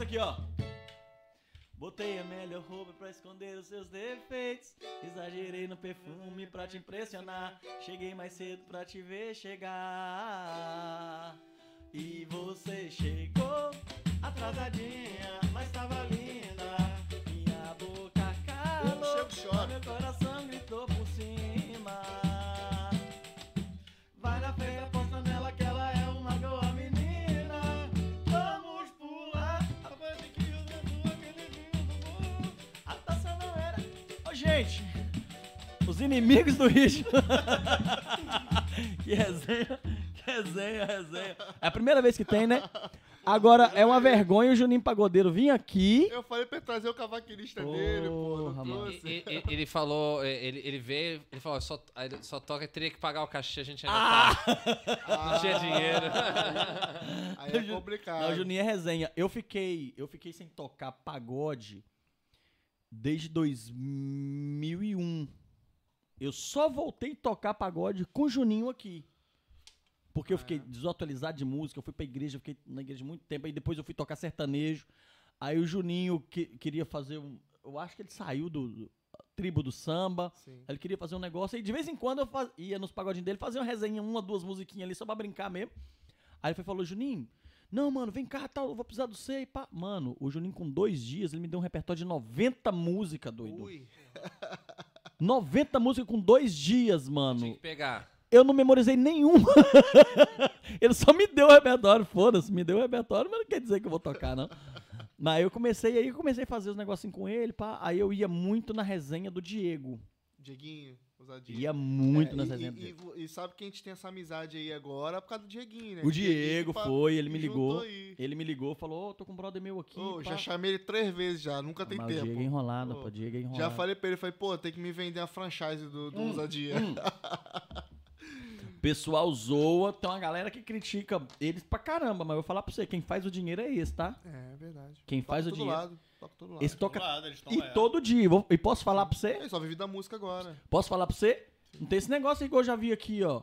[SPEAKER 4] Aqui, ó. Botei a melhor roupa pra esconder os seus defeitos. Exagerei no perfume pra te impressionar. Cheguei mais cedo pra te ver chegar. E você chegou atrasadinha, mas tava linda. Minha boca calou, meu coração gritou os inimigos do ritmo. *laughs* que resenha, que resenha, resenha. É a primeira vez que tem, né? Agora é uma vergonha o Juninho Pagodeiro vir aqui.
[SPEAKER 1] Eu falei pra ele trazer o cavaquinista dele, pô.
[SPEAKER 4] Porra,
[SPEAKER 1] Não
[SPEAKER 4] mano.
[SPEAKER 1] trouxe.
[SPEAKER 3] E- e- Ele falou, ele, ele veio, ele falou, só, só toca, teria que pagar o cachê, a gente ainda tá, não tinha dinheiro. *laughs*
[SPEAKER 1] Aí é complicado.
[SPEAKER 4] Não, o Juninho é resenha. Eu fiquei, eu fiquei sem tocar pagode desde 2001. Eu só voltei a tocar pagode com o Juninho aqui. Porque eu fiquei desatualizado de música, eu fui pra igreja, eu fiquei na igreja muito tempo, aí depois eu fui tocar sertanejo. Aí o Juninho que- queria fazer um. Eu acho que ele saiu do, do- tribo do samba.
[SPEAKER 1] Sim.
[SPEAKER 4] Ele queria fazer um negócio e de vez em quando eu faz- ia nos pagodinhos dele, fazia uma resenha, uma, duas musiquinhas ali só pra brincar mesmo. Aí ele foi, falou, Juninho, não, mano, vem cá, tal, eu vou precisar do você e pá. Mano, o Juninho com dois dias, ele me deu um repertório de 90 músicas, doido.
[SPEAKER 1] Ui. *laughs*
[SPEAKER 4] 90 músicas com dois dias,
[SPEAKER 3] Tinha
[SPEAKER 4] mano.
[SPEAKER 3] que pegar.
[SPEAKER 4] Eu não memorizei nenhuma. *laughs* ele só me deu o repertório, foda-se, me deu o repertório, mas não quer dizer que eu vou tocar, não. Mas eu comecei, aí eu comecei a fazer os negocinhos com ele, pá. Aí eu ia muito na resenha do Diego.
[SPEAKER 1] Dieguinho,
[SPEAKER 4] Ia muito
[SPEAKER 1] É,
[SPEAKER 4] nas
[SPEAKER 1] e,
[SPEAKER 4] resenhas
[SPEAKER 1] e, e, e sabe que a gente tem essa amizade aí agora por causa do Dieguinho, né?
[SPEAKER 4] O Diego foi, ele me ligou. Ele me ligou, falou, ô, tô com um brother meu aqui.
[SPEAKER 1] Ô, já chamei ele três vezes já, nunca tem
[SPEAKER 4] Mas
[SPEAKER 1] tempo.
[SPEAKER 4] o Diego é enrolado,
[SPEAKER 1] Ô,
[SPEAKER 4] pô, Diego é enrolado.
[SPEAKER 1] Já falei pra ele, falei, pô, tem que me vender a franchise do, do
[SPEAKER 4] Hum,
[SPEAKER 1] Ousadia.
[SPEAKER 4] O *laughs* pessoal zoa, tem uma galera que critica eles pra caramba, mas eu vou falar pra você, quem faz o dinheiro é esse, tá?
[SPEAKER 1] É, verdade.
[SPEAKER 4] Quem faz o
[SPEAKER 1] todo
[SPEAKER 4] dinheiro.
[SPEAKER 1] lado, toca todo lado.
[SPEAKER 4] Esse toca
[SPEAKER 2] Do lado, eles
[SPEAKER 4] e
[SPEAKER 2] lá.
[SPEAKER 4] todo dia. Vou- E posso falar pra você?
[SPEAKER 1] Ele só vive da música agora.
[SPEAKER 4] Posso falar pra você? Não tem esse negócio aí que eu já vi aqui, ó.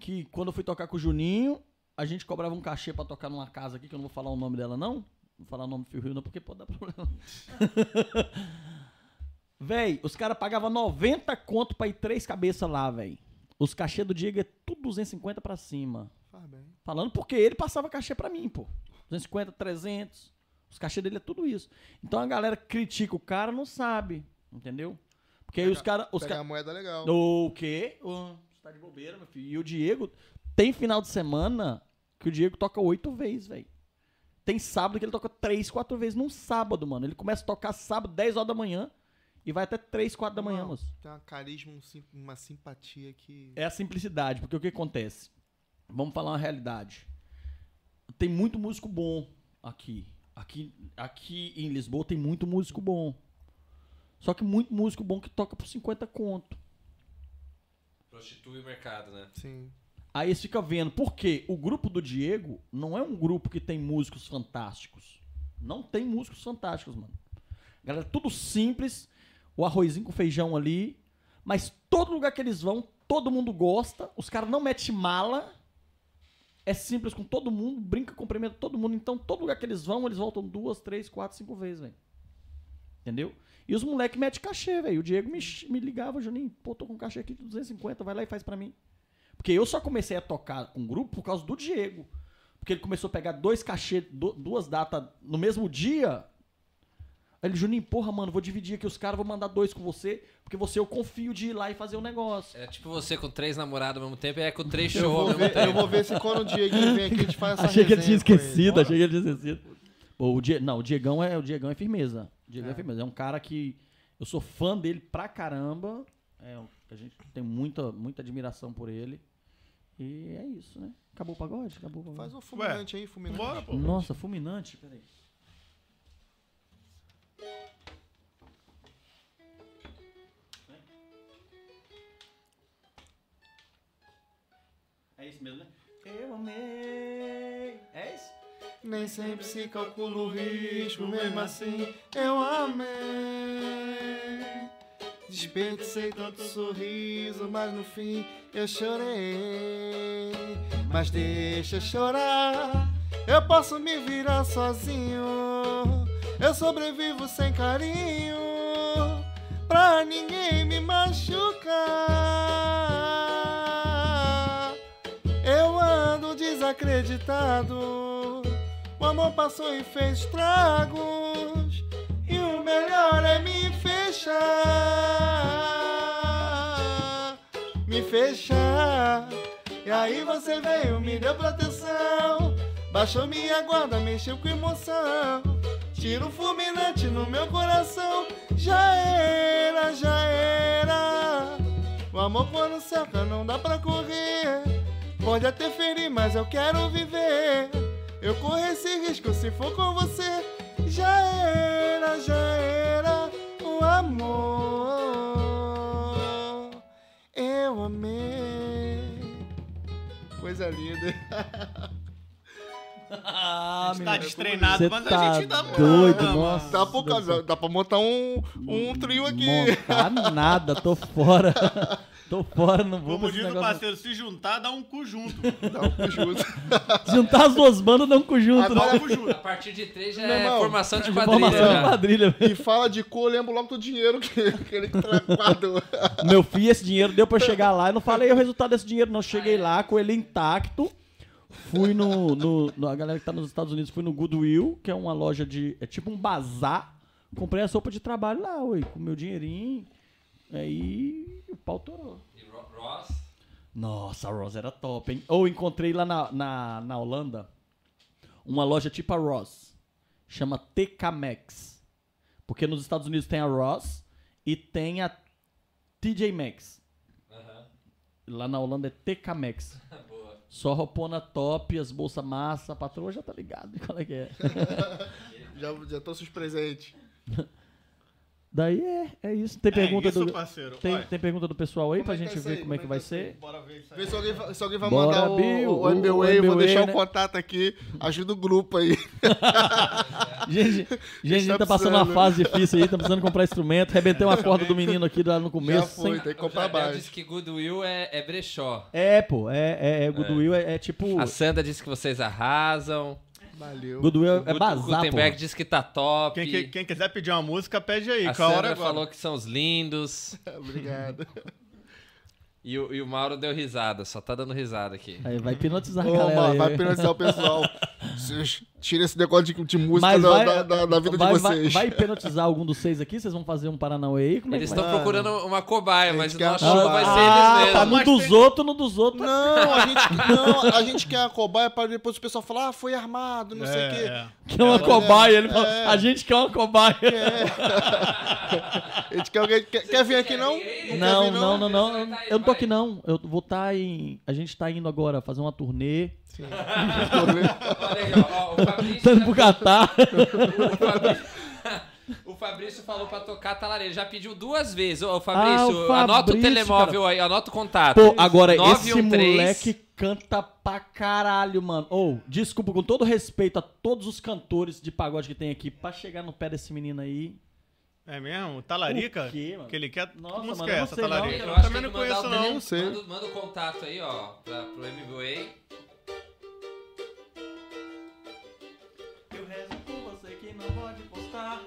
[SPEAKER 4] Que quando eu fui tocar com o Juninho, a gente cobrava um cachê pra tocar numa casa aqui, que eu não vou falar o nome dela, não. Não vou falar o nome do Fio Rio, não, porque pode dar problema. *laughs* véi, os caras pagavam 90 conto pra ir três cabeças lá, véi. Os cachê do Diego é tudo 250 pra cima.
[SPEAKER 1] Faz bem.
[SPEAKER 4] Falando porque ele passava cachê pra mim, pô. 250, 300. Os cachê dele é tudo isso. Então a galera critica o cara, não sabe. Entendeu? Porque aí os caras. Os
[SPEAKER 1] Pega
[SPEAKER 4] ca...
[SPEAKER 1] a moeda legal.
[SPEAKER 4] O quê? Ô, Você tá de bobeira, meu filho. E o Diego. Tem final de semana que o Diego toca oito vezes, velho. Tem sábado que ele toca três, quatro vezes num sábado, mano. Ele começa a tocar sábado, 10 horas da manhã. E vai até 3, 4 da manhã,
[SPEAKER 1] Não,
[SPEAKER 4] moço.
[SPEAKER 1] Tem uma carisma, um sim- uma simpatia que.
[SPEAKER 4] É a simplicidade, porque o que acontece? Vamos falar uma realidade. Tem muito músico bom aqui. Aqui, aqui em Lisboa tem muito músico bom. Só que muito músico bom que toca por 50 conto.
[SPEAKER 3] Prostitui o mercado, né?
[SPEAKER 1] Sim.
[SPEAKER 4] Aí você fica vendo, porque o grupo do Diego não é um grupo que tem músicos fantásticos. Não tem músicos fantásticos, mano. Galera, tudo simples, o arrozinho com feijão ali, mas todo lugar que eles vão, todo mundo gosta, os caras não metem mala, é simples com todo mundo, brinca, cumprimenta todo mundo, então todo lugar que eles vão, eles voltam duas, três, quatro, cinco vezes, velho. Entendeu? E os moleques metem cachê, velho. O Diego me, me ligava, Juninho, pô, tô com cachê aqui de 250, vai lá e faz pra mim. Porque eu só comecei a tocar com grupo por causa do Diego. Porque ele começou a pegar dois cachê, du- duas datas no mesmo dia. Aí ele, Juninho, porra, mano, vou dividir aqui os caras, vou mandar dois com você, porque você eu confio de ir lá e fazer o negócio.
[SPEAKER 3] É tipo você com três namorados ao mesmo tempo e é com três shows ao mesmo
[SPEAKER 1] ver,
[SPEAKER 3] tempo.
[SPEAKER 1] eu vou ver se quando o Dieguinho vem aqui a gente faz *laughs* essa
[SPEAKER 4] achei que ele tinha esquecido, achei que ele tinha esquecido. O Die- Não, o Diegão é, o Diegão é firmeza. O Diegão é.
[SPEAKER 1] É.
[SPEAKER 4] firmeza. É um cara que eu sou fã dele pra caramba. É, um- a gente tem muita, muita admiração por ele. E é isso, né? Acabou o pagode? Acabou o pagode.
[SPEAKER 1] Faz um fulminante aí, fulminante.
[SPEAKER 2] Bora, pô.
[SPEAKER 4] Nossa, fulminante. Peraí. É isso mesmo, né? Eu amei. É isso?
[SPEAKER 1] Nem sempre se calcula o risco, mesmo assim eu amei. Desperdicei tanto sorriso, mas no fim eu chorei. Mas deixa chorar, eu posso me virar sozinho. Eu sobrevivo sem carinho, pra ninguém me machucar. Eu ando desacreditado, o amor passou e fez estragos, e o melhor é me fechar. Me fechar. E aí você veio, me deu proteção. Baixou minha guarda, mexeu com emoção. Tiro fulminante no meu coração. Já era, já era. O amor quando cerca não dá pra correr. Pode até ferir, mas eu quero viver. Eu corro esse risco se for com você. Já era, já era o amor. Eu amei. Coisa linda. *laughs*
[SPEAKER 6] Ah,
[SPEAKER 2] a gente tá destreinado,
[SPEAKER 4] Você
[SPEAKER 2] mas
[SPEAKER 4] tá
[SPEAKER 2] a gente dá
[SPEAKER 4] doido,
[SPEAKER 2] mano.
[SPEAKER 4] nossa.
[SPEAKER 1] Dá pra, dá, dá pra montar um, um trio aqui.
[SPEAKER 4] Montar nada, tô fora. *laughs* tô fora, não vou
[SPEAKER 2] Como diz o parceiro, se juntar, dá um cu junto. *laughs*
[SPEAKER 1] Dá um cu junto.
[SPEAKER 4] Juntar as duas bandas dá um conjunto,
[SPEAKER 1] Agora-
[SPEAKER 4] né?
[SPEAKER 2] Dá um cu junto.
[SPEAKER 3] A partir de três já
[SPEAKER 1] Meu
[SPEAKER 3] é
[SPEAKER 1] irmão,
[SPEAKER 3] formação de *laughs*
[SPEAKER 4] Formação
[SPEAKER 3] quadrilha.
[SPEAKER 4] de
[SPEAKER 3] já.
[SPEAKER 4] quadrilha.
[SPEAKER 1] E fala de cor, eu lembro logo do dinheiro que, que ele tra- guardou.
[SPEAKER 4] Meu filho, esse dinheiro deu pra eu chegar lá. Eu não falei o resultado desse dinheiro, não. Cheguei lá com ele intacto. Fui no, no, no- A galera que tá nos Estados Unidos, fui no Goodwill, que é uma loja de. É tipo um bazar. Comprei a sopa de trabalho lá, ué, com meu dinheirinho. Aí o pau torou.
[SPEAKER 3] E Ro- Ross?
[SPEAKER 4] Nossa, a Ross era top, hein? Ou encontrei lá na, na, na Holanda uma loja tipo a Ross. Chama TK Maxx. Porque nos Estados Unidos tem a Ross e tem a TJ Maxx. Lá na Holanda é TK Maxx. *laughs* Só roupona top, as bolsas massa, a patroa já tá ligado *laughs* qual é que é. *laughs*
[SPEAKER 1] Já, já trouxe os presentes. *laughs*
[SPEAKER 4] Daí é, é isso. Tem
[SPEAKER 2] É
[SPEAKER 4] pergunta
[SPEAKER 2] isso,
[SPEAKER 4] do
[SPEAKER 2] parceiro.
[SPEAKER 4] tem, tem pergunta do pessoal aí
[SPEAKER 1] Como
[SPEAKER 4] pra
[SPEAKER 1] é
[SPEAKER 4] gente
[SPEAKER 1] tá
[SPEAKER 4] ver
[SPEAKER 1] aí?
[SPEAKER 4] como é que vai ser?
[SPEAKER 2] Bora ver isso aí.
[SPEAKER 1] Vê se alguém, vai- se alguém vai
[SPEAKER 4] Bora,
[SPEAKER 1] mandar o,
[SPEAKER 4] Bill.
[SPEAKER 1] o
[SPEAKER 4] O-
[SPEAKER 1] MBA,
[SPEAKER 4] o
[SPEAKER 1] vou
[SPEAKER 4] MBA,
[SPEAKER 1] deixar
[SPEAKER 4] né?
[SPEAKER 1] o contato aqui. Ajuda o grupo aí. *laughs*
[SPEAKER 4] Gente, gente, a gente
[SPEAKER 1] tá
[SPEAKER 4] tá passando uma fase difícil aí, tá precisando comprar instrumento. Rebentei uma corda do menino aqui lá no
[SPEAKER 1] Já
[SPEAKER 4] começo.
[SPEAKER 1] foi,
[SPEAKER 4] sem-
[SPEAKER 1] tem que comprar mais.
[SPEAKER 3] disse que Goodwill é, é brechó.
[SPEAKER 4] É, pô, é, é, é Goodwill é, é tipo.
[SPEAKER 3] A Sandra disse que vocês arrasam.
[SPEAKER 1] Valeu.
[SPEAKER 4] Goodwill é,
[SPEAKER 3] o
[SPEAKER 4] bazar, pô.
[SPEAKER 3] Gutenberg disse que tá top.
[SPEAKER 2] Quem, que- quem quiser pedir uma música, pede aí.
[SPEAKER 3] a
[SPEAKER 2] hora agora.
[SPEAKER 3] falou que são os lindos. *laughs*
[SPEAKER 1] Obrigado.
[SPEAKER 3] E o, e o Mauro deu risada, só tá dando risada aqui.
[SPEAKER 4] Aí vai hipnotizar a
[SPEAKER 1] Ô,
[SPEAKER 4] galera.
[SPEAKER 1] mano,
[SPEAKER 4] aí.
[SPEAKER 1] vai penalizar o pessoal. *laughs* Vocês- Tira esse negócio de, de música da,
[SPEAKER 4] vai-
[SPEAKER 1] da, da- da vida
[SPEAKER 4] vai,
[SPEAKER 1] de
[SPEAKER 4] vai-
[SPEAKER 1] vocês.
[SPEAKER 4] Vai hipnotizar algum dos seis aqui? Vocês vão fazer um Paranauê aí? Como é
[SPEAKER 3] Eles
[SPEAKER 4] vai?
[SPEAKER 3] estão procurando uma cobaia, mas
[SPEAKER 1] gente
[SPEAKER 3] o
[SPEAKER 1] quer
[SPEAKER 3] nosso
[SPEAKER 1] uma
[SPEAKER 3] show vai ser
[SPEAKER 4] ah,
[SPEAKER 3] eles
[SPEAKER 4] tá
[SPEAKER 3] mesmos.
[SPEAKER 4] no dos
[SPEAKER 2] tem-
[SPEAKER 4] outros, no dos outros.
[SPEAKER 1] Não, a gente, *laughs* não, a gente quer a cobaia para depois o pessoal falar, ah, foi armado, não sei o
[SPEAKER 2] É,
[SPEAKER 1] quê.
[SPEAKER 2] é.
[SPEAKER 4] Que é uma
[SPEAKER 1] É,
[SPEAKER 4] cobaia. Ele fala,
[SPEAKER 1] é.
[SPEAKER 4] a gente quer uma cobaia. *laughs*
[SPEAKER 1] A gente quer alguém. Quer, quer vir aqui não?
[SPEAKER 4] Não,
[SPEAKER 1] quer
[SPEAKER 4] não, não, não.
[SPEAKER 3] Vai tá aí,
[SPEAKER 4] Eu não tô
[SPEAKER 3] vai.
[SPEAKER 4] aqui não. Eu vou estar em. A gente tá indo agora fazer uma turnê. *laughs*
[SPEAKER 3] Olha aí, ó, ó, o Fabrício
[SPEAKER 4] Tá pro Catar. *laughs*
[SPEAKER 3] O Fabrício, *laughs* o Fabrício falou pra tocar talareira. Já pediu duas vezes. Ô, Fabrício,
[SPEAKER 4] Ah, o
[SPEAKER 3] anota o
[SPEAKER 4] Fabrício,
[SPEAKER 3] telemóvel aí, anota o contato.
[SPEAKER 4] Pô, agora esse
[SPEAKER 3] 913.
[SPEAKER 4] moleque canta pra caralho, mano. Ou, desculpa, com todo respeito a todos os cantores de pagode que tem aqui, pra chegar no pé desse menino aí.
[SPEAKER 2] É mesmo? Talarica?
[SPEAKER 4] O quê, mano?
[SPEAKER 2] Que ele quer.
[SPEAKER 4] Nossa,
[SPEAKER 2] que música
[SPEAKER 4] mano,
[SPEAKER 2] é essa,
[SPEAKER 4] não,
[SPEAKER 2] Talarica?
[SPEAKER 3] Eu
[SPEAKER 2] Eu,
[SPEAKER 3] acho que
[SPEAKER 2] também não conheço,
[SPEAKER 3] o
[SPEAKER 2] não.
[SPEAKER 3] tele-. Manda, manda o contato aí, ó, pra, pro MBA.
[SPEAKER 4] Não pode postar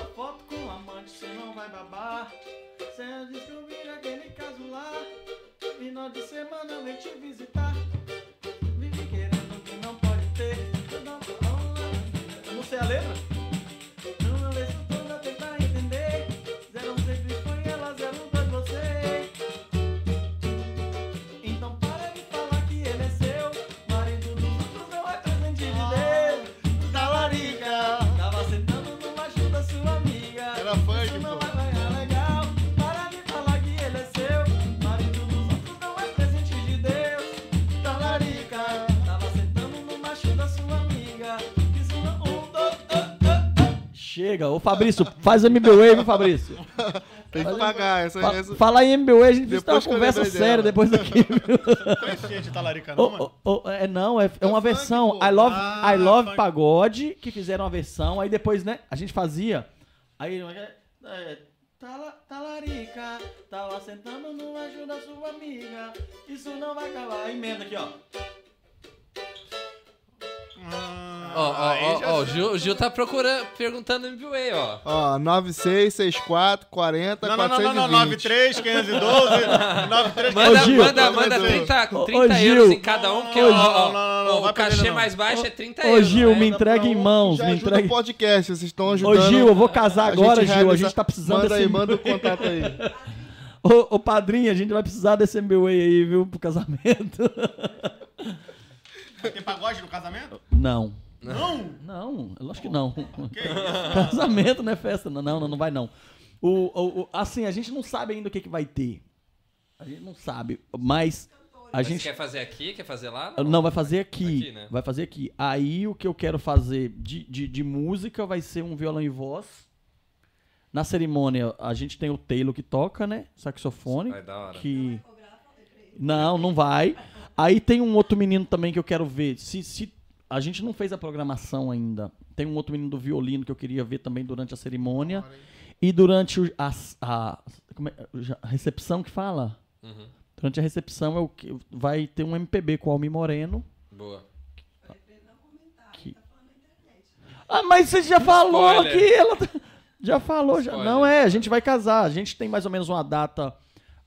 [SPEAKER 4] a foto com amante, você não vai babar. Você descobrir aquele caso lá, final de semana vem te visitar. Vive querendo que não pode ter. Eu não tô Eu não sei a letra? Chega, ô Fabrício, faz MBA, viu, Fabrício?
[SPEAKER 1] Tem que pagar. Essa,
[SPEAKER 4] Fa
[SPEAKER 1] essa...
[SPEAKER 4] falar em MBA, a gente precisa ter uma conversa séria
[SPEAKER 1] dela.
[SPEAKER 4] depois daqui, viu?
[SPEAKER 2] Conhecia de Talarica, não, mano?
[SPEAKER 4] ô, ô, é, não, é, é uma
[SPEAKER 1] funk,
[SPEAKER 4] versão.
[SPEAKER 1] pô.
[SPEAKER 4] I Love,
[SPEAKER 2] Ah,
[SPEAKER 4] I Love
[SPEAKER 2] funk.
[SPEAKER 4] Pagode, que fizeram uma versão, aí depois, né, a gente fazia. Aí. É, tala, talarica, tava sentando no ajuda sua amiga. Isso não vai acabar. Aí emenda aqui, ó.
[SPEAKER 2] Ah,
[SPEAKER 3] Ó, ó, ó, o Gil, o Gil tá procurando, perguntando MBA, ó.
[SPEAKER 1] Ó, 9664 40
[SPEAKER 2] Não, não, não, não, não,
[SPEAKER 1] 420.
[SPEAKER 2] 93, 512, 93,
[SPEAKER 3] Manda,
[SPEAKER 4] Gil.
[SPEAKER 3] manda, manda 30,
[SPEAKER 4] Ô,
[SPEAKER 3] 30
[SPEAKER 4] ô,
[SPEAKER 3] euros
[SPEAKER 4] Gil.
[SPEAKER 3] em cada um, porque ó,
[SPEAKER 2] não, não, não, não,
[SPEAKER 3] ó,
[SPEAKER 2] vai
[SPEAKER 3] o cachê
[SPEAKER 2] não.
[SPEAKER 3] mais baixo é 30
[SPEAKER 4] Ô,
[SPEAKER 3] euros.
[SPEAKER 4] Gil,
[SPEAKER 3] né?
[SPEAKER 4] me entrega em mãos,
[SPEAKER 1] Já
[SPEAKER 4] me
[SPEAKER 1] ajuda
[SPEAKER 4] entrega.
[SPEAKER 1] o podcast, vocês estão ajudando.
[SPEAKER 4] Ô, Gil, eu vou casar
[SPEAKER 1] a
[SPEAKER 4] agora, Gil. A
[SPEAKER 1] realiza-
[SPEAKER 4] gente tá precisando
[SPEAKER 1] Manda aí,
[SPEAKER 4] desse.
[SPEAKER 1] manda o contato aí. *laughs*
[SPEAKER 4] Ô, ô, padrinho, a gente vai precisar desse MBA aí, viu, pro casamento. *laughs*
[SPEAKER 2] Tem pagode no casamento?
[SPEAKER 4] Não.
[SPEAKER 2] Não.
[SPEAKER 4] Não, eu acho que não.
[SPEAKER 2] Isso? *laughs*
[SPEAKER 4] Casamento não é festa, não, não, não vai não. O, o- o- assim, a gente não sabe ainda o que, que vai ter. A gente não sabe, mas a
[SPEAKER 3] Mas
[SPEAKER 4] gente
[SPEAKER 3] quer fazer aqui, quer fazer lá?
[SPEAKER 4] não vai fazer aqui,
[SPEAKER 3] Aqui, né?
[SPEAKER 4] vai fazer aqui. Aí o que eu quero fazer de, de, de música vai ser um violão e voz. Na cerimônia a gente tem o Taylor que toca, né? Saxofone.
[SPEAKER 3] Vai da hora.
[SPEAKER 4] que não, não vai. Aí tem um outro menino também que eu quero ver. Se, se a gente não fez a programação ainda, tem um outro menino do violino que eu queria ver também durante a cerimônia e durante o- a, a, como é? a recepção que fala.
[SPEAKER 3] Uhum.
[SPEAKER 4] Durante a recepção é o que vai ter um MPB com o Almi Moreno.
[SPEAKER 3] Boa.
[SPEAKER 4] Que... Ah, mas você já falou
[SPEAKER 3] Spoiler.
[SPEAKER 4] que ela tá- já falou já.
[SPEAKER 3] Spoiler.
[SPEAKER 4] Não é, a gente vai casar. A gente tem mais ou menos uma data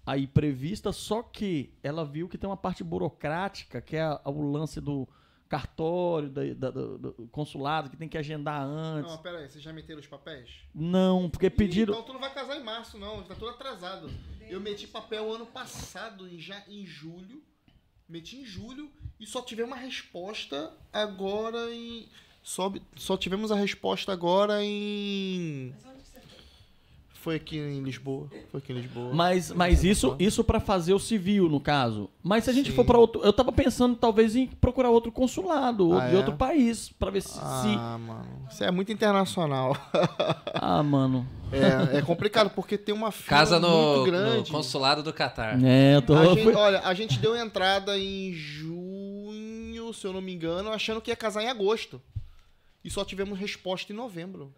[SPEAKER 4] aí prevista, só que ela viu que tem uma parte burocrática, que é a- o lance do cartório, da- da- do, do consulado, que tem que agendar antes.
[SPEAKER 1] Não, pera aí, vocês já meteram os papéis?
[SPEAKER 4] Não, porque pediram.
[SPEAKER 1] Então tu não vai casar em março, não. Tá tudo atrasado. Eu meti papel ano passado, em, já, em julho. Meti em julho e só tivemos uma resposta agora em. Só, só tivemos a resposta agora em. Foi aqui em Lisboa. Foi aqui em Lisboa.
[SPEAKER 4] Mas, mas isso, isso para fazer o civil, no caso. Mas se a gente
[SPEAKER 1] Sim.
[SPEAKER 4] for para outro, eu tava pensando talvez em procurar outro consulado ou
[SPEAKER 1] Ah,
[SPEAKER 4] de
[SPEAKER 1] é?
[SPEAKER 4] outro país para ver se, se-
[SPEAKER 1] Ah, mano. Isso é muito internacional. *laughs*
[SPEAKER 4] ah, mano.
[SPEAKER 1] É, é complicado porque tem uma fila
[SPEAKER 3] Casa no,
[SPEAKER 1] muito
[SPEAKER 3] no
[SPEAKER 1] grande.
[SPEAKER 3] consulado do Catar.
[SPEAKER 4] É, eu tô
[SPEAKER 1] A gente- olha, a gente deu entrada em junho, se eu não me engano, achando que ia casar em agosto. E só tivemos resposta em novembro.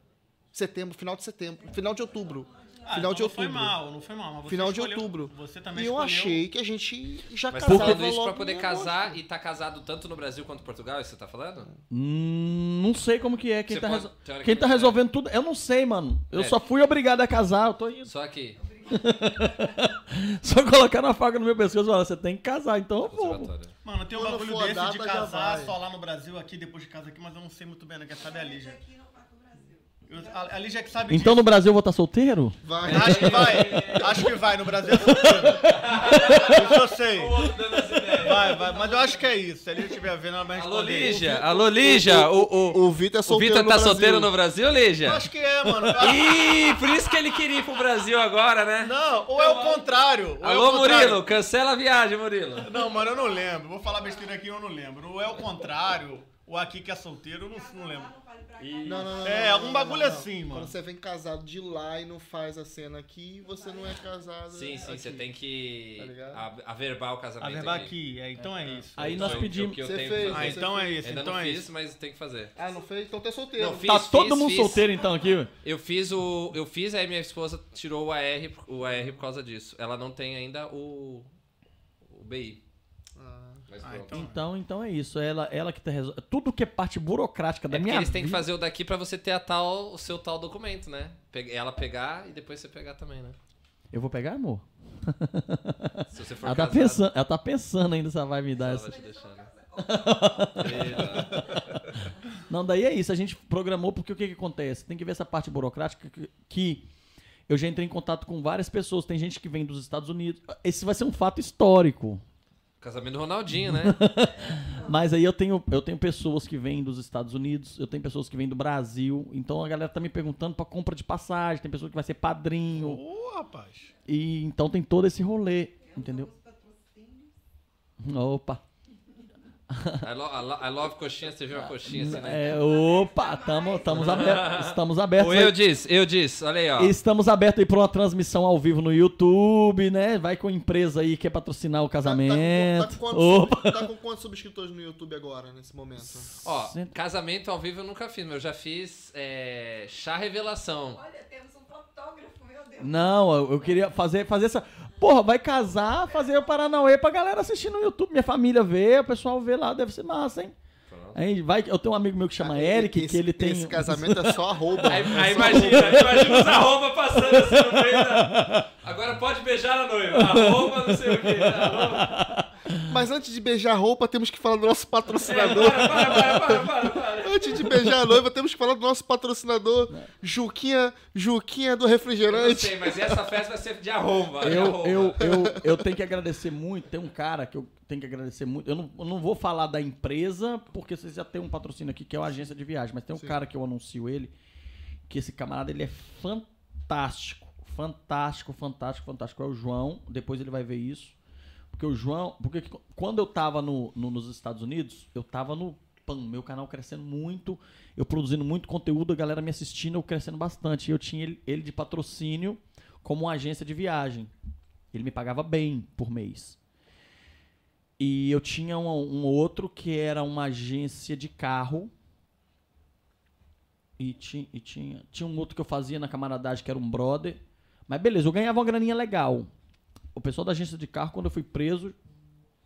[SPEAKER 1] Setembro, final de setembro. Final de outubro.
[SPEAKER 2] Ah,
[SPEAKER 1] final
[SPEAKER 2] então
[SPEAKER 1] de
[SPEAKER 2] não foi
[SPEAKER 1] outubro.
[SPEAKER 2] mal, não foi mal. Mas você
[SPEAKER 1] Final de
[SPEAKER 2] escolheu-
[SPEAKER 1] outubro.
[SPEAKER 2] Você também
[SPEAKER 1] E eu
[SPEAKER 2] escolheu-
[SPEAKER 1] achei que a gente já
[SPEAKER 3] Mas tá
[SPEAKER 1] casava
[SPEAKER 3] falando isso pra poder casar e tá casado tanto no Brasil quanto em Portugal, é isso que você tá falando?
[SPEAKER 4] Hum, não sei como que é. Quem,
[SPEAKER 3] Você
[SPEAKER 4] tá,
[SPEAKER 3] pode-
[SPEAKER 4] quem tá
[SPEAKER 3] é.
[SPEAKER 4] resolvendo tudo. Eu não sei, mano. Eu
[SPEAKER 3] É.
[SPEAKER 4] só fui obrigado a casar. Eu tô indo.
[SPEAKER 3] Só aqui, *laughs*
[SPEAKER 4] Só colocar uma faca no meu pescoço e falar, você tem que casar, então eu vou.
[SPEAKER 2] Mano, tem um
[SPEAKER 1] Quando
[SPEAKER 2] bagulho desse de casar só lá no Brasil, aqui, depois de casa aqui, mas eu não sei muito bem, né? Quer saber a Lígia?
[SPEAKER 5] aqui não vai pro Brasil.
[SPEAKER 2] Eu- a, a Lígia que sabe
[SPEAKER 4] Então no
[SPEAKER 2] disso.
[SPEAKER 4] Brasil eu vou estar solteiro?
[SPEAKER 1] Vai.
[SPEAKER 2] Acho que vai. Acho que vai. No Brasil é solteiro. Isso eu sei. Vai, vai. Mas eu acho que é isso. Se a Lígia estiver vendo, ela vai
[SPEAKER 3] Alô,
[SPEAKER 2] responder.
[SPEAKER 3] Lígia! Alô, Lígia! O, o,
[SPEAKER 1] O Vitor é
[SPEAKER 3] o
[SPEAKER 1] solteiro
[SPEAKER 3] Vitor
[SPEAKER 1] no
[SPEAKER 3] tá
[SPEAKER 1] Brasil.
[SPEAKER 3] solteiro no Brasil, Lígia?
[SPEAKER 2] Eu acho que é, mano. Eu
[SPEAKER 3] Ih, por isso que ele queria ir pro Brasil agora, né?
[SPEAKER 2] Não, ou é o contrário. ou é o
[SPEAKER 3] Alô,
[SPEAKER 2] contrário.
[SPEAKER 3] Murilo, cancela a viagem, Murilo.
[SPEAKER 2] Não, mano, eu não lembro. Vou falar besteira aqui, eu não lembro. Ou é o contrário, ou aqui que é solteiro, eu não, não lembro.
[SPEAKER 1] Não, não, não,
[SPEAKER 2] É,
[SPEAKER 1] não,
[SPEAKER 2] algum
[SPEAKER 1] não,
[SPEAKER 2] bagulho
[SPEAKER 1] não, não.
[SPEAKER 2] assim, mano.
[SPEAKER 1] Quando você vem casado de lá e não faz a cena aqui, você não é casado
[SPEAKER 3] Sim, sim,
[SPEAKER 1] aqui.
[SPEAKER 3] você tem que
[SPEAKER 1] Tá
[SPEAKER 3] averbar o casamento
[SPEAKER 2] A verba aqui, é, então é isso.
[SPEAKER 4] Aí
[SPEAKER 3] Foi
[SPEAKER 4] nós
[SPEAKER 3] o
[SPEAKER 4] pedimos-
[SPEAKER 3] o que eu
[SPEAKER 1] Você
[SPEAKER 3] tenho
[SPEAKER 1] fez,
[SPEAKER 2] Ah, então é isso,
[SPEAKER 3] Ainda
[SPEAKER 2] então
[SPEAKER 3] não
[SPEAKER 2] é
[SPEAKER 3] fiz,
[SPEAKER 2] isso.
[SPEAKER 3] mas tem que fazer.
[SPEAKER 1] Ah, não fez? Então tá solteiro.
[SPEAKER 3] Não, fiz,
[SPEAKER 4] tá todo
[SPEAKER 3] fiz,
[SPEAKER 4] mundo
[SPEAKER 3] fiz.
[SPEAKER 4] solteiro então aqui? ué?
[SPEAKER 3] Eu fiz o. Eu fiz, aí minha esposa tirou o AR, o AR por causa disso. Ela não tem ainda o. o BI.
[SPEAKER 2] Ah, então-
[SPEAKER 4] Então, então é isso. Ela, ela que tá resolvendo. Tudo que é parte burocrática da
[SPEAKER 3] É
[SPEAKER 4] minha
[SPEAKER 3] eles têm que
[SPEAKER 4] vida-
[SPEAKER 3] fazer o daqui pra você ter a tal, o seu tal documento, né? Ela pegar e depois você pegar também, né?
[SPEAKER 4] Eu vou pegar, amor? *laughs*
[SPEAKER 3] Se você for
[SPEAKER 4] Ela tá, pensando, ela tá pensando ainda se ela vai me dar essa.
[SPEAKER 3] vai te deixar, né? *laughs*
[SPEAKER 4] Não, daí é isso. A gente programou porque o que, que acontece? Tem que ver essa parte burocrática que, que eu já entrei em contato com várias pessoas. Tem gente que vem dos Estados Unidos. Esse vai ser um fato histórico.
[SPEAKER 3] Casamento do Ronaldinho, né? *laughs*
[SPEAKER 4] Mas aí eu tenho, eu tenho pessoas que vêm dos Estados Unidos, eu tenho pessoas que vêm do Brasil. Então a galera tá me perguntando pra compra de passagem. Tem pessoa que vai ser padrinho.
[SPEAKER 2] Ô, rapaz.
[SPEAKER 4] E então tem todo esse rolê, entendeu? Opa.
[SPEAKER 3] I, lo- I lo- I love coxinha, você viu uma coxinha assim, né?
[SPEAKER 4] É, opa, tamo, estamos abertos. Estamos abertos.
[SPEAKER 3] O eu disse, eu disse, olha aí, ó.
[SPEAKER 4] Estamos abertos aí para uma transmissão ao vivo no YouTube, né? Vai com empresa aí que quer patrocinar o
[SPEAKER 1] Tá- tá com-
[SPEAKER 4] casamento.
[SPEAKER 1] Tá, com quantos,
[SPEAKER 4] Opa.
[SPEAKER 1] tá com quantos subscritores no YouTube agora, nesse momento?
[SPEAKER 3] Ó,
[SPEAKER 4] Cento-
[SPEAKER 3] casamento ao vivo eu nunca fiz, mas eu já fiz é, chá revelação.
[SPEAKER 5] Olha, temos um fotógrafo, meu Deus.
[SPEAKER 4] Não, eu, eu queria fazer, fazer essa. Porra, vai casar, fazer o Paranauê pra galera assistir no YouTube. Minha família vê, o pessoal vê lá, deve ser massa, hein? Aí vai, eu tenho um amigo meu que chama
[SPEAKER 1] Ah,
[SPEAKER 4] Eric,
[SPEAKER 1] esse-
[SPEAKER 4] que ele tem.
[SPEAKER 1] Esse casamento é só *laughs* arroba.
[SPEAKER 3] Aí, aí imagina, imagina os arroba passando assim no meio da... Agora pode beijar a noiva. Arroba não sei o quê. Arroba...
[SPEAKER 1] Mas antes de beijar a roupa, temos que falar do nosso
[SPEAKER 3] É,
[SPEAKER 1] patrocinador.
[SPEAKER 3] para, para, para, para, para, para.
[SPEAKER 1] Antes de beijar a noiva, temos que falar do nosso patrocinador, Juquinha, Juquinha do
[SPEAKER 3] Eu não
[SPEAKER 1] refrigerante.
[SPEAKER 3] sei, mas essa festa vai ser de arroba. de
[SPEAKER 4] Eu, eu, eu, eu tenho que agradecer muito. Tem um cara que eu tenho que agradecer muito. Eu não, eu não vou falar da empresa, porque vocês já têm um patrocínio aqui, que é uma agência de viagem. Mas tem um cara que eu anuncio ele, que esse camarada ele é fantástico. Fantástico, fantástico, fantástico. É o João. Depois ele vai ver isso. Porque o João. Porque que- quando eu tava no, no- nos Estados Unidos, eu tava no. Pam, meu canal crescendo muito, eu produzindo muito conteúdo, a galera me assistindo, eu crescendo bastante. E eu tinha ele, ele de patrocínio como uma agência de viagem. Ele me pagava bem por mês. E eu tinha um, um outro que era uma agência de carro. E, ti, e tinha, tinha um outro que eu fazia na camaradagem que era um brother. Mas beleza, eu ganhava uma graninha legal. O pessoal da agência de carro, quando eu fui preso,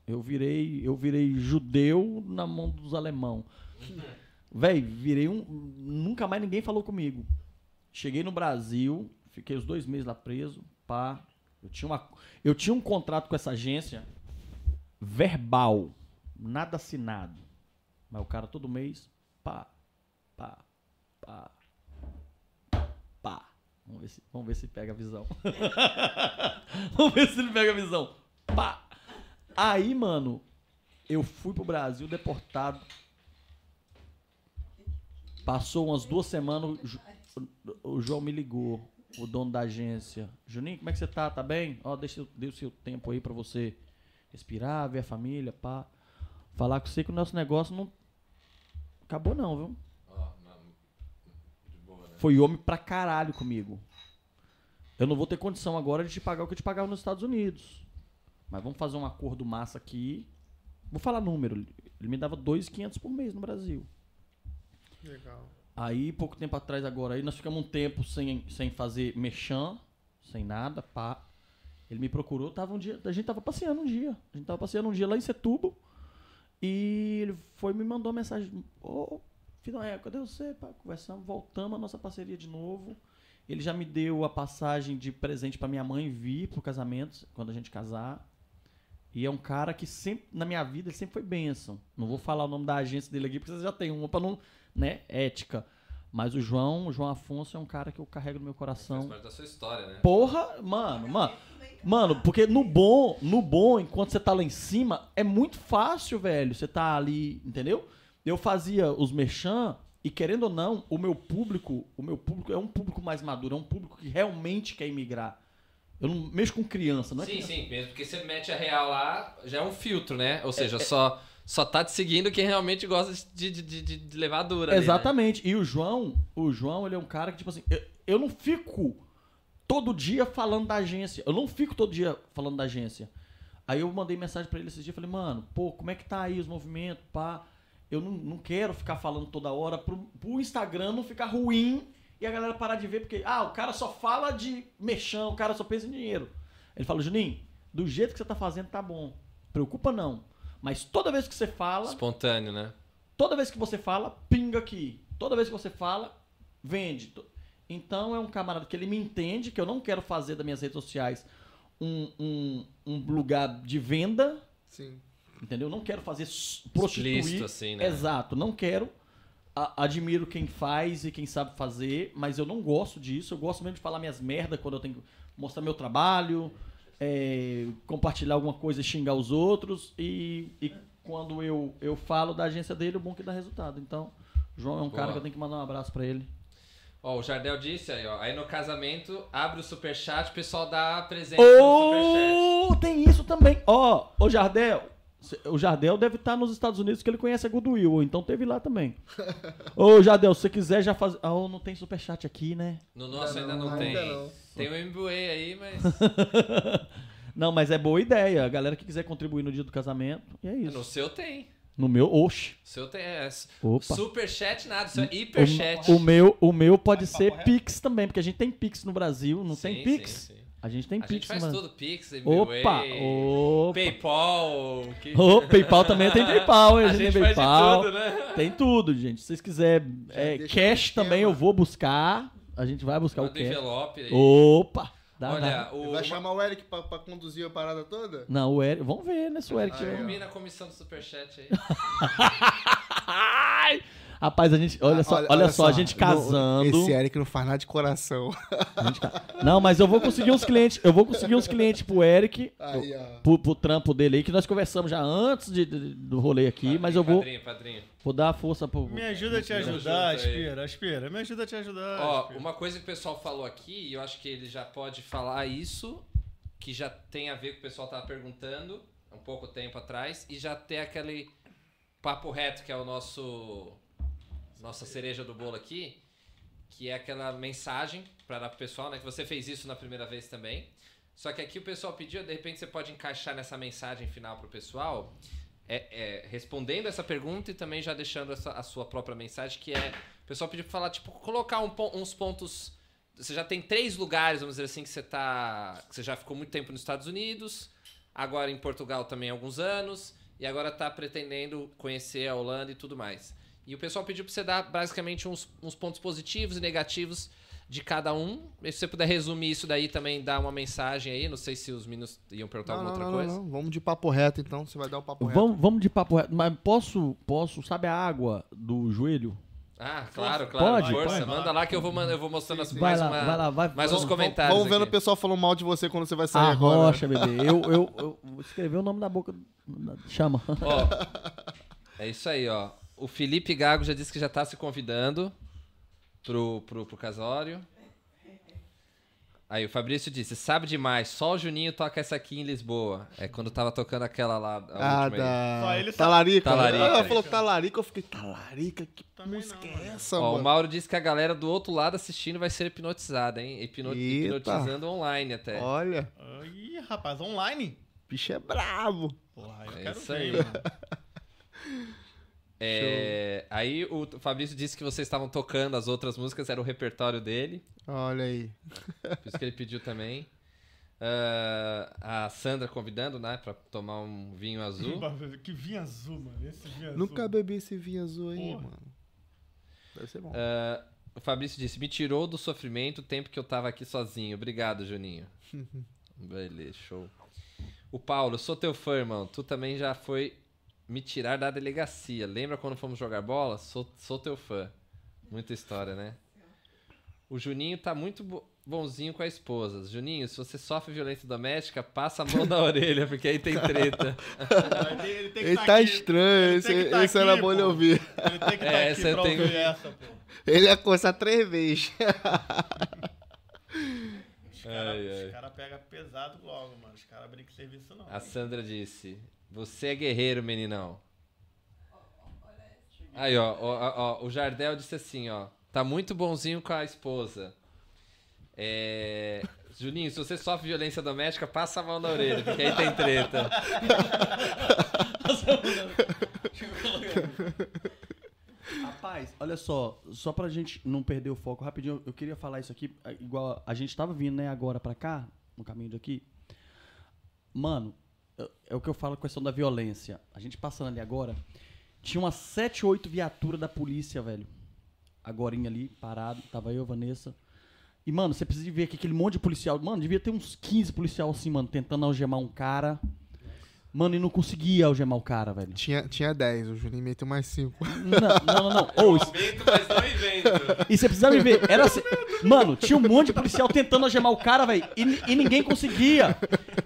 [SPEAKER 4] eu virei, eu virei judeu na mão dos alemão. Véi, virei um. Nunca mais ninguém falou comigo. Cheguei no Brasil, fiquei os dois meses lá preso, pá. Eu tinha, uma, eu tinha um contrato com essa agência verbal, nada assinado. Mas o cara todo mês, pá, pá, pá. Vamos ver se, vamos ver se pega a visão. *laughs* vamos ver se ele pega a visão. Pá. Aí, mano, eu fui pro Brasil deportado. Passou umas duas semanas, o João me ligou, o dono da agência. Juninho, como é que você tá? Tá bem? Ó, deixa, dê o seu tempo aí pra você respirar, ver a família, pá. Falar com você que o nosso negócio não acabou não, viu?
[SPEAKER 3] Ó, não, de boa, né?
[SPEAKER 4] Foi homem pra caralho comigo. Eu não vou ter condição agora de te pagar o que eu te pagava nos Estados Unidos. Mas vamos fazer um acordo massa aqui. Vou falar número. Ele me dava 2.500 por mês no Brasil.
[SPEAKER 2] Legal.
[SPEAKER 4] Aí, pouco tempo atrás agora, aí nós ficamos um tempo sem, sem fazer mexã, sem nada, pá. Ele me procurou, tava um dia, a gente tava passeando um dia. A gente tava passeando um dia lá em Setúbal. E ele foi e me mandou uma mensagem. Ô, filho, é, cadê você? Pá, conversamos, voltamos a nossa parceria de novo. Ele já me deu a passagem de presente pra minha mãe vir pro casamento, quando a gente casar. E é um cara que sempre, na minha vida, ele sempre foi bênção. Não vou falar o nome da agência dele aqui, porque vocês já tem uma pra não, né, ética. Mas o João, o João Afonso é um cara que eu carrego no meu
[SPEAKER 3] Faz
[SPEAKER 4] coração.
[SPEAKER 3] parte da sua história, né?
[SPEAKER 4] Porra, mano, mano. Mano, porque no bom, no bom, enquanto você tá lá em cima, é muito fácil, velho. Você tá ali, entendeu? Eu fazia os merchan e querendo ou não, o meu público, o meu público é um público mais maduro, é um público que realmente quer imigrar. Eu não mexo com criança, não é
[SPEAKER 3] Sim,
[SPEAKER 4] criança.
[SPEAKER 3] sim, mesmo porque você mete a real lá, já é um filtro, né? Ou
[SPEAKER 4] É,
[SPEAKER 3] seja, só, só tá te seguindo quem realmente gosta de, de, de, de levar dura. ali, né?
[SPEAKER 4] Exatamente. E o João, o João, ele é um cara que, tipo assim, eu, eu não fico todo dia falando da agência. Eu não fico todo dia falando da agência. Aí eu mandei mensagem pra ele esses dias, falei, mano, pô, como é que tá aí os movimentos, pá? Eu não, não quero ficar falando toda hora pro, pro Instagram não ficar ruim e a galera parar de ver, porque, ah, o cara só fala de mexão, o cara só pensa em dinheiro. Ele falou, Juninho, do jeito que você tá fazendo tá bom. Preocupa não. Mas toda vez que você fala,
[SPEAKER 3] Espontâneo, né?
[SPEAKER 4] Toda vez que você fala, pinga aqui. Toda vez que você fala, vende. Então é um camarada que ele me entende que eu não quero fazer das minhas redes sociais um, um, um lugar de venda,
[SPEAKER 1] Sim.
[SPEAKER 4] Entendeu? Eu não quero fazer prostituir.
[SPEAKER 3] Explícito, assim, né?
[SPEAKER 4] Exato, não quero. A- admiro quem faz e quem sabe fazer, mas eu não gosto disso. Eu gosto mesmo de falar minhas merdas quando eu tenho que mostrar meu trabalho, é, compartilhar alguma coisa e xingar os outros. E, e quando eu, eu falo da agência dele, o bom é que dá resultado. Então, João é um
[SPEAKER 3] Boa.
[SPEAKER 4] cara que eu tenho que mandar um abraço pra ele.
[SPEAKER 3] Ó, o Jardel disse aí, ó. Aí no casamento, abre o superchat, o pessoal dá presente no superchat.
[SPEAKER 4] Oh, tem isso também. Ó, ô Jardel. O Jardel deve estar nos Estados Unidos, que ele conhece a Goodwill, então teve lá também. *laughs* Ô, Jardel, se você quiser já fazer. Ah, oh, não tem superchat aqui, né?
[SPEAKER 3] No nosso ainda
[SPEAKER 1] não,
[SPEAKER 3] não,
[SPEAKER 1] ainda
[SPEAKER 3] tem.
[SPEAKER 1] não.
[SPEAKER 3] Tem o MBA aí, mas. *laughs*
[SPEAKER 4] Não, mas é boa ideia. A galera que quiser contribuir no dia do casamento, e é isso.
[SPEAKER 3] no seu tem.
[SPEAKER 4] No meu, oxe.
[SPEAKER 3] O seu tem. É,
[SPEAKER 4] Opa.
[SPEAKER 3] superchat nada, o seu é hiperchat.
[SPEAKER 4] O, o meu, o meu pode
[SPEAKER 7] Papo
[SPEAKER 4] ser. Pix também, porque a gente tem Pix no Brasil, não tem
[SPEAKER 3] Sim,
[SPEAKER 4] Pix?
[SPEAKER 3] sim, sim.
[SPEAKER 4] A gente tem
[SPEAKER 3] A
[SPEAKER 4] Pix,
[SPEAKER 3] gente faz
[SPEAKER 4] mano.
[SPEAKER 3] tudo, Pix,
[SPEAKER 4] Opa,
[SPEAKER 3] MBWay,
[SPEAKER 4] opa.
[SPEAKER 3] PayPal. Que...
[SPEAKER 4] Ô, PayPal também tem PayPal, hein? *laughs*
[SPEAKER 3] a gente
[SPEAKER 4] tem
[SPEAKER 3] faz de
[SPEAKER 4] PayPal.
[SPEAKER 3] tudo, né?
[SPEAKER 4] Tem tudo, gente. Se vocês quiserem é, cash também, eu vou buscar. A gente vai buscar o
[SPEAKER 3] Manda
[SPEAKER 4] cash.
[SPEAKER 3] envelope aí.
[SPEAKER 4] Opa! Dá,
[SPEAKER 3] Olha,
[SPEAKER 4] dá.
[SPEAKER 3] o...
[SPEAKER 1] Vai chamar o Eric pra, pra conduzir a parada toda?
[SPEAKER 4] Não, o Eric. Vamos ver, né? Se o Eric
[SPEAKER 3] Ah,
[SPEAKER 4] tiver.
[SPEAKER 3] Combina a comissão do Superchat aí. *laughs* *laughs*
[SPEAKER 4] Rapaz, a gente. Olha,
[SPEAKER 1] Ah,
[SPEAKER 4] só, olha, só, a gente
[SPEAKER 1] no-
[SPEAKER 4] casando.
[SPEAKER 1] Esse Eric não faz nada de coração.
[SPEAKER 4] A gente Não, mas eu vou conseguir uns clientes. Eu vou conseguir uns clientes pro Eric.
[SPEAKER 1] Aí, ó.
[SPEAKER 4] Pro, pro trampo dele aí, que nós conversamos já antes de- de- do rolê aqui, mas eu vou,
[SPEAKER 3] Padrinho, padrinho.
[SPEAKER 4] vou dar força pro.
[SPEAKER 2] Me ajuda a te ajudar. Aspira, Aspira. Me ajuda a te ajudar.
[SPEAKER 3] Ó,
[SPEAKER 2] Aspira.
[SPEAKER 3] uma coisa que o pessoal falou aqui, e eu acho que ele já pode falar isso, que já tem a ver com o pessoal tava perguntando um pouco tempo atrás, e já tem aquele papo reto que é o nosso nossa cereja do bolo aqui, que é aquela mensagem para dar pessoal, né? Que você fez isso na primeira vez também. Só que aqui o pessoal pediu, de repente você pode encaixar nessa mensagem final pro pessoal, é, é, respondendo essa pergunta e também já deixando essa, a sua própria mensagem, que é. O pessoal pediu pra falar, tipo, colocar um uns pontos. Você já tem três lugares, vamos dizer assim, que você tá. Que você já ficou muito tempo nos Estados Unidos, agora em Portugal também há alguns anos, e agora tá pretendendo conhecer a Holanda e tudo mais. E o pessoal pediu pra você dar basicamente uns, uns pontos positivos e negativos de cada um. E se você puder resumir isso daí também, dar uma mensagem aí. Não sei se os meninos iam perguntar
[SPEAKER 1] Não,
[SPEAKER 3] alguma
[SPEAKER 1] não,
[SPEAKER 3] outra
[SPEAKER 1] não,
[SPEAKER 3] coisa.
[SPEAKER 1] não, não. Vamos de papo reto, então. Você vai dar o papo reto.
[SPEAKER 4] Vamos, vamos de papo reto. Mas posso, posso, sabe a água do joelho?
[SPEAKER 3] Ah, claro, claro.
[SPEAKER 4] Pode,
[SPEAKER 3] força.
[SPEAKER 2] pode.
[SPEAKER 3] Manda lá que eu vou, eu vou mostrando as,
[SPEAKER 4] Vai
[SPEAKER 3] mais,
[SPEAKER 4] lá,
[SPEAKER 3] uma-
[SPEAKER 4] vai lá, vai.
[SPEAKER 3] mais uns
[SPEAKER 4] vamos-
[SPEAKER 3] comentários.
[SPEAKER 1] Vamos vendo o
[SPEAKER 3] aqui.
[SPEAKER 1] pessoal falando mal de você quando você vai sair
[SPEAKER 4] A
[SPEAKER 1] agora. né?
[SPEAKER 4] rocha, bebê. Eu, eu, eu vou escrever o nome da boca. Chama.
[SPEAKER 3] Ó, é isso aí, ó. O Felipe Gago já disse que já tá se convidando pro, pro, pro casório. Aí o Fabrício disse, sabe demais, só o Juninho toca essa aqui em Lisboa. É quando tava tocando aquela lá. a
[SPEAKER 1] Ah,
[SPEAKER 3] última aí.
[SPEAKER 2] Só ele
[SPEAKER 1] da... Talarica.
[SPEAKER 3] Talarica.
[SPEAKER 1] Ah, Ela falou talarica, eu fiquei, talarica? Que
[SPEAKER 2] Também
[SPEAKER 1] música
[SPEAKER 2] não,
[SPEAKER 1] é
[SPEAKER 2] mano.
[SPEAKER 1] essa,
[SPEAKER 3] Ó, o
[SPEAKER 1] mano?
[SPEAKER 3] Mauro disse que a galera do outro lado assistindo vai ser hipnotizada, hein? Hipno-. Hipnotizando online até.
[SPEAKER 1] Olha,
[SPEAKER 2] Ih, rapaz, online?
[SPEAKER 1] bicho é bravo.
[SPEAKER 2] Porra, eu
[SPEAKER 3] É
[SPEAKER 2] quero
[SPEAKER 3] isso
[SPEAKER 2] ver,
[SPEAKER 3] aí.
[SPEAKER 2] mano. *laughs*
[SPEAKER 3] É, aí o Fabrício disse que vocês estavam tocando as outras músicas, era o repertório dele.
[SPEAKER 1] Olha aí.
[SPEAKER 3] Por isso que ele pediu também. Ah, a Sandra convidando, né, pra tomar um vinho azul. *laughs*
[SPEAKER 2] Que vinho azul, mano. Esse vinho azul.
[SPEAKER 1] Nunca bebi esse vinho azul aí,
[SPEAKER 2] Porra.
[SPEAKER 1] mano. Deve ser bom.
[SPEAKER 3] Ah, o Fabrício disse: Me tirou do sofrimento o tempo que eu tava aqui sozinho. Obrigado, Juninho. *laughs* Beleza, show. O Paulo, sou teu fã, irmão. Tu também já foi me tirar da delegacia. Lembra quando fomos jogar bola? Sou, sou teu fã. Muita história, né? O Juninho tá muito bo- bonzinho com a esposa. Juninho, se você sofre violência doméstica, passa a mão na *laughs* orelha, porque aí tem treta.
[SPEAKER 2] Ele, ele tem que
[SPEAKER 1] Ele
[SPEAKER 2] tá
[SPEAKER 1] tá
[SPEAKER 2] aqui.
[SPEAKER 1] estranho,
[SPEAKER 2] Ele
[SPEAKER 1] esse,
[SPEAKER 2] tem que tá
[SPEAKER 1] esse era
[SPEAKER 2] aqui,
[SPEAKER 1] bom de
[SPEAKER 2] pô.
[SPEAKER 1] ouvir.
[SPEAKER 2] Ele tem que estar *laughs*
[SPEAKER 3] É,
[SPEAKER 2] aqui
[SPEAKER 3] essa
[SPEAKER 2] pra
[SPEAKER 3] eu tenho-
[SPEAKER 2] ouvir essa, pô.
[SPEAKER 1] Ele ia coçar três vezes. *laughs*
[SPEAKER 2] Os caras cara pegam pesado logo, mano. Os caras brincam serviço, não.
[SPEAKER 3] A Sandra disse: Você é guerreiro, meninão. Aí, ó, ó, ó, o Jardel disse assim, ó. Tá muito bonzinho com a esposa. É. Juninho, se você sofre violência doméstica, passa a mão na orelha, porque aí tem treta. *laughs*
[SPEAKER 4] Rapaz, olha só, só pra gente não perder o foco rapidinho, eu queria falar isso aqui, igual a gente tava vindo, né, agora pra cá, no caminho daqui. Mano, é- o que eu falo, a questão da violência. A gente passando ali agora, tinha umas 7, 8 viaturas da polícia, velho. Agorinha ali, parado, tava eu, Vanessa. E, mano, você precisa ver que aquele monte de policial. Mano, devia ter uns 15 policial assim, mano, tentando algemar um cara. Mano, e não conseguia algemar o cara, velho.
[SPEAKER 1] Tinha, tinha 10, o Juninho meteu mais 5.
[SPEAKER 4] Não, não, não. não. Ô, isso-
[SPEAKER 3] Aumento, mas não invento.
[SPEAKER 4] e você precisa me ver. Era assim. Mano, tinha um monte de policial tentando algemar o cara, velho. E, e ninguém conseguia.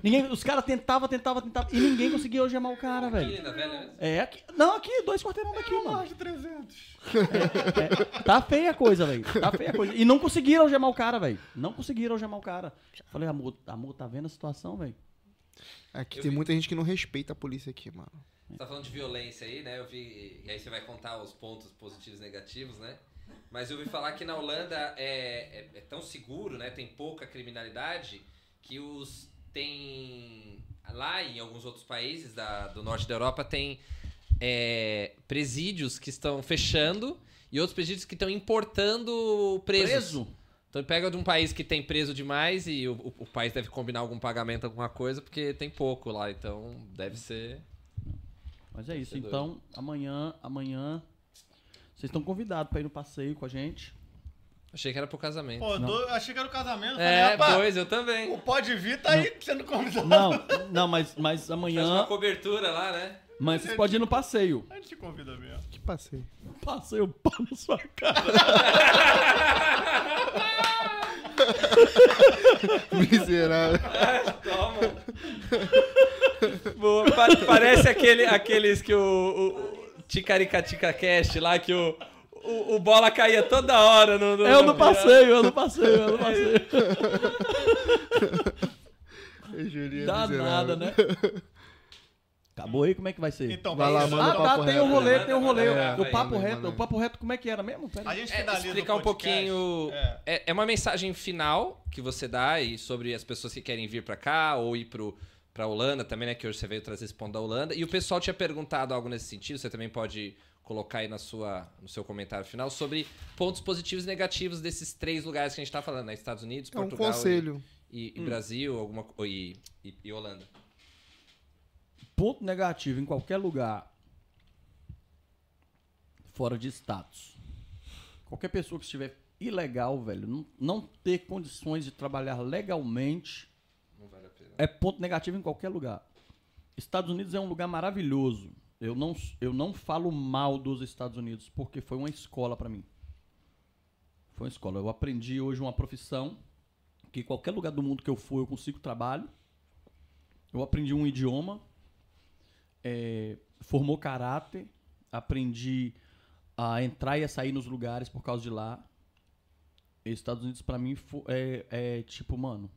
[SPEAKER 4] Ninguém, os caras tentavam, tentavam, tentavam. E ninguém conseguia algemar o cara, velho.
[SPEAKER 3] Mesmo.
[SPEAKER 4] É aqui. Não, aqui, dois quarteirão daqui, mano.
[SPEAKER 2] Mais de 300.
[SPEAKER 4] É, tá feia a coisa, velho. Tá feia a coisa. E não conseguiram algemar o cara, velho. Não conseguiram algemar o cara. Falei, amor, amor, tá vendo a situação, velho?
[SPEAKER 1] Aqui
[SPEAKER 3] Eu
[SPEAKER 1] tem
[SPEAKER 3] vi-
[SPEAKER 1] muita gente que não respeita a polícia aqui, mano.
[SPEAKER 3] Você tá falando de violência aí, né? Eu vi. E aí você vai contar os pontos positivos e negativos, né? Mas eu ouvi falar que na Holanda é, é- é tão seguro, né? Tem pouca criminalidade que os. Tem. Lá em alguns outros países da- do norte da Europa tem é, presídios que estão fechando e outros presídios que estão importando presos.
[SPEAKER 4] Preso?
[SPEAKER 3] Então pega de um país que tem preso demais e o, o- o país deve combinar algum pagamento, alguma coisa, porque tem pouco lá, então deve ser.
[SPEAKER 4] Mas é isso.
[SPEAKER 3] Ser doido.
[SPEAKER 4] Então, amanhã, amanhã. Vocês estão convidados pra ir no passeio com a gente.
[SPEAKER 3] Achei que era pro casamento.
[SPEAKER 2] Pô, do- achei que era o casamento. falei,
[SPEAKER 3] é,
[SPEAKER 2] rapaz,
[SPEAKER 3] pois, eu também.
[SPEAKER 2] o Pode Vir tá aí sendo convidado.
[SPEAKER 4] Não, não, mas, mas
[SPEAKER 3] Faz uma
[SPEAKER 4] amanhã.
[SPEAKER 3] cobertura lá, né?
[SPEAKER 4] Mas vocês podem ir no passeio.
[SPEAKER 2] A gente te convida mesmo.
[SPEAKER 1] Que passei.
[SPEAKER 4] Passeio pau na sua cara. *laughs* *laughs*
[SPEAKER 1] Miserável.
[SPEAKER 3] Toma. Boa, pa- parece aquele, aqueles que o, o Ticaricatica Cast lá, que o, o, o bola caía toda hora no. no
[SPEAKER 4] É o no *laughs* passeio, é o no passeio, é o no passeio. *laughs*
[SPEAKER 1] Julinho
[SPEAKER 4] Dá
[SPEAKER 1] miserável.
[SPEAKER 4] nada, né? Acabou aí, como é que vai ser?
[SPEAKER 2] Então,
[SPEAKER 1] Vai lá,
[SPEAKER 2] isso.
[SPEAKER 1] manda
[SPEAKER 4] ah,
[SPEAKER 1] o
[SPEAKER 4] tá,
[SPEAKER 1] papo
[SPEAKER 4] tem
[SPEAKER 1] reto,
[SPEAKER 4] o rolê, tem o rolê.
[SPEAKER 3] É,
[SPEAKER 4] o papo reto,
[SPEAKER 1] manda
[SPEAKER 4] o papo reto, como é que era mesmo? Pera
[SPEAKER 2] A gente
[SPEAKER 3] É, explicar um pouquinho.
[SPEAKER 2] É.
[SPEAKER 3] É, é uma mensagem final que você dá e sobre as pessoas que querem vir pra cá ou ir pro, pra Holanda também, né? Que hoje você veio trazer esse ponto da Holanda. E o pessoal tinha perguntado algo nesse sentido, você também pode colocar aí na sua, no seu comentário final sobre pontos positivos e negativos desses três lugares que a gente tá falando, né? Estados Unidos,
[SPEAKER 1] É um
[SPEAKER 3] Portugal e-
[SPEAKER 1] conselho.
[SPEAKER 3] e, e Brasil, alguma, e, e, e Holanda.
[SPEAKER 4] Ponto negativo em qualquer lugar fora de status. Qualquer pessoa que estiver ilegal, velho, não, não ter condições de trabalhar legalmente
[SPEAKER 3] Não vale a pena.
[SPEAKER 4] é ponto negativo em qualquer lugar. Estados Unidos é um lugar maravilhoso. Eu não, eu não falo mal dos Estados Unidos, porque foi uma escola pra mim. Foi uma escola. Eu aprendi hoje uma profissão que qualquer lugar do mundo que eu for eu consigo trabalho. Eu aprendi um idioma, é, formou caráter, aprendi a entrar e a sair nos lugares por causa de lá. Estados Unidos pra mim é, é tipo, mano,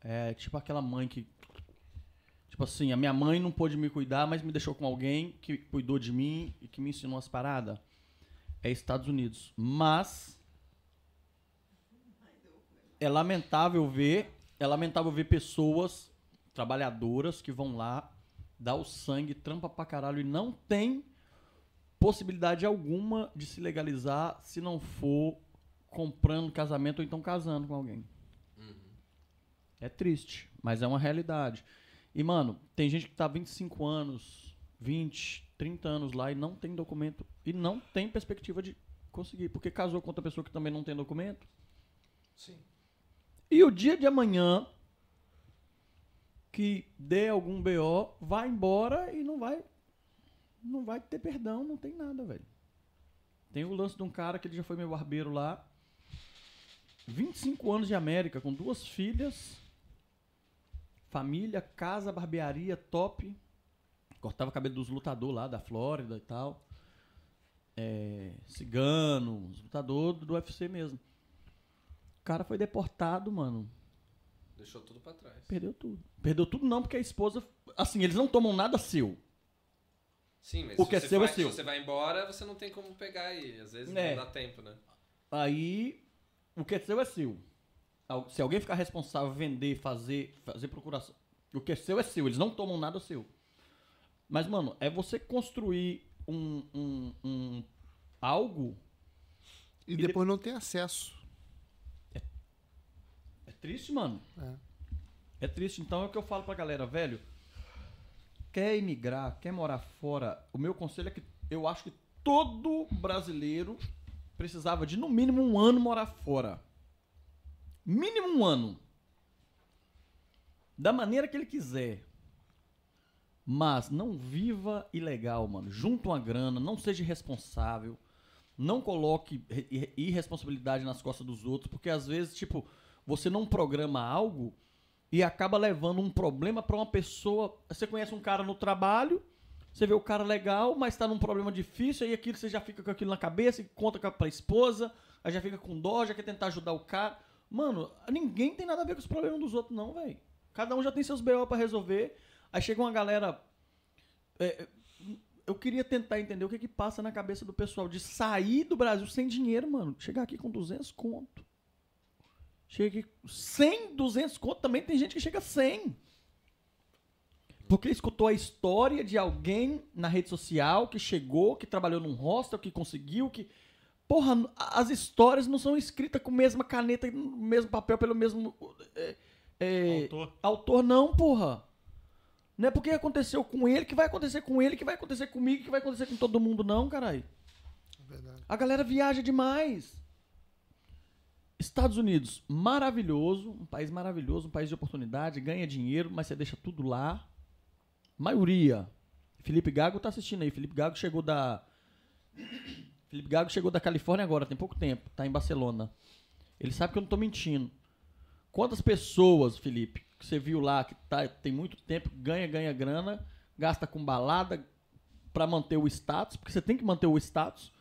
[SPEAKER 4] é tipo aquela mãe que. Tipo assim, a minha mãe não pôde me cuidar, mas me deixou com alguém que cuidou de mim e que me ensinou as paradas. É Estados Unidos. Mas. É lamentável ver. É lamentável ver pessoas trabalhadoras que vão lá, dar o sangue, trampa pra caralho e não tem possibilidade alguma de se legalizar se não for comprando casamento ou então casando com alguém. É triste, mas é uma realidade. E, mano, tem gente que tá 25 anos, 20, 30 anos lá e não tem documento e não tem perspectiva de conseguir, porque casou com outra pessoa que também não tem documento.
[SPEAKER 3] Sim.
[SPEAKER 4] E o dia de amanhã que dê algum BO, vai embora e não vai não vai ter perdão, não tem nada, velho. Tem o lance de um cara que ele já foi meu barbeiro lá. 25 anos de América, com duas filhas, família, casa, barbearia, top. Cortava cabelo dos lutadores lá da Flórida e tal. É, cigano, os lutadores do UFC mesmo. O cara foi deportado, mano.
[SPEAKER 3] Deixou tudo pra trás.
[SPEAKER 4] Perdeu tudo. Perdeu tudo não, porque a esposa. Assim, eles não tomam nada seu.
[SPEAKER 3] Sim, mas
[SPEAKER 4] O
[SPEAKER 3] se
[SPEAKER 4] que é
[SPEAKER 3] você
[SPEAKER 4] seu é
[SPEAKER 3] vai,
[SPEAKER 4] seu.
[SPEAKER 3] Se você vai embora, você não tem como pegar aí. Às vezes
[SPEAKER 4] É.
[SPEAKER 3] não dá tempo, né?
[SPEAKER 4] Aí, o que é seu é seu. Se alguém ficar responsável, vender, fazer, fazer procuração. O que é seu é seu. Eles não tomam nada seu. Mas, mano, é você construir um, um, um algo.
[SPEAKER 1] E,
[SPEAKER 4] E
[SPEAKER 1] depois não tem acesso.
[SPEAKER 4] É triste, mano.
[SPEAKER 1] É.
[SPEAKER 4] É triste. Então é o que eu falo pra galera, velho. Quer emigrar, quer morar fora, o meu conselho é que eu acho que todo brasileiro precisava de no mínimo um ano morar fora. Mínimo um ano. Da maneira que ele quiser. Mas não viva ilegal, mano. Junta uma grana, não seja irresponsável. Não coloque re- ir- irresponsabilidade nas costas dos outros, porque às vezes, tipo, você não programa algo e acaba levando um problema pra uma pessoa. Você conhece um cara no trabalho, você vê o cara legal, mas tá num problema difícil, aí aquilo você já fica com aquilo na cabeça e conta com a- esposa, aí já fica com dó, já quer tentar ajudar o cara. Mano, ninguém tem nada a ver com os problemas dos outros, não, velho. Cada um já tem seus BO pra resolver. Aí chega uma galera. é, eu queria tentar entender o que que passa na cabeça do pessoal de sair do Brasil sem dinheiro, mano. Chegar aqui com 200 conto. Chega aqui 100, 200 conto. Também tem gente que chega a 100. Porque escutou a história de alguém na rede social que chegou, que trabalhou num hostel, que conseguiu, que... Porra, as histórias não são escritas com a mesma caneta, no mesmo papel, pelo mesmo. é, é,
[SPEAKER 2] Autor.
[SPEAKER 4] autor, não, porra. Não é porque aconteceu com ele que vai acontecer com ele, que vai acontecer comigo, que vai acontecer com todo mundo, não, caralho.
[SPEAKER 1] Verdade.
[SPEAKER 4] A galera viaja demais. Estados Unidos, maravilhoso, um país maravilhoso, um país de oportunidade, ganha dinheiro, mas você deixa tudo lá. Maioria. Felipe Gago tá assistindo aí. Felipe Gago chegou da Felipe Gago chegou da Califórnia agora, tem pouco tempo, tá em Barcelona. Ele sabe que eu não tô mentindo. Quantas pessoas, Felipe, que você viu lá que tá, tem muito tempo, ganha, ganha grana, gasta com balada pra manter o status, porque você tem que manter o status.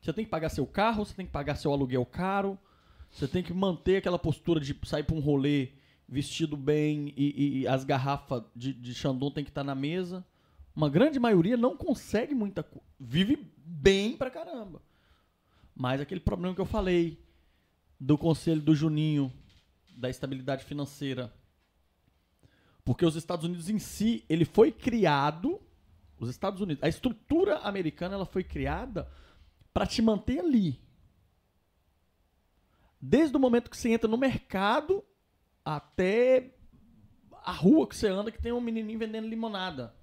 [SPEAKER 4] Você tem que pagar seu carro, você tem que pagar seu aluguel caro, você tem que manter aquela postura de sair pra um rolê vestido bem e, e- as garrafas de, de Xandão tem que estar na mesa. Uma grande maioria não consegue muita coisa. Vive bem pra caramba. Mas aquele problema que eu falei do conselho do Juninho, da estabilidade financeira. Porque os Estados Unidos em si, ele foi criado, os Estados Unidos, a estrutura americana ela foi criada para te manter ali. Desde o momento que você entra no mercado até a rua que você anda que tem um menininho vendendo limonada.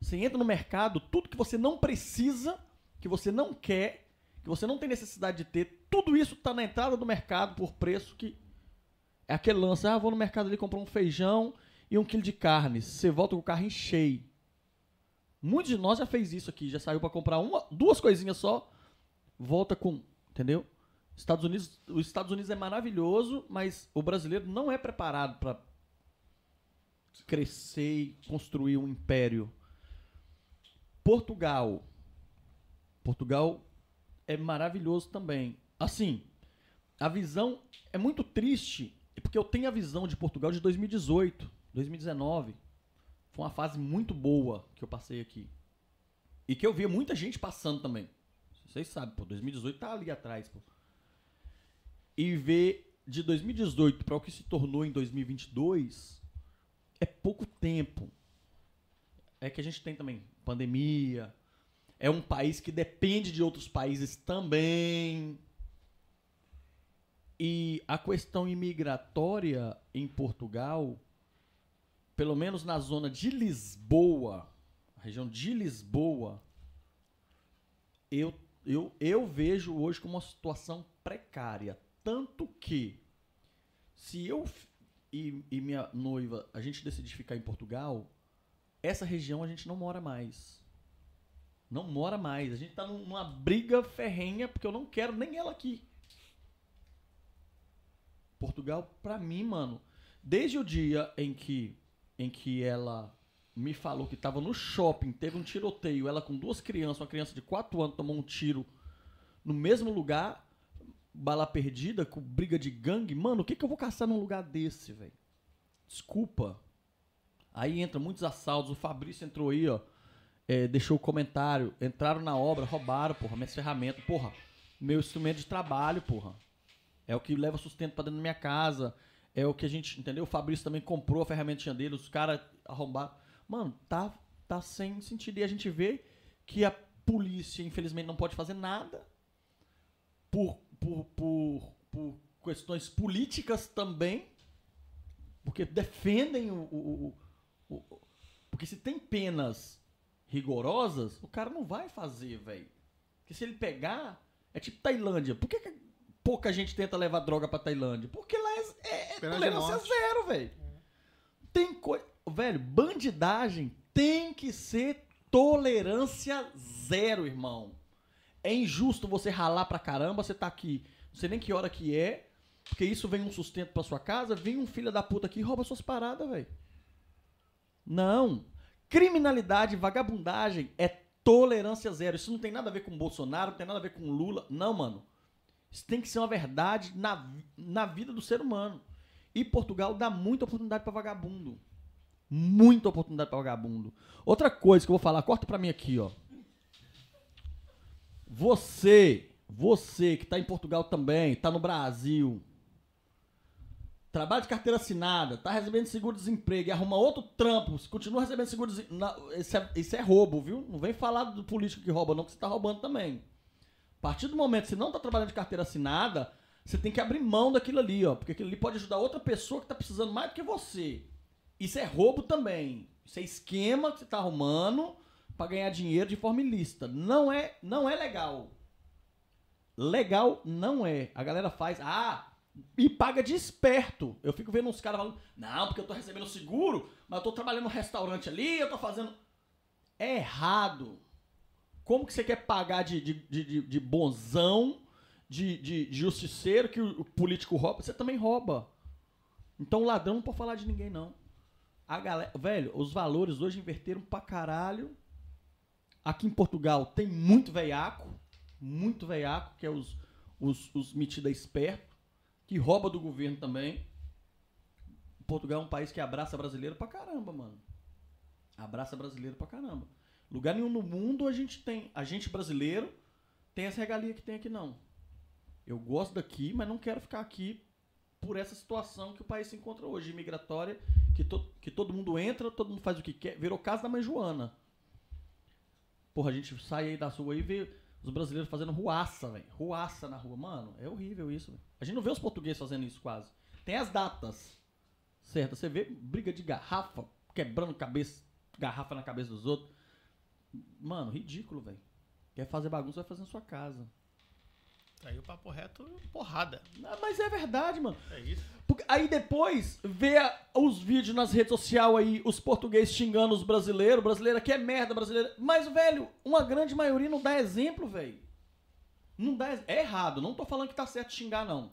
[SPEAKER 4] Você entra no mercado, tudo que você não precisa, que você não quer, que você não tem necessidade de ter, tudo isso tá na entrada do mercado por preço que é aquele lance, ah, vou no mercado ali comprar um feijão e um quilo de carne. Você volta com o carrinho cheio. Muitos de nós já fez isso aqui, já saiu para comprar uma, duas coisinhas só, volta com, entendeu? Estados Unidos, os Estados Unidos é maravilhoso, mas o brasileiro não é preparado para crescer e construir um império. Portugal. Portugal é maravilhoso também. Assim, a visão é muito triste, porque eu tenho a visão de Portugal de 2018, 2019. Foi uma fase muito boa que eu passei aqui. E que eu via muita gente passando também. Vocês sabem, pô, 2018 tá ali atrás, pô. E ver de 2018 para o que se tornou em 2022 é pouco tempo. É que a gente tem também pandemia. É um país que depende de outros países também. E a questão imigratória em Portugal, pelo menos na zona de Lisboa, região de Lisboa, eu, eu, eu vejo hoje como uma situação precária. Tanto que, se eu e, e minha noiva, a gente decidir ficar em Portugal, essa região a gente não mora mais. Não mora mais. A gente tá num- numa briga ferrenha, porque eu não quero nem ela aqui. Portugal, pra mim, mano, desde o dia em que, em que ela me falou que tava no shopping, teve um tiroteio, ela com duas crianças, uma criança de 4 anos tomou um tiro no mesmo lugar, bala perdida, com briga de gangue, mano, o que, que eu vou caçar num lugar desse, velho? Desculpa. Aí entra muitos assaltos, o Fabrício entrou aí, ó, é, deixou o comentário, entraram na obra, roubaram, porra, minhas ferramentas, porra, meu instrumento de trabalho, porra. É o que leva sustento pra dentro da minha casa. É o que a gente, entendeu? O Fabrício também comprou a ferramentinha dele, os caras arrombaram. Mano, tá, tá sem sentido. E a gente vê que a polícia, infelizmente, não pode fazer nada por, por, por, por questões políticas também, porque defendem o, o, o- o- Porque se tem penas rigorosas, o cara não vai fazer, velho. Porque se ele pegar, é tipo Tailândia. Por que, que pouca gente tenta levar droga pra Tailândia? Porque lá é, é, é tolerância zero, velho. Tem coisa. Velho, bandidagem tem que ser tolerância zero, irmão. É injusto você ralar pra caramba, você tá aqui, não sei nem que hora que é, porque isso vem um sustento pra sua casa, vem um filho da puta aqui e rouba suas paradas, velho. Não. Criminalidade, vagabundagem é tolerância zero. Isso não tem nada a ver com Bolsonaro, não tem nada a ver com Lula. Não, mano. Isso tem que ser uma verdade na, na vida do ser humano. E Portugal dá muita oportunidade pra vagabundo. Muita oportunidade pra vagabundo. Outra coisa que eu vou falar, corta pra mim aqui, ó. Você, você que tá em Portugal também, tá no Brasil, trabalha de carteira assinada, tá recebendo seguro-desemprego e arruma outro trampo, continua recebendo seguro-desemprego. Isso é, é roubo, viu? Não vem falar do político que rouba, não, que você tá roubando também. A partir do momento que você não tá trabalhando de carteira assinada, você tem que abrir mão daquilo ali, ó. Porque aquilo ali pode ajudar outra pessoa que tá precisando mais do que você. Isso é roubo também. Isso é esquema que você tá arrumando pra ganhar dinheiro de forma ilícita. Não é, não é legal. Legal não é. A galera faz, ah, e paga de esperto. Eu fico vendo uns caras falando, não, porque eu tô recebendo seguro, mas eu tô trabalhando no restaurante ali, eu tô fazendo. É errado. Como que você quer pagar de, de, de, de- bonzão, de, de, de justiceiro, que o, político rouba? Você também rouba. Então ladrão não pode falar de ninguém, não. A galera. Velho, os valores hoje inverteram pra caralho. Aqui em Portugal tem muito veiaco. Muito veiaco, que é os, os, os metida esperto, que rouba do governo também. Portugal é um país que abraça brasileiro pra caramba, mano. Abraça brasileiro pra caramba. Lugar nenhum no mundo a gente tem. A gente brasileiro tem essa regalia que tem aqui, não. Eu gosto daqui, mas não quero ficar aqui por essa situação que o país se encontra hoje, imigratória, que, to, que todo mundo entra, todo mundo faz o que quer. Virou casa da mãe Joana. Porra, a gente sai aí da rua e vê os brasileiros fazendo ruaça, velho. Ruaça na rua. Mano, é horrível isso, velho. A gente não vê os portugueses fazendo isso quase. Tem as datas. Certo? Você vê briga de garrafa, quebrando cabeça, garrafa na cabeça dos outros. Mano, ridículo, velho. Quer fazer bagunça, vai fazer na sua casa.
[SPEAKER 2] Aí o papo reto, porrada.
[SPEAKER 4] Ah, Mas é verdade, mano.
[SPEAKER 2] É isso.
[SPEAKER 4] Porque aí depois vê os vídeos nas redes sociais aí, os portugueses xingando os brasileiros, brasileiro aqui é merda, brasileiro. Mas, velho, uma grande maioria não dá exemplo, velho. Não dá É errado, não tô falando que tá certo xingar, não.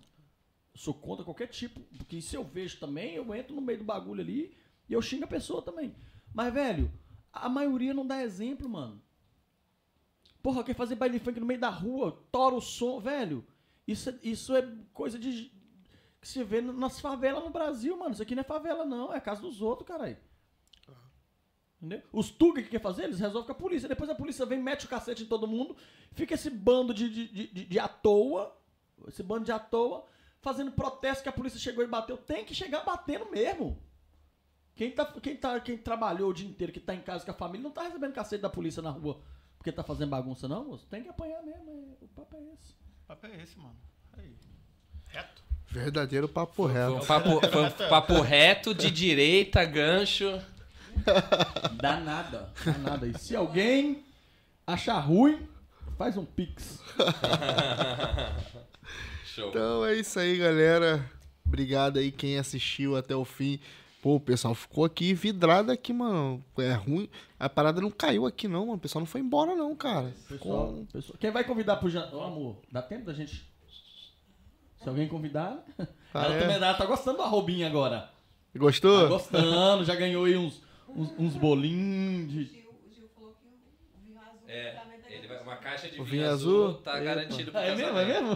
[SPEAKER 4] Eu sou contra qualquer tipo, porque se eu vejo também, eu entro no meio do bagulho ali e eu xingo a pessoa também. Mas, velho, a maioria não dá exemplo, mano. Porra, quer fazer baile funk no meio da rua, tora o som, velho. Isso é, isso é coisa de que se vê nas favelas no Brasil, mano. Isso aqui não é favela, não. É casa dos outros, caralho. Entendeu? Os Tuga que quer fazer, eles resolvem com a polícia. Depois a polícia vem, mete o cacete em todo mundo. Fica esse bando de, de, de, de- à toa. Esse bando de à toa. Fazendo protesto que a polícia chegou e bateu. Tem que chegar batendo mesmo. Quem, tá, quem, tá, quem trabalhou o dia inteiro, que tá em casa com a família, não tá recebendo cacete da polícia na rua porque tá fazendo bagunça, não, moço. Tem que apanhar mesmo. é- O papo é esse.
[SPEAKER 2] O papo é esse, mano. Aí. Reto.
[SPEAKER 1] Verdadeiro papo
[SPEAKER 3] Foi
[SPEAKER 1] reto.
[SPEAKER 3] um papo, foi um papo reto, de direita, gancho.
[SPEAKER 4] Dá nada. Dá nada. E se alguém achar ruim, faz um pix. *laughs*
[SPEAKER 3] Show.
[SPEAKER 1] Então é isso aí, galera. Obrigado aí quem assistiu até o fim. Pô, o pessoal ficou aqui vidrado aqui, mano. É ruim. A parada não caiu aqui, não, mano. O pessoal não foi embora, não, cara.
[SPEAKER 4] Pessoal,
[SPEAKER 1] Ficou...
[SPEAKER 4] pessoal- Quem vai convidar pro jantar? Ô, amor, dá tempo da gente. Se alguém convidar. *laughs*
[SPEAKER 1] Ah,
[SPEAKER 4] ela
[SPEAKER 1] é?
[SPEAKER 4] também ela tá gostando do arrobinha agora. Tá
[SPEAKER 1] Gostou?
[SPEAKER 4] gostando, já ganhou aí uns, uns, uns bolinhos
[SPEAKER 5] O
[SPEAKER 4] de.
[SPEAKER 5] Gil, o Gil falou que o vinho azul
[SPEAKER 3] É,
[SPEAKER 5] tá
[SPEAKER 3] ele vai, uma caixa de
[SPEAKER 1] O
[SPEAKER 3] vinho,
[SPEAKER 1] vinho
[SPEAKER 3] azul,
[SPEAKER 1] azul?
[SPEAKER 3] tá
[SPEAKER 1] Eita.
[SPEAKER 3] garantido pro
[SPEAKER 4] É mesmo, é mesmo?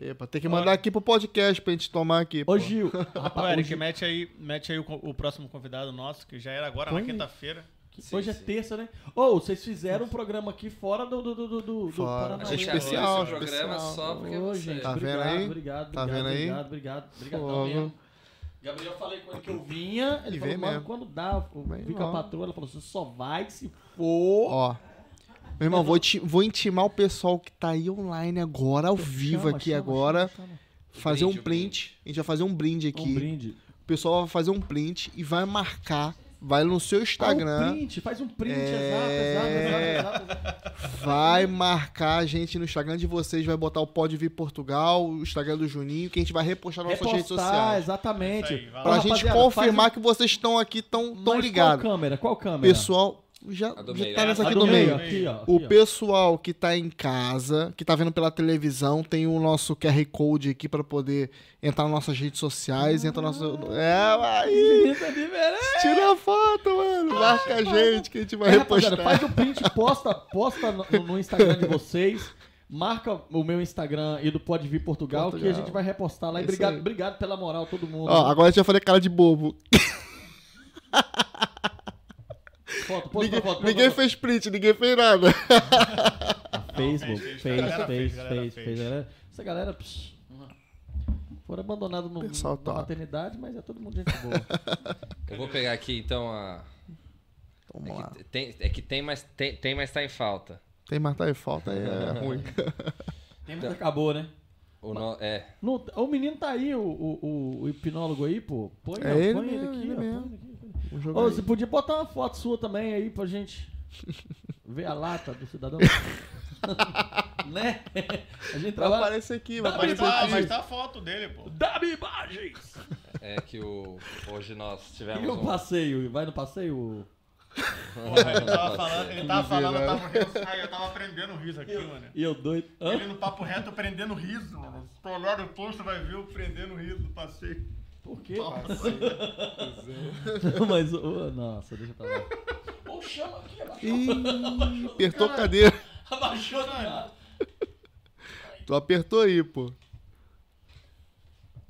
[SPEAKER 1] Epa, tem que mandar aqui pro podcast pra gente tomar aqui. pô.
[SPEAKER 4] Ô, Gil. *laughs*
[SPEAKER 2] Ô,
[SPEAKER 4] Rapaz,
[SPEAKER 2] Eric,
[SPEAKER 4] hoje,
[SPEAKER 2] mete aí, mete aí o, o próximo convidado nosso, que já era agora,
[SPEAKER 4] Põe
[SPEAKER 2] na quinta-feira.
[SPEAKER 3] Sim,
[SPEAKER 4] hoje é
[SPEAKER 3] sim.
[SPEAKER 4] terça, né? Ô, vocês fizeram um programa aqui fora do. do, do, do, do.
[SPEAKER 3] A
[SPEAKER 4] Paranauê.
[SPEAKER 3] gente
[SPEAKER 1] Especial,
[SPEAKER 3] esse programa
[SPEAKER 1] especial.
[SPEAKER 3] só porque
[SPEAKER 4] Ô,
[SPEAKER 3] você...
[SPEAKER 4] gente,
[SPEAKER 1] Tá vendo
[SPEAKER 4] obrigado,
[SPEAKER 1] aí?
[SPEAKER 4] Obrigado,
[SPEAKER 1] Tá
[SPEAKER 4] obrigado,
[SPEAKER 1] vendo aí?
[SPEAKER 4] Obrigado, obrigado, obrigado. Gabriel, eu falei com ele que eu vinha. Ele
[SPEAKER 1] E
[SPEAKER 4] falou, mano, quando dá, com a patroa, ela falou, você só vai se for.
[SPEAKER 1] Ó. Meu irmão, vou, ti- vou intimar o pessoal que tá aí online agora, ao vivo
[SPEAKER 4] Chama,
[SPEAKER 1] aqui
[SPEAKER 4] chama,
[SPEAKER 1] agora,
[SPEAKER 4] chama, chama.
[SPEAKER 1] fazer
[SPEAKER 3] brinde,
[SPEAKER 1] um print. A gente vai fazer um brinde aqui.
[SPEAKER 4] Um brinde.
[SPEAKER 1] O pessoal vai fazer um print e vai marcar. Vai no seu
[SPEAKER 4] Ah, um
[SPEAKER 1] Instagram.
[SPEAKER 4] print, faz um print,
[SPEAKER 1] É.
[SPEAKER 4] exato, exato, exato, exato, exato.
[SPEAKER 1] Vai marcar a gente no Instagram de vocês, vai botar o Pode Vir Portugal, o Instagram do Juninho, que a gente vai repostar nas nossas redes
[SPEAKER 4] Repostar,
[SPEAKER 1] sociais.
[SPEAKER 4] exatamente.
[SPEAKER 2] Aí,
[SPEAKER 1] Pra gente confirmar
[SPEAKER 4] faz
[SPEAKER 1] que vocês estão aqui tão,
[SPEAKER 4] um-
[SPEAKER 1] tão ligados.
[SPEAKER 4] Qual câmera? Qual câmera?
[SPEAKER 1] Pessoal, já,
[SPEAKER 3] A do
[SPEAKER 1] já
[SPEAKER 3] meio,
[SPEAKER 1] tá
[SPEAKER 3] é.
[SPEAKER 1] nessa aqui
[SPEAKER 4] do
[SPEAKER 1] do meio.
[SPEAKER 4] aqui, ó.
[SPEAKER 1] O
[SPEAKER 4] aqui, ó.
[SPEAKER 1] pessoal que tá em casa, que tá vendo pela televisão, tem o nosso QR Code aqui pra poder entrar nas nossas redes sociais, entra no nosso. É, aí!
[SPEAKER 4] Isso é.
[SPEAKER 1] Tira a foto, mano! Marca a gente que a gente vai
[SPEAKER 4] É,
[SPEAKER 1] repostar.
[SPEAKER 4] faz o print, posta, posta no, no Instagram de vocês. Marca o meu Instagram e do Pode Vir Portugal,
[SPEAKER 1] Portugal.
[SPEAKER 4] que a gente vai repostar lá. E
[SPEAKER 1] Isso
[SPEAKER 4] obrigado, obrigado pela moral, todo mundo.
[SPEAKER 1] Ó, agora a gente vai fazer cara de bobo. *laughs*
[SPEAKER 4] foto, posta
[SPEAKER 1] Ninguém,
[SPEAKER 4] foto, posta
[SPEAKER 1] ninguém
[SPEAKER 4] foto.
[SPEAKER 1] fez print, ninguém fez nada. *laughs*
[SPEAKER 4] pô.
[SPEAKER 2] fez, fez.
[SPEAKER 4] Fez, fez. Essa galera psh, foram abandonados no,
[SPEAKER 1] Pessoal
[SPEAKER 4] na maternidade, mas é todo mundo gente boa.
[SPEAKER 3] Eu vou pegar aqui então a.
[SPEAKER 1] Vamos lá.
[SPEAKER 3] É que tem, é que tem, mas tem, tem, mas tá em falta.
[SPEAKER 1] Tem mais tá em falta, aí é *laughs* ruim.
[SPEAKER 4] tempo que acabou, né?
[SPEAKER 3] O no- É.
[SPEAKER 4] Não- o menino tá aí, o, o, o- hipnólogo aí, pô. Põe,
[SPEAKER 1] É
[SPEAKER 4] ó,
[SPEAKER 1] ele
[SPEAKER 4] põe ele
[SPEAKER 1] mesmo,
[SPEAKER 4] aqui,
[SPEAKER 1] ele
[SPEAKER 4] ó. põe
[SPEAKER 1] mesmo.
[SPEAKER 4] ele aqui, põe ele.
[SPEAKER 1] Jogar
[SPEAKER 4] Ô, você podia botar uma foto sua também aí pra gente *laughs* ver a lata do cidadão? *laughs* né? A gente
[SPEAKER 1] Vai
[SPEAKER 4] trabalha.
[SPEAKER 1] aparecer aqui, vai aparecer
[SPEAKER 2] tá,
[SPEAKER 1] aqui.
[SPEAKER 2] mas tá a foto dele, pô.
[SPEAKER 4] Dá-me imagens!
[SPEAKER 3] É que o, hoje nós
[SPEAKER 4] E
[SPEAKER 3] tivemos
[SPEAKER 4] o
[SPEAKER 3] um...
[SPEAKER 4] passeio? Vai no passeio?
[SPEAKER 2] Porra, ele tava falando, ele tava falando, eu tava rindo. Ai, eu tava aprendendo riso aqui, mano.
[SPEAKER 4] E eu doido? Hã?
[SPEAKER 2] Ele no papo reto prendendo riso, mano. Se tu olhar depois, tu vai ver eu prendendo riso do passeio.
[SPEAKER 4] Por quê?
[SPEAKER 1] Passeio. *laughs*
[SPEAKER 4] Mas, ô, nossa, deixa pra lá. Ô, chama aqui, abaixou.
[SPEAKER 1] Ih, apertou a cadeira.
[SPEAKER 4] Abaixou, cara.
[SPEAKER 1] Tu apertou aí, pô.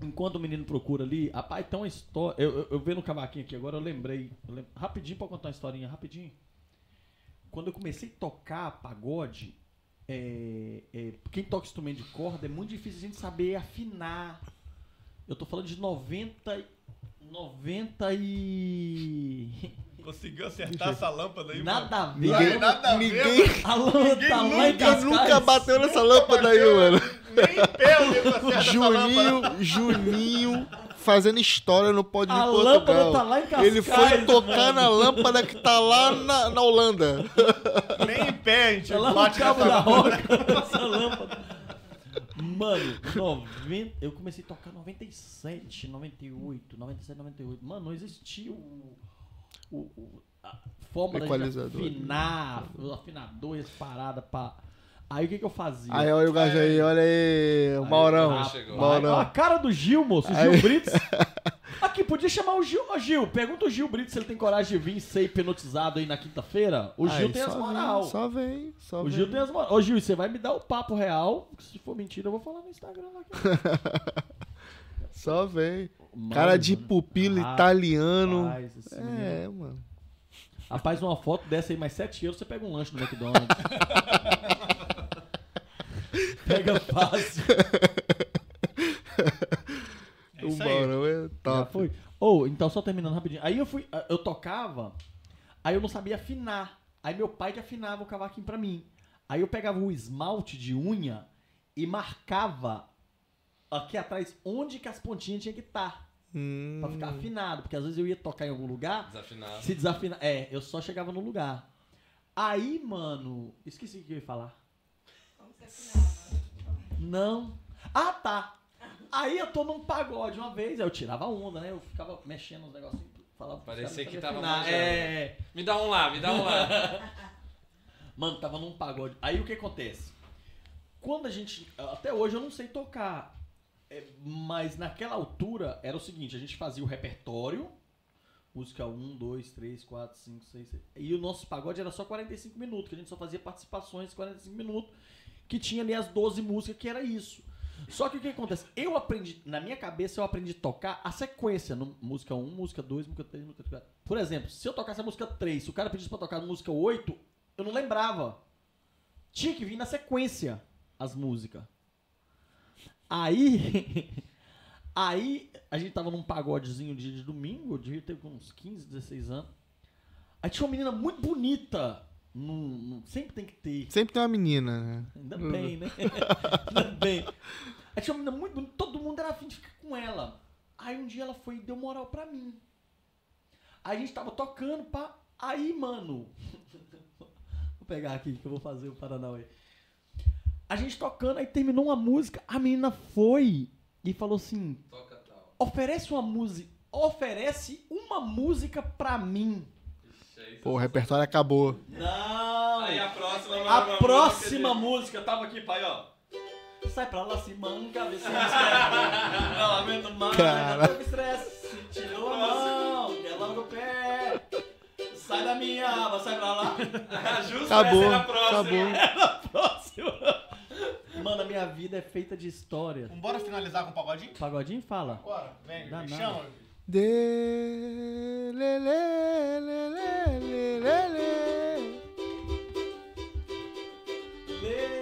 [SPEAKER 4] Enquanto o menino procura ali, rapaz, tem uma história. Eu, eu, eu vendo o cavaquinho aqui agora, eu lembrei. eu lem- Rapidinho pra contar uma historinha, rapidinho. Quando eu comecei a tocar pagode, é, é, quem toca instrumento de corda é muito difícil a gente saber afinar. Eu tô falando de 90. E- 90 *laughs* e.
[SPEAKER 2] Conseguiu acertar essa lâmpada aí,
[SPEAKER 4] Nada a ver.
[SPEAKER 1] Ninguém,
[SPEAKER 2] Ai, nada a ver,
[SPEAKER 1] ninguém,
[SPEAKER 4] A lâmpada tá lá
[SPEAKER 1] ninguém
[SPEAKER 4] Cascais.
[SPEAKER 1] nunca bateu nessa lâmpada aí, mano.
[SPEAKER 2] Nem *laughs* em pé.
[SPEAKER 1] Juninho, *laughs* Juninho fazendo história no Pode de
[SPEAKER 4] A
[SPEAKER 1] Portugal.
[SPEAKER 4] lâmpada tá lá em Cascais.
[SPEAKER 1] Ele foi tocar na lâmpada que tá lá na, na Holanda.
[SPEAKER 2] Nem em pé a gente
[SPEAKER 4] Tá lá no
[SPEAKER 2] bate
[SPEAKER 4] cabo da roca, essa lâmpada. Mano, 90, eu comecei a tocar 97, 98, 97, 98. Mano, não existia o. o, o- a forma da gente
[SPEAKER 1] Equalizador.
[SPEAKER 4] afinar, o afinador e as paradas pra. Aí o que que eu fazia?
[SPEAKER 1] Aí, olha o gajo aí, olha aí, o Maurão. Maurão.
[SPEAKER 4] A cara do Gil, moço, o Gil
[SPEAKER 1] Aí.
[SPEAKER 4] Brits. *laughs* Aqui, podia chamar o Gil. Ô, Gil, pergunta o Gil Brits se ele tem coragem de vir ser hipnotizado aí na quinta-feira. O Gil
[SPEAKER 1] Aí,
[SPEAKER 4] tem as moral.
[SPEAKER 1] Vem, só vem, só
[SPEAKER 4] O
[SPEAKER 1] vem.
[SPEAKER 4] Gil tem as moral. Ô, Gil, você vai me dar o papo real. Se for mentira, eu vou falar no Instagram lá. *laughs*
[SPEAKER 1] Só vem.
[SPEAKER 4] Mano,
[SPEAKER 1] Cara de pupilo
[SPEAKER 4] Ah,
[SPEAKER 1] italiano.
[SPEAKER 4] Rapaz, esse menino.
[SPEAKER 1] É, mano.
[SPEAKER 4] Rapaz, uma foto dessa aí, mais 7 euros, você pega um lanche no McDonald's. *laughs* pega fácil. *laughs*
[SPEAKER 2] É
[SPEAKER 1] o
[SPEAKER 2] isso aí.
[SPEAKER 1] Maurão é
[SPEAKER 4] Já
[SPEAKER 1] top.
[SPEAKER 4] foi. Ou, então só terminando rapidinho. Aí eu fui, eu tocava, aí eu não sabia afinar. Aí meu pai que afinava o cavaquinho pra mim. Aí eu pegava o esmalte de unha e marcava aqui atrás onde que as pontinhas tinham que estar.
[SPEAKER 1] Hum,
[SPEAKER 4] Pra ficar afinado. Porque às vezes eu ia tocar em algum lugar,
[SPEAKER 3] Desafinado.
[SPEAKER 4] se desafinar. É, eu só chegava no lugar. Aí, mano, esqueci o que eu ia falar.
[SPEAKER 5] Afinava?
[SPEAKER 4] Não. Ah, tá. Aí eu tô num pagode uma vez, aí eu tirava onda, né? Eu ficava mexendo nos negocinhos, falava
[SPEAKER 3] Parecia que tava manjando.
[SPEAKER 4] É.
[SPEAKER 3] Me dá um lá, me dá um lá. *laughs*
[SPEAKER 4] Mano, tava num pagode. Aí o que acontece? Quando a gente. Até hoje eu não sei tocar. é, mas naquela altura era o seguinte: a gente fazia o repertório. Música 1, 2, 3, 4, 5, 6, 7. E o nosso pagode era só 45 minutos, que a gente só fazia participações de 45 minutos, que tinha ali as 12 músicas, que era isso. Só que o que acontece? Eu aprendi, na minha cabeça, eu aprendi a tocar a sequência. No, música 1, música 2, música 3, música 4. Por exemplo, se eu tocasse a música 3, se o cara pedisse pra tocar a música 8, eu não lembrava. Tinha que vir na sequência as músicas. Aí. *laughs* Aí a gente tava num pagodezinho dia de domingo, eu devia ter uns 15, 16 anos. Aí tinha uma menina muito bonita. Num- sempre tem que ter.
[SPEAKER 1] Sempre tem uma menina, né?
[SPEAKER 4] Ainda bem, né? *laughs* *laughs* Ainda bem. Aí tinha uma menina muito bonita, todo mundo era afim de ficar com ela. Aí um dia ela foi e deu moral pra mim. Aí a gente tava tocando, pá. Aí, mano. *laughs* vou pegar aqui que eu vou fazer o Paranauê. A gente tocando, aí terminou uma música, a menina foi e falou assim:
[SPEAKER 3] Toca tal.
[SPEAKER 4] oferece uma música. Oferece uma música pra mim.
[SPEAKER 1] Pô, o repertório acabou.
[SPEAKER 4] Não!
[SPEAKER 3] Aí a próxima
[SPEAKER 4] A próxima música tava aqui, pai, ó. Sai pra lá, se manca, vê se me *laughs* escreve. Não lamento mais,
[SPEAKER 1] Cara.
[SPEAKER 4] não teve estresse. Tirou a mão, quer logo o pé. Sai da minha aba, sai pra lá. *laughs*
[SPEAKER 3] Justo
[SPEAKER 1] Acabou,
[SPEAKER 3] essa era a próxima.
[SPEAKER 1] acabou.
[SPEAKER 4] Próximo. Mano, a minha vida é feita de história.
[SPEAKER 2] Vambora finalizar com o pagodinho?
[SPEAKER 4] Pagodinho fala.
[SPEAKER 2] Bora, vem,
[SPEAKER 4] Dá
[SPEAKER 2] me
[SPEAKER 4] nada.
[SPEAKER 2] chama.
[SPEAKER 1] De
[SPEAKER 7] le le le le le
[SPEAKER 1] le le.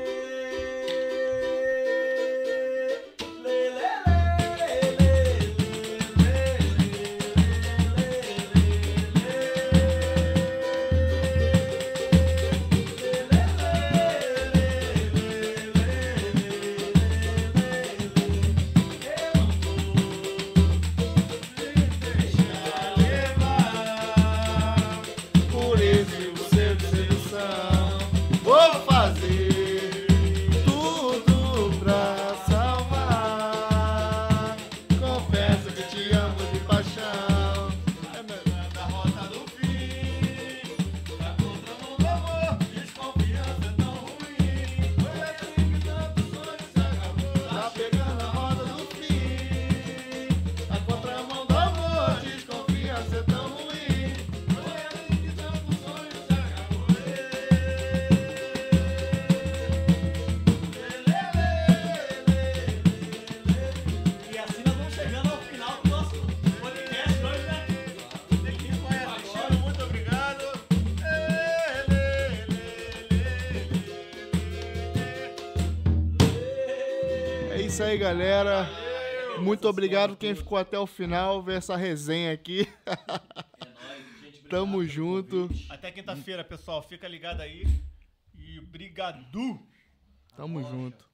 [SPEAKER 1] aí, galera. Valeu, Muito obrigado quem ficou até o final, ver essa resenha aqui. É nóis, gente. Obrigado, Tamo junto.
[SPEAKER 2] Até quinta-feira, pessoal. Fica ligado aí. E
[SPEAKER 1] brigadu
[SPEAKER 4] Tamo junto.